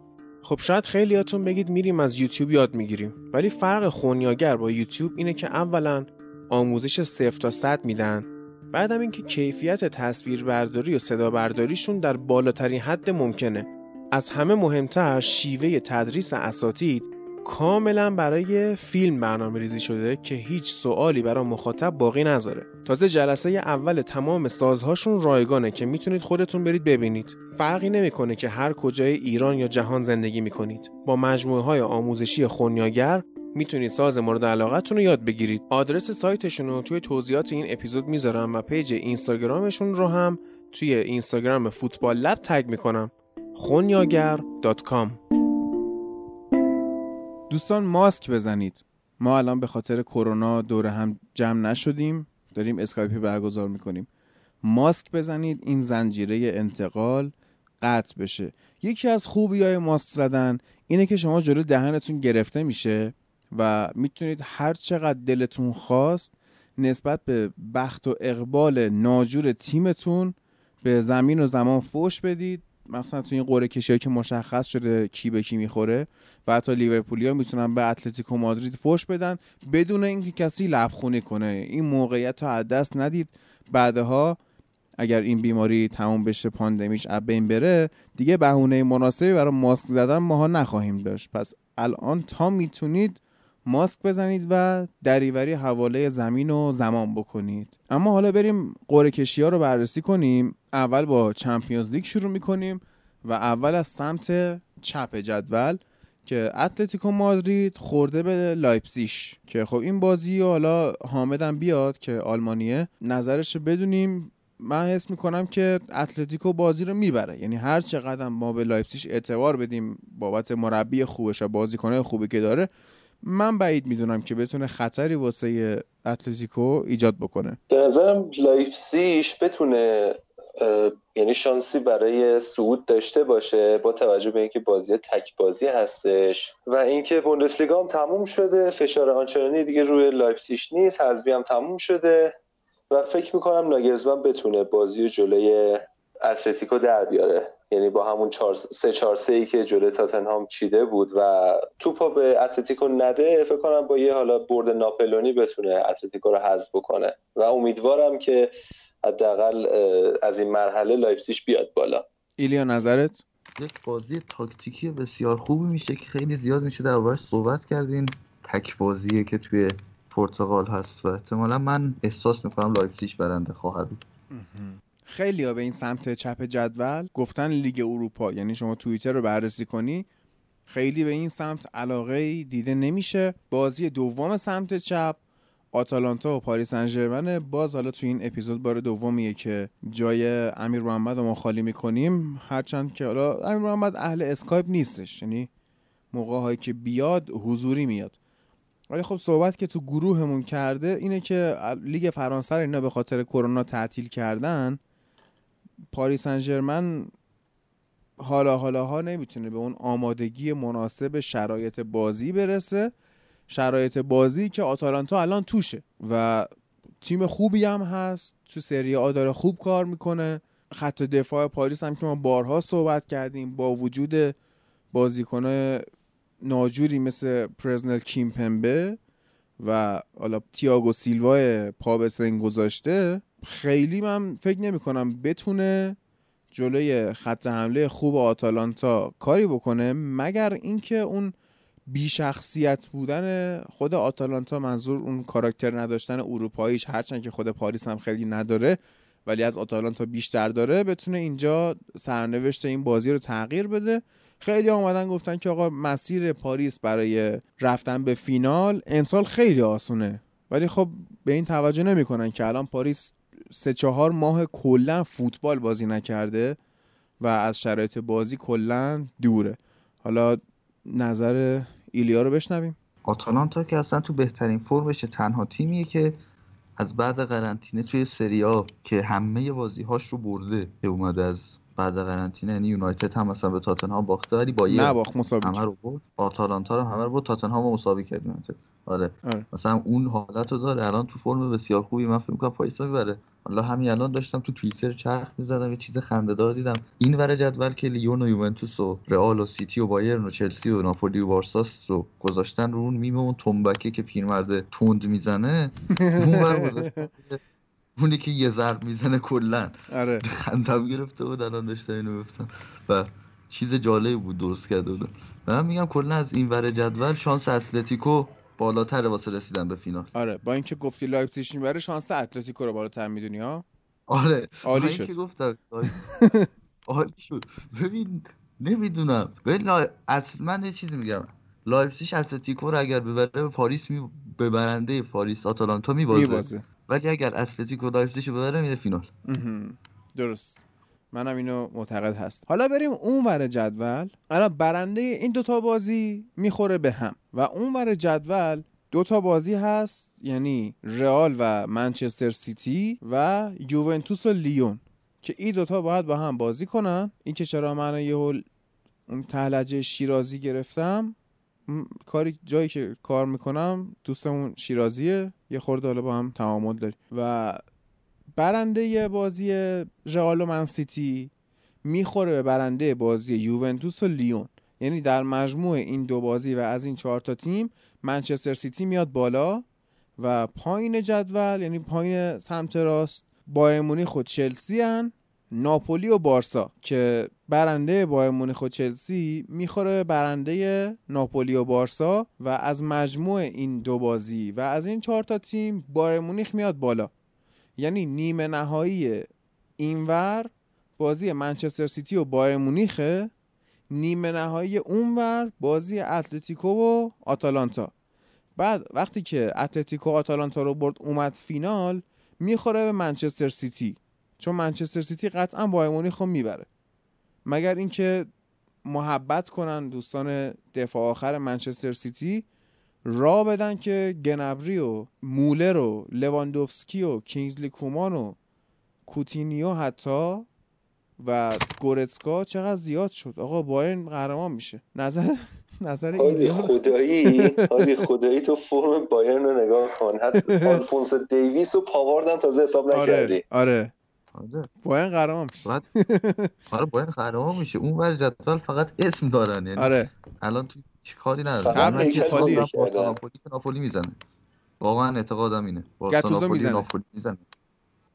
خب شاید خیلیاتون بگید میریم از یوتیوب یاد می‌گیریم ولی فرق خونیاگر با یوتیوب اینه که اولا آموزش صفر تا صد میدن بعدم اینکه کیفیت تصویربرداری و صدا برداریشون در بالاترین حد ممکنه. از همه مهمتر شیوه تدریس اساتید کاملا برای فیلم برنامه ریزی شده که هیچ سوالی برای مخاطب باقی نذاره. تازه جلسه اول تمام سازهاشون رایگانه که می‌تونید خودتون برید ببینید. فرقی نمی‌کنه که هر کجای ایران یا جهان زندگی می‌کنید. با مجموعه های آموزشی خونیاگر می‌تونید ساز مورد علاقتون رو یاد بگیرید. آدرس سایتشون رو توی توضیحات این اپیزود می‌ذارم و پیج اینستاگرامشون رو هم توی اینستاگرام فوتبال لب تگ می‌کنم. خونیاگر.com دوستان ماسک بزنید. ما الان به خاطر کرونا دور هم جمع نشدیم. داریم اسکایپی برگزار می‌کنیم. ماسک بزنید این زنجیره انتقال قطع بشه. یکی از خوبی های ماسک زدن اینه که شما جلو دهنتون گرفته میشه و می‌تونید هر چقدر دلتون خواست نسبت به بخت و اقبال ناجور تیمتون به زمین و زمان فوش بدید. مثلا تو این قرعه کشی که مشخص شده کی به کی می‌خوره و حتی لیورپولیا می‌تونن به اتلتیکو مادرید فوش بدن بدون اینکه کسی لبخونی کنه. این موقعیت رو از دست ندید. بعدها اگر این بیماری تموم بشه پاندمیش از بین بره دیگه بهونه مناسبی برای ماسک زدن ماها نخواهیم داشت. پس الان تا می‌تونید ماسک بزنید و دریوری حواله زمین و زمان بکنید. اما حالا بریم قرعه کشی ها رو بررسی کنیم. اول با چمپیونز لیگ شروع می‌کنیم و اول از سمت چپ جدول که اتلتیکو مادرید خورده به لایپسیش که خب این بازی حالا حامدم بیاد که آلمانیه نظرش بدونیم. من حس می‌کنم که اتلتیکو بازی رو می‌بره. یعنی هر چقدر ما به لایپسیش اعتبار بدیم بابت مربی خوبش و بازیکنهای خوبی که داره من بعید می‌دونم که بتونه خطری واسه اتلتیکو ایجاد بکنه. به نظرم لایپسیش بتونه یعنی شانسی برای صعود داشته باشه با توجه به اینکه بازی تک بازی هستش. و اینکه بوندسلیگا هم تموم شده فشار آنچنانی دیگه روی لایپسیش نیست حذفی هم تموم شده و فکر می‌کنم ناگلزمن بتونه بازی جلوی اتلتیکو در بیاره. یعنی با همون چار سه چهار سه ای که جلوی تاتنهام چیده بود و توپا به اتلتیکو نده فکر کنم با یه حالا برد ناپلونی بتونه اتلتیکو رو حذف بکنه. و امیدوارم که حداقل از این مرحله لایپسیش بیاد بالا. ایلیا نظرت؟ یک بازی تاکتیکی بسیار خوبی میشه که خیلی زیاد میشه دربارش صحبت کردین. تک بازیه که توی پرتغال هست و احتمالا من احساس می‌کنم لایپزیگ برنده خواهد بود. خیلی ها به این سمت چپ جدول گفتن لیگ اروپا. یعنی شما توییتر رو بررسی کنی خیلی به این سمت علاقه دیده نمیشه. بازی دوم سمت چپ آتالانتا و پاری سن ژرمن باز حالا تو این اپیزود بار دومیه که جای امیر محمد رو ما خالی می‌کنیم. هرچند که حالا امیر محمد اهل اسکایپ نیستش. یعنی موقع هایی که بیاد حضوری میاد. ولی خب صحبت که تو گروهمون کرده اینه که لیگ فرانسه رو اینا به خاطر کرونا تعطیل کردن پاریس انجرمن حالا حالا ها نمی‌تونه به اون آمادگی مناسب شرایط بازی برسه. شرایط بازی که آتالانتا الان توشه و تیم خوبی هم هست تو سری آ داره خوب کار می‌کنه. خط دفاع پاریس هم که ما بارها صحبت کردیم با وجود بازیکنه ناجوری مثل پرزنل کیمپمبه و حالا تیاگو سیلوا پا به سنگ گذاشته خیلی من فکر نمی کنم بتونه جلوی خط حمله خوب آتالانتا کاری بکنه مگر اینکه اون بیشخصیت بودن خود آتالانتا منظور اون کاراکتر نداشتن اروپاییش هرچند که خود پاریس هم خیلی نداره ولی از آتالانتا بیشتر داره بتونه اینجا سرنوشت این بازی رو تغییر بده. خیلی آمدن گفتن که آقا مسیر پاریس برای رفتن به فینال امسال خیلی آسونه. ولی خب به این توجه نمی‌کنن که الان پاریس سه چهار ماه کلا فوتبال بازی نکرده و از شرایط بازی کلا دوره. حالا نظر ایلیا رو بشنویم. آتالانتا که اصلا تو بهترین فرمش تنها تیمیه که از بعد قرنطینه توی سریا که همه بازی هاش رو برده که اومده از بعد قرنطینه. یعنی یونایتد هم مثلا به تاتنهام باخته ولی با یه باخت مساوی همه رو برد. آتالانتا رو همه رو برد تاتنهام رو مساوی کرد یونایتد. آره. آره. مثلا اون حالت رو داره. الان تو فرم بسیار خوبی من فکر می‌کنم پایسا می‌بره. حالا همین الان داشتم تو توییتر چرخ می‌زدم یه چیز خنده‌دار دیدم. این ور جدول که لیون و یوونتوس و رئال و سیتی و بایرن و چلسی و ناپولی و بارساس رو گذاشتن رو اون میمه اون تنبکه که پیرمرد تند می‌زنه اون ور اونی که یه ضرب می‌زنه کلا. آره. خندم گرفته بود الان داشتم اینو گفتم و چیز جالبی بود درست کرده بودم. من میگم کلا از این ور جدول شانس اتلتیکو بالاتر واسه رسیدن به فینال. آره با اینکه گفتی لایپزیگ می‌بره شانس اتلتیکو رو بالاتر می‌دونی ها؟ آره عالی شد. گفتم عالی شد. ببین نمی‌دونم. ببین من یه چیزی میگم. لایپزیگ اتلتیکو رو اگر ببره به پاریس می به برنده پاریس آتالانتا میبازه. ولی اگر اتلتیکو لایپزیگ ببره میره فینال. درست. منم اینو معتقد هست حالا بریم اون ور جدول. الان برنده این دوتا بازی می‌خوره به هم. و اون ور جدول دوتا بازی هست یعنی رئال و منچستر سیتی و یوونتوس و لیون که این دوتا باید با هم بازی کنن. این که چرا من یه اون ته لهجه شیرازی گرفتم کاری جایی که کار می‌کنم دوستمون شیرازیه. یه خورده حالا با هم تعامل داریم. و برنده بازی رئال و منسیتی می‌خوره به برنده بازی یوونتوس و لیون. یعنی در مجموع این دو بازی و از این چهار تا تیم منچستر سیتی میاد بالا و پایین جدول یعنی پایین سمت راست بایر مونیخ چلسی هن ناپولی و بارسا که برنده بایر مونیخ چلسی می‌خوره برنده ناپولی و بارسا و از مجموع این دو بازی و از این چهار تا تیم بایر مونیخ میاد بالا. یعنی نیمه نهایی اینور بازی منچستر سیتی و بایرن مونیخه نیمه نهایی اونور بازی اتلتیکو و آتالانتا. بعد وقتی که اتلتیکو آتالانتا رو برد اومد فینال می‌خوره به منچستر سیتی. چون منچستر سیتی قطعا بایرن مونیخ رو می‌بره. مگر اینکه محبت کنن دوستان دفاع آخر منچستر سیتی را بدن که گنابری و مولر و لواندوفسکی و کینگزلی کومان و کوتینیو حتی و گورتسکا چقدر زیاد شد. آقا بایرن قهرمان میشه. نظر نظر خدایی. هادی خدایی تو فرم بایرن رو نگاه کن. حتی آلفونس دیویس و پاوارد تازه حساب آره، نکردی آره. آره بایرن قهرمان میشه. آره بایرن قهرمان میشه. اون ور جدول فقط اسم دارن یعنی آره. الان تو کاری نداره که هیکل خالی. ناپولی که ناپولی می‌زنه. واقعا اعتقادم اینه. گتوزو ناپولی می‌زنه. ناپولی می‌زنه.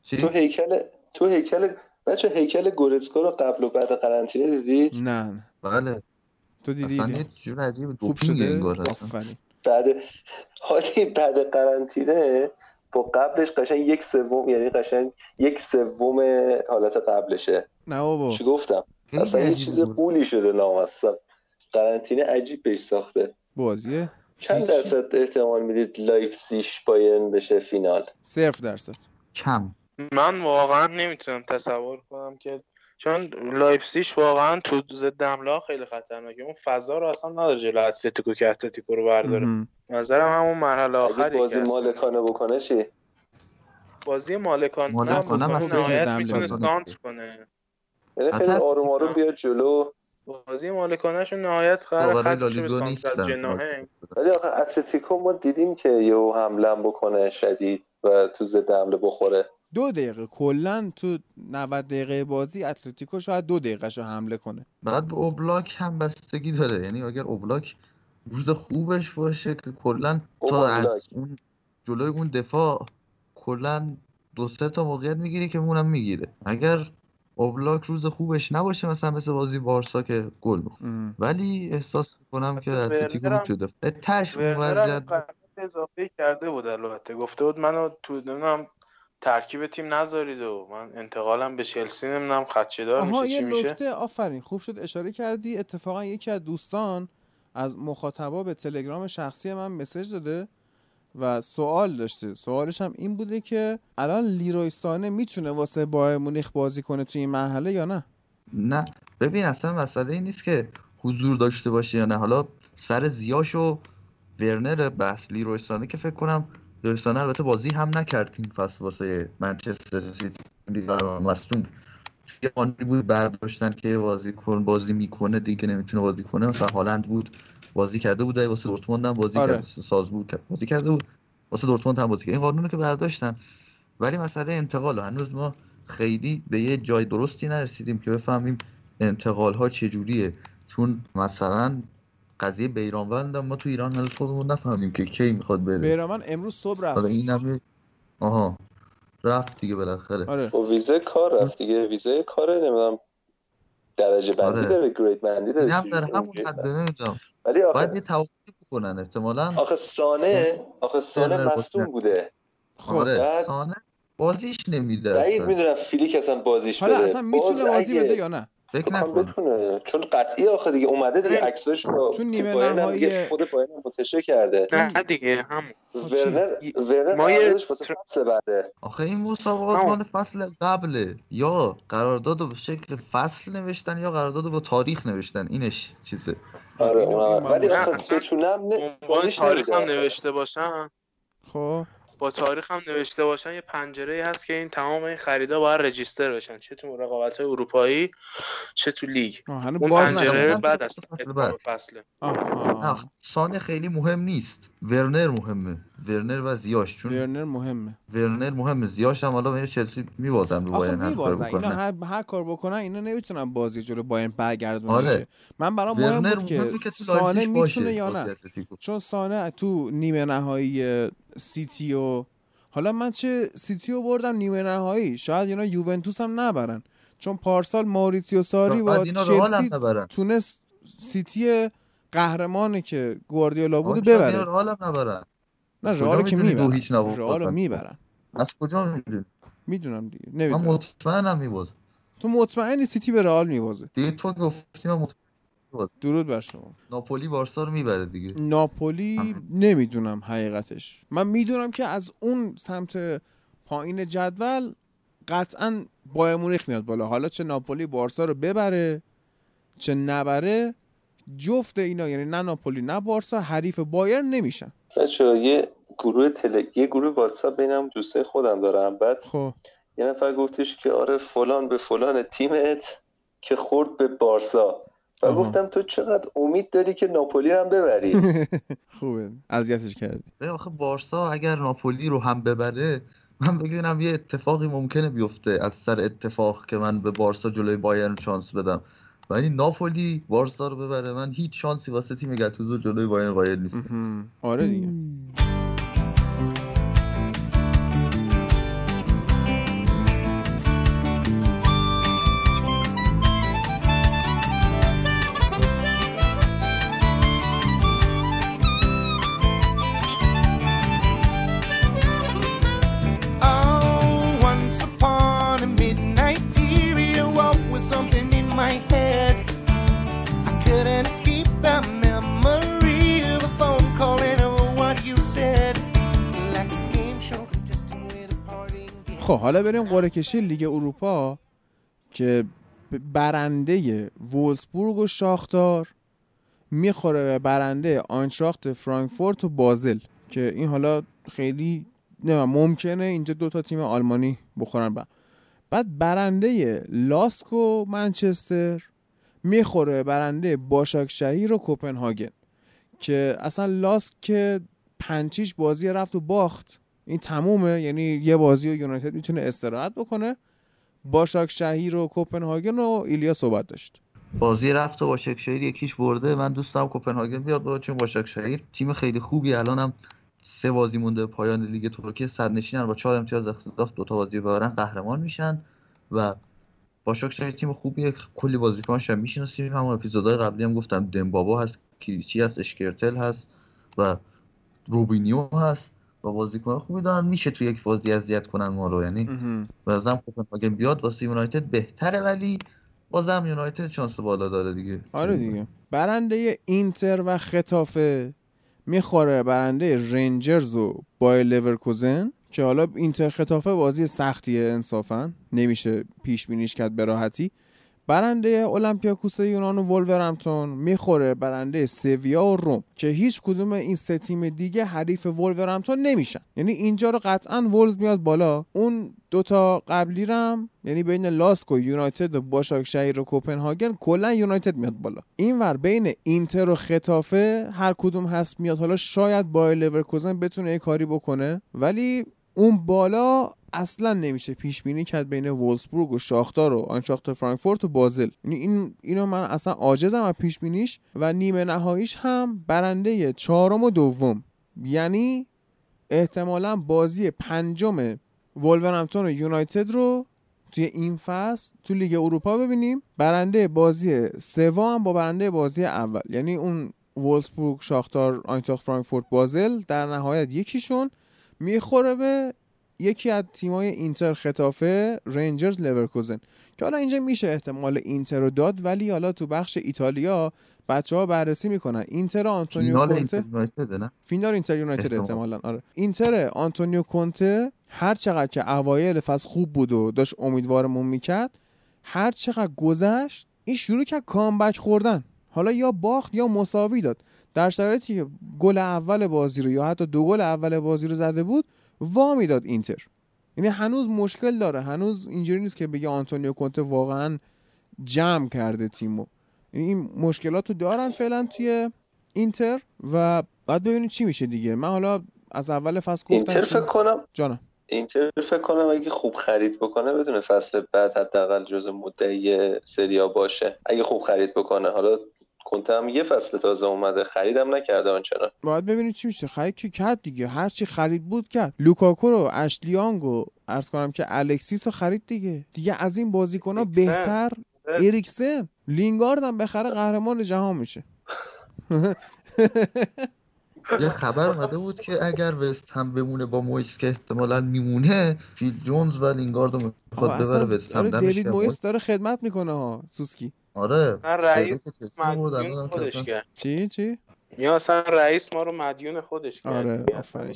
چی؟ تو هیکل تو هیکل بچه هیکل گورتسکا رو قبل و بعد قرنطینه دیدید نه بله. تو دیدی اصلا یه جور عجیب خوب شده؟ انگار بعد حالی بعد قرنطینه با قبلش قشنگ یک سوم یعنی قشنگ یک سوم حالت قبلشه. نه بابا. چی گفتم؟ اصلا یه چیز. قولی شده نامستم قرنطینه عجیب بهش ساخته. بازیه چند. درصد احتمال می‌دید لایپسیش بایرن بشه فینال؟ صرف درصد. کم. من واقعا نمی‌تونم تصور کنم که چون لایپسیش واقعا تو ضد حمله خیلی خطرناکه. اون فضا رو اصلا نداره جلو اتلتیکو که اتلتیکو رو برداره. نظرم همون مرحله آخری بازی. مالکانه بکنه چی؟ بازی مالکان مالکانه نه مثلا مثلا نهایت می‌تونه سانتر کنه. یعنی خیلی آروم آروم بیاد جلو. بازی مالکانهشون نهایت قرار خط بشه به جناهنگ ولی آخه اتلتیکو ما دیدیم که یهو حمله بکنه شدید و تو ضد حمله بخوره. دو دقیقه. کلا تو 90 دقیقه بازی اتلتیکو شاید دو دقیقه رو حمله کنه. بعد به اوبلاک هم بستگی داره. یعنی اگر اوبلاک روز خوبش باشه که کلا تا از. اون جلوی اون دفاع کلا دو سه تا موقعیت می‌گیری که اونم می‌گیره. اگر اوبلاک روز خوبش نباشه مثلا مثل بازی بارسا که گل می‌خوره. ام. ولی احساس کنم که اتلتیکو می‌تونه دفاع تش اضافه کرده بود البته. گفته بود منو تو نمی‌دونم ترکیب تیم نذارید و من انتقالم به چلسی نمی‌دونم خدشه دار آها میشه یه چی میشه. نکته آفرین خوب شد. اشاره کردی. اتفاقا یکی از دوستان از مخاطبا به تلگرام شخصی من مسج داده. و سوال داشته. سوالش هم این بوده که الان لیروی سانه می‌تونه واسه بایر مونیخ بازی کنه توی این مرحله یا نه؟ نه. ببین اصلا مسئله این نیست که حضور داشته باشه یا نه. حالا سر زیاش و ورنر بحث لیرویستانه که فکر کنم لیرویستانه البته بازی هم نکرد این فصل واسه منچستر سیتی مصدوم یه قانونی بود برداشتن که بازی کن بازی می‌کنه دیگه نمی‌تونه بازی کنه. مثلا هالند بود. بازی کرده بود واسه دورتموند هم بازی آره. کرد واسه سازبورگ کرد بازی کرده بود. واسه دورتموند هم بازی کرد. این قانونو که برداشتن. ولی مسئله انتقال هنوز ما خیلی به یه جای درستی نرسیدیم که بفهمیم انتقال ها چجوریه. چون مثلا قضیه بیرانوند ما تو ایران هنوز خودمون نفهمیم که کی می‌خواد بره. بیرامن امروز صبح رفت. این هم آها. رفت دیگه بالاخره. آره. با ویزه کار رفت دیگه. ویزه کار نمی‌دونم درجه بندی آره. داره گرید بندی داره هم در همون؟ حد نمی‌دونم. ولی آخه باید یه توافقی بکنن احتمالا. آخه سانه آخه سانه مصدوم. بوده. خب. آره بعد- سانه بازیش نمیده بعید اصلا. می‌دونم فیلیک اصلا بازیش حالا بده. اصلا باز می‌تونه بازی اگه- بده یا نه؟ فکر نکنم. بتونه. چون قطعی آخه دیگه اومده دیگه عکسش رو تو نیمه نهایی خود پایین منتشر کرده. نه دیگه هم ورنر ورنر ما یه فصل بعده. آخه این مسابقات مال فصل قبله. یا قرارداد به شکل فصل نوشتن یا قرارداد با تاریخ نوشتن. اینش چیزه. آره ولی بتونم تاریخ هم نوشته باشن؟ خب. با تاریخ هم نوشته باشن یه پنجره هست که این تمام این خریدا باید رجیستر بشن. چه تو رقابت های اروپایی چه تو لیگ. اون پنجره بعد از فصله سانه خیلی مهم نیست. ورنر مهمه. ورنر و زیاش چون ورنر مهمه. ورنر مهمه. زیاش هم حالا میره چلسی میبازن رو باین هر کار اینا هر, هر کار بکنن اینا نمی‌تونن بازی جلو بایرن برگردونن آره. من برام مهم بود که سانه می‌تونه یا نه. چون سانه تو نیمه نهایی سیتی و حالا من چه سیتی رو بردم نیمه نهایی؟ شاید اینا یوونتوس هم نبرن. چون پارسال ماریسیو ساری با چلسی تونست سیتی قهرمانی که گواردیولا بود ببره. رئال نبرن نه رئال که می‌برن رئال می‌برن. از کجا می‌دونی؟ می‌دونم دیگه. نمی‌دونم. من مطمئنم میبازه. تو مطمئنی سیتی به رئال میبازه؟ دیگه تو گفتی من درود بر شما. ناپولی بارسا رو می‌بره دیگه. ناپولی نمی‌دونم حقیقتش. من می‌دونم که از اون سمت پایین جدول قطعا بایر مونیخ میاد بالا. حالا چه ناپولی بارسا رو ببره چه نبره. جفت اینا یعنی نه ناپولی نه بارسا حریف بایر نمیشن. بچه یه گروه تل... یه گروه واتساپ بینم دوسته خودم دارم. بعد خب. یه نفر گفتش که آره فلان به فلان تیمت که خورد به بارسا. و گفتم تو چقدر امید داری که ناپولی هم ببری؟ خوبه. اذیتش کردی. آخه بارسا اگر ناپولی رو هم ببره من بگم یه اتفاقی ممکنه بیفته از سر اتفاق که من به بارسا جلوی بایرن شانس بدم. ولی ناپولی بارسا رو ببره. من هیچ شانسی واسه تیم گتوزو جلوی بایرن قائل نیستم. آره دیگه. خب حالا بریم قرعه کشی لیگ اروپا که برنده وولسبورگ و شاختار می‌خوره به برنده آینتراخت فرانکفورت و بازل که این حالا خیلی نه ممکنه اینجا دوتا تیم آلمانی بخورن با. بعد برنده لاسک و منچستر می‌خوره برنده باشاک شهیر و کوپنهاگن که اصلا لاسک که پنچیش بازی رفت و باخت این تمومه. یعنی یه بازی و یونایتد می‌تونه استراحت بکنه. باشاک شهیر و کوپنهاگن و ایلیا صحبت داشت. بازی رفت و باشاک شهیر یکیش برده. من دوستم کوپنهاگن بیاد با چون باشاک شهیر تیم خیلی خوبی. الانم سه بازی مونده پایان لیگ ترکیه. صد نشینن با چهار امتیاز اختلاف. دو تا بازی ببرن قهرمان میشن و باشاک شهیر تیم خوبیه. کلی بازیکنش هم می‌شناسیم. همون اپیزودهای قبلی هم گفتم. دمبابا هست کلیچی هست اشکرتل هست و روبینیو هست. با بازیکن خوبی دارن میشه تو یک بازی اذیت کنن ما رو یعنی بازم کوپنهاگن بیاد واسه یونایتد بهتره ولی بازم یونایتد شانس بالا داره دیگه. آره دیگه. برنده اینتر و ختافه می‌خوره برنده رنجرز و بایر لورکوزن که حالا اینتر ختافه بازی سختیه انصافا. نمیشه پیش بینیش کرد به راحتی. برنده اولمپیاکوس یونان و ولورهمپتون می‌خوره برنده سویا و روم که هیچ کدوم این سه تیم دیگه حریف ولورهمپتون نمیشن. یعنی اینجا رو قطعا ولوز میاد بالا. اون دوتا قبلی رم یعنی بین لاسک و یونایتد و باشاک شهیر و کوپنهاگن کلا یونایتد میاد بالا. اینور بین اینتر و ختافه هر کدوم هست میاد حالا. شاید با لورکوزن بتونه یه کاری بکنه ولی اون بالا اصلا نمیشه پیش بینی کرد بین وولسبورگ و شاختار و آینتراخت فرانکفورت و بازل. یعنی این اینو من اصلا عاجزم از پیش بینیش و نیمه نهاییش هم برنده چهارم و دوم. یعنی احتمالا بازی پنجم ولورهمپتون و یونایتد رو توی این فصل تو لیگ اروپا ببینیم. برنده بازی سوم با برنده بازی اول. یعنی اون وولسبورگ شاختار آینتراخت فرانکفورت بازل در نهایت یکیشون. می‌خوره به یکی از تیمای اینتر ختافه رنجرز لورکوزن که حالا اینجا میشه احتمال اینتر رو داد ولی حالا تو بخش ایتالیا بچه ها بررسی می‌کنن. اینتر آنتونیو کونته. فینال اینتر یونایتد احتمالا آره. اینتر آنتونیو کونته هر چقدر که اوایل فصل خوب بود و داشت امیدوارمون می‌کرد هر چقدر گذشت این شروع کرد کامبک خوردن. حالا یا باخت یا مساوی داد. در شرایطی که گل اول بازی رو یا حتی دو گل اول بازی رو زده بود وا می‌داد اینتر. یعنی هنوز مشکل داره. هنوز اینجوری نیست که بگه آنتونیو کونته واقعا جمع کرده تیمو. یعنی این مشکلات رو دارن فعلا توی اینتر و بعد ببینید چی میشه دیگه. من حالا از اول فصل گفتم اینتر فکر کنم جانم. اینتر فکر کنم اگه خوب خرید بکنه بدون فصل بعد حداقل جز مدعی سریا باشه. اگه خوب خرید بکنه. حالا کنته هم یه فصل تازه اومده. خریدم نکرده آنچنان باید ببینید چی میشه. خرید که کرد دیگه. هر چی خرید بود کرد. لوکاکو رو اشلیانگ و عرض کنم که الکسیس رو خرید دیگه. دیگه از این بازیکن ها بهتر. اریکسن لینگارد هم بخره قهرمان جهان میشه. یه خبر اومده بود که اگر وست هم بمونه با مویس که احتمالا میمونه فیل جونز و لینگارد رو می‌خواد ببره وست هم. دیوید مویس داره خدمت می‌کنه ها سوسکی. آره. رئیس مدیون خودش کرد. چی؟ چی؟ یا اصلا رئیس ما رو مدیون خودش کرد. آره آفرین.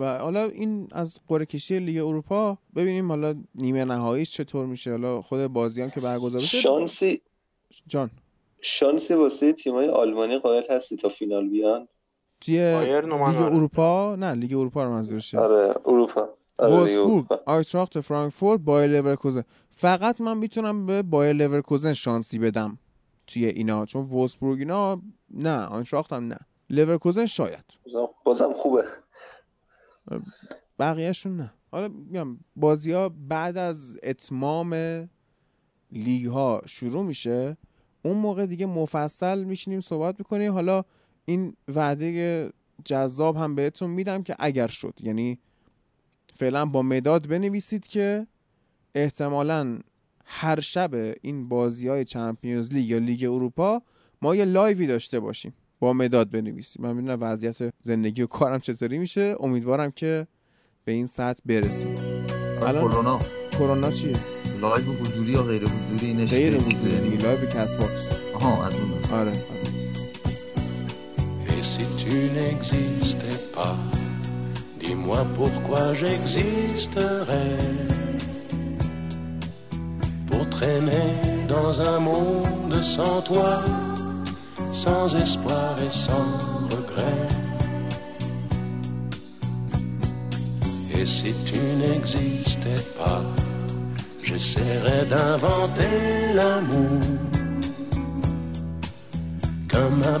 و حالا این از قرعه کشی لیگ اروپا ببینیم حالا نیمه نهاییش چطور میشه. حالا خود بازیان که برگزار بشه شانسی جان. شانسی واسه تیمای آلمانی قائل هستی تا فینال بیان؟ توی لیگ اروپا؟ نه لیگ اروپا رو منظورشه آره اروپا. وولفسبورگ آینتراخت فرانکفورت بایر لورکوزن. فقط من می‌تونم به بایر لورکوزن شانسی بدم توی اینا چون وولفسبورگ اینا نه آینتراخت هم نه. لورکوزن شاید. بازم خوبه. بقیهشون نه. حالا میگم بازی ها بعد از اتمام لیگ ها شروع میشه اون موقع دیگه مفصل میشینیم صحبت می‌کنیم. حالا این وعده جذاب هم بهتون میدم که اگر شد. یعنی فعلا با مداد بنویسید که احتمالا هر شب این بازی های Champions League یا لیگ اروپا ما یه live ی داشته باشیم با مداد بنویسیم. من می‌دونم وضعیت زندگی و کارم چطوری میشه. امیدوارم که به این سطح برسیم. کرونا. کرونا چیه؟ live حضوری یا غیر حضوری؟ نشه غیر حضوری live CastBox. آها از اون. آره, آره. Tu n'existais pas, dis-moi pourquoi j'existerais. Pour traîner dans un monde sans toi, sans espoir et sans regret. Et si tu n'existais pas, j'essaierais d'inventer l'amour. Comme un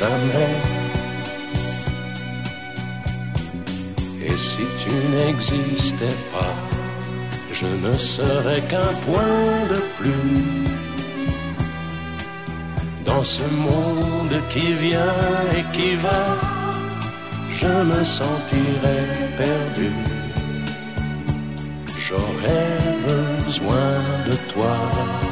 jamais. Et si tu n'existais pas, je ne serais qu'un point de plus dans ce monde qui vient et qui va. Je me sentirais perdu. J'aurais besoin de toi.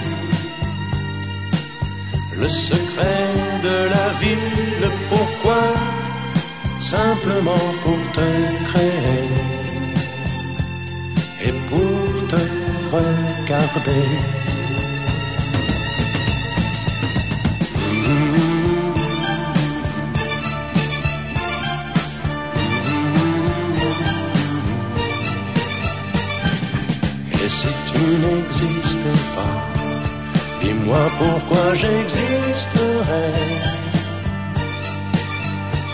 le secret de la vie, le pourquoi simplement pour te créer et pour te regarder? Pourquoi j'existerais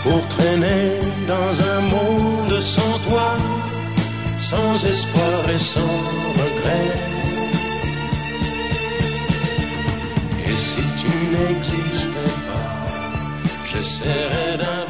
pour traîner dans un monde sans toi, sans espoir et sans regret. Et si tu n'existais pas, j'essaierais d'inventer